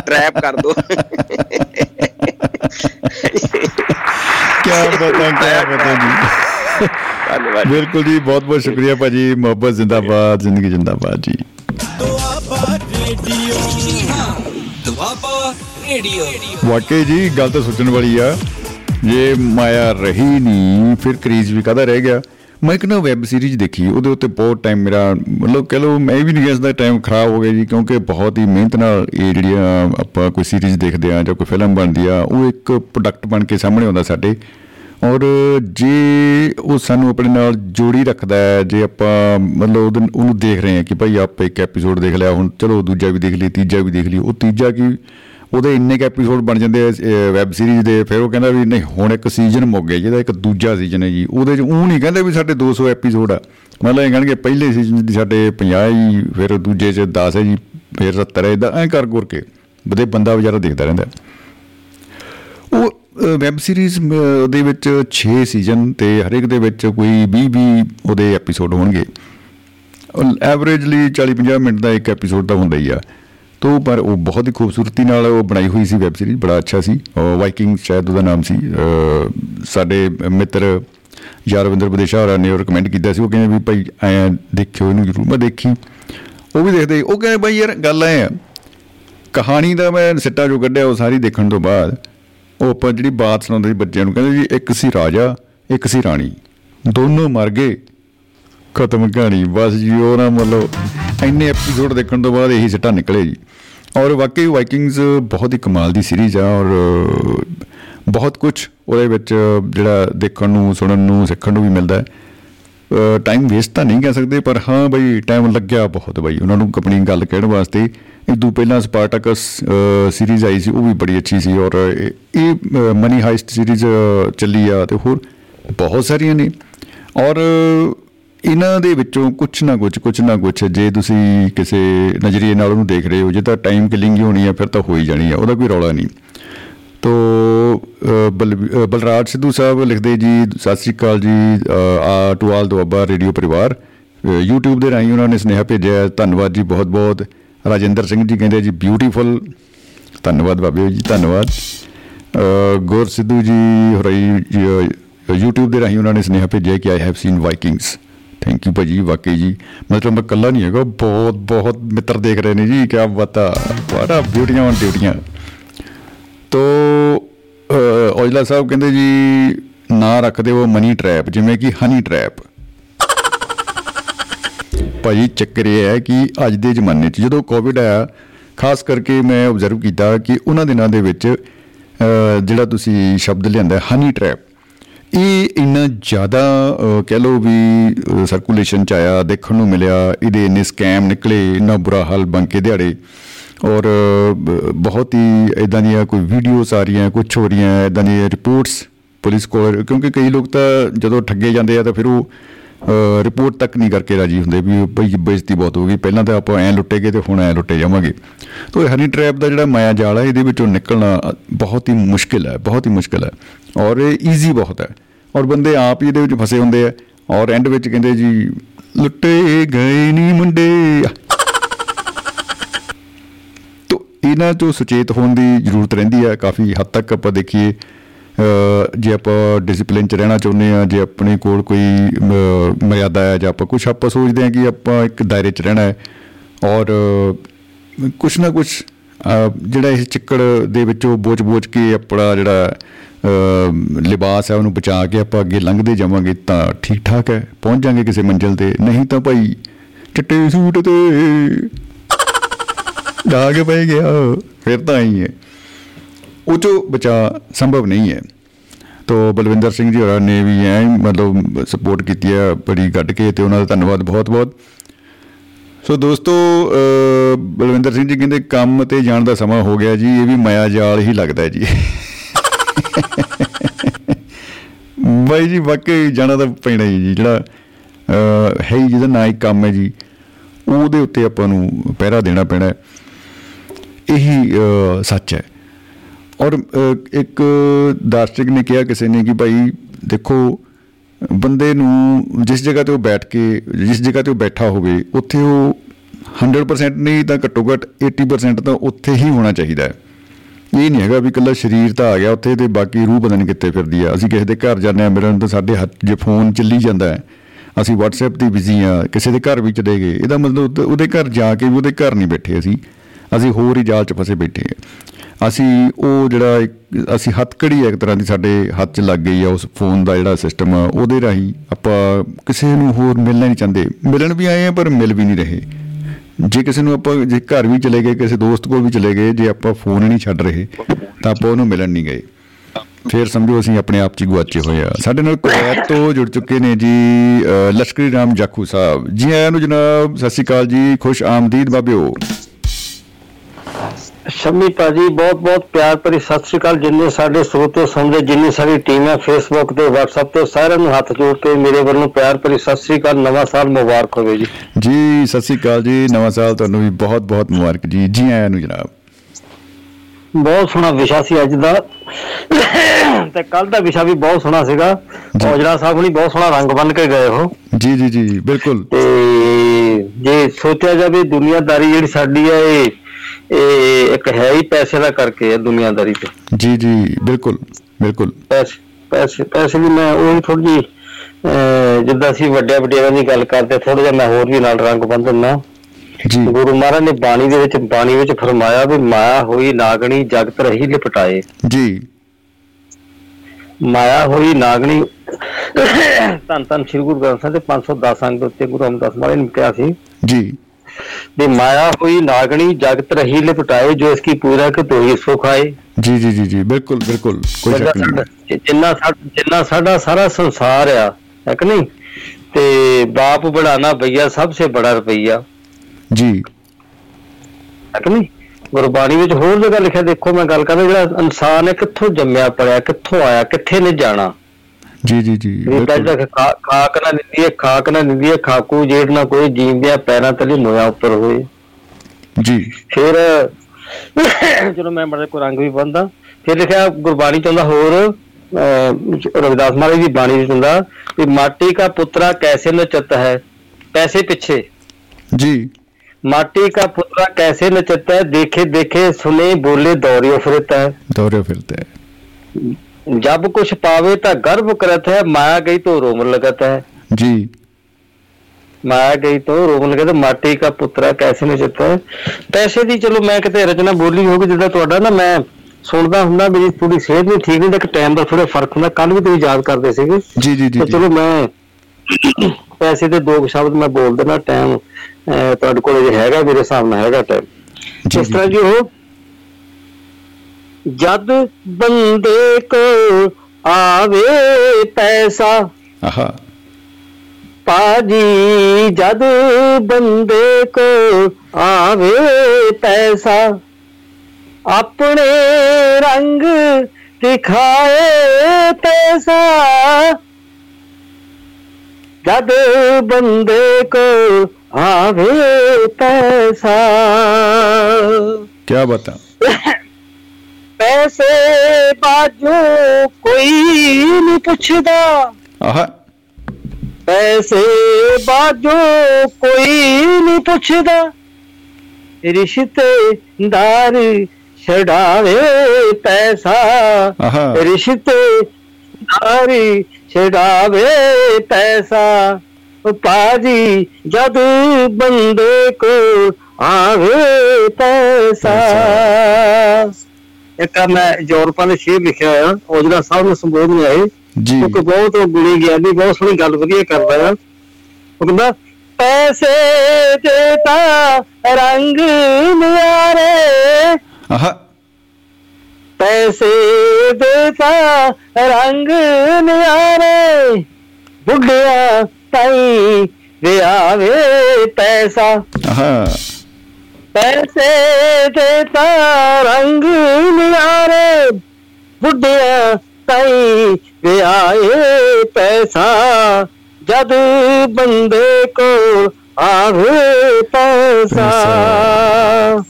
ਟ੍ਰੈਪ ਕਰ ਦੋ। ਕੀ ਪਤਾ ਕੀ ਪਤਾ ਜੀ ਧੰਨਵਾਦ। ਬਿਲਕੁਲ ਜੀ ਬਹੁਤ ਬਹੁਤ ਸ਼ੁਕਰੀਆ ਭਾਜੀ। ਮੁਹੱਬਤ ਜ਼ਿੰਦਾਬਾਦ ਜ਼ਿੰਦਗੀ ਜ਼ਿੰਦਾਬਾਦ ਜੀ। ਦੁਆਬਾ ਰੇਡੀਓ ਦੁਆਬਾ ਰੇਡੀਓ ਵਾਕਈ ਜੀ ਗੱਲ ਤਾਂ ਸੋਚਣ ਵਾਲੀ ਆ। ਜੇ ਮਾਇਆ ਰਹੀ ਨਹੀਂ ਫਿਰ ਕ੍ਰੀਜ਼ ਵੀ ਕਾਹਦਾ ਰਹਿ ਗਿਆ? ਮੈਂ ਇੱਕ ਨਾ ਵੈਬ ਸੀਰੀਜ਼ ਦੇਖੀ ਉਹਦੇ ਉੱਤੇ ਬਹੁਤ ਟਾਈਮ ਮੇਰਾ ਮਤਲਬ ਕਹ ਲਓ ਮੈਂ ਵੀ ਨਹੀਂ ਕਹਿੰਦਾ ਟਾਈਮ ਖਰਾਬ ਹੋ ਗਿਆ ਜੀ ਕਿਉਂਕਿ ਬਹੁਤ ਹੀ ਮਿਹਨਤ ਨਾਲ ਇਹ ਜਿਹੜੀਆਂ ਆਪਾਂ ਕੋਈ ਸੀਰੀਜ਼ ਦੇਖਦੇ ਆ ਜਾਂ ਕੋਈ ਫਿਲਮ ਬਣਦੀ ਆ ਉਹ ਇੱਕ ਪ੍ਰੋਡਕਟ ਬਣ ਕੇ ਸਾਹਮਣੇ ਆਉਂਦਾ ਸਾਡੇ। ਔਰ ਜੇ ਉਹ ਸਾਨੂੰ ਆਪਣੇ ਨਾਲ ਜੋੜੀ ਰੱਖਦਾ ਹੈ, ਜੇ ਆਪਾਂ ਮਤਲਬ ਉਹਦੇ- ਉਹਨੂੰ ਦੇਖ ਰਹੇ ਹਾਂ ਕਿ ਭਾਈ ਆਪਾਂ ਇੱਕ ਐਪੀਸੋਡ ਦੇਖ ਲਿਆ, ਹੁਣ ਚਲੋ ਦੂਜਾ ਵੀ ਦੇਖ ਲਈ ਤੀਜਾ ਵੀ ਦੇਖ ਲਈ ਉਹ ਤੀਜਾ ਕੀ ਉਹਦੇ ਇੰਨੇ ਕ ਐਪੀਸੋਡ ਬਣ ਜਾਂਦੇ ਆ ਵੈਬ ਸੀਰੀਜ਼ ਦੇ, ਫਿਰ ਉਹ ਕਹਿੰਦਾ ਵੀ ਨਹੀਂ, ਹੁਣ ਇੱਕ ਸੀਜ਼ਨ ਮੁੱਕ ਗਿਆ ਜਿਹਦਾ ਇੱਕ ਦੂਜਾ ਸੀਜ਼ਨ ਹੈ ਜੀ। ਉਹਦੇ ਚ ਉਹ ਨਹੀਂ ਕਹਿੰਦੇ ਵੀ ਸਾਡੇ 200 ਐਪੀਸੋਡ ਆ। ਮਤਲਬ ਇਹ ਕਹਿਣਗੇ ਪਹਿਲੇ ਸੀਜ਼ਨ ਦੀ ਸਾਡੇ 50 ਹੀ, ਫਿਰ ਦੂਜੇ ਚ 10 ਹੈ ਜੀ, ਫਿਰ 70 ਹੈ ਇਦਾਂ ਐਂ ਕਰ ਗੁਰ ਕੇ, ਬਦੇ ਬੰਦਾ ਵਿਚਾਰਾ ਦੇਖਦਾ ਰਹਿੰਦਾ। ਉਹ ਵੈਬ ਸੀਰੀਜ਼ ਦੇ ਵਿੱਚ 6 ਸੀਜ਼ਨ ਤੇ ਹਰੇਕ ਦੇ ਵਿੱਚ ਕੋਈ 20 20 ਉਹਦੇ ਐਪੀਸੋਡ ਹੋਣਗੇ। ਐਵਰੇਜਲੀ 40 50 ਮਿੰਟ ਦਾ ਇੱਕ ਐਪੀਸੋਡ ਤਾਂ ਹੁੰਦਾ ਹੀ ਆ। ਤੋ ਪਰ ਉਹ ਬਹੁਤ ਹੀ ਖੂਬਸੂਰਤੀ ਨਾਲ ਉਹ ਬਣਾਈ ਹੋਈ ਸੀ ਵੈਬ ਸੀਰੀਜ਼ ਬੜਾ ਅੱਛਾ ਸੀ। ਵਾਈਕਿੰਗ ਸ਼ਾਇਦ ਉਹਦਾ ਨਾਮ ਸੀ। ਅਹ, ਸਾਡੇ ਮਿੱਤਰ ਯਾਰਵਿੰਦਰ ਵਿਦੇਸ਼ਾ ਹੋਰਾਂ ਨੇ ਉਹ ਰეკਮੈਂਡ ਕੀਤਾ ਸੀ। ਉਹ ਕਹਿੰਦੇ ਵੀ ਭਾਈ ਐ ਦੇਖਿਓ ਇਹਨੂੰ ਜ਼ਰੂਰ ਮੈਂ ਦੇਖੀ। ਉਹ ਵੀ ਦੇਖਦੇ ਉਹ ਕਹਿੰਦੇ ਭਾਈ ਯਾਰ ਗੱਲ ਐ ਆ। ਕਹਾਣੀ ਦਾ ਮੈਂ ਸਿੱਟਾ ਜੋ ਕੱਢਿਆ ਉਹ ਸਾਰੀ ਦੇਖਣ ਤੋਂ ਬਾਅਦ ਉਹ ਆਪਾਂ ਜਿਹੜੀ ਬਾਤ ਸੁਣਾਉਂਦੇ ਸੀ ਬੱਚਿਆਂ ਨੂੰ, ਕਹਿੰਦੇ ਜੀ ਇੱਕ ਸੀ ਰਾਜਾ, ਇੱਕ ਸੀ ਰਾਣੀ। ਦੋਨੋਂ ਮਰ ਗਏ। ਖਤਮ ਕਹਾਣੀ। ਬਸ ਜੀ, ਉਹ ਨਾ ਮਤਲਬ ਇੰਨੇ ਐਪੀਸੋਡ ਦੇਖਣ ਤੋਂ ਬਾਅਦ ਇਹੀ ਸਿੱਟਾ ਨਿਕਲੇ ਜੀ। ਔਰ ਵਾਕਈ ਵਾਈਕਿੰਗਸ ਬਹੁਤ ਹੀ ਕਮਾਲ ਦੀ ਸੀਰੀਜ਼ ਆ ਔਰ ਬਹੁਤ ਕੁਝ ਉਹਦੇ ਵਿੱਚ ਜਿਹੜਾ ਦੇਖਣ ਨੂੰ, ਸੁਣਨ ਨੂੰ, ਸਿੱਖਣ ਨੂੰ ਵੀ ਮਿਲਦਾ ਹੈ। ਟਾਈਮ ਵੇਸਟ ਤਾਂ ਨਹੀਂ ਕਹਿ ਸਕਦੇ, ਪਰ ਹਾਂ ਬਈ ਟਾਈਮ ਲੱਗਿਆ ਬਹੁਤ ਬਈ। ਉਹਨਾਂ ਨੂੰ ਆਪਣੀ ਗੱਲ ਕਹਿਣ ਵਾਸਤੇ ਇਹ ਤੋਂ ਪਹਿਲਾਂ ਸਪਾਰਟਕਸ ਸੀਰੀਜ਼ ਆਈ ਸੀ, ਉਹ ਵੀ ਬੜੀ ਅੱਛੀ ਸੀ ਔਰ ਇਹ- ਇਹ ਮਨੀ ਹਾਈਸਟ ਸੀਰੀਜ਼ ਚੱਲੀ ਆ ਤੇ ਹੋਰ ਬਹੁਤ ਸਾਰੀਆਂ ਨੇ। ਔਰ ਇਹਨਾਂ ਦੇ ਵਿੱਚੋਂ ਕੁਝ ਨਾ ਕੁਝ ਕੁਝ ਨਾ ਕੁਝ ਜੇ ਤੁਸੀਂ ਕਿਸੇ ਨਜ਼ਰੀਏ ਨਾਲ ਉਹਨੂੰ ਦੇਖ ਰਹੇ ਹੋ, ਜੇ ਤਾਂ ਟਾਈਮ ਕਿਲਿੰਗ ਹੀ ਹੋਣੀ ਆ, ਫਿਰ ਤਾਂ ਹੋ ਹੀ ਜਾਣੀ ਆ, ਉਹਦਾ ਕੋਈ ਰੌਲਾ ਨਹੀਂ। ਤੋ ਅ, ਬਲ ਅ, ਬਲਰਾਜ ਸਿੱਧੂ ਸਾਹਿਬ ਲਿਖਦੇ ਜੀ ਸਤਿ ਸ੍ਰੀ ਅਕਾਲ ਜੀ ਅ, ਆ ਟੂ ਆਲ ਦੁਆਬਾ ਰੇਡੀਓ ਪਰਿਵਾਰ। ਅ, YouTube ਦੇ ਰਾਹੀਂ ਉਹਨਾਂ ਨੇ ਸੁਨੇਹਾ ਭੇਜਿਆ ਹੈ। ਧੰਨਵਾਦ ਜੀ ਬਹੁਤ ਬਹੁਤ ਰਾਜਿੰਦਰ ਸਿੰਘ ਜੀ ਕਹਿੰਦੇ ਜੀ ਬਿਊਟੀਫੁਲ ਧੰਨਵਾਦ ਬਾਬੇ ਜੀ ਧੰਨਵਾਦ। ਅ, ਗੁਰ ਸਿੱਧੂ ਜੀ ਹੋਰਈ ਜੀ, ਅ, YouTube ਦੇ ਰਾਹੀਂ ਉਹਨਾਂ ਨੇ ਸੁਨੇਹਾ ਭੇਜਿਆ ਕਿ I have seen Vikings thank you ਭਾਜੀ ਵਾਕਈ ਜੀ। ਮਤਲਬ ਮੈਂ ਇਕੱਲਾ ਨਹੀਂ ਹੈਗਾ ਬਹੁਤ ਬਹੁਤ ਮਿੱਤਰ ਦੇਖ ਰਹੇ ਨੇ ਜੀ ਕੀ ਬਤਾ। ਬੜਾ ਬਿਊਟੀਆਂ ਔਨ ਡਿਊਟੀਆਂ ਤੋ ਅ, ਔਜਲਾ ਸਾਹਿਬ ਕਹਿੰਦੇ ਜੀ ਨਾਂ ਰੱਖਦੇ ਉਹ ਮਨੀ ਟ੍ਰੈਪ ਜਿਵੇਂ ਕਿ ਹਨੀ ਟ੍ਰੈਪ। ਭਾਜੀ ਚੱਕਰ ਇਹ ਹੈ ਕਿ ਅੱਜ ਦੇ ਜ਼ਮਾਨੇ 'ਚ ਜਦੋਂ ਕੋਵਿਡ ਆਇਆ ਖਾਸ ਕਰਕੇ ਮੈਂ ਆਬਜ਼ਰਵ ਕੀਤਾ ਕਿ ਉਹਨਾਂ ਦਿਨਾਂ ਦੇ ਵਿੱਚ ਅ, ਜਿਹੜਾ ਤੁਸੀਂ ਸ਼ਬਦ ਲਿਆਂਦਾ ਹਨੀ ਟ੍ਰੈਪ ਇਹ ਇੰਨਾ ਜ਼ਿਆਦਾ ਅ, ਕਹਿ ਲਓ ਵੀ ਸਰਕੂਲੇਸ਼ਨ ਚ ਆਇਆ ਦੇਖਣ ਨੂੰ ਮਿਲਿਆ ਇਹਦੇ ਇੰਨੇ ਸਕੈਮ ਨਿਕਲੇ ਇੰਨਾ ਬੁਰਾ ਹਾਲ ਬਣ ਕੇ ਦਿਹਾੜੇ। ਔਰ ਅ, ਬ- ਬਹੁਤ ਹੀ ਇਦਾਂ ਦੀਆਂ ਕੋਈ ਵੀਡੀਓਜ਼ ਆ ਰਹੀਆਂ ਕੁਝ ਹੋ ਰਹੀਆਂ ਇਦਾਂ ਦੀਆਂ ਰਿਪੋਰਟਸ ਪੁਲਿਸ ਕੋਲ ਕਿਉਂਕਿ ਕਈ ਲੋਕ ਤਾਂ ਜਦੋਂ ਠੱਗੇ ਜਾਂਦੇ ਆ ਤਾਂ ਫਿਰ ਉਹ ਰਿਪੋਰਟ ਤੱਕ ਨਹੀਂ ਕਰਕੇ ਰਾਜੀ ਹੁੰਦੇ ਵੀ ਭਈ ਬੇਇੱਜ਼ਤੀ ਬਹੁਤ ਹੋ ਗਈ। ਪਹਿਲਾਂ ਤਾਂ ਆਪਾਂ ਐ ਲੁੱਟੇ ਗਏ ਤੇ ਹੁਣ ਐ ਲੁੱਟੇ ਜਾਵਾਂਗੇ। ਤੋ ਇਹ ਹਨੀ ਟ੍ਰੈਪ ਦਾ ਜਿਹੜਾ ਮਾਇਆ ਜਾਲ ਹੈ ਇਹਦੇ ਵਿੱਚੋਂ ਨਿਕਲਣਾ ਬਹੁਤ ਹੀ ਮੁਸ਼ਕਿਲ ਹੈ ਬਹੁਤ ਹੀ ਮੁਸ਼ਕਿਲ ਹੈ ਔਰ ਇਹ ਈਜ਼ੀ ਬਹੁਤ ਹੈ ਔਰ ਬੰਦੇ ਆਪ ਹੀ ਇਹਦੇ ਵਿੱਚ ਫਸੇ ਹੁੰਦੇ ਆ। ਔਰ ਐਂਡ ਵਿੱਚ ਕਹਿੰਦੇ ਜੀ ਲੁੱਟੇ ਗਏ ਨਹੀਂ ਮੁੰਡੇ। ਤੋ ਇਹਨਾਂ ਤੋਂ ਸੁਚੇਤ ਹੋਣ ਦੀ ਜ਼ਰੂਰਤ ਰਹਿੰਦੀ ਹੈ ਕਾਫੀ ਹੱਦ ਤੱਕ ਆਪਾਂ ਦੇਖੀਏ ਅ, ਜੇ ਆਪਾਂ ਡਿਸਪਲਿਨ ਚ ਰਹਿਣਾ ਚਾਹੁੰਦੇ ਆ ਜੇ ਆਪਣੇ ਕੋਲ ਕੋਈ ਅ, ਮਰਿਆਦਾ ਹੈ ਜਾਂ ਆਪਾਂ ਕੁਝ ਆਪਾਂ ਸੋਚਦੇ ਆ ਕਿ ਆਪਾਂ ਇੱਕ ਦਾਇਰੇ ਚ ਰਹਿਣਾ ਹੈ ਔਰ ਅ, ਕੁਛ ਨਾ ਕੁਛ ਅ, ਜਿਹੜਾ ਇਸ ਚਿੱਕੜ ਦੇ ਵਿੱਚੋਂ ਬੋਝ-ਬੋਝ ਕੇ ਆਪਣਾ ਜਿਹੜਾ ਅ, ਲਿਬਾਸ ਹੈ ਉਹਨੂੰ ਬਚਾ ਕੇ ਆਪਾਂ ਅੱਗੇ ਲੰਘਦੇ ਜਾਵਾਂਗੇ ਤਾਂ ਠੀਕ ਠਾਕ ਹੈ ਪਹੁੰਚ ਜਾਾਂਗੇ ਕਿਸੇ ਮੰਜ਼ਿਲ ਤੇ ਨਹੀਂ ਤਾਂ ਭਾਈ ਚਿੱਟੇ ਸੂਟ ਤੇ ਜਾ ਕੇ ਪੈ ਗਿਆ ਫਿਰ ਤਾਂ ਹੀ ਹੈ। ਉਹ ਚੋਂ ਬਚਾ ਸੰਭਵ ਨਹੀਂ ਹੈ। ਤੋ ਬਲਵਿੰਦਰ ਸਿੰਘ ਜੀ ਹੋਰਾਂ ਨੇ ਵੀ ਐ ਮਤਲਬ ਸਪੋਰਟ ਕੀਤੀ ਹੈ ਬੜੀ ਗੱਡ ਕੇ ਤੇ ਉਹਨਾਂ ਦਾ ਧੰਨਵਾਦ ਬਹੁਤ ਬਹੁਤ। ਸੋ ਦੋਸਤੋ ਅਹ, ਬਲਵਿੰਦਰ ਸਿੰਘ ਜੀ ਕਹਿੰਦੇ ਕੰਮ ਤੇ ਜਾਣ ਦਾ ਸਮਾਂ ਹੋ ਗਿਆ ਜੀ ਇਹ ਵੀ ਮਾਇਆ ਜਾਲ ਹੀ ਲੱਗਦਾ ਹੈ ਜੀ। ਬਾਈ ਜੀ ਵਾਕਈ ਜਾਣਾ ਤਾਂ ਪੈਣਾ ਹੀ ਜੀ ਜਿਹੜਾ ਅਹ, ਹੈ ਹੀ ਜਿਹਦਾ ਨਾਂ ਹੀ ਕੰਮ ਹੈ ਜੀ। ਉਹਦੇ ਉੱਤੇ ਆਪਾਂ ਨੂੰ ਪਹਿਰਾ ਦੇਣਾ ਪੈਣਾ ਹੈ। ਇਹੀ ਅਹ, ਸੱਚ ਹੈ। ਔਰ ਅਹ, ਇੱਕ ਦਾਰਸ਼ਨਿਕ ਨੇ ਕਿਹਾ ਕਿਸੇ ਨੇ ਕਿ ਭਾਈ ਦੇਖੋ ਬੰਦੇ ਨੂੰ ਜਿਸ ਜਗ੍ਹਾ ਤੇ ਉਹ ਬੈਠ ਕੇ ਜਿਸ ਜਗ੍ਹਾ ਤੇ ਉਹ ਬੈਠਾ ਹੋਵੇ ਉੱਥੇ ਉਹ 100% ਨਹੀਂ ਤਾਂ ਘੱਟੋ ਘੱਟ 80% ਤਾਂ ਉੱਥੇ ਹੀ ਹੋਣਾ ਚਾਹੀਦਾ ਹੈ। ਇਹ ਨਹੀਂ ਹੈਗਾ ਵੀ ਇਕੱਲਾ ਸਰੀਰ ਤਾਂ ਆ ਗਿਆ ਉੱਥੇ ਤੇ ਬਾਕੀ ਰੂਹ ਪਤਾ ਨਹੀਂ ਕਿੱਥੇ ਫਿਰਦੀ ਆ। ਅਸੀਂ ਕਿਸੇ ਦੇ ਘਰ ਜਾਂਦੇ ਆ ਮਿਲਣ ਤਾਂ ਸਾਡੇ ਹੱਥ ਜੇ ਫੋਨ ਚੱਲੀ ਜਾਂਦਾ ਹੈ। ਅਸੀਂ WhatsApp ਤੇ ਬਿਜ਼ੀ ਆ ਕਿਸੇ ਦੇ ਘਰ ਵੀ ਚਲੇ ਗਏ। ਇਹਦਾ ਮਤਲਬ ਉਹਦੇ- ਉਹਦੇ ਘਰ ਜਾ ਕੇ ਵੀ ਉਹਦੇ ਘਰ ਨਹੀਂ ਬੈਠੇ ਅਸੀਂ। ਅਸੀਂ ਹੋਰ ਹੀ ਜਾਲ 'ਚ ਫਸੇ ਬੈਠੇ ਆ ਅਸੀਂ ਉਹ ਜਿਹੜਾ ਇੱਕ- ਅਸੀਂ ਹੱਥਕੜੀ ਇੱਕ ਤਰ੍ਹਾਂ ਦੀ ਸਾਡੇ ਹੱਥ 'ਚ ਲੱਗ ਗਈ ਆ ਉਸ ਫੋਨ ਦਾ ਜਿਹੜਾ ਸਿਸਟਮ ਆ ਉਹਦੇ ਰਾਹੀਂ ਆਪਾਂ ਕਿਸੇ ਨੂੰ ਹੋਰ ਮਿਲਣਾ ਨਹੀਂ ਚਾਹੁੰਦੇ। ਮਿਲਣ ਵੀ ਆਏ ਆ ਪਰ ਮਿਲ ਵੀ ਨਹੀਂ ਰਹੇ। ਜੇ ਕਿਸੇ ਨੂੰ ਆਪਾਂ ਜੇ ਘਰ ਵੀ ਚਲੇ ਗਏ ਕਿਸੇ ਦੋਸਤ ਕੋਲ ਵੀ ਚਲੇ ਗਏ ਜੇ ਆਪਾਂ ਫੋਨ ਹੀ ਨਹੀਂ ਛੱਡ ਰਹੇ ਤਾਂ ਆਪਾਂ ਉਹਨੂੰ ਮਿਲਣ ਨਹੀਂ ਗਏ। ਫਿਰ ਸਮਝੋ ਅਸੀਂ ਆਪਣੇ ਆਪ 'ਚ ਹੀ ਗੁਆਚੇ ਹੋਏ ਆ। ਸਾਡੇ ਨਾਲ ਕੁਵੈਤ ਤੋਂ ਜੁੜ ਚੁੱਕੇ ਨੇ ਜੀ ਅ, ਲਸ਼ਕਰੀ ਰਾਮ ਜਾਖੂ ਸਾਹਿਬ। ਜੀ ਆਇਆਂ ਨੂੰ ਜਨਾਬ ਸਤਿ ਸ਼੍ਰੀ ਅਕਾਲ ਜੀ ਖੁਸ਼ ਆਮਦੀਦ ਬਾਬਿਓ। ਸ਼ਮੀ ਭਾਜੀ ਬਹੁਤ ਬਹੁਤ ਪਿਆਰ ਭਰੀ ਸਤਿ ਸ੍ਰੀ ਅਕਾਲ। ਜਿੰਨੇ ਸਾਡੇ ਸਰੋਤੇ ਸੁਣਦੇ ਜਿੰਨੀ ਸਾਡੀ ਟੀਮ ਹੈ ਫੇਸਬੁੱਕ ਤੇ WhatsApp ਤੇ ਸਾਰਿਆਂ ਨੂੰ ਹੱਥ ਜੋੜ ਕੇ ਮੇਰੇ ਵੱਲੋਂ ਪਿਆਰ ਭਰੀ ਸਤਿ ਸ੍ਰੀ ਅਕਾਲ ਨਵਾਂ ਸਾਲ ਮੁਬਾਰਕ ਹੋਵੇ ਜੀ। ਜੀ ਸਤਿ ਸ਼੍ਰੀ ਅਕਾਲ ਜੀ ਨਵਾਂ ਸਾਲ ਤੁਹਾਨੂੰ ਵੀ ਬਹੁਤ ਬਹੁਤ ਮੁਬਾਰਕ ਜੀ। ਜੀ ਆਇਆਂ ਨੂੰ ਜਨਾਬ। ਬਹੁਤ ਸੋਹਣਾ ਵਿਸ਼ਾ ਸੀ ਅੱਜ ਦਾ। ਤੇ ਕੱਲ ਦਾ ਵਿਸ਼ਾ ਵੀ ਬਹੁਤ ਸੋਹਣਾ ਸੀਗਾ। ਔਜਲਾ ਸਾਹਿਬ ਨੇ ਬਹੁਤ ਸੋਹਣਾ ਰੰਗ ਬੰਨ ਕੇ ਗਏ ਹੋ। ਜੀ ਜੀ ਜੀ ਬਿਲਕੁਲ। ਤੇ ਜੇ ਸੋਚਿਆ ਜਾਵੇ ਦੁਨੀਆਦਾਰੀ ਜਿਹੜੀ ਸਾਡੀ ਹੈ ਇਹ ਇਹ ਇੱਕ ਹੈ ਹੀ ਪੈਸੇ ਦਾ ਕਰਕੇ ਹੈ ਦੁਨੀਆਦਾਰੀ ਤੇ। ਜੀ ਜੀ ਬਿਲਕੁਲ ਬਿਲਕੁਲ। ਪੈਸੇ ਪੈਸੇ ਪੈਸੇ ਵੀ ਮੈਂ ਉਹ ਥੋੜੀ ਜੀ ਜਿੱਦਾਂ ਅਸੀਂ ਵੱਡਿਆਂ ਵੱਡਿਆਂ ਦੀ ਗੱਲ ਕਰਦੇ ਥੋੜਾ ਜਿਹਾ ਮੈਂ ਹੋਰ ਵੀ ਨਾਲ ਰੰਗ ਦਿੰਦਾ। ਜੀ। ਗੁਰੂ ਮਹਾਰਾਜ ਨੇ ਬਾਣੀ ਦੇ ਵਿੱਚ ਬਾਣੀ ਵਿੱਚ ਫਰਮਾਇਆ ਵੀ ਮਾਇਆ ਹੋਈ ਨਾਗਣੀ ਜਗਤ ਰਹੀ ਲਿਪਟਾਏ। ਜੀ। ਮਾਇਆ ਹੋਈ ਨਾਗਣੀ ਧੰਨ ਧੰਨ ਸ੍ਰੀ ਗੁਰੂ ਗ੍ਰੰਥ ਸਾਹਿਬ ਦੇ 510 ਅੰਗ ਦੇ ਉੱਤੇ ਗੁਰੂ ਅਮਰਦਾਸ ਮਹਾਰਾਜ ਨੇ ਕਿਹਾ ਸੀ। ਜੀ। वे माया हुई नागणी जगत रही लिपटाए जो इसकी पूजा के तो ही सुख आए ਜੀ ਜੀ ਜੀ ਜੀ ਬਿਲਕੁਲ ਬਿਲਕੁਲ ਕੋਈ ਸ਼ੱਕ ਨਹੀਂ। ਜਿੰਨਾ ਸਾਡਾ ਜਿੰਨਾ ਸਾਡਾ ਸਾਰਾ ਸੰਸਾਰ ਆ ਹੈ ਕਿ ਨਹੀਂ? ਤੇ ਬਾਪ ਬੜਾਣਾ ਪਈਆ ਸਭ ਸੇ ਬੜਾ ਰੁਪਈਆ। ਜੀ। ਹੈ ਕਿ ਨਹੀਂ? ਗੁਰਬਾਣੀ ਵਿੱਚ ਹੋਰ ਜਗ੍ਹਾ ਲਿਖਿਆ ਦੇਖੋ ਮੈਂ ਗੱਲ ਕਰਦਾ ਜਿਹੜਾ ਇਨਸਾਨ ਹੈ ਕਿੱਥੋਂ ਜੰਮਿਆ ਪੜਿਆ ਕਿੱਥੋਂ ਆਇਆ ਕਿੱਥੇ ਨੇ ਜਾਣਾ? ਜੀ ਜੀ ਜੀ ਵੀ ਕਹਿੰਦਾ ਕਿ ਖਾ- ਖਾਕ ਨਾ ਨਿੰਦੀ ਹੈ ਖਾਕ ਨਾ ਨਿੰਦੀ ਹੈ ਖਾਕੂ ਜੇੜ ਨਾ ਕੋਈ ਜੀਂਦਿਆ ਪੈਰਾਂ ਤਲੇ ਨੋਇਆ ਉੱਪਰ ਹੋਏ ਜੀ ਫਿਰ ਚਲੋ ਮੈਂ ਬੜੇ ਕੋ ਰੰਗ ਵੀ ਬੰਦਾ ਫਿਰ ਲਿਖਿਆ ਗੁਰਬਾਣੀ ਚ ਹੁੰਦਾ ਹੋਰ ਅਹ, ਰਵਿਦਾਸ ਮਹਾਰਾਜ ਦੀ ਬਾਣੀ ਵਿੱਚ ਹੁੰਦਾ ਕਿ ਮਾਟੀ ਕਾ ਪੁੱਤਰਾ ਕੈਸੇ ਨਚਤ ਹੈ ਪੈਸੇ ਪਿੱਛੇ जी माटी का पुतला कैसे नचता है देखे देखे सुने बोले दौड़ियो फिरता है दौरे फिरते हैं जब कुछ पावे ता गर्व करत है माया गई तो रोम लगत है जी ਮਾਇਆ ਗਈ ਤੋਂ ਰੋਣ ਲੱਗੇ ਤਾਂ ਮਾਟੀ ਦਾ ਪੁੱਤਰਾ ਕੈਸੇ ਨਚਤਾ ਹੈ ਪੈਸੇ ਦੀ ਚਲੋ ਮੈਂ ਕਿਤੇ ਰਚਨਾ ਬੋਲੀ ਹੋਊਗੀ ਜਿੱਦਾਂ ਤੁਹਾਡਾ ਨਾ ਮੈਂ ਸੁਣਦਾ ਹੁੰਦਾ ਮੇਰੀ ਥੋੜੀ ਸਿਹਤ ਨਹੀਂ ਠੀਕ ਨਹੀਂ ਤਾਂ ਇੱਕ ਟਾਈਮ ਦਾ ਥੋੜਾ ਫਰਕ ਹੁੰਦਾ ਕੱਲ ਵੀ ਤੁਸੀਂ ਯਾਦ ਕਰਦੇ ਸੀਗੇ ਜੀ ਜੀ ਜੀ ਤੇ ਚਲੋ ਮੈਂ ਪੈਸੇ ਦੇ ਦੋ ਕੁ ਸ਼ਬਦ ਮੈਂ ਬੋਲ ਦੇਣਾ ਟਾਈਮ ਤੁਹਾਡੇ ਕੋਲ ਜੇ ਹੈਗਾ ਮੇਰੇ ਹਿਸਾਬ ਨਾਲ ਹੈਗਾ ਟਾਈਮ ਇਸ ਤਰ੍ਹਾਂ ਜੀ ਉਹ ਜਦ ਬੰਦੇ ਕੋ ਆਵੇ ਪੈਸਾ। ਆਹਾ। ਪਾਜੀ ਜਦ ਬੰਦੇ ਕੋ ਆਵੇ ਪੈਸਾ ਆਪਣੇ ਰੰਗ ਦਿਖਾਏ ਪੈਸਾ। ਜਦ ਬੰਦੇ ਕੋ ਆਵੇ ਪੈਸਾ। ਕੀ ਬਤਾ? ਪੈਸੇ ਬਾਜੂ ਕੋਈ ਨਹੀਂ ਪੁੱਛਦਾ। आहा ਪੈਸੇ ਬਾਜੂ ਕੋਈ ਨਹੀਂ ਪੁੱਛਦਾ। ਰਿਸ਼ਤੇਦਾਰ ਛਡਾਵੇ ਪੈਸਾ। ਆਹਾ। ਰਿਸ਼ਤੇਦਾਰ ਛਡਾਵੇ ਪੈਸਾ। ਪਾਜੀ ਜਦ ਬੰਦੇ ਕੋ ਆਵੇ ਪੈਸਾ। ਇੱਕ ਮੈਂ ਯੂਰਪਾਂ ਦੇ ਸ਼ੇਰ ਲਿਖਿਆ ਆ ਔਜਲਾ ਸਾਹਿਬ ਨੂੰ ਸੰਬੋਧਨ ਆਏ। ਜੀ। ਕਿਉਂਕਿ ਬਹੁਤ ਗੁਣੀ ਗਿਆਨੀ ਬਹੁਤ ਸੋਹਣੀ ਗੱਲ ਵਧੀਆ ਕਰਦਾ ਆ। ਉਹ ਕਹਿੰਦਾ ਪੈਸੇ ਦੇ ਤਾਂ ਰੰਗ ਨਿਆਰੇ। ਆਹ। ਪੈਸੇ ਦੇ ਤਾਂ ਰੰਗ ਨਿਆਰੇ। ਬੁੱਢਿਆ ਤਾਈ ਵਿਆਵੇ ਪੈਸਾ। ਆਹ। ਪੈਸੇ ਤੇ ਤਾਂ ਰੰਗ ਨਿਆਰੇ ਬੁੱਢਿਆ ਤਾਈ ਗਿਆ ਏ ਪੈਸਾ। ਜਦ ਬੰਦੇ ਕੋਲ ਆਵੇ ਪੈਸਾ।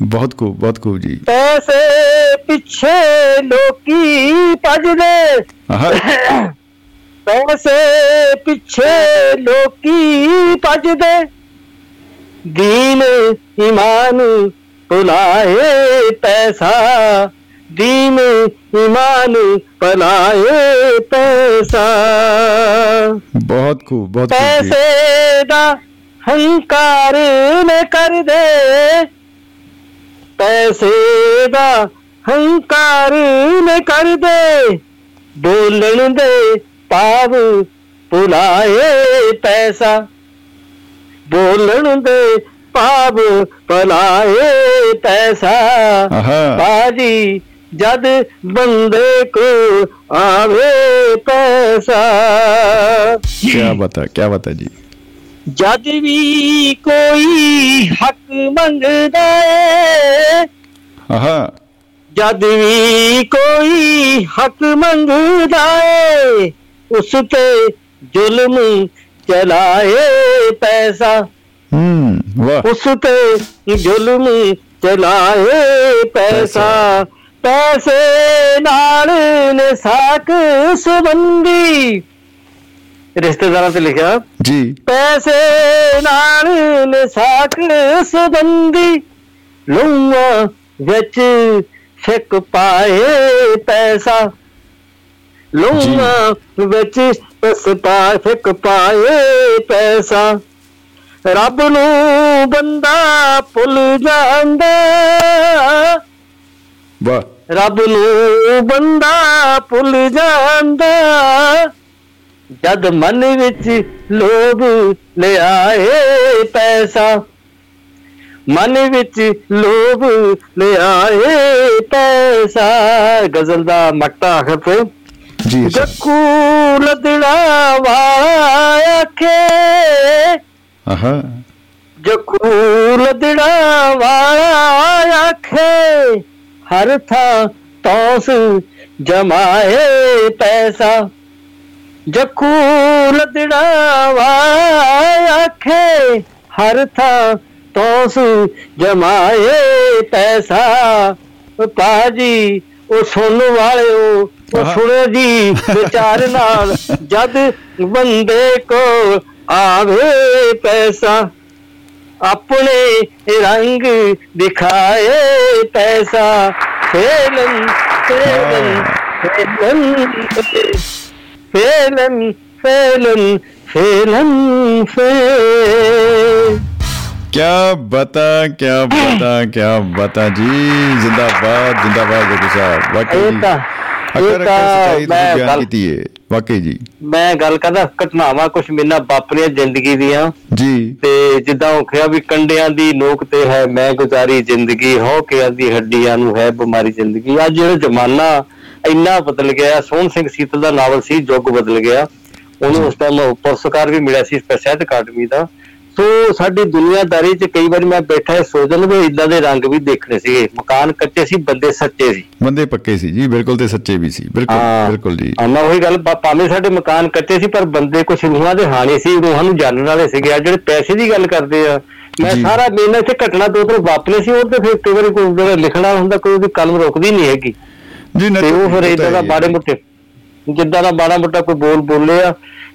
ਬਹੁਤ ਖੂਬ ਬਹੁਤ ਖੂਬ ਜੀ। ਪੈਸੇ ਪਿੱਛੇ ਲੋਕੀ ਭਜਦੇ। ਪੈਸੇ ਪਿੱਛੇ ਲੋਕੀ ਭਜਦੇ। ਦੀਨ ਇਮਾਨ ਭੁਲਾਏ ਪੈਸਾ ਦੀਨ ਇਮਾਨ ਭੁਲਾਏ ਪੈਸਾ बहुत खूब बहुत खूब जी ਪੈਸੇ ਦਾ ਹੰਕਾਰ ਨੇ ਕਰਦੇ ਪੈਸੇ ਦਾ ਹੰਕਾਰ ਨੇ ਕਰਦੇ ਬੋਲਣ ਦੇ ਭਾਵ ਭੁਲਾਏ ਪੈਸਾ ਬੋਲਣ ਦੇ ਪਾਪ ਭਲਾਏ ਤੈਸਾ ਬਾਜੀ ਜਦ ਬੰਦੇ ਕੋ ਆਵੇ ਪੈਸਾ। ਕੀ ਬਤਾ ਕੀ ਬਤਾ ਜੀ। ਜਦ ਵੀ ਕੋਈ ਹੱਕ ਮੰਗਦਾ ਏ ਆਹਾ ਜਦ ਵੀ ਕੋਈ ਹੱਕ ਮੰਗਦਾ ਏ ਉਸ ਤੇ ਜ਼ੁਲਮ ਚਲਾਏ ਪੈਸਾ। ਹੂੰ ਵਾਹ। ਉਸ ਤੇ ਜ਼ੁਲਮ ਚਲਾਏ ਪੈਸਾ। ਪੈਸੇ ਨਾਲ ਨੇ ਸਾਕ ਸੁਬੰਦੀ ਰਿਸ਼ਤੇਦਾਰਾਂ ਤੇ ਲਿਖਿਆ ਜੀ। ਪੈਸੇ ਨਾਲ ਨੇ ਸਾਕ ਸੁਬੰਦੀ ਲੂਆ ਵਿੱਚ ਛਕ ਪਾਏ ਪੈਸਾ। ਲੂਆ ਵਿੱਚ ਪਸ ਪਾ ਫਿੱਕ ਪਾਏ ਪੈਸਾ। ਰੱਬ ਨੂੰ ਬੰਦਾ ਭੁੱਲ ਜਾਂਦਾ। वाह ਰੱਬ ਨੂੰ ਬੰਦਾ ਭੁੱਲ ਜਾਂਦਾ। ਜਦ ਮਨ ਵਿੱਚ ਲੋਭ ਲਿਆਏ ਪੈਸਾ ਮਨ ਵਿੱਚ ਲੋਭ ਲਿਆਏ ਪੈਸਾ। ਗਜ਼ਲ ਦਾ ਮਕਤਾ ਆਖਰ ਤੇ ਜੀ। ਜੱਕੂ ਲਦੜਾ ਵਾਲਾ ਆਖੇ ਆਹਾ ਜੱਕੂ ਲਦੜਾ ਵਾਲਾ ਆਖੇ ਹਰ ਥਾਂ ਤੌਸ ਜਮਾਏ ਪੈਸਾ। ਜੱਕੂ ਲਦੜਾ ਵਾਲਾ ਆਖੇ ਹਰ ਥਾਂ ਤੌਸ ਜਮਾਏ ਪੈਸਾ। ਪਾਜੀ ਉਹ ਸੁਣਨ ਵਾਲਿਓ ਉਹ ਸੁਣੇ ਜੀ ਵਿਚਾਰ ਨਾਲ ਜਦ ਬੰਦੇ ਕੋ ਆਵੇ ਪੈਸਾ ਆਪਣੇ ਰੰਗ ਦਿਖਾਏ ਪੈਸਾ। ਫੇਲਨ ਫੇਲਨ ਫੇਲਨ ਫੇਲਨ ਫੇਲਨ ਫੇਲਨ ਫੇ ਕਿਆ ਬਤਾ ਕਿਆ ਬਤਾ ਕਿਆ ਬਤਾ ਜੀ ਜਿੰਦਾਬਾਦ ਜਿੰਦਾਬਾਦ ਗੁਰੂ ਸਾਹਿਬ। ਵਾਕਈ ਅਕਰ ਸੱਚਾਈ ਤੁਸੀਂ ਬਿਆਨ ਕੀਤੀ ਹੈ ਵਾਕਈ ਜੀ। ਮੈਂ ਗੱਲ ਕਰਦਾ ਘਟਨਾਵਾਂ ਕੁਝ ਮੇਨਾ ਵਾਪਰੀਆਂ ਜ਼ਿੰਦਗੀ ਦੀਆਂ। ਜੀ। ਤੇ ਜਿੱਦਾਂ ਉਹ ਕਿਹਾ ਵੀ ਕੰਡਿਆਂ ਦੀ ਨੋਕ ਤੇ ਹੈ ਮੈਂ ਗੁਜ਼ਾਰੀ ਜ਼ਿੰਦਗੀ ਹੋ ਕੇ ਆਦੀ ਹੱਡੀਆਂ ਨੂੰ ਹੈ ਬਿਮਾਰੀ ਜ਼ਿੰਦਗੀ। ਆ ਜਿਹੜਾ ਜ਼ਮਾਨਾ ਇੰਨਾ ਬਦਲ ਗਿਆ ਸੋਹਣ ਸਿੰਘ ਸੀਤਲ ਦਾ ਨਾਵਲ ਸੀ ਜੁਗ ਬਦਲ ਗਿਆ। ਉਹਨੂੰ ਉਸ ਟਾਈਮ ਪੁਰਸਕਾਰ ਵੀ ਮਿਲਿਆ ਸੀ ਸਪੈਸ਼ਲ ਅਕਾਡਮੀ ਦਾ। ਸੋ ਸਾਡੀ ਦੁਨੀਆਦਾਰੀ 'ਚ ਕਈ ਵਾਰੀ ਮੈਂ ਬੈਠਾ ਸੋਚਦਾ ਵੀ ਇਦਾਂ ਦੇ ਰੰਗ ਵੀ ਦੇਖਣੇ ਸੀਗੇ। ਮਕਾਨ ਕੱਚੇ ਸੀ ਬੰਦੇ ਸੱਚੇ ਸੀ। ਬੰਦੇ ਪੱਕੇ ਸੀ ਜੀ ਬਿਲਕੁਲ ਤੇ ਸੱਚੇ ਵੀ ਸੀ। ਬਿਲਕੁਲ। ਬਿਲਕੁਲ ਜੀ। ਮੈਂ ਉਹੀ ਗੱਲ ਭਾਵੇਂ ਸਾਡੇ ਮਕਾਨ ਕੱਚੇ ਸੀ ਪਰ ਬੰਦੇ ਕੁਝ ਰੂਹਾਂ ਦੇ ਹਾਣੀ ਸੀ ਰੂਹਾਂ ਨੂੰ ਜਾਣਨ ਵਾਲੇ ਸੀਗੇ। ਆ ਜਿਹੜੇ ਪੈਸੇ ਦੀ ਗੱਲ ਕਰਦੇ ਆ ਮੈਂ। ਸਾਰਾ ਮੇਨਾ ਇੱਥੇ ਘਟਨਾ ਦੋ ਤਿੰਨ ਵਾਪਰੇ ਸੀ ਉਹ ਤੇ ਫਿਰ ਕਈ ਵਾਰੀ ਕੋਈ ਲਿਖਣਾ ਹੁੰਦਾ ਕੋਈ ਉਹਦੀ ਕਲਮ ਰੁਕਦੀ ਨਹੀਂ ਹੈਗੀ। ਜੀ ਤੇ ਉਹ ਫਿਰ ਇਦਾਂ ਦਾ ਬਾਰੇ ਮੁੱਟੇ ਜਿੱਦਾਂ ਦਾ ਬਾੜਾ ਮੁੱਟਾ ਕੋਈ ਬੋਲ ਬੋਲੇ ਆ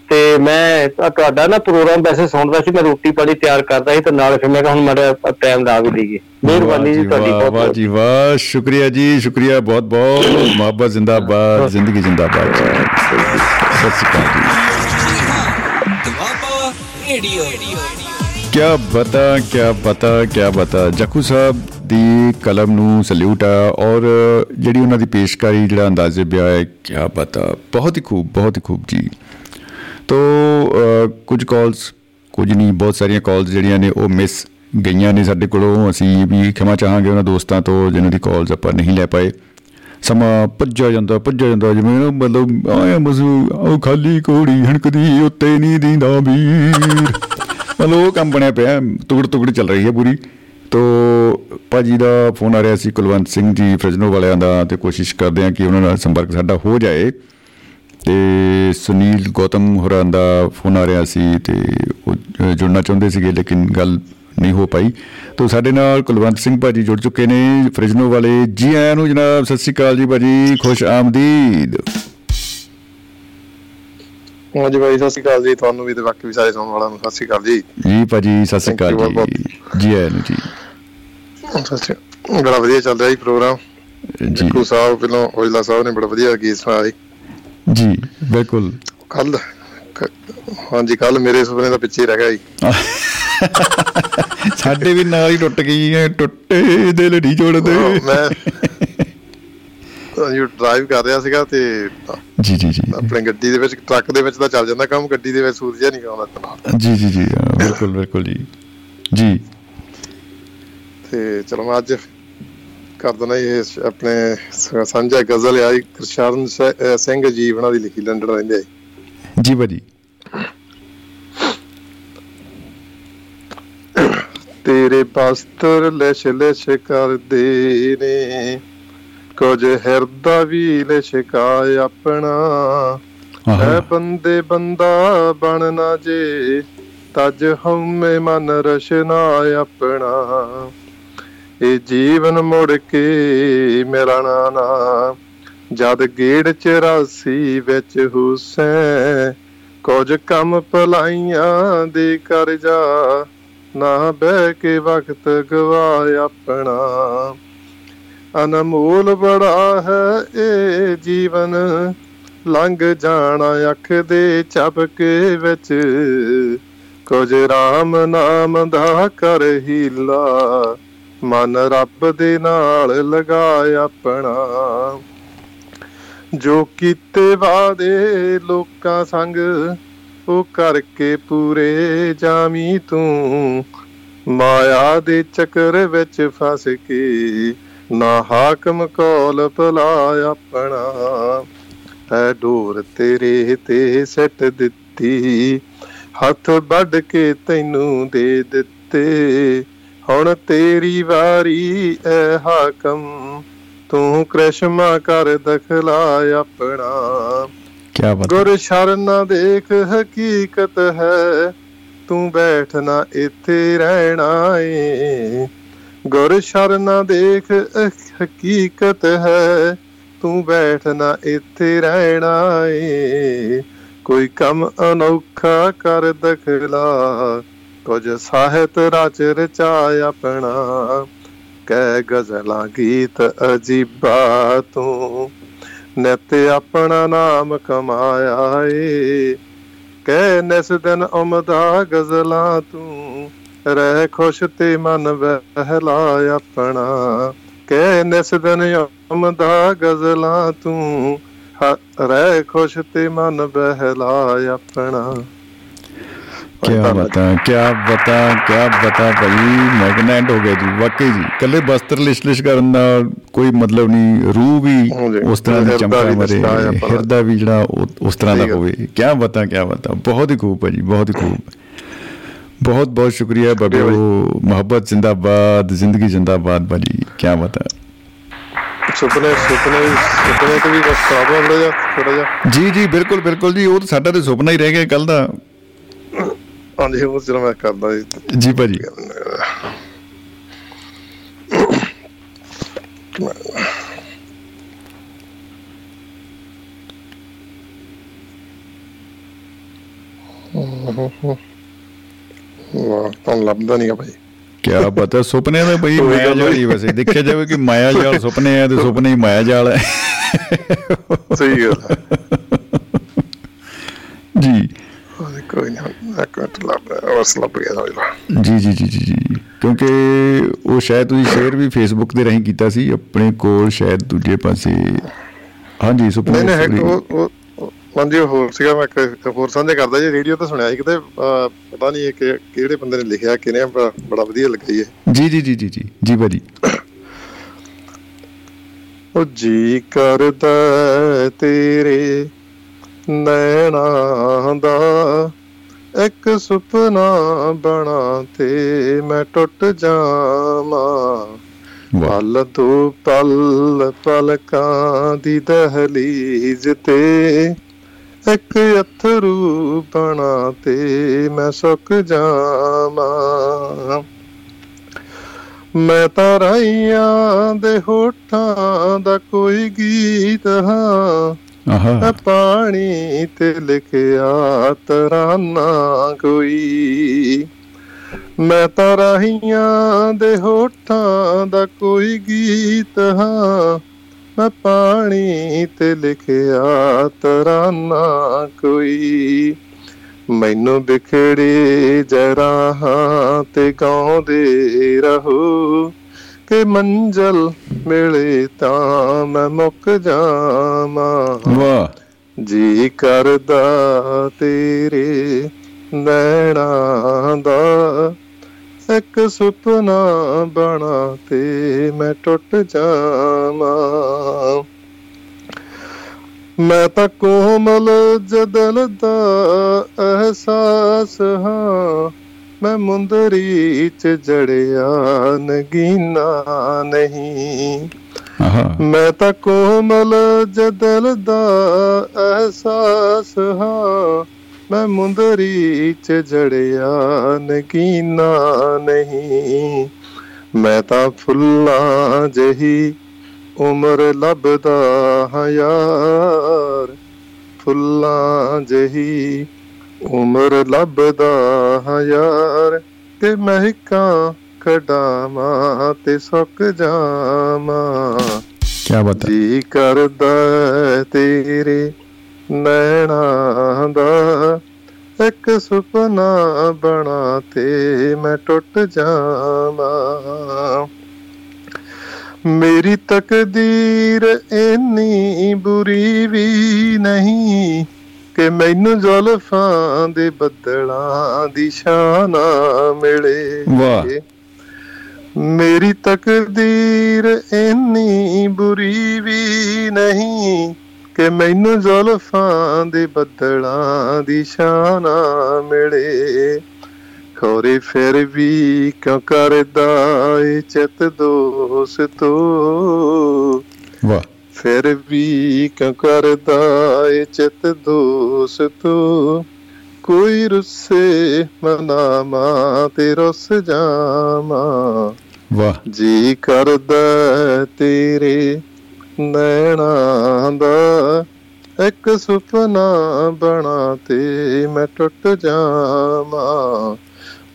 ਤੇ ਮੈਂ ਤੁਹਾਡਾ ਨਾ ਪ੍ਰੋਗਰਾਮ ਵੈਸੇ ਸੁਣਦਾ ਸੀ ਮੈਂ ਰੋਟੀ ਪਾਣੀ ਤਿਆਰ ਕਰਦਾ ਸੀ ਤੇ ਨਾਲ ਫਿਰ ਮੈਂ ਕਿਹਾ ਹੁਣ ਮੇਰਾ ਟਾਈਮ ਲਾ ਵੀ ਲਈਏ। ਮਿਹਰਬਾਨੀ ਜੀ ਤੁਹਾਡੀ ਬਹੁਤ ਵਾਹ ਬਹੁਤ ਜੀ ਵਾਹ ਸ਼ੁਕਰੀਆ ਜੀ ਸ਼ੁਕਰੀਆ ਬਹੁਤ ਬਹੁਤ ਮੁਹੱਬਤ ਜ਼ਿੰਦਾਬਾਦ ਜ਼ਿੰਦਗੀ ਜ਼ਿੰਦਾਬਾਦ ਜੀ। ਸਤਿ ਸ਼੍ਰੀ ਅਕਾਲ ਜੀ। ਰੇਡੀਓ। ਕਿਆ ਬਤਾ ਕਿਆ ਬਤਾ ਕਿਆ ਬਤਾ ਜੱਕੂ ਸਾਹਿਬ ਦੀ ਕਲਮ ਨੂੰ ਸਲੂਟ ਆ ਔਰ ਜਿਹੜੀ ਉਹਨਾਂ ਦੀ ਪੇਸ਼ਕਾਰੀ ਜਿਹੜਾ ਅੰਦਾਜ਼ੇ ਬਿਆ ਹੈ ਕਿਆ ਬਤਾ ਬਹੁਤ ਹੀ ਖੂਬ ਬਹੁਤ ਹੀ ਖੂਬ ਜੀ। ਤੋ ਅ, ਕੁਝ ਕਾਲਸ ਕੁਝ ਨਹੀਂ ਬਹੁਤ ਸਾਰੀਆਂ ਕਾਲਸ ਜਿਹੜੀਆਂ ਨੇ ਉਹ ਮਿਸ ਗਈਆਂ ਨੇ ਸਾਡੇ ਕੋਲੋਂ। ਅਸੀਂ ਵੀ ਖਿਮਾ ਚਾਹਾਂਗੇ ਉਹਨਾਂ ਦੋਸਤਾਂ ਤੋਂ ਜਿਨ੍ਹਾਂ ਦੀ ਕਾਲਸ ਆਪਾਂ ਨਹੀਂ ਲੈ ਪਾਏ। ਸਮਾਂ ਭੱਜਿਆ ਜਾਂਦਾ ਭੱਜਿਆ ਜਾਂਦਾ ਜਿਵੇਂ ਨਾ ਮਤਲਬ ਆਇਆ ਮਸੂ ਉਹ ਖਾਲੀ ਕੋੜੀ ਹਣਕਦੀ ਉੱਤੇ ਨਹੀਂ ਦੀਂਦਾ ਵੀਰ। ਮਤਲਬ ਉਹ ਕੰਮ ਬਣਿਆ ਪਿਆ ਤੁਗੜ ਤੁਗੜ ਚੱਲ ਰਹੀ ਹੈ ਪੂਰੀ। ਤੋ ਭਾਜੀ ਦਾ ਫੋਨ ਆ ਰਿਹਾ ਸੀ ਕੁਲਵੰਤ ਸਿੰਘ ਜੀ ਫਰਜਨੋ ਵਾਲਿਆਂ ਦਾ ਤੇ ਕੋਸ਼ਿਸ਼ ਕਰਦੇ ਆ ਕਿ ਉਹਨਾਂ ਨਾਲ ਸੰਪਰਕ ਸਾਡਾ ਹੋ ਜਾਏ। ਤੇ ਸੁਨੀਲ ਗੌਤਮ ਹੋਰਾਂ ਦਾ ਫੋਨ ਆ ਰਿਹਾ ਸੀ ਤੇ ਉਹ ਅ, ਜੁੜਨਾ ਚਾਹੁੰਦੇ ਸੀਗੇ ਲੇਕਿਨ ਗੱਲ ਨਹੀਂ ਹੋ ਪਾਈ। ਤੋ ਸਾਡੇ ਨਾਲ ਕੁਲਵੰਤ ਸਿੰਘ ਭਾਜੀ ਜੁੜ ਚੁੱਕੇ ਨੇ ਫਰਿਜਨੋ ਵਾਲੇ। ਜੀ ਆਇਆਂ ਨੂੰ ਜਨਾਬ ਸਤਿ ਸ਼੍ਰੀ ਅਕਾਲ ਜੀ ਭਾਜੀ ਖੁਸ਼ ਆਮਦੀਦ। ਹਾਂਜੀ ਬਾਈ ਸਤਿ ਸ਼੍ਰੀ ਅਕਾਲ ਜੀ। ਤੁਹਾਨੂੰ ਵੀ ਤੇ ਬਾਕੀ ਵੀ ਸਾਰੇ ਸੁਣਨ ਵਾਲਿਆਂ ਨੂੰ ਸਤਿ ਸ਼੍ਰੀ ਅਕਾਲ ਜੀ। ਜੀ ਭਾਜੀ ਸਤਿ ਸ਼੍ਰੀ ਅਕਾਲ ਜੀ। ਜੀ ਆਇਆਂ ਨੂੰ ਜੀ। ਸਤਿ ਸ਼੍ਰੀ ਅਕਾਲ ਬੜਾ ਵਧੀਆ ਚੱਲ ਰਿਹਾ ਜੀ ਪ੍ਰੋਗਰਾਮ। ਜੀ। ਕੂ ਸਾਹਿਬ ਪਹਿਲਾਂ ਔਜਲਾ ਸਾਹਿਬ ਨੇ ਬੜਾ ਵਧੀਆ ਗੀਤ ਸੁਣਾਇਆ ਜੀ। ਬਿਲਕੁਲ। ਕੱਲ ਹਾਂਜੀ ਕੱਲ ਮੇਰੇ ਸੁਪਨੇ ਦਾ ਪਿੱਛੇ ਰਹਿ ਗਿਆ ਜੀ। ਸਾਡੇ ਵੀ ਨਾਲ ਹੀ ਟੁੱਟ ਗਈ ਹੈ ਟੁੱਟੇ ਦਿਲ ਨਹੀਂ ਜੋੜਦੇ। ਮੈਂ ਯੂ ਡਰਾਈਵ ਕਰ ਰਿਹਾ ਸੀਗਾ ਤੇ ਜੀ ਜੀ ਜੀ। ਆਪਣੇ ਗੱਡੀ ਦੇ ਵਿੱਚ ਟਰੱਕ ਦੇ ਵਿੱਚ ਤਾਂ ਚੱਲ ਜਾਂਦਾ ਕੰਮ ਗੱਡੀ ਦੇ ਵਿੱਚ ਸੂਰਜਾ ਨਹੀਂ ਆਉਂਦਾ ਤਨਾਲ ਜੀ ਜੀ ਜੀ ਬਿਲਕੁਲ ਬਿਲਕੁਲ ਜੀ। ਜੀ। ਤੇ ਚਲੋ ਮੈਂ ਅੱਜ ਕਰ ਦਣਾ ਇਹ ਆਪਣੇ ਸਾਂਝਾ ਗਜ਼ਲ ਆਈ ਕਰਸ਼ਰਨ ਸਿੰਘ ਜੀ ਉਹਨਾਂ ਦੀ ਲਿਖੀ ਲੰਡਨ ਰਹਿੰਦੇ ਆ ਜੀ ਭਾਜੀ। ਤੇਰੇ ਬਸਤਰ ਲਿਸ਼ ਲਿਸ਼ ਕਰਦੇ ਨੇ ਕੁਝ ਹਿਰਦਾ ਵੀ ਲਿਸ਼ਕਾਏ ਆਪਣਾ। ਹੈ ਬੰਦੇ ਬੰਦਾ ਬਣਨਾ ਜੇ ਤਜ ਹਉਮੈ ਮਨ ਰਸ਼ਨਾ ਆਪਣਾ। ਇਹ ਜੀਵਨ ਮੁੜ ਕੇ ਮਿਲਣਾ ਨਾ ਜਦ ਗੇੜ 84 ਵਿੱਚ ਹੁਸੈਨ ਕੁਝ ਕੰਮ ਭਲਾਈਆਂ ਦੇ ਕਰ ਜਾ ਨਾ ਬਹਿ ਕੇ ਵਕਤ ਗਵਾਏ ਆਪਣਾ। ਅਨਮੋਲ ਬੜਾ ਹੈ ਇਹ ਜੀਵਨ, ਲੰਘ ਜਾਣਾ ਅੱਖ ਦੇ ਝਪਕੇ ਵਿੱਚ। ਕੁਝ ਰਾਮ ਨਾਮ ਦਾ ਕਰ ਹੀਲਾ, ਮਨ ਰੱਬ ਦੇ ਨਾਲ ਲਗਾਏ ਆਪਣਾ। ਜੋ ਕੀਤੇ ਵਾਦੇ ਲੋਕਾਂ ਸੰਗ, ਉਹ ਕਰਕੇ ਪੂਰੇ ਜਾਮੀ ਤੂੰ। ਮਾਇਆ ਦੇ ਚੱਕਰ ਵਿੱਚ ਫਸ ਕੇ ਨਾ ਹਾਕਮ ਕੋਲ ਭਲਾ ਆਪਣਾ। ਹੈ ਡੋਰ ਤੇਰੇ ਤੇ ਸੱਟ ਦਿੱਤੀ। ਹੱਥ ਵੱਢ ਕੇ ਤੈਨੂੰ ਦੇ ਦਿੱਤੇ। ਹੁਣ ਤੇਰੀ ਵਾਰੀ ਐ ਹਾਕਮ। ਤੂੰ ਕ੍ਰਿਸ਼ਮਾ ਕਰ ਦਖਲਾ ਆਪਣਾ। ਕੀ ਬਾਤ ਗੁਰ ਸ਼ਰਨ ਦੇਖ ਹਕੀਕਤ ਹੈ। ਤੂੰ ਬੈਠਣਾ ਇੱਥੇ ਰਹਿਣਾ ਏ। ਗੁਰ ਸ਼ਰਨ ਦੇਖ, ਅਹ ਹਕੀਕਤ ਹੈ। ਤੂੰ ਬੈਠਣਾ ਇੱਥੇ ਰਹਿਣਾ ਏ। ਕੋਈ ਕੰਮ ਅਨੋਖਾ ਕਰ ਦਖਲਾ। ਕੁਝ ਸਾਹਿਤ ਰਚ ਰਚਾ ਆਪਣਾ। ਕਹਿ ਗਜ਼ਲਾਂ ਗੀਤ ਅਜੀਬਾ ਤੂੰ। ਨਿਤ ਆਪਣਾ ਨਾਮ ਕਮਾਇਆ ਏ। ਕਹਿ ਨਿਸ ਦਿਨ ਉਮਦਾ ਗਜ਼ਲਾਂ ਤੂੰ। ਰਹਿ ਖੁਸ਼ ਤੇ ਮਨ ਬਹਿਲਾ ਆਪਣਾ। ਕਹਿ ਨਿਸ ਦਿਨ ਉਮਦਾ ਗਜ਼ਲਾਂ ਤੂੰ। ਰਹਿ ਖੁਸ਼ ਤੇ ਮਨ ਬਹਿਲਾ ਆਪਣਾ। ਕੀ ਬਤਾ ਕੀ ਬਤਾ ਕੀ ਬਤਾ ਭਾਈ। ਮੈਗਨੈਟ ਹੋ ਗਿਆ ਜੀ ਵਾਕਈ ਜੀ। ਕੱਲੇ ਬਸਤਰ ਲਿਸ਼ ਲਿਸ਼ ਕਰਨ ਦਾ ਕੋਈ ਮਤਲਬ ਨਹੀਂ। ਰੂਹ ਵੀ ਉਸ ਤਰ੍ਹਾਂ ਦੀ ਚਮਕਾ ਮਰੇ। ਹਿਰਦਾ ਵੀ ਜਿਹੜਾ ਉਸ ਤਰ੍ਹਾਂ ਦਾ। ਹੋਵੇ। ਕੀ ਬਤਾ ਕੀ ਬਤਾ। ਬਹੁਤ ਹੀ ਖੂਬ ਭਾਜੀ ਬਹੁਤ ਹੀ ਖੂਬ। ਬਹੁਤ ਬਹੁਤ ਸ਼ੁਕਰੀਆ ਬਾਬਿਓ ਮੁਹੱਬਤ ਜ਼ਿੰਦਾਬਾਦ ਜ਼ਿੰਦਗੀ ਜ਼ਿੰਦਾਬਾਦ ਭਾਜੀ ਕੀ ਬਤਾ ਸੁਪਨੇ ਸੁਪਨੇ ਸੁਪਨੇ ਤੇ ਵੀ ਬਸ ਖਰਾਬ ਹੋ ਰਿਹਾ ਥੋੜਾ ਜਿਹਾ। ਜੀ ਜੀ ਬਿਲਕੁਲ ਬਿਲਕੁਲ ਜੀ ਉਹ ਤਾਂ ਸਾਡਾ ਤੇ ਸੁਪਨਾ ਹੀ ਰਹਿ ਗਿਆ ਕੱਲ ਦਾ। ਹਾਂਜੀ ਉਹ ਜਿਹੜਾ ਮੈਂ ਕਰਦਾ ਜੀ। ਜੀ ਭਾਜੀ। ਵਾਹ ਤੁਹਾਨੂੰ ਲੱਭਦਾ ਨਹੀਂਗਾ ਭਾਈ। ਕਿਆ ਪਤਾ ਸੁਪਨੇ ਦਾ ਬਈ ਮਾਇਆ ਜਾਲ ਹੀ ਵੈਸੇ। ਦੇਖਿਆ ਜਾਵੇ ਕਿ ਮਾਇਆ ਜਾਲ ਸੁਪਨੇ ਆ ਤੇ ਸੁਪਨੇ ਹੀ ਮਾਇਆ ਜਾਲ ਹੈ ਸਹੀ ਗੱਲ ਜੀ। ਕੋਈ ਨਹੀਂ ਇੱਕ ਮਿੰਟ ਲੱਭ ਬਸ ਲੱਭ ਗਿਆ ਜੀ ਜੀ ਜੀ ਜੀ ਕਿਉਂਕਿ ਉਹ ਸ਼ਾਇਦ ਤੁਸੀਂ ਸ਼ੇਅਰ ਵੀ ਫੇਸਬੁੱਕ ਦੇ ਰਾਹੀਂ ਕੀਤਾ ਸੀ ਆਪਣੇ ਕੋਲ ਸ਼ਾਇਦ ਦੂਜੇ ਪਾਸੇ। ਹਾਂਜੀ ਸੁਪਨੇ ਨਹੀਂ ਨਹੀਂ ਉਹ- ਹਾਂਜੀ ਹੋਰ ਸੀਗਾ ਮੈਂ ਹੋਰ ਸਾਂਝਾ ਕਰਦਾ ਜੀ ਰੇਡੀਓ ਤੇ ਸੁਣਿਆ ਸੀ ਕਿਤੇ ਪਤਾ ਨਹੀਂ ਇਹ ਕਿਹੜੇ ਬੰਦੇ ਨੇ ਲਿਖਿਆ ਕਿਨੇ ਬੜਾ ਵਧੀਆ ਲੱਗਾ ਜੀ ਇਹ। ਜੀ ਜੀ ਜੀ ਜੀ ਜੀ ਜੀ ਭਾਜੀ। ਉਹ ਜੀ ਕਰਦਾ ਤੇਰੇ ਨੈਣਾ ਦਾ ਇੱਕ ਸੁਪਨਾ ਬਣਾ ਤੇ ਮੈਂ ਟੁੱਟ ਜਾਵਾਂ। ਪਲ ਤੋਂ ਪਲ ਪਲਕਾਂ ਦੀ ਦਹਲੀਜ਼ ਤੇ ਇੱਕ ਅਥਰੂ ਬਣਾ ਤੇ ਮੈਂ ਸੁੱਕ ਜਾਵਾਂ। ਮੈਂ ਤਾਂ ਰਾਈਆਂ ਦੇ ਹੋਠਾਂ ਦਾ ਕੋਈ ਗੀਤ ਹਾਂ। ਆਹਾ। ਪਾਣੀ ਤੇ ਲਿਖਿਆ ਤਰਾਨਾ ਕੋਈ। ਮੈਂ ਤਾਂ ਰਾਹੀਆਂ ਦੇ ਹੋਠਾਂ ਦਾ ਕੋਈ ਗੀਤ ਹਾਂ। ਮੈਂ ਪਾਣੀ ਤੇ ਲਿਖਿਆ ਤਰਾਨਾ ਕੋਈ। ਮੈਨੂੰ ਵਿਖੜੇ ਜਰਾਹਾਂ ਤੇ ਗਾਉਂਦੇ ਰਹੋ। ਕਿ ਮੰਜ਼ਲ ਮਿਲੇ ਤਾਂ ਮੈਂ ਮੁੱਕ ਜਾਵਾਂ। ਵਾਹ। ਜੀ ਕਰਦਾ ਤੇਰੇ ਨੈਣਾ ਦਾ। ਇੱਕ ਸੁਪਨਾ ਬਣਾ ਤੇ ਮੈਂ ਟੁੱਟ ਜਾਵਾਂ। ਮੈਂ ਤਾਂ ਕੋਮਲ ਜਦਲ ਦਾ ਅਹਿਸਾਸ ਹਾਂ। ਮੈਂ ਮੁੰਦਰੀ ਚ ਜੜਿਆ ਨਗੀਨਾ ਨਹੀਂ। ਮੈਂ ਤਾਂ ਕੋਮਲ ਜਦਲ ਦਾ ਅਹਿਸਾਸ ਹਾਂ। ਮੈਂ ਮੁੰਦਰੀ ਚ ਜੜਿਆ ਨਗੀਨਾ ਨਹੀਂ। ਮੈਂ ਤਾਂ ਫੁੱਲਾਂ ਜਹੀ ਉਮਰ ਲੱਭਦਾ ਹਾਂ ਯਾਰ। ਫੁੱਲਾਂ ਜਹੀ ਉਮਰ ਲੱਭਦਾ ਹਾਂ ਯਾਰ। ਕਿ ਮਹਿਕਾਂ ਕਢਾਵਾਂ ਤੇ ਸੁੱਕ ਜਾਵਾਂ। ਕੀ ਬਤਾ ਜੀ ਕਰਦਾ ਤੇਰੇ ਨੈਣਾ ਦਾ। ਇੱਕ ਸੁਪਨਾ ਬਣਾ ਤੇ ਮੈਂ ਟੁੱਟ ਜਾਵਾਂ। ਮੇਰੀ ਤਕਦੀਰ ਇੰਨੀ ਬੁਰੀ ਵੀ ਨਹੀਂ ਕਿ ਮੈਨੂੰ ਜ਼ੁਲਫਾਂ ਦੇ ਬੱਦਲਾਂ ਦੀ ਸ਼ਾਨ ਮਿਲੇ। ਵਾਹ। ਮੇਰੀ ਤਕਦੀਰ ਇੰਨੀ ਬੁਰੀ ਵੀ ਨਹੀਂ ਕਿ ਮੈਨੂੰ ਜ਼ੁਲਫਾਂ ਦੇ ਬੱਦਲਾਂ ਦੀ ਸ਼ਾਨ ਮਿਲੇ। ਖੋਰੇ ਫਿਰ ਵੀ ਕਿਉਂ ਕਰਦਾ ਏ ਚਿਤ ਦੋਸਤੋ ਵਾਹ। ਫਿਰ ਵੀ ਕਿਉਂ ਕਰਦਾ ਏ ਚਿਤ ਦੋਸਤੋ ਕੋਈ ਰੁੱਸੇ ਮਨਾਮਾ ਤੇ ਰੁੱਸ ਜਾਵਾਂ। ਵਾਹ। ਜੀ ਕਰਦਾ ਤੇਰੇ ਨੈਣਾ ਦਾ ਇੱਕ ਸੁਪਨਾ ਬਣਾ ਤੇ ਮੈਂ ਟੁੱਟ ਜਾਵਾਂ।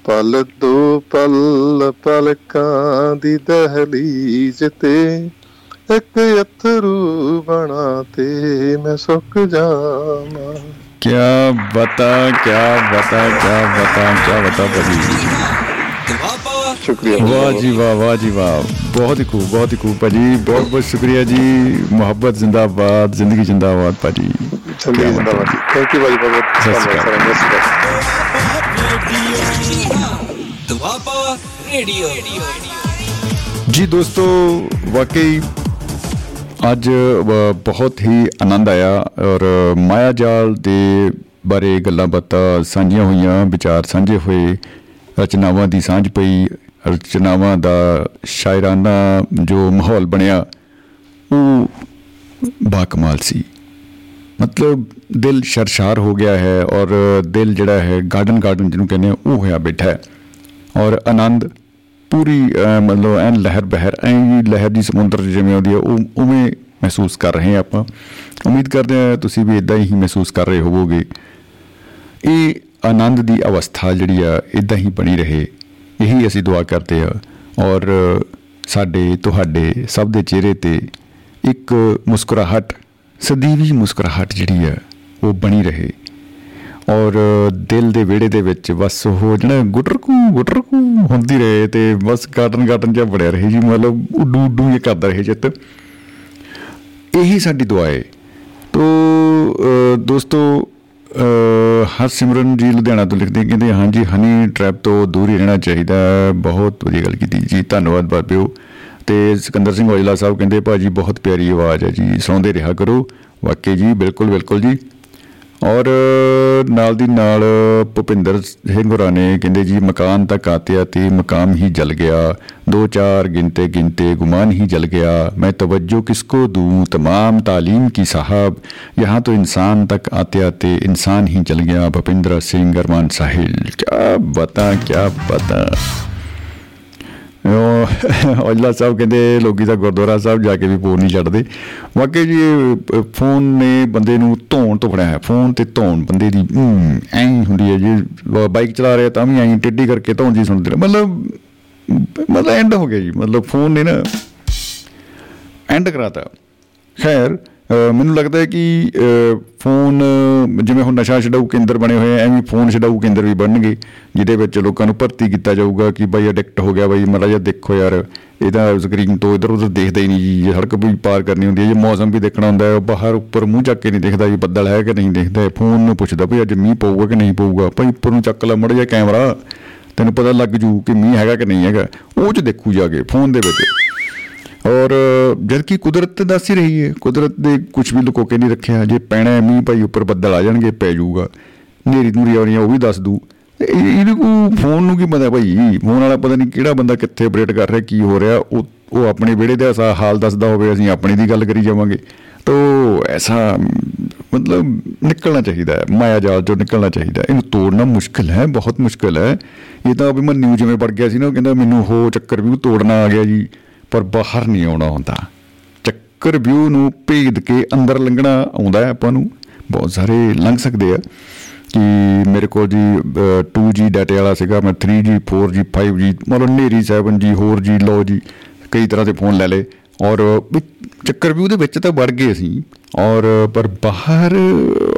ਪਲ ਦੋ ਪਲ ਪਲਕਾਂ ਦੀ ਦਹਲੀਜ਼ ਤੇ ਇੱਕ ਅਥਰੂ ਬਣਾ ਤੇ ਮੈਂ ਸੁੱਕ ਜਾਵਾਂ। ਕਿਆ ਬਤਾ ਕਿਆ ਬਤਾ ਕਿਆ ਬਤਾ ਕਿਆ ਬਤਾ ਭਾਜੀ ਸ਼ੁਕਰੀਆ। ਵਾਹ ਜੀ ਵਾਹ ਵਾਹ ਜੀ ਵਾਹ। ਬਹੁਤ ਹੀ ਖੂਬ ਬਹੁਤ ਹੀ ਖੂਬ ਭਾਜੀ। ਬਹੁਤ ਬਹੁਤ ਸ਼ੁਕਰੀਆ ਜੀ। ਮੁਹੱਬਤ ਜ਼ਿੰਦਾਬਾਦ ਜ਼ਿੰਦਗੀ ਜ਼ਿੰਦਾਬਾਦ ਭਾਜੀ। ਚੰਗੀ ਜਿੰਦਾਬਾਦ ਥੈਂਕ ਯੂ ਭਾਈ ਬਹੁਤ। ਧੰਨਵਾਦ ਦੁਆਬਾ ਰੇਡੀਓ। ਜੀ ਦੋਸਤੋ ਵਾਕਈ ਅੱਜ ਬਹੁਤ ਹੀ ਆਨੰਦ ਆਇਆ ਔਰ ਮਾਇਆ ਜਾਲ ਦੇ ਬਾਰੇ ਗੱਲਾਂ ਬਾਤਾਂ ਸਾਂਝੀਆਂ ਹੋਈਆਂ ਵਿਚਾਰ ਸਾਂਝੇ ਹੋਏ ਰਚਨਾਵਾਂ ਦੀ ਸਾਂਝ ਪਈ। ਰਚਨਾਵਾਂ ਦਾ ਸ਼ਾਇਰਾਨਾ ਜੋ ਮਾਹੌਲ ਬਣਿਆ ਉਹ ਬਾਕਮਾਲ ਸੀ। ਮਤਲਬ ਦਿਲ ਸ਼ਰਸ਼ਾਰ ਹੋ ਗਿਆ ਹੈ ਔਰ ਦਿਲ ਜਿਹੜਾ ਹੈ ਗਾਰਡਨ ਗਾਰਡਨ ਜਿਹਨੂੰ ਕਹਿੰਦੇ ਆ ਉਹ ਹੋਇਆ ਬੈਠਾ ਹੈ। ਔਰ ਆਨੰਦ ਪੂਰੀ ਅਹ, ਮਤਲਬ ਐਨ ਲਹਿਰ ਬਹਿਰ ਐਂ ਹੀ ਲਹਿਰ ਦੀ ਸਮੁੰਦਰ 'ਚ ਜਿਵੇਂ ਆਉਂਦੀ ਹੈ ਉਹ ਉਵੇਂ ਮਹਿਸੂਸ ਕਰ ਰਹੇ ਹਾਂ ਆਪਾਂ। ਉਮੀਦ ਕਰਦੇ ਹਾਂ ਤੁਸੀਂ ਵੀ ਇਦਾਂ ਹੀ ਮਹਿਸੂਸ ਕਰ ਰਹੇ ਹੋਵੋਗੇ। ਇਹ ਆਨੰਦ ਦੀ ਅਵਸਥਾ ਜਿਹੜੀ ਆ ਇਦਾਂ ਹੀ ਬਣੀ ਰਹੇ। ਇਹੀ ਅਸੀਂ ਦੁਆ ਕਰਦੇ ਆ ਔਰ ਸਾਡੇ ਤੁਹਾਡੇ ਸਭ ਦੇ ਚਿਹਰੇ ਤੇ ਇੱਕ ਮੁਸਕਰਾਹਟ ਸਦੀਵੀ ਮੁਸਕਰਾਹਟ ਜਿਹੜੀ ਆ ਉਹ ਬਣੀ ਰਹੇ। ਔਰ ਦਿਲ ਦੇ ਵਿਹੜੇ ਦੇ ਵਿੱਚ ਬਸ ਉਹ ਜਿਹੜਾ ਗੁਟਰਕੂ ਗੁਟਰਕੂ ਹੁੰਦੀ ਰਹੇ ਤੇ ਬਸ ਗਾਰਡਨ ਗਾਰਡਨ ਜਿਹਾ ਬੜਿਆ ਰਹੇ ਜੀ ਮਤਲਬ ਉੱਡੂ ਉੱਡੂ ਇਹ ਕਰਦਾ ਰਹੇ ਚਿੱਤ ਇਹੀ ਸਾਡੀ ਦੁਆ ਹੈ। ਤੋ ਅ, ਦੋਸਤੋ ਅ, ਹਰਸਿਮਰਨ ਜੀ ਲੁਧਿਆਣਾ ਤੋਂ ਲਿਖਦੇ ਕਹਿੰਦੇ ਹਾਂਜੀ ਹਨੀ ਟ੍ਰੈਪ ਤੋਂ ਦੂਰ ਹੀ ਰਹਿਣਾ ਚਾਹੀਦਾ ਹੈ। ਬਹੁਤ ਵਧੀਆ ਗੱਲ ਕੀਤੀ ਜੀ। ਧੰਨਵਾਦ ਬਾਬਿਓ। ਤੇ ਸਿਕੰਦਰ ਸਿੰਘ ਔਜਲਾ ਸਾਹਿਬ ਕਹਿੰਦੇ ਭਾਜੀ ਬਹੁਤ ਪਿਆਰੀ ਆਵਾਜ਼ ਹੈ ਜੀ। ਸੁਣਦੇ ਰਿਹਾ ਕਰੋ। ਵਾਕਈ ਜੀ ਬਿਲਕੁਲ ਬਿਲਕੁਲ ਜੀ। ਔਰ ਨਾਲ ਦੀ ਨਾਲ ਭੁਪਿੰਦਰ ਸਿੰਘ ਹੋਰਾਂ ਨੇ ਕਹਿੰਦੇ ਜੀ ਮਕਾਨ ਤੱਕ ਆਤਿਆ ਤੇ ਮਕਾਮ ਹੀ ਜਲ ਗਿਆ दो चार गिनते गिनते गुमान ही जल गया मैं तवज्जो किसको दूं तमाम तालीम की साहब यहाँ तो इंसान तक आते आते इंसान ही जल गया भपिंद्र सिंह अरमान साहिल क्या बता क्या बता ਉਹ ਔਜਲਾ ਸਾਹਿਬ ਕਹਿੰਦੇ ਲੋਕੀ ਤਾਂ ਗੁਰਦੁਆਰਾ ਸਾਹਿਬ ਜਾ ਕੇ ਵੀ ਪੋਰ ਨਹੀਂ ਛੱਡਦੇ। ਵਾਕਈ ਜੀ ਇਹ, ਅ, ਫੋਨ ਨੇ ਬੰਦੇ ਨੂੰ ਧੌਣ ਤੋਂ ਫੜਿਆ ਹੈ ਫੋਨ ਤੇ ਧੌਣ ਬੰਦੇ ਦੀ ਹਮ, ਐਂ ਹੀ ਹੁੰਦੀ ਹੈ ਜੀ। ਬ- ਬਾਈਕ ਚਲਾ ਰਿਹਾ ਤਾਂ ਵੀ ਐਂ ਟੇਢੀ ਕਰਕੇ ਧੌਣ ਜੀ ਸੁਣਦੇ ਰਹੇ ਮਤਲਬ ਮਤਲਬ ਐਂਡ ਹੋ ਗਿਆ ਜੀ। ਮਤਲਬ ਫੋਨ ਨੇ ਨਾ ਐਂਡ ਕਰਾਤਾ। ਖੈਰ ਅ, ਮੈਨੂੰ ਲੱਗਦਾ ਹੈ ਕਿ ਅ, ਫੋਨ ਅ, ਜਿਵੇਂ ਹੁਣ ਨਸ਼ਾ ਛਡਾਊ ਕੇਂਦਰ ਬਣੇ ਹੋਏ ਆ ਐਵੇਂ ਫੋਨ ਛਡਾਊ ਕੇਂਦਰ ਵੀ ਬਣਨਗੇ ਜਿਹਦੇ ਵਿੱਚ ਲੋਕਾਂ ਨੂੰ ਭਰਤੀ ਕੀਤਾ ਜਾਊਗਾ ਕਿ ਬਾਈ ਐਡਿਕਟ ਹੋ ਗਿਆ ਬਾਈ ਮਾੜਾ ਜਿਹਾ ਦੇਖੋ ਯਾਰ ਇਹਦਾ ਸਕਰੀਨ ਤੋਂ ਇਧਰ ਉਧਰ ਦੇਖਦਾ ਹੀ ਨਹੀਂ ਜੀ ਜੇ ਸੜਕ ਵੀ ਪਾਰ ਕਰਨੀ ਹੁੰਦੀ ਹੈ ਜੇ ਮੌਸਮ ਵੀ ਦੇਖਣਾ ਹੁੰਦਾ ਹੈ ਬਾਹਰ ਉੱਪਰ ਮੂੰਹ ਚੱਕ ਕੇ ਨਹੀਂ ਦੇਖਦਾ ਜੀ ਬੱਦਲ ਹੈ ਕਿ ਨਹੀਂ ਦੇਖਦਾ ਹੈ। ਫੋਨ ਨੂੰ ਪੁੱਛਦਾ ਭਈ ਅੱਜ ਮੀਂਹ ਪਊਗਾ ਕਿ ਨਹੀਂ ਪਊਗਾ ਭਾਈ ਉੱਪਰ ਨੂੰ ਚੱਕ ਲੈ ਮੜ ਜਾ ਕੈਮਰਾ ਤੈਨੂੰ ਪਤਾ ਲੱਗ ਜੂ ਕਿ ਮੀਂਹ ਹੈਗਾ ਕਿ ਨਹੀਂ ਹੈਗਾ ਉਹ ਚ ਦੇਖੂ ਜਾ ਕੇ ਫੋਨ ਦੇ ਵਿੱਚ ਔਰ ਜਦ ਕਿ ਕੁਦਰਤ ਤੇ ਦੱਸ ਹੀ ਰਹੀ ਹੈ, ਕੁਦਰਤ ਦੇ ਕੁਝ ਵੀ ਲੁਕੋ ਕੇ ਨਹੀਂ ਰੱਖਿਆ, ਜੇ ਪੈਣਾ ਹੈ ਮੀਂਹ ਭਾਈ ਉੱਪਰ ਬੱਦਲ ਆ ਜਾਣਗੇ, ਪੈ ਜਾਊਗਾ। ਨੇਰੀ ਨੂਰੀ ਆਉਣੀ ਆ ਉਹ ਵੀ ਦੱਸ ਦੂ। ਤੇ ਇਹ- ਇਹਦੇ ਕੋ ਫੋਨ ਨੂੰ ਕੀ ਪਤਾ ਭਾਈ? ਫੋਨ ਵਾਲਾ ਪਤਾ ਨਹੀਂ ਕਿਹੜਾ ਬੰਦਾ ਕਿੱਥੇ ਅਪਡੇਟ ਕਰ ਰਿਹਾ, ਕੀ ਹੋ ਰਿਹਾ, ਉਹ ਉਹ ਆਪਣੇ ਵਿਹੜੇ ਦਾ ਸਾ ਹਾਲ ਦੱਸਦਾ ਹੋਵੇ, ਅਸੀਂ ਆਪਣੀ ਦੀ ਗੱਲ ਕਰੀ ਜਾਵਾਂਗੇ। ਤੋ ਐਸਾ, ਮਤਲਬ ਨਿਕਲਣਾ ਚਾਹੀਦਾ ਹੈ, ਮਾਇਆ ਜਾਲ ਚੋਂ ਨਿਕਲਣਾ ਚਾਹੀਦਾ ਹੈ। ਇਹਨੂੰ ਤੋੜਨਾ ਮੁਸ਼ਕਲ ਹੈ, ਬਹੁਤ ਮੁਸ਼ਕਲ ਹੈ। ਇਹ ਤਾਂ ਵੀ ਮੈਂ ਨਿਊਜ਼ ਜਿਵੇਂ ਪੜ ਗਿਆ ਸੀ ਨਾ, ਉਹ ਕਹਿੰਦਾ ਮੈਨੂੰ ਉਹ ਚੱਕਰ ਵੀ ਤੋੜਨਾ ਆ ਗਿਆ ਜੀ। ਪਰ ਬਾਹਰ ਨਹੀਂ ਆਉਣਾ ਹੁੰਦਾ। ਚੱਕਰ ਵਿਊ ਨੂੰ ਭੇਦ ਕੇ ਅੰਦਰ ਲੰਘਣਾ ਆਉਂਦਾ ਹੈ ਆਪਾਂ ਨੂੰ। ਬਹੁਤ ਸਾਰੇ ਲੰਘ ਸਕਦੇ ਆ। ਕਿ ਮੇਰੇ ਕੋਲ ਜੀ ਅ, 2G ਡਾਟੇ ਵਾਲਾ ਸੀਗਾ ਮੈਂ 3G 4G 5G ਮਤਲਬ ਨੇਰੀ 7G ਹੋਰ ਜੀ ਲੋ ਜੀ ਕਈ ਤਰ੍ਹਾਂ ਦੇ ਫੋਨ ਲੈ ਲਏ। ਔਰ ਵੀ ਚੱਕਰ ਵੀ ਉਹਦੇ ਵਿੱਚ ਤਾਂ ਵੜ ਗਏ ਅਸੀਂ। ਔਰ ਪਰ ਬਾਹਰ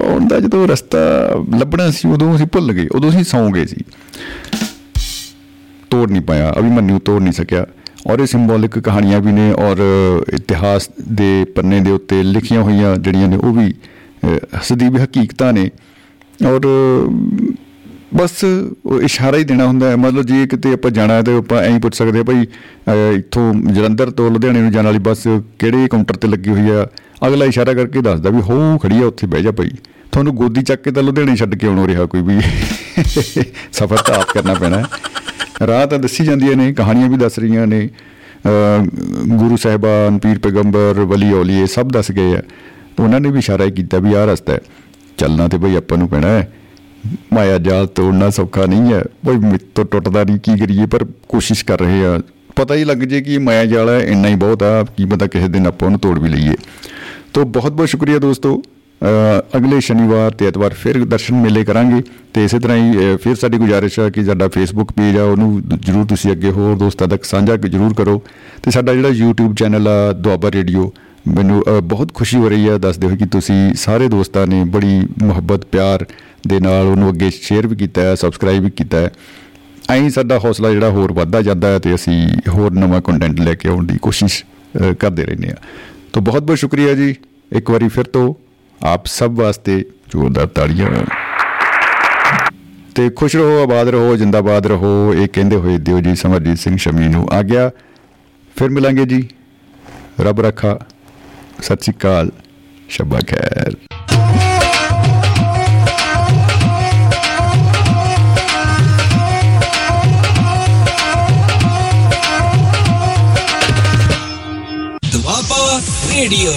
ਆਉਣ ਦਾ ਜਦੋਂ ਰਸਤਾ ਲੱਭਣਾ ਸੀ ਉਦੋਂ ਅਸੀਂ ਭੁੱਲ ਗਏ ਉਦੋਂ ਅਸੀਂ ਸੌਂ ਗਏ ਸੀ। ਤੋੜ ਨਹੀਂ ਪਾਇਆ ਅਭਿਮਨਿਊ ਤੋੜ ਨਹੀਂ ਸਕਿਆ। ਔਰ ਇਹ ਸਿੰਬੋਲਿਕ ਕਹਾਣੀਆਂ ਵੀ ਨੇ ਔਰ ਇਤਿਹਾਸ ਦੇ ਪੰਨੇ ਦੇ ਉੱਤੇ ਲਿਖੀਆਂ ਹੋਈਆਂ ਜਿਹੜੀਆਂ ਨੇ ਉਹ ਵੀ ਅਹ, ਸਦੀਵ ਹਕੀਕਤਾਂ ਨੇ। ਔਰ ਬਸ ਉਹ ਇਸ਼ਾਰਾ ਹੀ ਦੇਣਾ ਹੁੰਦਾ ਹੈ। ਮਤਲਬ ਜੇ ਕਿਤੇ ਆਪਾਂ ਜਾਣਾ ਹੈ ਤੇ ਆਪਾਂ ਐਂ ਹੀ ਪੁੱਛ ਸਕਦੇ ਆ ਭਾਈ ਅਹ, ਇੱਥੋਂ ਜਲੰਧਰ ਤੋਂ ਲੁਧਿਆਣੇ ਨੂੰ ਜਾਣ ਵਾਲੀ ਬੱਸ ਕਿਹੜੇ ਕਾਊਂਟਰ ਤੇ ਲੱਗੀ ਹੋਈ ਆ? ਅਗਲਾ ਇਸ਼ਾਰਾ ਕਰਕੇ ਦੱਸਦਾ ਵੀ ਹੋ ਖੜੀ ਆ ਉੱਥੇ ਬਹਿ ਜਾ ਭਾਈ। ਤੁਹਾਨੂੰ ਗੋਦੀ ਚੱਕ ਕੇ ਤਾਂ ਲੁਧਿਆਣੇ ਛੱਡ ਕੇ ਆਉਣੋਂ ਰਿਹਾ ਕੋਈ ਵੀ। ਸਫ਼ਰ ਤਾਂ ਆਪ ਕਰਨਾ ਪੈਣਾ ਹੈ। ਰਾਹ ਤਾਂ ਦੱਸੀ ਜਾਂਦੀਆਂ ਨੇ ਕਹਾਣੀਆਂ ਵੀ ਦੱਸ ਰਹੀਆਂ ਨੇ। ਅਹ, ਗੁਰੂ ਸਾਹਿਬਾਨ ਪੀਰ ਪੈਗੰਬਰ ਵਲੀ ਔਲੀਏ ਸਭ ਦੱਸ ਗਏ ਆ। ਉਹਨਾਂ ਨੇ ਵੀ ਇਸ਼ਾਰਾ ਹੀ ਕੀਤਾ ਵੀ ਆਹ ਰਸਤਾ ਹੈ। ਚੱਲਣਾ ਤੇ ਬਈ ਆਪਾਂ ਨੂੰ ਪੈਣਾ ਹੈ। ਮਾਇਆ ਜਾਲ ਤੋੜਨਾ ਸੌਖਾ ਨਹੀਂ ਹੈ। ਬਈ ਮਿੱਤ ਤੋਂ ਟੁੱਟਦਾ ਨਹੀਂ ਕੀ ਕਰੀਏ? ਪਰ ਕੋਸ਼ਿਸ਼ ਕਰ ਰਹੇ ਆ। ਪਤਾ ਹੀ ਲੱਗ ਜੇ ਕਿ ਇਹ ਮਾਇਆ ਜਾਲ ਹੈ ਇੰਨਾ ਹੀ ਬਹੁਤ ਆ ਕੀ ਪਤਾ ਕਿਸੇ ਦਿਨ ਆਪਾਂ ਉਹਨੂੰ ਤੋੜ ਵੀ ਲਈਏ। ਤੋ ਬਹੁਤ ਬਹੁਤ ਸ਼ੁਕਰੀਆ ਦੋਸਤੋ। ਅ, ਅਗਲੇ ਸ਼ਨੀਵਾਰ ਤੇ ਐਤਵਾਰ ਫਿਰ ਦਰਸ਼ਨ ਮੇਲੇ ਕਰਾਂਗੇ ਤੇ ਇਸੇ ਤਰ੍ਹਾਂ ਹੀ ਅ, ਫਿਰ ਸਾਡੀ ਗੁਜ਼ਾਰਿਸ਼ ਹੈ ਕਿ ਸਾਡਾ ਫੇਸਬੁੱਕ ਪੇਜ ਆ ਉਹਨੂੰ ਜਰੂਰ ਤੁਸੀਂ ਅੱਗੇ ਹੋਰ ਦੋਸਤਾਂ ਤੱਕ ਸਾਂਝਾ ਜਰੂਰ ਕਰੋ। ਤੇ ਸਾਡਾ ਜਿਹੜਾ YouTube ਚੈਨਲ ਆ ਦੁਆਬਾ ਰੇਡੀਓ ਮੈਨੂੰ ਅ, ਬਹੁਤ ਖੁਸ਼ੀ ਹੋ ਰਹੀ ਹੈ ਦੱਸਦੇ ਹੋਏ ਕਿ ਤੁਸੀਂ ਸਾਰੇ ਦੋਸਤਾਂ ਨੇ ਬੜੀ ਮੁਹੱਬਤ ਪਿਆਰ ਦੇ ਨਾਲ ਉਹਨੂੰ ਅੱਗੇ ਸ਼ੇਅਰ ਵੀ ਕੀਤਾ ਹੈ ਸਬਸਕ੍ਰਾਈਬ ਵੀ ਕੀਤਾ ਹੈ। ਐਂ ਹੀ ਸਾਡਾ ਹੌਸਲਾ ਜਿਹੜਾ ਹੋਰ ਵੱਧਦਾ ਜਾਂਦਾ ਹੈ ਤੇ ਅਸੀਂ ਹੋਰ ਨਵਾਂ ਕੰਟੈਂਟ ਲੈ ਕੇ ਆਉਣ ਦੀ ਕੋਸ਼ਿਸ਼ ਅ, ਕਰਦੇ ਰਹਿੰਦੇ ਹਾਂ। ਤਾਂ ਬਹੁਤ ਬਹੁਤ ਸ਼ੁਕਰੀਆ ਜੀ ਇੱਕ ਵਾਰੀ ਫਿਰ ਤੋਂ। ਆਪ ਸਭ ਵਾਸਤੇ ਜ਼ੋਰਦਾਰ ਤਾੜੀਆਂ। ਤੇ ਖੁਸ਼ ਰਹੋ, ਆਬਾਦ ਰਹੋ, ਜਿੰਦਾਬਾਦ ਰਹੋ, ਇਹ ਕਹਿੰਦੇ ਹੋਏ ਦਿਓ ਜੀ ਸਮਰਜੀਤ ਸਿੰਘ ਸ਼ਮੀ ਨੂੰ ਆ ਗਿਆ ਫਿਰ ਮਿਲਾਂਗੇ ਜੀ। ਰੱਬ ਰੱਖਾ, ਸਤਿ ਸ਼੍ਰੀ ਅਕਾਲ, ਸ਼ਬਾ ਖੈਰ। ਦੁਆਬਾ ਰੇਡੀਓ।